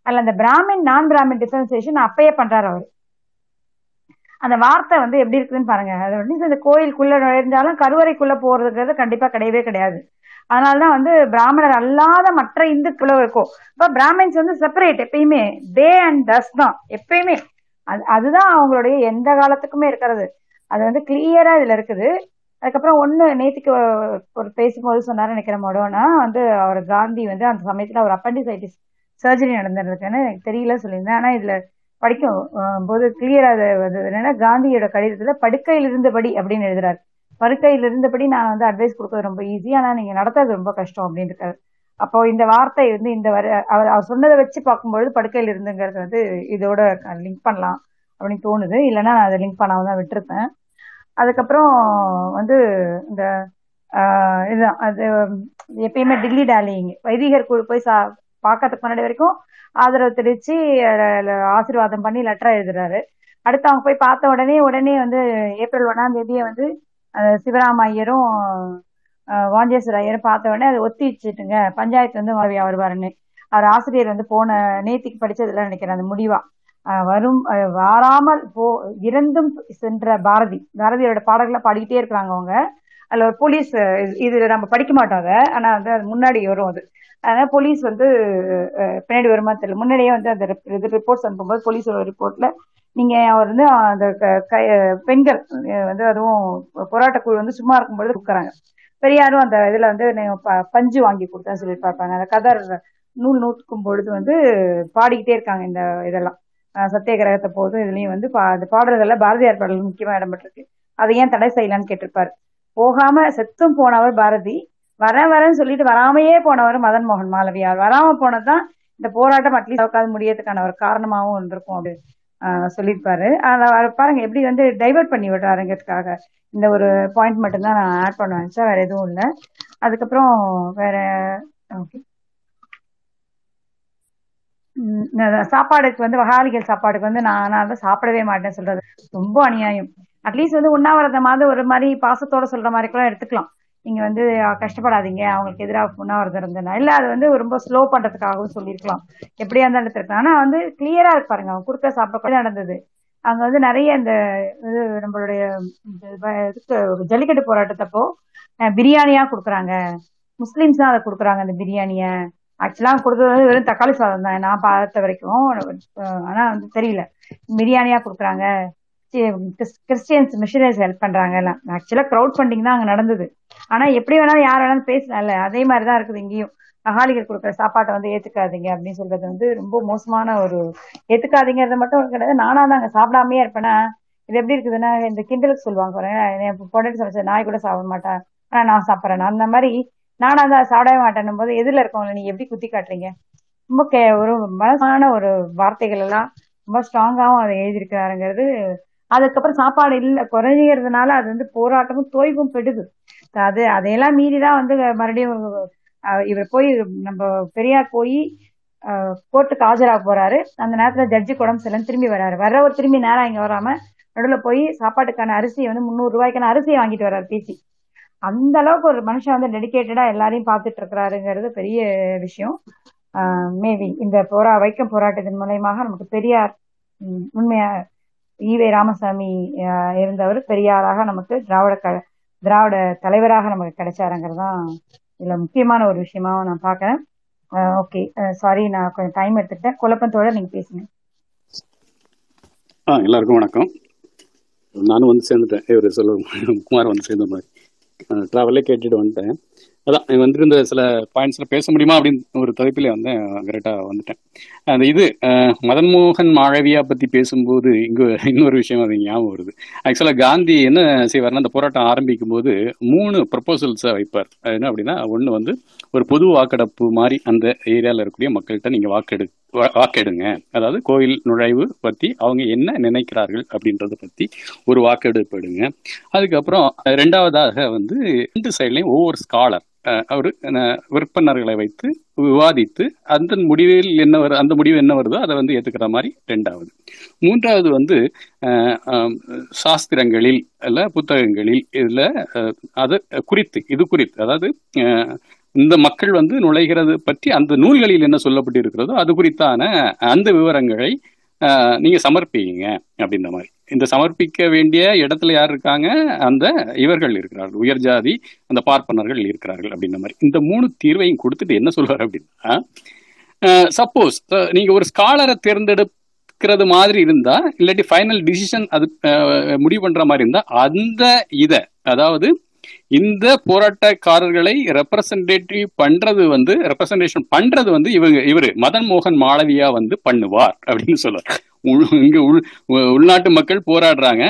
அதுல அந்த பிராமின் நான் பிராமின் டிஃபரன்சியேஷன் அப்பயே பண்றாரு அவர். அந்த வார்த்தை வந்து எப்படி இருக்குதுன்னு பாருங்க. அது வந்து இந்த கோயிலுக்குள்ள நுழைந்தாலும் கருவறைக்குள்ள போறதுங்கிறது கண்டிப்பா கிடையவே கிடையாது. அதனாலதான் வந்து பிராமணர் அல்லாத மற்ற இந்துக்களும் இருக்கும். இப்ப பிராமின்ஸ் வந்து செப்பரேட் எப்பயுமே. தே அண்ட் தஸ் தான். எப்பயுமே. அது அதுதான் அவங்களுடைய எந்த காலத்துக்குமே இருக்கிறது. அது வந்து கிளியரா இதுல இருக்குது. அதுக்கப்புறம் ஒண்ணு நேத்துக்கு ஒரு பேசும்போது சொன்னாரு நினைக்கிற மொடோனா வந்து அவர் காந்தி வந்து அந்த சமயத்துல அவர் அப்பண்டிசைட்டிஸ் சர்ஜரி நடந்திருக்குன்னு எனக்கு தெரியல சொல்லியிருந்தேன். ஆனா இதுல படிக்கும் போது கிளியரா அது என்னன்னா காந்தியோட கடிதத்துல படுக்கையில் இருந்தபடி அப்படின்னு எழுதுறாரு. படுக்கையில் இருந்தபடி நான் வந்து அட்வைஸ் கொடுக்கறது ரொம்ப ஈஸி ஆனா நீங்க நடத்துறது ரொம்ப கஷ்டம் அப்படின்னு இருக்காரு. அப்போ இந்த வார்த்தை வந்து இந்த வர அவர் அவர் சொன்னதை வச்சு பார்க்கும்பொழுது படுக்கையில் இருந்துங்கிறது வந்து இதோட லிங்க் பண்ணலாம் அப்படின்னு தோணுது. இல்லைன்னா நான் அதை லிங்க் பண்ணாம தான் விட்டுருப்பேன். அதுக்கப்புறம் வந்து இந்த இதுதான் அது எப்பயுமே டில்லி டாலிங் வைதிகர் போய் சா பார்க்கறதுக்கு முன்னாடி வரைக்கும் ஆதரவு தெரிவிச்சு ஆசீர்வாதம் பண்ணி லெட்டர் எழுதுறாரு. அடுத்து அவங்க போய் பார்த்த உடனே உடனே வந்து ஏப்ரல் ஒன்னாம் தேதியை வந்து சிவராம ஐயரும் வாஞ்சேஸ்வர ஐயரும் பார்த்த உடனே அதை ஒத்தி வச்சுட்டுங்க பஞ்சாயத்து வந்து அவர் வருவாருன்னு அவர் ஆசிரியர் வந்து போன நேத்திக்கு படிச்சதுல நினைக்கிறேன் அந்த முடிவா. வரும் வாராமல் போ இறந்தும் சென்ற பாரதி. பாரதியோட பாடல்களை பாடிக்கிட்டே இருக்கிறாங்க அவங்க. அதுல ஒரு போலீஸ் இது- இது நம்ம படிக்க மாட்டோம் அதை. ஆனா வந்து அது முன்னாடி வரும் அது. அதனால போலீஸ் வந்து பின்னாடி வருமா தெரியல. முன்னாடியே வந்து அந்த ரிப்போர்ட்ஸ் அனுப்பும்போது போலீஸ் ரிப்போர்ட்ல நீங்க அவர் வந்து அந்த க- பெண்கள் வந்து அதுவும் போராட்ட குழு வந்து சும்மா இருக்கும்பொழுது கொடுக்குறாங்க. பெரியாரும் அந்த இதுல வந்து ப- பஞ்சு வாங்கி கொடுத்தா சொல்லி பார்ப்பாங்க. அந்த கதர் நூல் நூற்கும் பொழுது வந்து பாடிக்கிட்டே இருக்காங்க இந்த இதெல்லாம். சத்தியகிரகத்தை போதும் இதுலயும் வந்து பா- அந்த பாடல்கள்ல பாரதியார் பாடல் முக்கியமா இடம்பெற்றிருக்கு. அதை ஏன் தடை செய்யலாம்னு கேட்டிருப்பாரு. போகாம செத்தும் போனவர் பாரதி. வரேன் வரேன்னு சொல்லிட்டு வராமையே போனவர் மதன் மோகன் மாலவியார் வராம போனதுதான் இந்த போராட்டம் அட்லீஸ்ட் உட்காந்து முடியறதுக்கான ஒரு காரணமாகவும் இருந்திருக்கும் அப்படி சொல்லியிருப்பாரு. அதை பாருங்க எப்படி வந்து டைவர்ட் பண்ணி விடுறாருங்கிறதுக்காக இந்த ஒரு பாயிண்ட் மட்டும்தான் நான் ஆட் பண்ண நினைச்சேன் வேற எதுவும் இல்லை. அதுக்கப்புறம் வேற ஓகே சாப்பாடுக்கு வந்து வகாலிகள் சாப்பாடுக்கு வந்து நான் நான் வந்து சாப்பிடவே மாட்டேன் சொல்றது ரொம்ப அநியாயம். அட்லீஸ்ட் வந்து உண்ணாவிரதமாவது ஒரு மாதிரி பாசத்தோட சொல்ற மாதிரி கூட எடுத்துக்கலாம். நீங்க வந்து கஷ்டப்படாதீங்க. அவங்களுக்கு எதிராக உண்ணாவிரதம் இருந்ததுனா இல்ல அது வந்து ரொம்ப ஸ்லோ பண்றதுக்காகவும் சொல்லியிருக்கலாம். எப்படியா இருந்தாலும் எடுத்துருக்கலாம் ஆனா வந்து கிளியரா இருப்பாருங்க அவங்க குறுக்க சாப்பிட நடந்தது? அங்க வந்து நிறைய இந்த இது நம்மளுடைய ஜல்லிக்கட்டு போராட்டத்தப்போ பிரியாணியா கொடுக்குறாங்க. முஸ்லீம்ஸ் தான் அதை கொடுக்குறாங்க அந்த பிரியாணிய. ஆக்சுவலா கொடுத்தது வந்து வெறும் தக்காளி சாதம் தான். நான் பார்த்த வரைக்கும் ஆனா வந்து தெரியல. பிரியாணியா கொடுக்குறாங்க. கிறிஸ்டியன்ஸ் மிஷனரிஸ் ஹெல்ப் பண்றாங்க எல்லாம் ஆக்சுவலா க்ரௌட் ஃபண்டிங் தான் அங்க நடந்தது. ஆனா எப்படி வேணாலும் யார் வேணாலும் பேசலாம்ல. அதே மாதிரி தான் இருக்குது இங்கேயும். மகாலிகர் கொடுக்குற சாப்பாட்டை வந்து ஏத்துக்காதீங்க அப்படின்னு சொல்றது வந்து ரொம்ப மோசமான ஒரு ஏத்துக்காதீங்கிறது மட்டும் கிடையாது. நானா தான் அங்க சாப்பிடாமயே இருப்பேனா? இது எப்படி இருக்குதுன்னா இந்த கிண்டலுக்கு சொல்லுவாங்க பொண்ணுட்டு என் பொண்டாட்டி சமைச்ச நாய் கூட சாப்பிட மாட்டேன் ஆனா நான் சாப்பிட்றேன். அந்த மாதிரி நானா தான் சாப்பிடவே மாட்டேன்னும் போது எதுல இருக்கவங்களை நீங்க எப்படி குத்தி காட்டுறீங்க? ரொம்ப கே ஒரு மனசான ஒரு வார்த்தைகள் எல்லாம் ரொம்ப ஸ்ட்ராங்காவும் அதை எழுதியிருக்கிறாருங்கிறது அதுக்கப்புறம் சாப்பாடு இல்லை குறைஞ்சிக்கிறதுனால அது வந்து போராட்டமும் தோய்வும் பெடுது அது அதையெல்லாம் மீறிதான் வந்து மறுபடியும் இவர் போய் நம்ம பெரியார் போய் கோர்ட்டுக்கு ஆஜராக போறாரு. அந்த நேரத்துல ஜட்ஜி குடம் செல்லன் திரும்பி வராரு வர்றவர் திரும்பி நேரம் இங்க வராம நடுவில் போய் சாப்பாட்டுக்கான அரிசியை வந்து முந்நூறு ரூபாய்க்கான அரிசியை வாங்கிட்டு வர்றாரு பேசி அந்த அளவுக்கு ஒரு மனுஷன் வந்து டெடிக்கேட்டடா எல்லாரையும் பார்த்துட்டு இருக்கிறாருங்கிறது பெரிய விஷயம். மேபி இந்த போரா வைக்கம் போராட்டத்தின் மூலயமாக நமக்கு பெரியார் உண்மையா ஈவே ராமசாமி இருந்தவர் பெரியாராக நமக்கு திராவிட க திராவிட தலைவராக நமக்கு கிடைச்சாருங்கிறது தான் இதுல முக்கியமான ஒரு விஷயமாவும் நான் பார்க்குறேன். ஓகே. சாரி நான் கொஞ்சம் டைம் எடுத்துக்கிட்டேன். குழப்பத்தோட நீங்க பேசுங்க. ஆ எல்லாருக்கும் வணக்கம். நானும் வந்து சேர்ந்துட்டேன். இவர் சொல்ல குமார் வந்து சேர்ந்த மாதிரி. ட்ராவலே கேட்டுட்டு வந்துட்டேன். அதான் இங்க வந்திருந்த சில பாயிண்ட்ஸ்ல பேச முடியுமா அப்படின்னு ஒரு தலைப்பிலே வந்து கரெக்டா வந்துட்டேன். அந்த இது மதன்மோகன் மதன் மோகன் மாளவியா பத்தி பேசும்போது இங்க இன்னொரு விஷயம் அது ஞாபகம் வருது. ஆக்சுவலா காந்தி என்ன செய்வார்னா அந்த போராட்டம் ஆரம்பிக்கும் போது மூணு ப்ரப்போசல்ஸை வைப்பார். என்ன அப்படின்னா ஒன்று வந்து ஒரு பொது வாக்கெடுப்பு மாதிரி அந்த ஏரியாவில் இருக்கக்கூடிய மக்கள்கிட்ட நீங்க வாக்கெடு வாக்கெடுங்க. அதாவது கோயில் நுழைவு பத்தி அவங்க என்ன நினைக்கிறார்கள் அப்படின்றத பத்தி ஒரு வாக்கெடுப்பு எடுங்க அதுக்கப்புறம் ரெண்டாவதாக வந்து ரெண்டு சைட்லையும் ஒவ்வொரு ஸ்காலர் அவர் விற்பனர்களை வைத்து விவாதித்து அந்த முடிவில் என்ன வரு அந்த முடிவு என்ன வருதோ அதை வந்து ஏத்துக்கிற மாதிரி ரெண்டாவது. மூன்றாவது வந்து சாஸ்திரங்களில் இல்லை புத்தகங்களில் இதுல அது குறித்து இது குறித்து அதாவது இந்த மக்கள் வந்து நுழைகிறது பற்றி அந்த நூல்களில் என்ன சொல்லப்பட்டு இருக்கிறதோ அது குறித்தான அந்த விவரங்களை நீங்க சமர்ப்பிங்க அப்படின்ற மாதிரி. இந்த சமர்ப்பிக்க வேண்டிய இடத்துல யார் இருக்காங்க? அந்த இவர்கள் இருக்கிறார்கள். உயர் ஜாதி அந்த பார்ப்பனர்கள் இருக்கிறார்கள் அப்படின்ற மாதிரி. இந்த மூணு தீர்வையும் கொடுத்துட்டு என்ன சொல்வார் அப்படின்னா சப்போஸ் நீங்க ஒரு ஸ்காலரை தேர்ந்தெடுக்கிறது மாதிரி இருந்தா இல்லாட்டி ஃபைனல் டிசிஷன் அது முடிவு பண்ற மாதிரி இருந்தா அந்த இதை அதாவது இந்த போராட்டக்காரர்களை ரெப்ரசன்டேட்டிவ் பண்றது வந்து ரெப்ரசன்டேஷன் பண்றது வந்து இவங்க இவரு மதன் மோகன் மாளவியா வந்து பண்ணுவார் அப்படின்னு சொல்லுவார் இங்க உள் உள்நாட்டு மக்கள் போராடுறாங்க.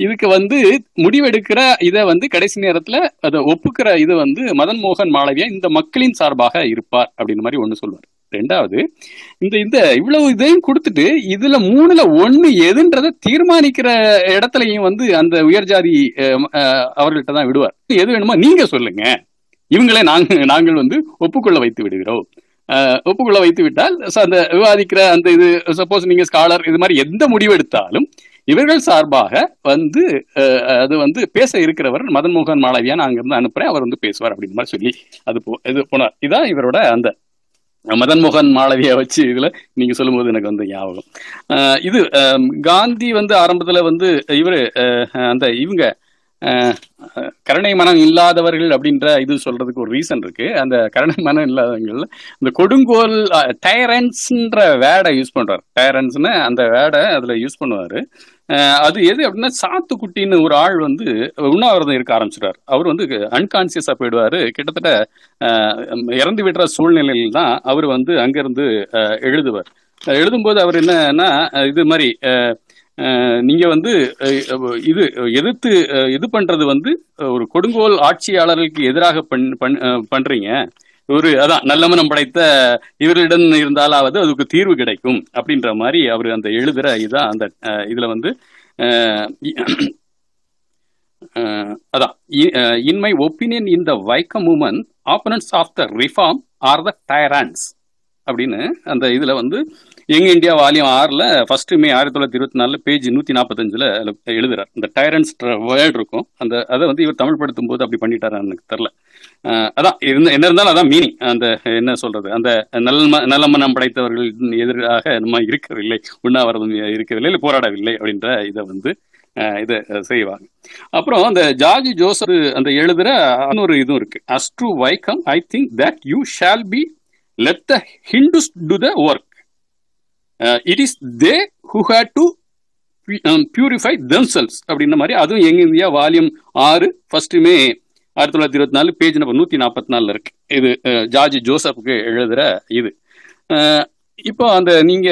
இதுக்கு வந்து முடிவெடுக்கிற இதை வந்து கடைசி நேரத்துல அதை ஒப்புக்கிற இது வந்து மதன் மோகன் மாளவியா இந்த மக்களின் சார்பாக இருப்பார் அப்படின்னு மாதிரி ஒண்ணு சொல்லுவார். ரெண்டாவது இந்த இந்த இவ்வளவு இதையும் கொடுத்துட்டு இதுல மூணுல ஒண்ணு எதுன்றத தீர்மானிக்கிற இடத்துலயும் வந்து அந்த உயர்ஜாதி ஜாதி அவர்கள்ட்ட தான் விடுவார். எது வேணுமோ நீங்க சொல்லுங்க. இவங்களே நாங்க நாங்கள் வந்து ஒப்புக்கொள்ள வைத்து விடுகிறோம். ஒப்புக்கொள்ள வைத்து விட்டால் அந்த விவாதிக்கிற அந்த இது சப்போஸ் நீங்க ஸ்காலர் இது மாதிரி எந்த முடிவு எடுத்தாலும் இவர்கள் சார்பாக வந்து அது வந்து பேச இருக்கிறவர் மதன் மோகன் மாளவியா நான் அங்கிருந்து அனுப்புறேன். அவர் வந்து பேசுவார் அப்படின்னு மாதிரி சொல்லி அது போ இது போனார். இதான் இவரோட அந்த மதன் மோகன் மாளவியா வச்சு இதுல நீங்க சொல்லும்போது எனக்கு வந்து ஞாபகம். இது காந்தி வந்து ஆரம்பத்துல வந்து இவரு அந்த இவங்க கருணை மனம் இல்லாதவர்கள் அப்படின்ற இது சொல்றதுக்கு ஒரு ரீசன் இருக்கு. அந்த கருணை மனம் இல்லாதவங்கள்ல இந்த கொடுங்கோல் டயரன்ஸ்ன்ற வேடை யூஸ் பண்றாரு. டயரன்ஸ்னு அந்த வேடை அதுல யூஸ் பண்ணுவாரு. அது எது அப்படின்னா சாத்துக்குட்டின்னு ஒரு ஆள் வந்து உண்ணாவிரதம் இருக்க ஆரம்பிச்சிட்டாரு அவர் வந்து அன்கான்சியஸா போயிடுவாரு. கிட்டத்தட்ட இறந்து விடுற சூழ்நிலையில் தான் அவர் வந்து அங்கிருந்து எழுதுவார். எழுதும்போது அவர் என்னன்னா இது மாதிரி நீங்க வந்து இது எதிர்த்து இது பண்றது வந்து ஒரு கொடுங்கோல் ஆட்சியாளர்களுக்கு எதிராக பண் பண்- பண்றீங்க. ஒரு அதான் நல்லமனம் படைத்த இவர்களிடம் இருந்தாலாவது அதுக்கு தீர்வு கிடைக்கும் அப்படின்ற மாதிரி அவர் அந்த எழுதுற இதான் அந்த இதுல வந்து அதான் in my opinion in the Vaikom movement opponents of the reform are the tyrants அப்படின்னு அந்த இதுல வந்து எங்க இந்தியா வால்யூம் ஆறுல ஃபர்ஸ்ட் மே ஆயிரத்தி தொள்ளாயிரத்தி இருபத்தி நாலுல பேஜ் நூத்தி நாற்பத்தஞ்சுல எழுதுறார். இந்த டைரன்ஸ் வேர்ல்டு இருக்கும். அந்த அதை வந்து இவர் தமிழ் படுத்தும் போது அப்படி பண்ணிட்டாரு எனக்கு தெரியல. அதான் இருந்த என்ன இருந்தாலும் அதான் மீனிங் அந்த என்ன சொல்றது அந்த நல்ல நல்ல மனம் படைத்தவர்கள் எதிராக நம்ம இருக்கவில்லை உண்ணாவிரதம் இருக்கவில்லை இல்லை போராடவில்லை அப்படின்ற இதை வந்து இதை செய்வாங்க. அப்புறம் அந்த ஜார்ஜ் ஜோசப் அந்த எழுதுற இன்னொரு இதுவும் இருக்கு. As to Vaikom I think that you shall be let the Hindus do the work it is they who had to purify themselves அப்படின்ற மாதிரி அதுவும் எங்க இந்தியா வால்யூம் ஆறு ஃபர்ஸ்ட் மே ஆயிரத்தி தொள்ளாயிரத்தி இருபத்தி நாலு பேஜ் நம்பர் நூத்தி நாற்பத்தி நாலுல இருக்கு. இது ஜார்ஜ் ஜோசப்புக்கு எழுதுற இது. இப்போ அந்த நீங்க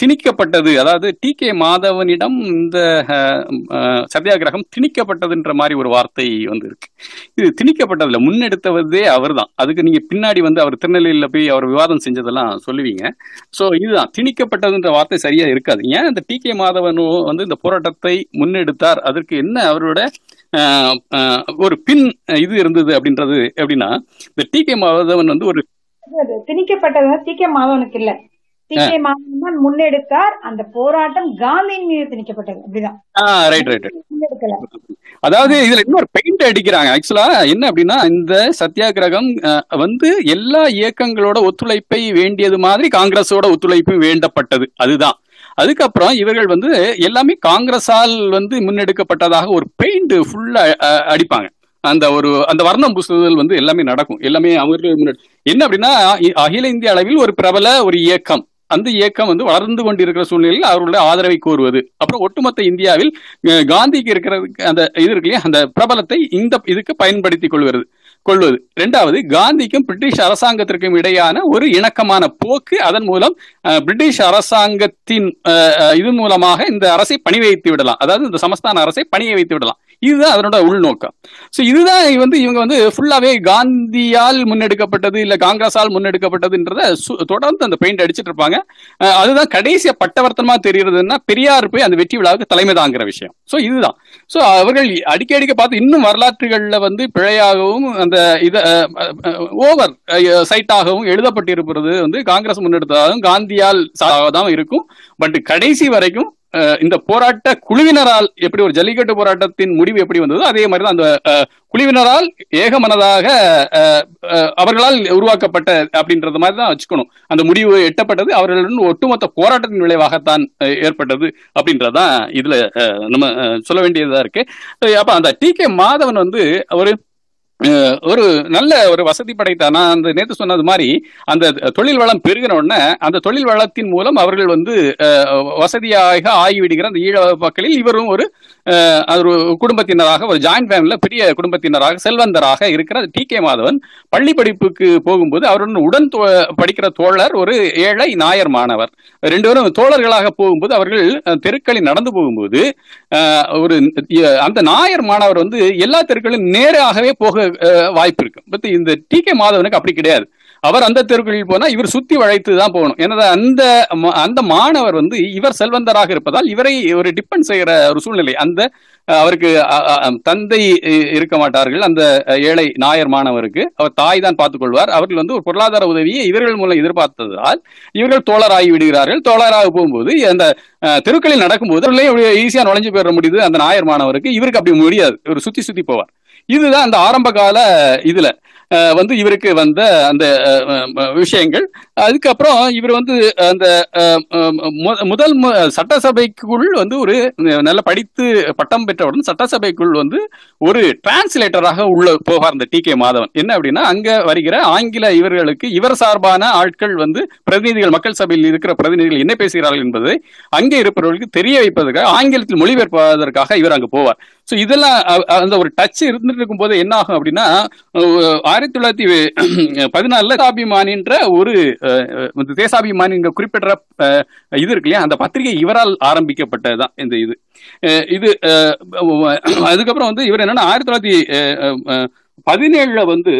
திணிக்கப்பட்டது அதாவது டி கே மாதவனிடம் இந்த சத்தியாகிரகம் திணிக்கப்பட்டதுன்ற மாதிரி ஒரு வார்த்தை வந்து இருக்கு இது திணிக்கப்பட்டதுல முன்னெடுத்தவதே அவர்தான். அதுக்கு நீங்க பின்னாடி வந்து அவர் திருநெல்வேலியில் போய் அவர் விவாதம் செஞ்சதெல்லாம் சொல்லுவீங்க. ஸோ இதுதான். திணிக்கப்பட்டதுன்ற வார்த்தை சரியா இருக்காது. ஏன் இந்த டி கே மாதவன் வந்து இந்த போராட்டத்தை முன்னெடுத்தார்? அதற்கு என்ன அவரோட ஒரு பின் இது இருந்தது அப்படின்றது எப்படின்னா இந்த டி கே மாதவன் வந்து ஒரு திணிக்கப்பட்டது டி கே மாதவனுக்கு இல்ல. டி கே மாதவன் முன்னெடுத்தார். அந்த போராட்டம் காந்தியின் மீது திணிக்கப்பட்டது. அப்படிதான். ரைட் ரைட் அதாவது இதுல இன்னொரு பெயிண்ட் அடிக்கிறாங்க. ஆக்சுவலா என்ன அப்படின்னா இந்த சத்தியாகிரகம் வந்து எல்லா இயக்கங்களோட ஒத்துழைப்பை வேண்டியது மாதிரி காங்கிரஸோட ஒத்துழைப்பு வேண்டப்பட்டது. அதுதான். அதுக்கப்புறம் இவர்கள் வந்து எல்லாமே காங்கிரஸால் வந்து முன்னெடுக்கப்பட்டதாக ஒரு பெயிண்ட் ஃபுல்லா அடிப்பாங்க. அந்த ஒரு அந்த வர்ணம் பூசுதல் வந்து எல்லாமே நடக்கும். எல்லாமே அவர்கள் முன்னாடி என்ன அப்படின்னா அகில இந்திய அளவில் ஒரு பிரபல ஒரு இயக்கம். அந்த இயக்கம் வந்து வளர்ந்து கொண்டிருக்கிற சூழ்நிலையில் அவர்களுடைய ஆதரவை கோருவது. அப்புறம் ஒட்டுமொத்த இந்தியாவில் காந்திக்கு இருக்கிறதுக்கு அந்த இது இருக்கு அந்த பிரபலத்தை இந்த இதுக்கு பயன்படுத்திக் கொள்வது. கொள்வது. ரெண்டாவது காந்திக்கும் பிரிட்டிஷ் அரசாங்கத்திற்கும் இடையான ஒரு இணக்கமான போக்கு. அதன் மூலம் அஹ், பிரிட்டிஷ் அரசாங்கத்தின் இது மூலமாக இந்த அரசை பணி வைத்து விடலாம். அதாவது இந்த சமஸ்தான அரசை பணியை வைத்து விடலாம். இதுதான் அதனோட உள்நோக்கம். ஸோ இதுதான் வந்து இவங்க வந்து ஃபுல்லாவே காந்தியால் முன்னெடுக்கப்பட்டது இல்ல காங்கிரஸால் முன்னெடுக்கப்பட்டதுன்றத தொடர்ந்து அந்த பெயிண்ட் அடிச்சிட்டு இருப்பாங்க. அதுதான் கடைசியா பட்டவர்த்தனமா தெரியுறதுன்னா பெரியார் போய் அந்த வெற்றி விழாவுக்கு தலைமை தாங்கிற விஷயம். ஸோ இதுதான். ஸோ அவர்கள் அடிக்க அடிக்க பார்த்து இன்னும் வரலாற்றுகள்ல வந்து பிழையாகவும் அந்த இத ஓவர் சைட்டாகவும் எழுதப்பட்டிருப்பது வந்து காங்கிரஸ் முன்னெடுத்ததாகவும் காந்தியால் தான் இருக்கும். பட் கடைசி வரைக்கும் இந்த போராட்ட குழுவினரால் எப்படி ஒரு ஜல்லிக்கட்டு போராட்டத்தின் முடிவு எப்படி வந்ததோ அதே மாதிரி தான் அந்த குழுவினரால் ஏகமனதாக அவர்களால் உருவாக்கப்பட்ட அப்படின்றது மாதிரி தான் வச்சுக்கணும். அந்த முடிவு எட்டப்பட்டது அவர்களுடன் ஒட்டுமொத்த போராட்டத்தின் விளைவாகத்தான் ஏற்பட்டது அப்படின்றதான் இதுல நம்ம சொல்ல வேண்டியதா இருக்கு. அப்ப அந்த டி கே மாதவன் வந்து ஒரு ஒரு நல்ல ஒரு வசதி படைத்த நான் அந்த நேற்று சொன்னது மாதிரி அந்த தொழில் வளம் பெருகின உடனே அந்த தொழில் வளத்தின் மூலம் அவர்கள் வந்து வசதியாக ஆகிவிடுகிற அந்த ஈழ மக்களில் இவரும் ஒரு ஒரு குடும்பத்தினராக ஒரு ஜாயிண்ட் ஃபேமிலியில் பெரிய குடும்பத்தினராக செல்வந்தராக இருக்கிற டி கே மாதவன் பள்ளி படிப்புக்கு போகும்போது அவருடன் உடன் தோ- படிக்கிற தோழர் ஒரு ஏழை நாயர் மாணவர். ரெண்டு பேரும் தோழர்களாக போகும்போது அவர்கள் தெருக்களில் நடந்து போகும்போது ஒரு அந்த நாயர் மாணவர் வந்து எல்லா தெருக்களும் நேராகவே போக வாய்ப்பு இருக்கு. பட் இந்த டி கே மாதவனுக்கு அப்படி கிடையாது. அவர் அந்த தெருக்களில் போனா இவர் சுத்தி வளைத்து தான் போகணும். ஏன்னா அந்த அந்த மாணவர் வந்து இவர் செல்வந்தராக இருப்பதால் இவரை ஒரு டிபெண்ட் செய்கிற ஒரு சூழ்நிலை. அந்த அவருக்கு தந்தை இருக்க மாட்டார்கள். அந்த ஏழை நாயர் மாணவருக்கு அவர் தாய் தான் பார்த்துக் கொள்வார். அவர்கள் வந்து ஒரு பொருளாதார உதவியை இவர்கள் மூலம் எதிர்பார்த்ததால் இவர்கள் தோழராகி விடுகிறார்கள். தோழராக போகும்போது அந்த தெருக்களில் நடக்கும்போது ஈஸியாக நுழைஞ்சு போயிட முடியுது அந்த நாயர் மாணவருக்கு. இவருக்கு அப்படி முடியாது. இவர் சுத்தி சுத்தி போவார். இதுதான் அந்த ஆரம்ப கால இதுல வந்து இவருக்கு வந்த அந்த விஷயங்கள். அதுக்கப்புறம் இவர் வந்து அந்த மு- முதல் மு- சட்டசபைக்குள் வந்து ஒரு நல்ல படித்து பட்டம் பெற்றவுடன் சட்டசபைக்குள் வந்து ஒரு டிரான்ஸ்லேட்டராக உள்ள போவார் இந்த டி கே மாதவன். என்ன அப்படின்னா அங்க வருகிற ஆங்கில இவர்களுக்கு இவர் சார்பான ஆட்கள் வந்து பிரதிநிதிகள் மக்கள் சபையில் இருக்கிற பிரதிநிதிகள் என்ன பேசுகிறார்கள் என்பதை அங்கே இருப்பவர்களுக்கு தெரிய வைப்பதற்காக ஆங்கிலத்தில் மொழிபெயர்ப்பதற்காக இவர் அங்கு போவார். ஸோ இதெல்லாம் அந்த ஒரு டச் இருந்துட்டு இருக்கும்போது என்ன ஆகும் அப்படின்னா ஆயிரத்தி தொள்ளாயிரத்தி பதினாலுல தேசாபிமானின்ற ஒரு தேசாபிமானிங்க குறிப்பிட்ட இது இருக்கு இல்லையா? அந்த பத்திரிகை இவரால் ஆரம்பிக்கப்பட்டதுதான் இந்த இது. இது அதுக்கப்புறம் வந்து இவர் என்னன்னா ஆயிரத்தி தொள்ளாயிரத்தி பதினேழுல வந்து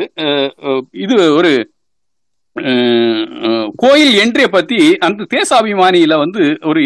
இது ஒரு கோயில் என்ட்ரிய பத்தி அந்த தேசாபிமானியில வந்து ஒரு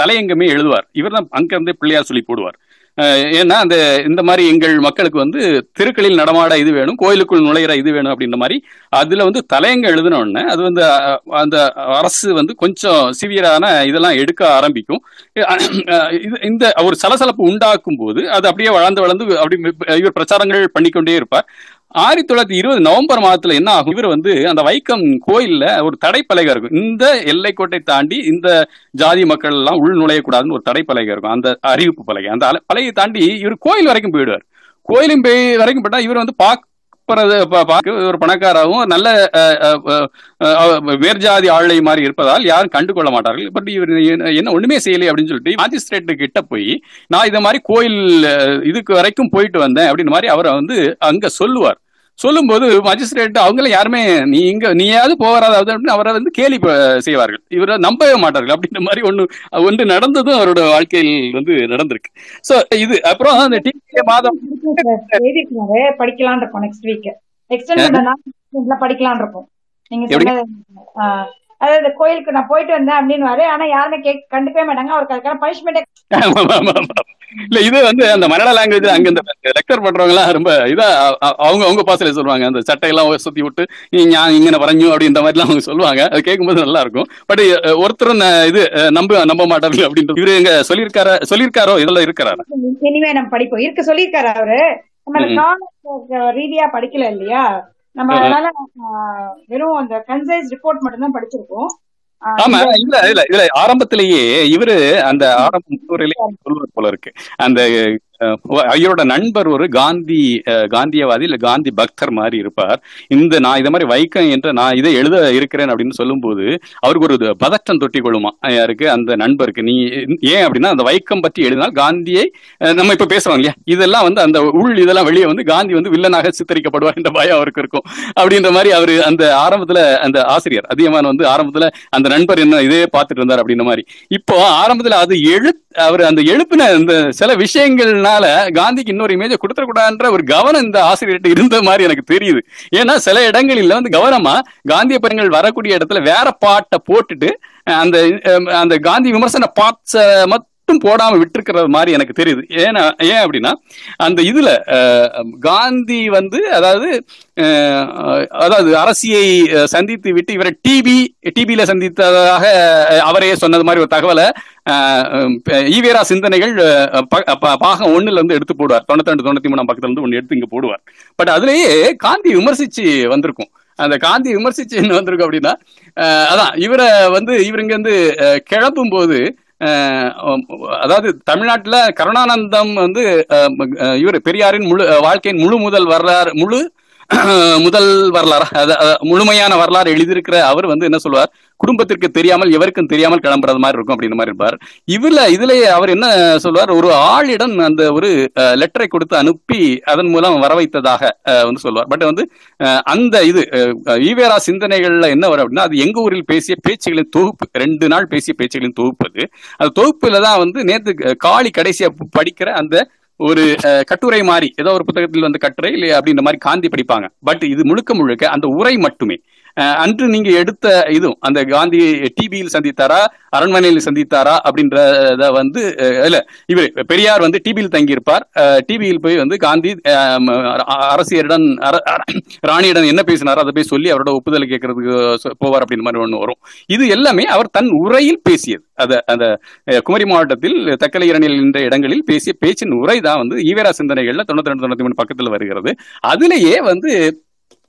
தலையங்கமே எழுதுவார். இவர் தான் அங்கிருந்தே பிள்ளையார் சொல்லி போடுவார். ஏன்னா அந்த இந்த மாதிரி எங்கள் மக்களுக்கு வந்து தெருக்களில் நடமாட இது வேணும் கோயிலுக்குள் நுழையிற இது வேணும் அப்படின்ற மாதிரி அதுல வந்து தலையங்க எழுதின உடனே அது வந்து அந்த அரசு வந்து கொஞ்சம் சிவியரான இதெல்லாம் எடுக்க ஆரம்பிக்கும். இது- இந்த ஒரு சலசலப்பு உண்டாக்கும் போது அது அப்படியே வளர்ந்து வளர்ந்து அப்படி இவர் பிரச்சாரங்கள் பண்ணிக்கொண்டே இருப்பார். ஆயிரத்தி தொள்ளாயிரத்தி இருபது நவம்பர் மாதத்துல என்ன ஆகும்? இவர் வந்து அந்த வைக்கம் கோயில்ல ஒரு தடைப்பலகை இருக்கும். இந்த எல்லைக்கோட்டை தாண்டி இந்த ஜாதி மக்கள் எல்லாம் உள் நுழையக்கூடாதுன்னு ஒரு தடைப்பலகை இருக்கும். அந்த அறிவிப்பு பலகை. அந்த பலகையை தாண்டி இவர் கோயில் வரைக்கும் போயிடுவார். கோயிலும் போய் வரைக்கும் போட்டா இவர் வந்து பாக் ஒரு பணக்காராகவும் நல்ல மேற்ஜாதி வேர்ஜாதி ஆளை மாதிரி இருப்பதால் யாரும் கண்டுகொள்ள மாட்டார்கள். பட் இவர் என்ன- ஒண்ணுமே செய்யலை அப்படின்னு சொல்லிட்டு மாஜிஸ்ட்ரேட் கிட்ட போய் நான் இதை மாதிரி கோயில் இதுக்கு வரைக்கும் போயிட்டு வந்தேன் அப்படின்னு மாதிரி அவரை வந்து அங்க சொல்லுவார். சொல்லும்போது மஜிஸ்ட்ரேட் அவங்கள யாருமே நீ இங்க நீயாவது போகாத அப்படின்னு அவரை வந்து கேலி செய்வார்கள். இவரை நம்பவே மாட்டார்கள். அப்படின்ற மாதிரி ஒண்ணு ஒன்று நடந்ததும் அவரோட வாழ்க்கையில் வந்து நடந்திருக்கு. சோ இது அப்புறம் அந்த டி மாதம் படிக்கலாம்னு இருக்கோம் நெக்ஸ்ட் வீக் எக்ஸ்டெண்ட் படிக்கலாம்னு இருக்கோம். நீங்க அதாவது இந்த கோயிலுக்கு நான் போயிட்டு வந்தேன் அப்படின்னு ஆனா யாருமே கேக் கண்டுக்கவே மாட்டாங்க. அவருக்கு அதுக்கான பனிஷ்மெண்ட். இல்ல இது வந்து அந்த மலையாள லாங்குவேஜ் அங்க இந்த லெக்சர் பண்றவங்க எல்லாம் ரொம்ப இதா அவங்க அவங்க பாசையில சொல்லுவாங்க. அந்த சட்டையெல்லாம் சுத்தி விட்டு நீ ஞா- இங்கன வரைஞ்சு அப்படின்ற மாதிரி எல்லாம் அவங்க சொல்லுவாங்க. அது கேட்கும்போது நல்லா இருக்கும் பட் ஒருத்தரும் இது நம்ப நம்ப மாட்டார்கள் அப்படின்றது. இவரு எங்க சொல்லியிருக்காரா சொல்லியிருக்காரோ இதெல்லாம் இருக்கிறாரா? இனிமே நம்ம படிப்போம். இருக்க சொல்லியிருக்காரு அவரு. நம்ம ரீதியா படிக்கல இல்லையா? நம்ம. அதனால வெறும் அந்த கன்சைஸ் ரிப்போர்ட் மட்டும் தான் படிச்சிருக்கோம் ஆமா இல்ல இல்ல இதுல ஆரம்பத்திலேயே இவரு அந்த ஆரம்ப முகவரியிலே சொல்வது போல இருக்கு. அந்த ஐயரோட நண்பர் ஒரு காந்தி காந்தியவாதி இல்ல காந்தி பக்தர் மாதிரி இருப்பார். இந்த நான் இதை மாதிரி வைக்கம் என்ற நான் இதை எழுத இருக்கிறேன் அப்படின்னு சொல்லும்போது அவருக்கு ஒரு பதற்றம் பதட்டம் தொட்டி கொள்ளுமா யாருக்கு? அந்த நண்பருக்கு. நீ ஏன் அப்படின்னா அந்த வைக்கம் பற்றி எழுதினால் காந்தியை நம்ம இப்ப பேசுறோம் இல்லையா? இதெல்லாம் வந்து அந்த உள் இதெல்லாம் வெளியே வந்து காந்தி வந்து வில்லனாக சித்தரிக்கப்படுவார் என்ற பயம் அவருக்கு இருக்கும். அப்படின்ற மாதிரி அவரு அந்த ஆரம்பத்துல அந்த ஆசிரியர் அதிகமான வந்து ஆரம்பத்துல அந்த நண்பர் என்ன இதே பார்த்துட்டு இருந்தார் அப்படின்ற மாதிரி. இப்போ ஆரம்பத்துல அது எழு அவர் அந்த எழுப்பின இந்த சில விஷயங்கள்னால காந்திக்கு இன்னொரு இமேஜை கொடுத்துடக்கூடாதுன்ற ஒரு கவனம் இந்த ஆசிரியர்கிட்ட இருந்த மாதிரி எனக்கு தெரியுது. ஏன்னா சில இடங்களில் வந்து கவனமா காந்திய படங்கள் வரக்கூடிய இடத்துல வேற பாட்டை போட்டுட்டு அந்த அந்த காந்தி விமர்சன பார்ட்ஸ மட்டும் போடாம விட்டுருக்கிறது மாதிரி எனக்கு தெரியுது. ஏன்னா ஏன் அப்படின்னா அந்த இதுல காந்தி வந்து அதாவது அதாவது அரசியை சந்தித்து விட்டு இவரை டிபி டிபியில சந்தித்ததாக அவரே சொன்னது மாதிரி ஒரு தகவலை ஈவேரா சிந்தனைகள் ப- ப- பாகம் ஒண்ணுல இருந்து எடுத்து போடுவார். தொண்ணூத்தி ரெண்டு தொண்ணூத்தி மூணாம் பக்கத்துல இருந்து ஒண்ணு எடுத்து இங்க போடுவார். பட் அதுலயே காந்தி விமர்சிச்சு வந்திருக்கும். அந்த காந்தி விமர்சிச்சு என்ன வந்திருக்கும் அப்படின்னா அதான் இவரை வந்து இவர் வந்து இருந்து கிளப்பும் போது அதாவது தமிழ்நாட்டுல கருணானந்தம் வந்து இவர் பெரியாரின் முழு வாழ்க்கையின் முழு முதல் வரலாறு முழு முதல் வரலாறு முழுமையான வரலாறு எழுதியிருக்கிற அவர் வந்து என்ன சொல்லுவார்? குடும்பத்திற்கு தெரியாமல் எவருக்கும் தெரியாமல் கிளம்புறது மாதிரி இருக்கும் அப்படின்ற மாதிரி இருப்பார். இதுல இதுலயே அவர் என்ன சொல்வார் ஒரு ஆளிடம் அந்த ஒரு லெட்டரை கொடுத்து அனுப்பி அதன் மூலம் வர வைத்ததாக வந்து சொல்வார் பட் வந்து அந்த இது ஈவேரா சிந்தனைகள்ல என்ன வரும் அப்படின்னா அது எங்க ஊரில் பேசிய பேச்சுகளின் தொகுப்பு ரெண்டு நாள் பேசிய பேச்சுகளின் தொகுப்பு அது. அந்த தொகுப்புல தான் வந்து நேற்று காளி கடைசியா படிக்கிற அந்த ஒரு கட்டுரை மாதிரி ஏதோ ஒரு புத்தகத்தில் வந்து கட்டுரை இல்லை அப்படின்ற மாதிரி காந்தி படிப்பாங்க. பட் இது முழுக்க முழுக்க அந்த உரை மட்டுமே. அன்று நீங்க எடுத்த இதுவும் அந்த காந்தி டிபியில் சந்தித்தாரா அரண்மனையில் சந்தித்தாரா அப்படின்றத வந்து இல்ல இவர் பெரியார் வந்து டிபியில் தங்கியிருப்பார். டிபியில் போய் வந்து காந்தி அரசியரிடம் அர- ராணியிடம் என்ன பேசினாரோ அதை போய் சொல்லி அவரோட ஒப்புதல் கேட்கறதுக்கு சொ- போவார் அப்படின்ற மாதிரி ஒன்று வரும். இது எல்லாமே அவர் தன் உரையில் பேசியது. அத அந்த குமரி மாவட்டத்தில் தக்கலை இரணியில் என்ற இடங்களில் பேசிய பேச்சின் உரை தான் வந்து ஈவேரா சிந்தனைகள்ல தொண்ணூத்தி ரெண்டு தொண்ணூத்தி மூணு பக்கத்துல வருகிறது. அதிலேயே வந்து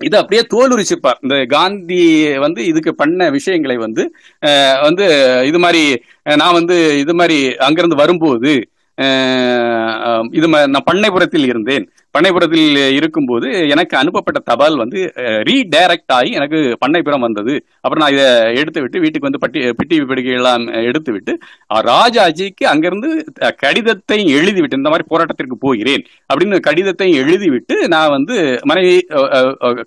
இது அப்படியே தோலுரிச்சுப்பார் இந்த காந்தி வந்து இதுக்கு பண்ண விஷயங்களை வந்து வந்து இது மாதிரி நான் வந்து இது மாதிரி அங்கிருந்து வரும்போது இது ம- நான் பண்ணைபுரத்தில் இருந்தேன். பண்ணைபுரத்தில் இருக்கும்போது எனக்கு அனுப்பப்பட்ட தபால் வந்து ரீடைரக்ட் ஆகி எனக்கு பண்ணைபுரம் வந்தது. அப்புறம் நான் இதை எடுத்து விட்டு வீட்டுக்கு வந்து பட்டி பெட்டி பிடிக்கை எல்லாம் எடுத்து விட்டு ராஜாஜிக்கு அங்கிருந்து கடிதத்தை எழுதி விட்டு இந்த மாதிரி போராட்டத்திற்கு போகிறேன் அப்படின்னு கடிதத்தை எழுதி விட்டு நான் வந்து மனைவி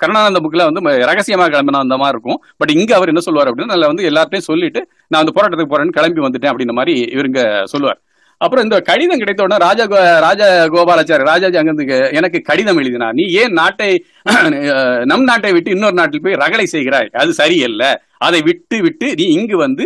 கருணானந்த புக்கில் வந்து ரகசியமாக கிளம்பினா அந்த மாதிரி இருக்கும். பட் இங்கே அவர் என்ன சொல்லுவார் அப்படின்னா நான் வந்து எல்லார்ட்டையும் சொல்லிட்டு நான் அந்த போராட்டத்துக்கு போறேன்னு கிளம்பி வந்துட்டேன் அப்படின்ற மாதிரி இவருங்க சொல்லுவார். அப்புறம் இந்த கடிதம் கிடைத்த உடனே ராஜா கோ- ராஜா கோபாலாச்சாரி ராஜாஜி அங்கிருந்து எனக்கு கடிதம் எழுதினார் நீ ஏன் நாட்டை நம் நாட்டை விட்டு இன்னொரு நாட்டில் போய் ரகளை செய்கிறாய்? அது சரியல்ல. அதை விட்டு விட்டு நீ இங்கு வந்து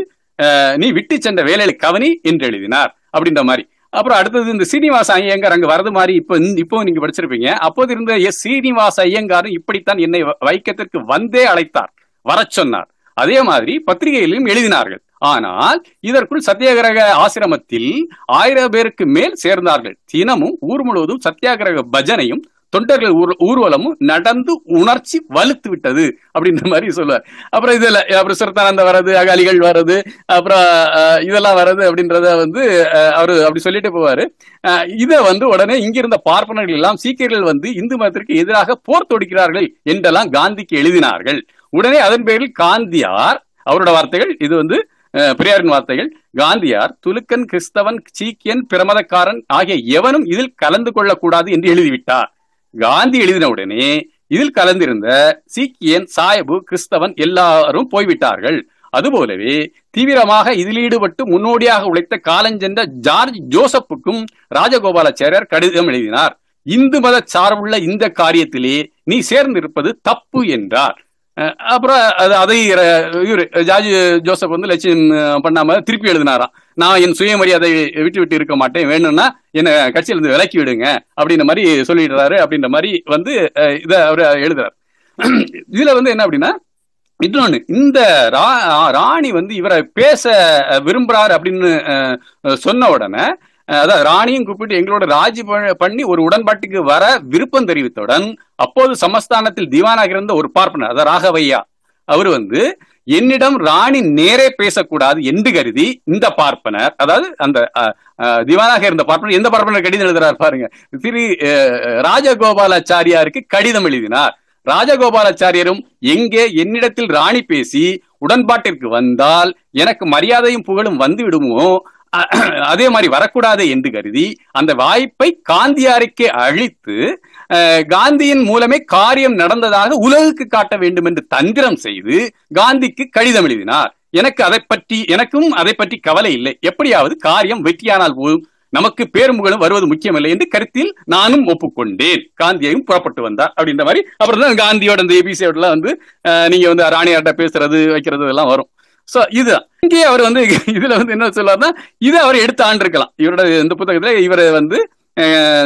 நீ விட்டு சென்ற வேலையில கவனி என்று எழுதினார் அப்படின்ற மாதிரி. அப்புறம் அடுத்தது இந்த சீனிவாச ஐயங்கார் அங்க வரது மாதிரி இப்போ இப்போ நீங்க படிச்சிருப்பீங்க. அப்போது இருந்த எஸ் சீனிவாச ஐயங்காரும் இப்படித்தான் என்னை வ- வைக்கத்திற்கு வந்தே அழைத்தார் வர சொன்னார். அதே மாதிரி பத்திரிகையிலும் எழுதினார்கள். ஆனால் இதற்குள் சத்தியாகிரக ஆசிரமத்தில் ஆயிரம் பேருக்கு மேல் சேர்ந்தார்கள். தினமும் ஊர் முழுவதும் சத்தியாகிரக பஜனையும் தொண்டர்கள் ஊர்- ஊர்வலமும் நடந்து உணர்ச்சி வலுத்து விட்டது அப்படின்ற மாதிரி சொல்லுவார். அப்புறம் இதுல அப்புறம் சிறுத்தானந்த வர்றது அகாலிகள் வர்றது அப்புறம் இதெல்லாம் வர்றது அப்படின்றத வந்து அஹ், அவரு அப்படி சொல்லிட்டு போவாரு. அஹ், இதை வந்து உடனே இங்கிருந்த பார்ப்பனர்கள் எல்லாம் சீக்கியர்கள் வந்து இந்து மதத்திற்கு எதிராக போர் தொடுக்கிறார்கள் என்றெல்லாம் காந்திக்கு எழுதினார்கள். உடனே அதன் பேரில் காந்தியார் அவரோட வார்த்தைகள் இது வந்து பெரியாரின் வார்த்தைகள் காந்தியார் துலுக்கன் கிறிஸ்தவன் சீக்கியன் பிரமதக்காரன் ஆகிய எவனும் இதில் கலந்து கொள்ளக்கூடாது என்று எழுதிவிட்டார். காந்தி எழுதின உடனே இதில் கலந்திருந்த சீக்கியன் சாயபு கிறிஸ்தவன் எல்லாரும் போய்விட்டார்கள். அதுபோலவே தீவிரமாக இதில் ஈடுபட்டு முன்னோடியாக உழைத்த காலஞ்சென்ற ஜார்ஜ் ஜோசப்புக்கும் ராஜகோபாலாச்சாரியார் கடிதம் எழுதினார். இந்து மத சார்புள்ள இந்த காரியத்திலே நீ சேர்ந்திருப்பது தப்பு என்றார். அப்புறம் அது அதை இவர் இவரு ஜார்ஜ் ஜோசப் வந்து லட்சியம் பண்ணாம திருப்பி எழுதினாராம். நான் என் சுயமரியாதை விட்டு விட்டு இருக்க மாட்டேன். வேணும்னா என்னை கட்சியில இருந்து விலக்கி விடுங்க அப்படின்ற மாதிரி சொல்லிடுறாரு அப்படின்ற மாதிரி வந்து இதை அவர் எழுதுறாரு. இதுல வந்து என்ன அப்படின்னா இன்னொன்னு இந்த ரா- ராணி வந்து இவரை பேச விரும்புறாரு அப்படின்னு சொன்ன உடனே அதாவது அதான் ராணியும் கூப்பிட்டு எங்களோட ராஜி பண்ணி ஒரு உடன்பாட்டுக்கு வர விருப்பம் தெரிவித்தவுடன் அப்போது சமஸ்தானத்தில் தீவானாக இருந்த ஒரு பார்ப்பனர் அதாவது ராகவையா அவர் வந்து என்னிடம் ராணி நேரே பேசக்கூடாது என்று கருதி இந்த பார்ப்பனர் அதாவது அந்த அஹ், திவானாக இருந்த பார்ப்பனர் எந்த பார்ப்பனர் கடிதம் எழுதுறாரு பாருங்க. திரு அஹ், ராஜகோபாலாச்சாரியாருக்கு கடிதம் எழுதினார். ராஜகோபாலாச்சாரியரும் எங்கே என்னிடத்தில் ராணி பேசி உடன்பாட்டிற்கு வந்தால் எனக்கு மரியாதையும் புகழும் வந்து விடுமோ? அதே மாதிரி வரக்கூடாது என்று கருதி அந்த வாய்ப்பை காந்தியாருக்கே அழித்து காந்தியின் மூலமே காரியம் நடந்ததாக உலகுக்கு காட்ட வேண்டும் என்று தந்திரம் செய்து காந்திக்கு கடிதம் எழுதினார். எனக்கு அதை பற்றி எனக்கும் அதை பற்றி கவலை இல்லை. எப்படியாவது காரியம் வெற்றியானால் போதும். நமக்கு பேரும்புகளும் வருவது முக்கியமில்லை என்று கருத்தில் நானும் ஒப்புக்கொண்டேன். காந்தியையும் புறப்பட்டு வந்தார் அப்படின்ற மாதிரி. அப்புறம் தான் காந்தியோட அந்த எபிசோட்லாம் வந்து நீங்க வந்து ராணியார்ட்ட பேசுறது வைக்கிறது எல்லாம் வரும். சோ இது இங்கே அவர் வந்து இதுல வந்து என்ன சொல்லார்னா இதை அவர் எடுத்து ஆண்டிருக்கலாம். இவரோட இந்த புத்தகத்துல இவரை வந்து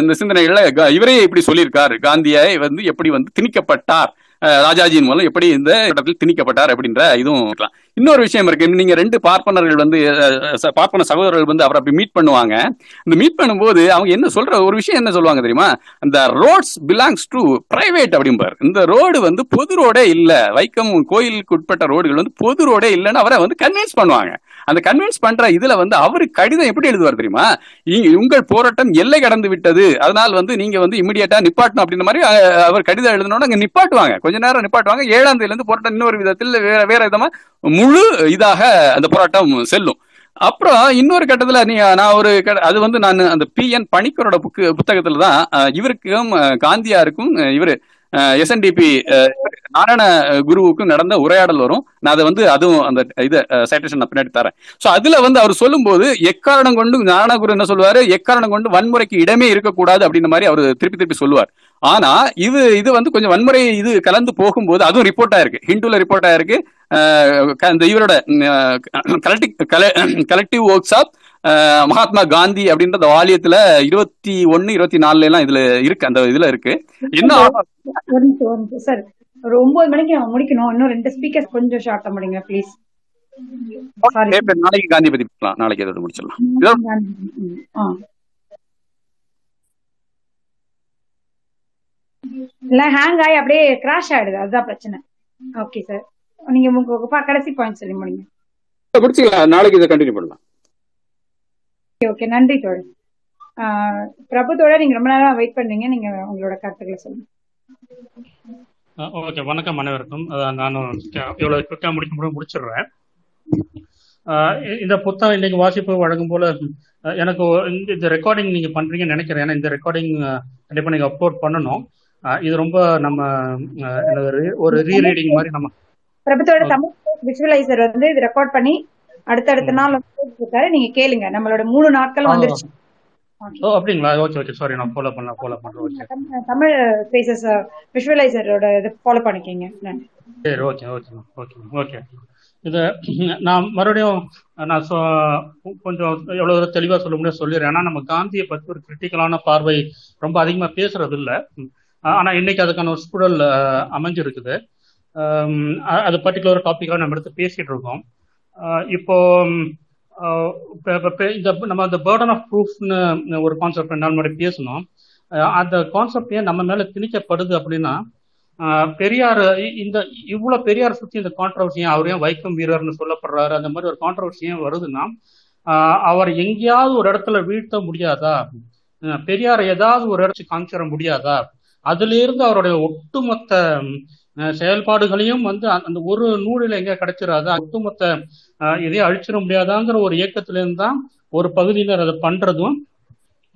இந்த சிந்தனைகள்ல இவரே இப்படி சொல்லியிருக்காரு. காந்தியை வந்து எப்படி வந்து திணிக்கப்பட்டார். ராஜாஜியின் மூலம் எப்படி இந்த இடத்தில் திணிக்கப்பட்டார் அப்படின்ற இதுவும் இருக்கலாம். இன்னொரு விஷயம் இருக்கு. நீங்க ரெண்டு பார்ப்பனர்கள் வந்து பார்ப்பன சகோதரர்கள் வந்து அவரை அப்படி மீட் பண்ணுவாங்க. இந்த மீட் பண்ணும்போது அவங்க என்ன சொல்ற ஒரு விஷயம் என்ன சொல்லுவாங்க தெரியுமா? அந்த ரோட்ஸ் பிலாங்ஸ் டு பிரைவேட் அப்படிம்பார். இந்த ரோடு வந்து பொது ரோடே இல்ல. வைக்கம் கோயிலுக்கு உட்பட்ட ரோடுகள் வந்து பொது ரோடே இல்லைன்னு அவரை வந்து கன்வின்ஸ் பண்ணுவாங்க. அந்த கன்வின்ஸ் பண்ற இதுல வந்து அவரு கடிதம் எப்படி எழுதுவார் தெரியுமா? உங்கள் போராட்டம் எல்லை கடந்து விட்டது. அதனால் வந்து நீங்க வந்து இமிடியேட்டா நிப்பாட்டணும் அப்படின்ற மாதிரி அவர் கடிதம் எழுதணும்னா அங்க நிப்பாட்டுவாங்க. கொஞ்ச நேரம் நிப்பாட்டுவாங்க. ஏழாம் தேதியிலேருந்து போராட்டம் இன்னொரு விதத்தில் வேற வேற விதமா முழு இதாக அந்த போராட்டம் செல்லும். அப்புறம் இன்னொரு கட்டத்தில் நீ நான் ஒரு அது வந்து நான் அந்த பி என் பணிக்கரோட புக்கு புத்தகத்துல தான் இவருக்கும் காந்தியாருக்கும் இவர் இவரு எஸ்என்டிபி நாராயண குருவுக்கும் நடந்த உரையாடல் வரும். நான் அதை வந்து அதுவும் அந்த இதை சைட்டேஷன் நான் பின்னாடி தரேன். ஸோ அதுல வந்து அவர் சொல்லும்போது எக்காரணம் கொண்டு நாராயண குரு என்ன சொல்லுவாரு? எக்காரணம் கொண்டு வன்முறைக்கு இடமே இருக்கக்கூடாது அப்படின்ற மாதிரி அவர் திருப்பி திருப்பி சொல்லுவார். ஆனா இது இது வந்து கொஞ்சம் வன்முறை இது கலந்து போகும்போது அதுவும் ரிப்போர்ட் ஆயிருக்கு. ஹிந்துல ரிப்போர்ட் ஆயிருக்கு. இந்த இவரோட collective collective works of Mahatma Gandhi அப்படின்ற அந்த வாலியத்துல இருபத்தி ஒன்னு இருபத்தி நாலுல எல்லாம் இதுல இருக்கு அந்த இதுல இருக்கு. என்ன சார் ஒரு ஒன்பது மணிக்கு நம்ம முடிக்கணும். இன்னும் ரெண்டு ஸ்பீக்கர் கொஞ்சம் ஷார்ட்டா முடிங்க ப்ளீஸ் நாளைக்கு காந்தி பத்தி பார்க்கலாம் நாளைக்கு இதோட முடிச்சிடலாம். இல்ல ஹேங் ஆகி அப்படியே கிராஷ் ஆயிடுது. அதுதான் பிரச்சனை. ஓகே சார் நீங்க உங்க கடைசி பாயிண்ட் சொல்லி முடிங்க. முடிச்சுக்கலாம். நாளைக்கு இதை கண்டினியூ பண்ணலாம். ஓகே நன்றி தோழர். ஆஹ் பிரபு தோழர் நீங்க ரொம்ப நேரம் வெயிட் பண்றீங்க நீங்க உங்களோட கருத்துக்களை சொல்லுங்க. ஓகே வணக்கம் அனைவருக்கும். நானும் இவ்வளவு குவிக்கா முடிக்க முடியும் முடிச்சிடுறேன். இந்த புத்தகம் இன்னைக்கு வாசிப்பு வழங்கும் போல எனக்கு இந்த- ரெக்கார்டிங் நீங்க பண்றீங்கன்னு நினைக்கிறேன். ஏன்னா இந்த ரெக்கார்டிங் கண்டிப்பா நீங்க அப்லோட் பண்ணணும். இது ரொம்ப நம்ம ஒரு ரீரீடிங் மாதிரி நம்ம பிரபு தோழர் தமிழ் விஷுவலைசர் வந்து இது ரெக்கார்ட் பண்ணி அடுத்தடுத்த நாள் வந்து போட்டிருக்காரு நீங்க கேளுங்க. நம்மளோட மூணு நாட்கள் வந்துருச்சு. ஓ அப்படிங்களா? Okay okay sorry. நான் ஃபாலோ பண்ண ஃபாலோ பண்றேன் ஓகே தமிழ் ஃபேஸஸ் விஷுவலைசரோட இது ஃபாலோ பண்ணிக்கங்க. சரி ஓகே ஓகே ஓகே ஓகே. இது நான் மறுபடியும் நான் கொஞ்சம் எவ்வளவு தெளிவா சொல்ல முடியும் சொல்லிடுறேன். ஏன்னா நம்ம காந்தியை பத்தி ஒரு கிரிட்டிக்கலான பார்வை ரொம்ப அதிகமா பேசுறது இல்ல ஆனா இன்னைக்கு அதுக்கான ஒரு சூழல் அமைஞ்சிருக்குது. அது பர்டிகுலர் டாபிக்காக நம்ம எடுத்து பேசிட்டு இருக்கோம். இப்போ இந்த நம்ம அந்த பேர்டன் ஆஃப் ப்ரூஃப்னு ஒரு கான்செப்ட் ரெண்டு நாள் முன்னாடி பேசணும் அந்த கான்செப்ட் ஏன் நம்ம மேல திணிக்கப்படுது அப்படின்னா பெரியார் இந்த இவ்வளவு பெரியார் சுத்தி இந்த கான்ட்ரவர்சியும் அவர் ஏன் வைக்கம் வீரர்னு சொல்லப்படுறாரு அந்த மாதிரி ஒரு கான்ட்ரவர்சியும் வருதுன்னா அவர் எங்கேயாவது ஒரு இடத்துல வீழ்த்த முடியாதா? பெரியார் பெரியாரை ஏதாவது ஒரு இடத்துக்கு காமிச்சிட முடியாதா? அதுல இருந்து அவருடைய ஒட்டுமொத்த செயல்பாடுகளையும் வந்து அந்த அந்த ஒரு நூலில் எங்க கிடைச்சிடாது ஒட்டுமொத்த ஆஹ் இதையும் அழிச்சிட முடியாதாங்கிற ஒரு இயக்கத்திலிருந்து தான் ஒரு பகுதியினர் அதை பண்றதும்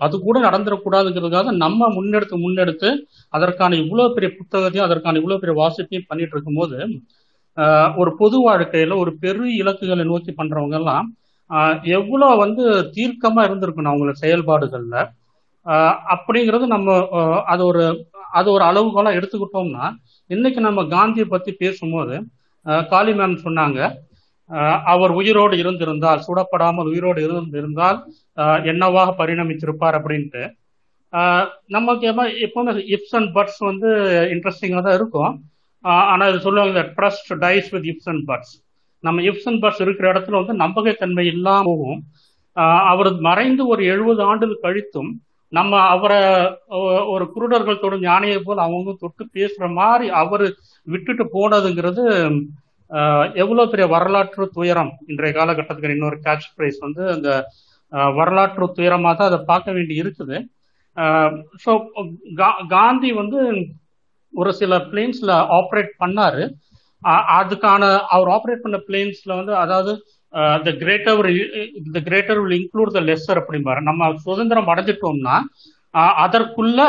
அது கூட நடந்துடக்கூடாதுங்கிறதுக்காக நம்ம முன்னெடுத்து முன்னெடுத்து அதற்கான இவ்வளவு பெரிய புத்தகத்தையும் அதற்கான இவ்வளவு பெரிய வாசிப்பையும் பண்ணிட்டு இருக்கும்போது ஒரு பொது வாழ்க்கையில ஒரு பெரு இலக்குகளை நோக்கி பண்றவங்க எல்லாம் எவ்வளவு வந்து தீர்க்கமா இருந்திருக்கணும் அவங்களோட செயல்பாடுகள்ல. அப்படிங்கிறது நம்ம அது ஒரு அது ஒரு அளவுகோலாம் எடுத்துக்கிட்டோம்னா இன்னைக்கு நம்ம காந்தியை பத்தி பேசும்போது காளி மேம் சொன்னாங்க அவர் உயிரோடு இருந்திருந்தால் சுடப்படாமல் உயிரோடு இருந்திருந்தால் என்னவாக பரிணமித்திருப்பார் அப்படின்ட்டு. நமக்கு எப்ப- எப்பவுமே இப்ஸ் அண்ட் பட்ஸ் வந்து இன்ட்ரெஸ்டிங்காக தான் இருக்கும். ஆனால் இது சொல்லுவாங்க trust dies with ifs and buts. நம்ம இப்ஸ் அண்ட் பட்ஸ் இருக்கிற இடத்துல வந்து நம்பகத்தன்மை இல்லாம போகும் அவர் மறைந்து ஒரு எழுபது ஆண்டுகள் கழித்தும் நம்ம அவரை ஒரு குருடர்கள் தொடும் ஞானியை போல் அவங்க தொட்டு பேசுற மாதிரி அவர் விட்டுட்டு போனதுங்கிறது எவ்வளவு பெரிய வரலாற்று துயரம். இன்றைய காலகட்டத்துக்கு இன்னொரு கேட்ச் பிரைஸ் வந்து அந்த வரலாற்று துயரமாக தான் அதை பார்க்க வேண்டி இருக்குது. ஸோ காந்தி வந்து ஒரு சில பிளேன்ஸ்ல ஆப்ரேட் பண்ணாரு. அதுக்கான அவர் ஆப்ரேட் பண்ண பிளேன்ஸ்ல வந்து அதாவது the greater the greater will include the lesser அப்படிம்பாரு. நம்ம சுதந்திரம் அடைஞ்சிட்டோம்னா அதற்குள்ள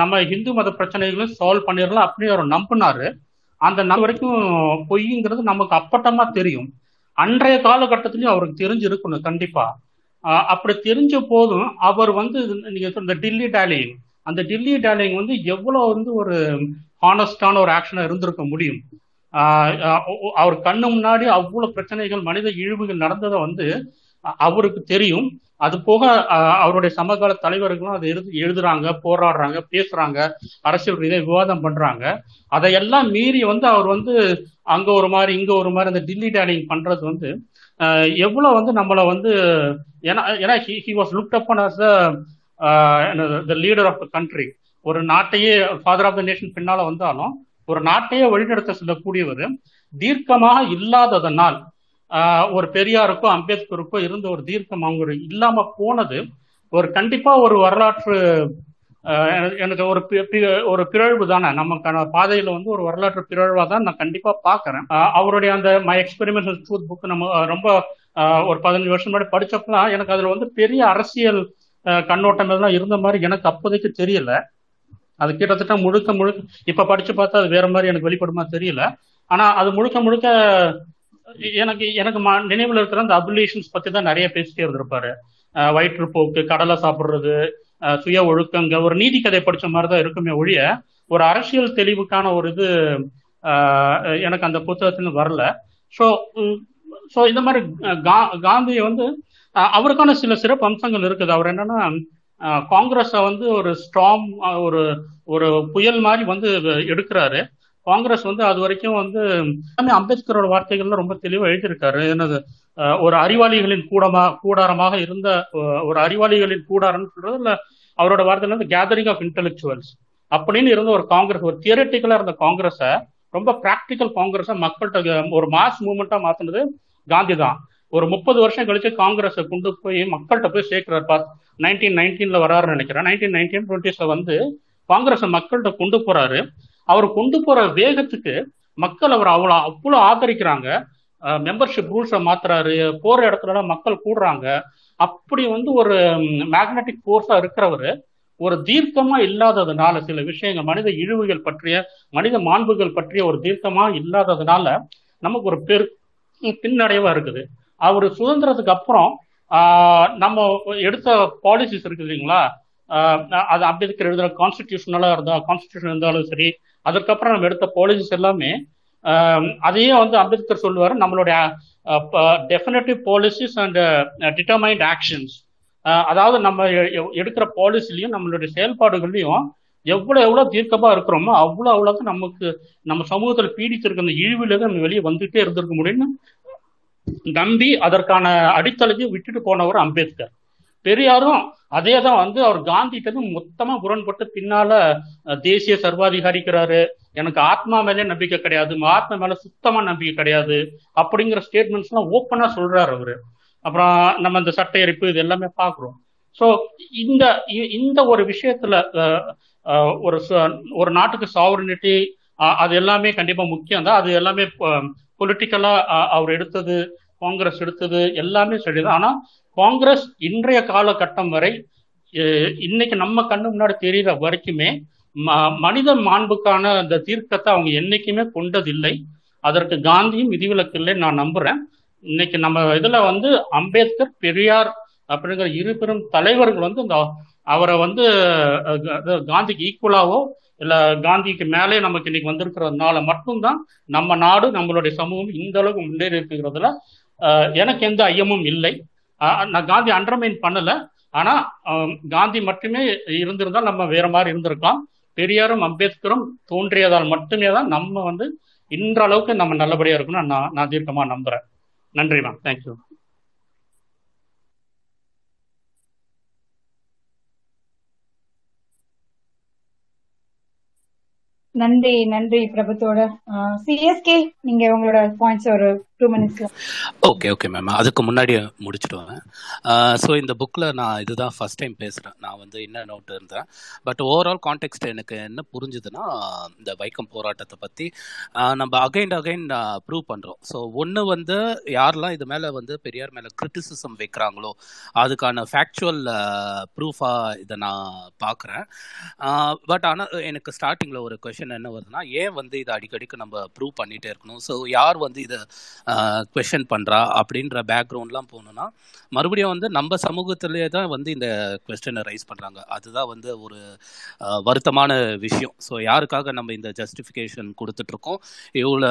நம்ம இந்து மத பிரச்சனைகளும் சால்வ் பண்ணிடலாம் அப்படின்னு அவர் நம்பினாரு. அந்த நாள் வரைக்கும் பொய்ங்கிறது நமக்கு அப்பட்டமா தெரியும். அன்றைய காலகட்டத்திலையும் அவருக்கு தெரிஞ்சு இருக்கணும் கண்டிப்பா அப்படி தெரிஞ்ச போதும் அவர் வந்து நீங்க சொன்ன டில்லி டேலிங் அந்த டில்லி டேலிங் வந்து எவ்வளவு வந்து ஒரு ஹானஸ்டான ஒரு ஆக்ஷனா இருந்திருக்க முடியும். அவர் கண்ணு முன்னாடி அவ்வளவு பிரச்சனைகள் மனித இழிவுகள் நடந்ததை வந்து அவருக்கு தெரியும். அது போக அவருடைய சமகால தலைவர்களும் அதை எழுது எழுதுறாங்க போராடுறாங்க பேசுறாங்க அரசியல் ரீதியாக விவாதம் பண்றாங்க. அதையெல்லாம் மீறி வந்து அவர் வந்து அங்க ஒரு மாதிரி இங்க ஒரு மாதிரி அந்த டில்லி டேலிங் பண்றது வந்து எவ்வளவு வந்து நம்மளை வந்து ஏன்னா ஏன்னா he was looked up as the leader of the country ஒரு நாட்டையே ஃபாதர் ஆஃப் த நேஷன் பின்னால வந்தாலும் ஒரு நாட்டையே வழிநடத்த செல்லக்கூடியவர் தீர்க்கமாக இல்லாததனால் ஒரு பெரியாருக்கோ அம்பேத்கருக்கோ இருந்த ஒரு தீர்க்கம் அவங்க இல்லாம போனது ஒரு கண்டிப்பா ஒரு வரலாற்று எனக்கு- ஒரு ஒரு பிறழ்வு தானே. நமக்கான பாதையில வந்து ஒரு வரலாற்று பிறழ்வா தான் நான் கண்டிப்பா பாக்குறேன் அவருடைய அந்த மை எக்ஸ்பெரிமெண்டல் ட்ரூத் புக் நம்ம ரொம்ப ஒரு பதினஞ்சு வருஷம் முன்னாடி படிச்சப்பலாம் எனக்கு அதுல வந்து பெரிய அரசியல் கண்ணோட்டம் எல்லாம் இருந்த மாதிரி எனக்கு அப்போதைக்கு தெரியல. அது கிட்டத்தட்ட முழுக்க முழுக்க இப்ப படிச்சு பார்த்தா அது வேற மாதிரி எனக்கு வெளிப்படுமா தெரியல. ஆனா அது முழுக்க முழுக்க எனக்கு எனக்கு ம- நினைவுல இருக்கிற அந்த அபிலேஷன்ஸ் பத்தி தான் நிறைய பேசிட்டே இருந்திருப்பாரு. வயிற்றுப்போக்கு கடலை சாப்பிடுறது சுய ஒழுக்கங்க ஒரு நீதி கதை படிச்ச மாதிரி தான் இருக்குமே ஒழிய ஒரு அரசியல் தெளிவுக்கான ஒரு இது எனக்கு அந்த புத்தகத்துல வரல. ஸோ ஸோ இந்த மாதிரி கா- காந்தியை வந்து அவருக்கான சில சிறப்பு அம்சங்கள் இருக்குது. அவர் என்னன்னா காங்கிரஸை வந்து ஒரு ஸ்ட்ராங் ஒரு ஒரு புயல் மாதிரி வந்து எடுக்கிறாரு. காங்கிரஸ் வந்து அது வரைக்கும் வந்து எல்லாமே அம்பேத்கரோட வார்த்தைகள்ல ரொம்ப தெளிவா எழுதியிருக்காரு. என்னது ஒரு அறிவாளிகளின் கூடமா கூடாரமாக இருந்த ஒரு அறிவாளிகளின் கூடாரம்னு சொல்றது இல்ல அவரோட வார்த்தையில வந்து கேதரிங் ஆஃப் இன்டெலெக்சுவல்ஸ் அப்படின்னு இருந்த ஒரு காங்கிரஸ் ஒரு தியரட்டிக்கலா இருந்த காங்கிரஸை ரொம்ப பிராக்டிக்கல் காங்கிரஸை மக்கள்கிட்ட ஒரு மாஸ் மூவ்மெண்டா மாத்தினது காந்தி தான் ஒரு முப்பது வருஷம் கழிச்சு காங்கிரஸை கொண்டு போய் மக்கள்கிட்ட போய் சேர்க்கிறார். பாத் நைன்டீன் நைன்டீன்ல வராருன்னு நினைக்கிறேன். நைன்டீன் நைன்டீன் டுவெண்ட்டிஸ்ல வந்து காங்கிரஸை மக்கள்கிட்ட கொண்டு போறாரு. அவர் கொண்டு போற வேகத்துக்கு மக்கள் அவர் அவ்வளோ அவ்வளோ ஆதரிக்கிறாங்க. மெம்பர்ஷிப் ரூல்ஸை மாத்துறாரு. போற இடத்துல மக்கள் கூடுறாங்க. அப்படி வந்து ஒரு மேக்னெட்டிக் ஃபோர்ஸா இருக்கிறவர் ஒரு தீர்க்கமா இல்லாததுனால சில விஷயங்கள் மனித இழிவுகள் பற்றிய மனித மாண்புகள் பற்றிய ஒரு தீர்க்கமா இல்லாததுனால நமக்கு ஒரு பெரு பின்னடைவா இருக்குது. அவர் சுதந்திரத்துக்கு அப்புறம் நம்ம எடுத்த பாலிசிஸ் இருக்குது இல்லைங்களா? அது அம்பேத்கர் எழுதுற கான்ஸ்டிடியூஷனலாக இருந்தால் கான்ஸ்டியூஷன் இருந்தாலும் சரி அதற்கப்புறம் நம்ம எடுத்த பாலிசிஸ் எல்லாமே அதையே வந்து அம்பேத்கர் சொல்லுவார் நம்மளுடைய definitive policies and determined actions அதாவது நம்ம எ- எடுக்கிற பாலிசிலையும் நம்மளுடைய செயல்பாடுகள்லையும் எவ்வளோ எவ்வளோ தீர்க்கமாக இருக்கிறோமோ அவ்வளோ அவ்வளோக்கு நமக்கு நம்ம சமூகத்தில் பீடித்திருக்க அந்த இழிவிலிருந்து நம்ம வெளியே வந்துகிட்டே இருந்திருக்க முடியும்னு நம்பி அதற்கான அடித்தளத்தை விட்டுட்டு போனவர் அம்பேத்கர். பெரியாரும் அதே தான் வந்து அவர் காந்திகிட்ட இருந்து மொத்தமா புறன்பட்டு பின்னால தேசிய சர்வாதிகாரிக்கிறாரு. எனக்கு ஆத்மா மேலே நம்பிக்கை கிடையாது. ஆத்மா மேல சுத்தமா நம்பிக்கை கிடையாது. அப்படிங்கிற ஸ்டேட்மெண்ட்ஸ் எல்லாம் ஓப்பனா சொல்றாரு அவரு. அப்புறம் நம்ம இந்த சட்ட எரிப்பு இது எல்லாமே பாக்குறோம் ஸோ இந்த இ- இந்த ஒரு விஷயத்துல ஒரு ச- ஒரு நாட்டுக்கு சாவரனிட்டி அது எல்லாமே கண்டிப்பா முக்கியம் தான் அது எல்லாமே பொலிட்டிக்கலா அவர் எடுத்தது காங்கிரஸ் எடுத்தது எல்லாமே சரிதான். ஆனா காங்கிரஸ் இன்றைய காலகட்டம் வரை இன்னைக்கு நம்ம கண்ணு முன்னாடி தெரியுற வரைக்குமே ம- மனித மாண்புக்கான அந்த தீர்க்கத்தை அவங்க என்னைக்குமே கொண்டதில்லை. அதற்கு காந்தியும் விதிவிலக்கு நான் நம்புறேன். இன்னைக்கு நம்ம இதுல வந்து அம்பேத்கர் பெரியார் அப்படிங்கிற இரு பெரும் தலைவர்கள் வந்து இந்த அவரை வந்து காந்திக்கு ஈக்குவலாவோ இல்லை காந்திக்கு மேலே நமக்கு இன்னைக்கு வந்திருக்கிறதுனால மட்டும்தான் நம்ம நாடு நம்மளுடைய சமூகம் இந்த அளவுக்கு முன்னேறி இருக்குங்கிறதுல எனக்கு எந்த ஐயமும் இல்லை. நான் காந்தி அண்டர்மைன் பண்ணலை. ஆனால் காந்தி மட்டுமே இருந்திருந்தால் நம்ம வேற மாதிரி இருந்திருக்கலாம். பெரியாரும் அம்பேத்கரும் தோன்றியதால் மட்டுமே தான் நம்ம வந்து இன்றளவுக்கு நம்ம நல்லபடியாக இருக்கணும்னு நான் நான் தீர்க்கமாக நம்புகிறேன் நன்றி மேம் தேங்க்யூ நன்றி நன்றி பிரபுத்தோட. சிஎஸ்கே நீங்க உங்களோட பாயிண்ட்ஸ் ஒரு ஓகே ஓகே மேம் அதுக்கு முன்னாடி முடிச்சுடுவேன். ஸோ இந்த புக்கில் நான் இதுதான் ஃபர்ஸ்ட் டைம் பேசுகிறேன் நான் வந்து என்ன நோட் இருந்தேன்? பட் ஓவரால் கான்டெக்ட் எனக்கு என்ன புரிஞ்சுதுன்னா இந்த வைக்கம் போராட்டத்தை பற்றி நம்ம அகைன் அகைன் ப்ரூவ் பண்ணுறோம் ஸோ ஒன்று வந்து யாரெல்லாம் இது மேலே வந்து பெரியார் மேலே கிரிட்டிசிசம் வைக்கிறாங்களோ அதுக்கான ஃபேக்சுவல் ப்ரூஃபாக இதை நான் பார்க்குறேன் பட் ஆனால் எனக்கு ஸ்டார்டிங்கில் ஒரு கொஷின் என்ன வருதுன்னா ஏன் வந்து இதை அடிக்கடிக்கு நம்ம ப்ரூவ் பண்ணிகிட்டே இருக்கணும்? ஸோ யார் வந்து இதை கொஷன் பண்ணுறா அப்படின்ற பேக்ரவுண்ட்லாம் போகணுன்னா மறுபடியும் வந்து நம்ம சமூகத்திலே தான் வந்து இந்த கொஸ்டினை ரைஸ் பண்ணுறாங்க அதுதான் வந்து ஒரு வருத்தமான விஷயம். ஸோ யாருக்காக நம்ம இந்த ஜஸ்டிஃபிகேஷன் கொடுத்துட்ருக்கோம்? இவ்வளோ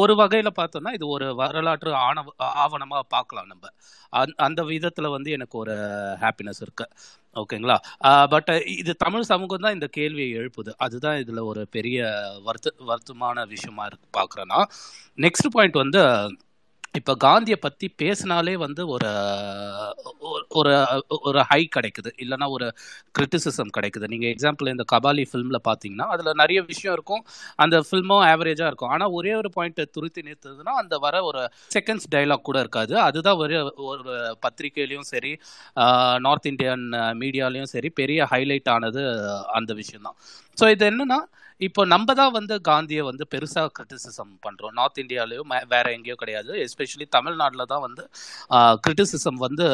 ஒரு வகையில் பார்த்தோம்னா இது ஒரு வரலாற்று ஆணவ ஆவணமாக பார்க்கலாம் நம்ம. அந் அந்த விதத்தில் வந்து எனக்கு ஒரு ஹாப்பினஸ் இருக்குது ஓகேங்களா? பட் இது தமிழ் சமூகம் தான் இந்த கேள்வியை எழுப்புது. அதுதான் இதில் ஒரு பெரிய வருத்த வருத்தமான விஷயமா இருக்கு பார்க்குறேன்னா நெக்ஸ்ட் பாயிண்ட் வந்து இப்போ காந்தியை பற்றி பேசினாலே வந்து ஒரு ஒரு- ஒரு ஹை கிடைக்குது. இல்லைன்னா ஒரு கிரிட்டிசிசம் கிடைக்குது. நீங்கள் எக்ஸாம்பிள் இந்த கபாலி ஃபிலிமில் பார்த்தீங்கன்னா அதில் நிறைய விஷயம் இருக்கும். அந்த ஃபில்மும் ஆவரேஜாக இருக்கும். ஆனால் ஒரே ஒரு பாயிண்ட்டை துருத்தி நிறுத்துதுன்னா அந்த வர ஒரு செகண்ட்ஸ் டைலாக் கூட இருக்காது. அதுதான் ஒரு ஒரு பத்திரிகையிலையும் சரி நார்த் இந்தியன் மீடியாலையும் சரி பெரிய ஹைலைட் ஆனது அந்த விஷயம்தான். ஸோ இது என்னென்னா இப்போ நம்ம தான் வந்து காந்தியை வந்து பெருசாக கிரிட்டிசிசம் பண்ணுறோம் நார்த் இந்தியாலேயும் வேற எங்கேயோ கிடையாது. எஸ்பெஷலி தமிழ்நாட்டில் தான் வந்து கிரிட்டிசிசம் வந்து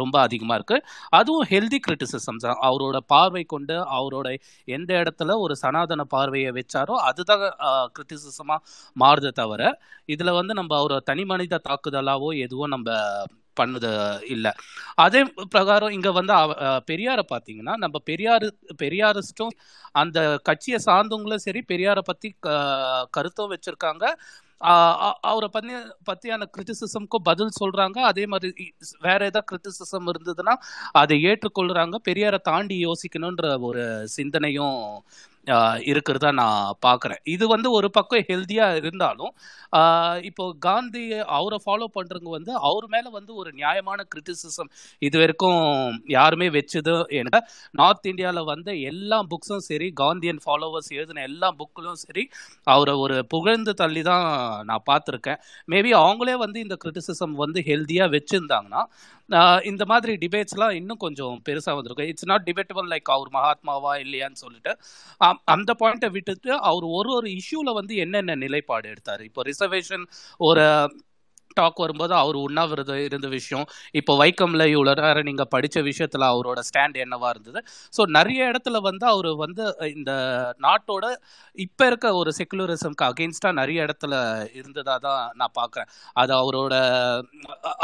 ரொம்ப அதிகமாக இருக்குது அதுவும் ஹெல்தி கிரிட்டிசிசம் தான். அவரோட பார்வை கொண்டு அவரோட எந்த இடத்துல ஒரு சனாதன பார்வையை வச்சாரோ அதுதான் கிரிட்டிசிசமாக மாறுதே தவிர இதில் வந்து நம்ம அவரை தனி மனித தாக்குதலாவோ எதுவும் நம்ம பண்ணுது இல்லை. அதே பிரகாரம் இங்கே வந்து அவ- பெரியாரை பார்த்தீங்கன்னா நம்ம பெரியாரு பெரியாரிஸ்டும் அந்த கட்சியை சார்ந்தவங்களும் சரி பெரியாரை பற்றி கருத்தும் வச்சுருக்காங்க. அவரை பற்றி பற்றியான கிரிட்டிசிசம்க்கும் பதில் சொல்கிறாங்க அதே மாதிரி வேற ஏதாவது கிரிட்டிசிசம் இருந்ததுன்னா அதை ஏற்றுக்கொள்கிறாங்க பெரியாரை தாண்டி யோசிக்கணுன்ற ஒரு சிந்தனையும் இருக்கிறதா நான் பார்க்குறேன் இது வந்து ஒரு பக்கம் ஹெல்த்தியாக இருந்தாலும் இப்போ காந்தி அவரை ஃபாலோ பண்ணுறவங்க வந்து அவர் மேலே வந்து ஒரு நியாயமான கிரிட்டிசிசம் இது வரைக்கும் யாருமே வச்சது ஏன்னா நார்த் இந்தியாவில் வந்த எல்லா புக்ஸும் சரி காந்தியன் ஃபாலோவர்ஸ் எழுதின எல்லா புக்கிலும் சரி அவரை ஒரு புகழ்ந்து தள்ளி தான் நான் பார்த்துருக்கேன். மேபி அவங்களே வந்து இந்த கிரிட்டிசிசம் வந்து ஹெல்த்தியாக வச்சுருந்தாங்கன்னா இந்த மாதிரி டிபேட்ஸ்லாம் இன்னும் கொஞ்சம் பெருசாக வந்திருக்கு இட்ஸ் நாட் டிபேட்டபிள் லைக் அவர் மகாத்மாவா இல்லையான்னு சொல்லிட்டு. அந்த பாயிண்ட்டை விட்டுட்டு அவர் ஒரு ஒரு இஷ்யூவில் வந்து என்னென்ன நிலைப்பாடு எடுத்தார்? இப்போ ரிசர்வேஷன் ஒரு டாக் வரும்போது அவர் உண்ணாவிரதம் இருந்த விஷயம். இப்போ வைக்கம்ல இவ்வளோ நேரம் நீங்கள் படித்த விஷயத்தில் அவரோட ஸ்டாண்ட் என்னவா இருந்தது? ஸோ நிறைய இடத்துல வந்து அவர் வந்து இந்த நாட்டோட இப்போ இருக்க ஒரு செக்குலரிசம்க்கு அகெயின்ஸ்டாக நிறைய இடத்துல இருந்ததாக தான் நான் பார்க்குறேன். அது அவரோட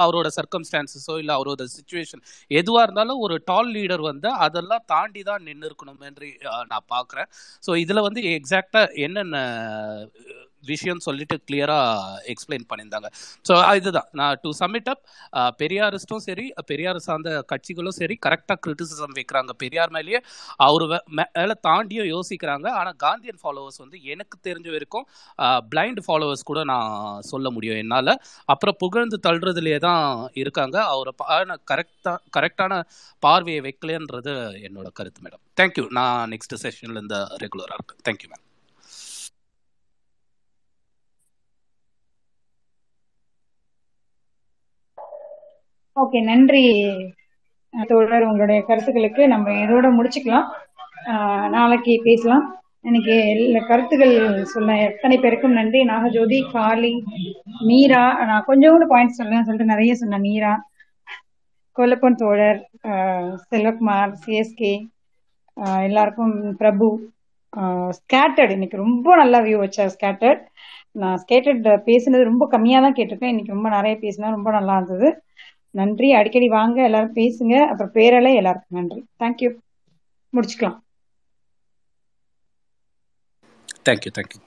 அவரோட சர்க்கம்ஸ்டான்சஸோ இல்லை அவரோட சுச்சுவேஷன் எதுவாக இருந்தாலும் ஒரு டால் லீடர் வந்து அதெல்லாம் தாண்டி தான் நின்று இருக்கணும் என்று நான் பார்க்குறேன். ஸோ இதில் வந்து எக்ஸாக்டாக என்னென்ன விஷயம் சொல்லிட்டு கிளியரா எக்ஸ்பிளைன் பண்ணியிருந்தாங்க. ஸோ இதுதான். நான் டு சப்மிட் அப் பெரியாரிஸ்டும் சரி பெரியார் சார்ந்த கட்சிகளும் சரி கரெக்டாக கிரிட்டிசிசம் வைக்கிறாங்க. பெரியார் மேலேயே அவர் மேலே தாண்டியும் யோசிக்கிறாங்க. ஆனால் காந்தியன் ஃபாலோவர்ஸ் வந்து எனக்கு தெரிஞ்ச வரைக்கும் பிளைண்ட் ஃபாலோவர்ஸ் கூட நான் சொல்ல முடியும் என்னால். அப்புறம் புகழ்ந்து தள்ளுறதுலேயே தான் இருக்காங்க. அவரை கரெக்டாக கரெக்டான பார்வையை வைக்கலன்றது என்னோட கருத்து மேடம் தேங்க்யூ நான் நெக்ஸ்ட் செஷன்லேருந்து இந்த ரெகுலராக இருக்கேன் தேங்க்யூ மேம் ஓகே நன்றி. தோழர் உங்களுடைய கருத்துக்களுக்கு நம்ம இதோட முடிச்சுக்கலாம். நாளைக்கு பேசலாம். எனக்கு எல்லா கருத்துக்கள் சொல்ல எத்தனை பேருக்கும் நன்றி. நாகஜோதி காளி மீரா நான் கொஞ்சம் கூட பாயிண்ட் சொல்லுங்க சொல்லிட்டு நிறைய சொன்னேன். மீரா கொல்லப்பன் தோழர் செல்வகுமார் சிஎஸ்கே எல்லாருக்கும் பிரபு ஸ்கேட்டர்ட் இன்னைக்கு ரொம்ப நல்லா வியூ வச்சா ஸ்கேட்டர்ட் நான் ஸ்கேட்டர்ட் பேசினது ரொம்ப கம்மியாக தான் கேட்டிருக்கேன். இன்னைக்கு ரொம்ப நிறைய பேசினா ரொம்ப நல்லா இருந்தது. நன்றி. அடிக்கடி வாங்க. எல்லாரும் பேசுங்க. அப்புறம் பேரலை எல்லாருக்கும் நன்றி. தேங்க்யூ முடிச்சுக்கலாம். Thank you thank you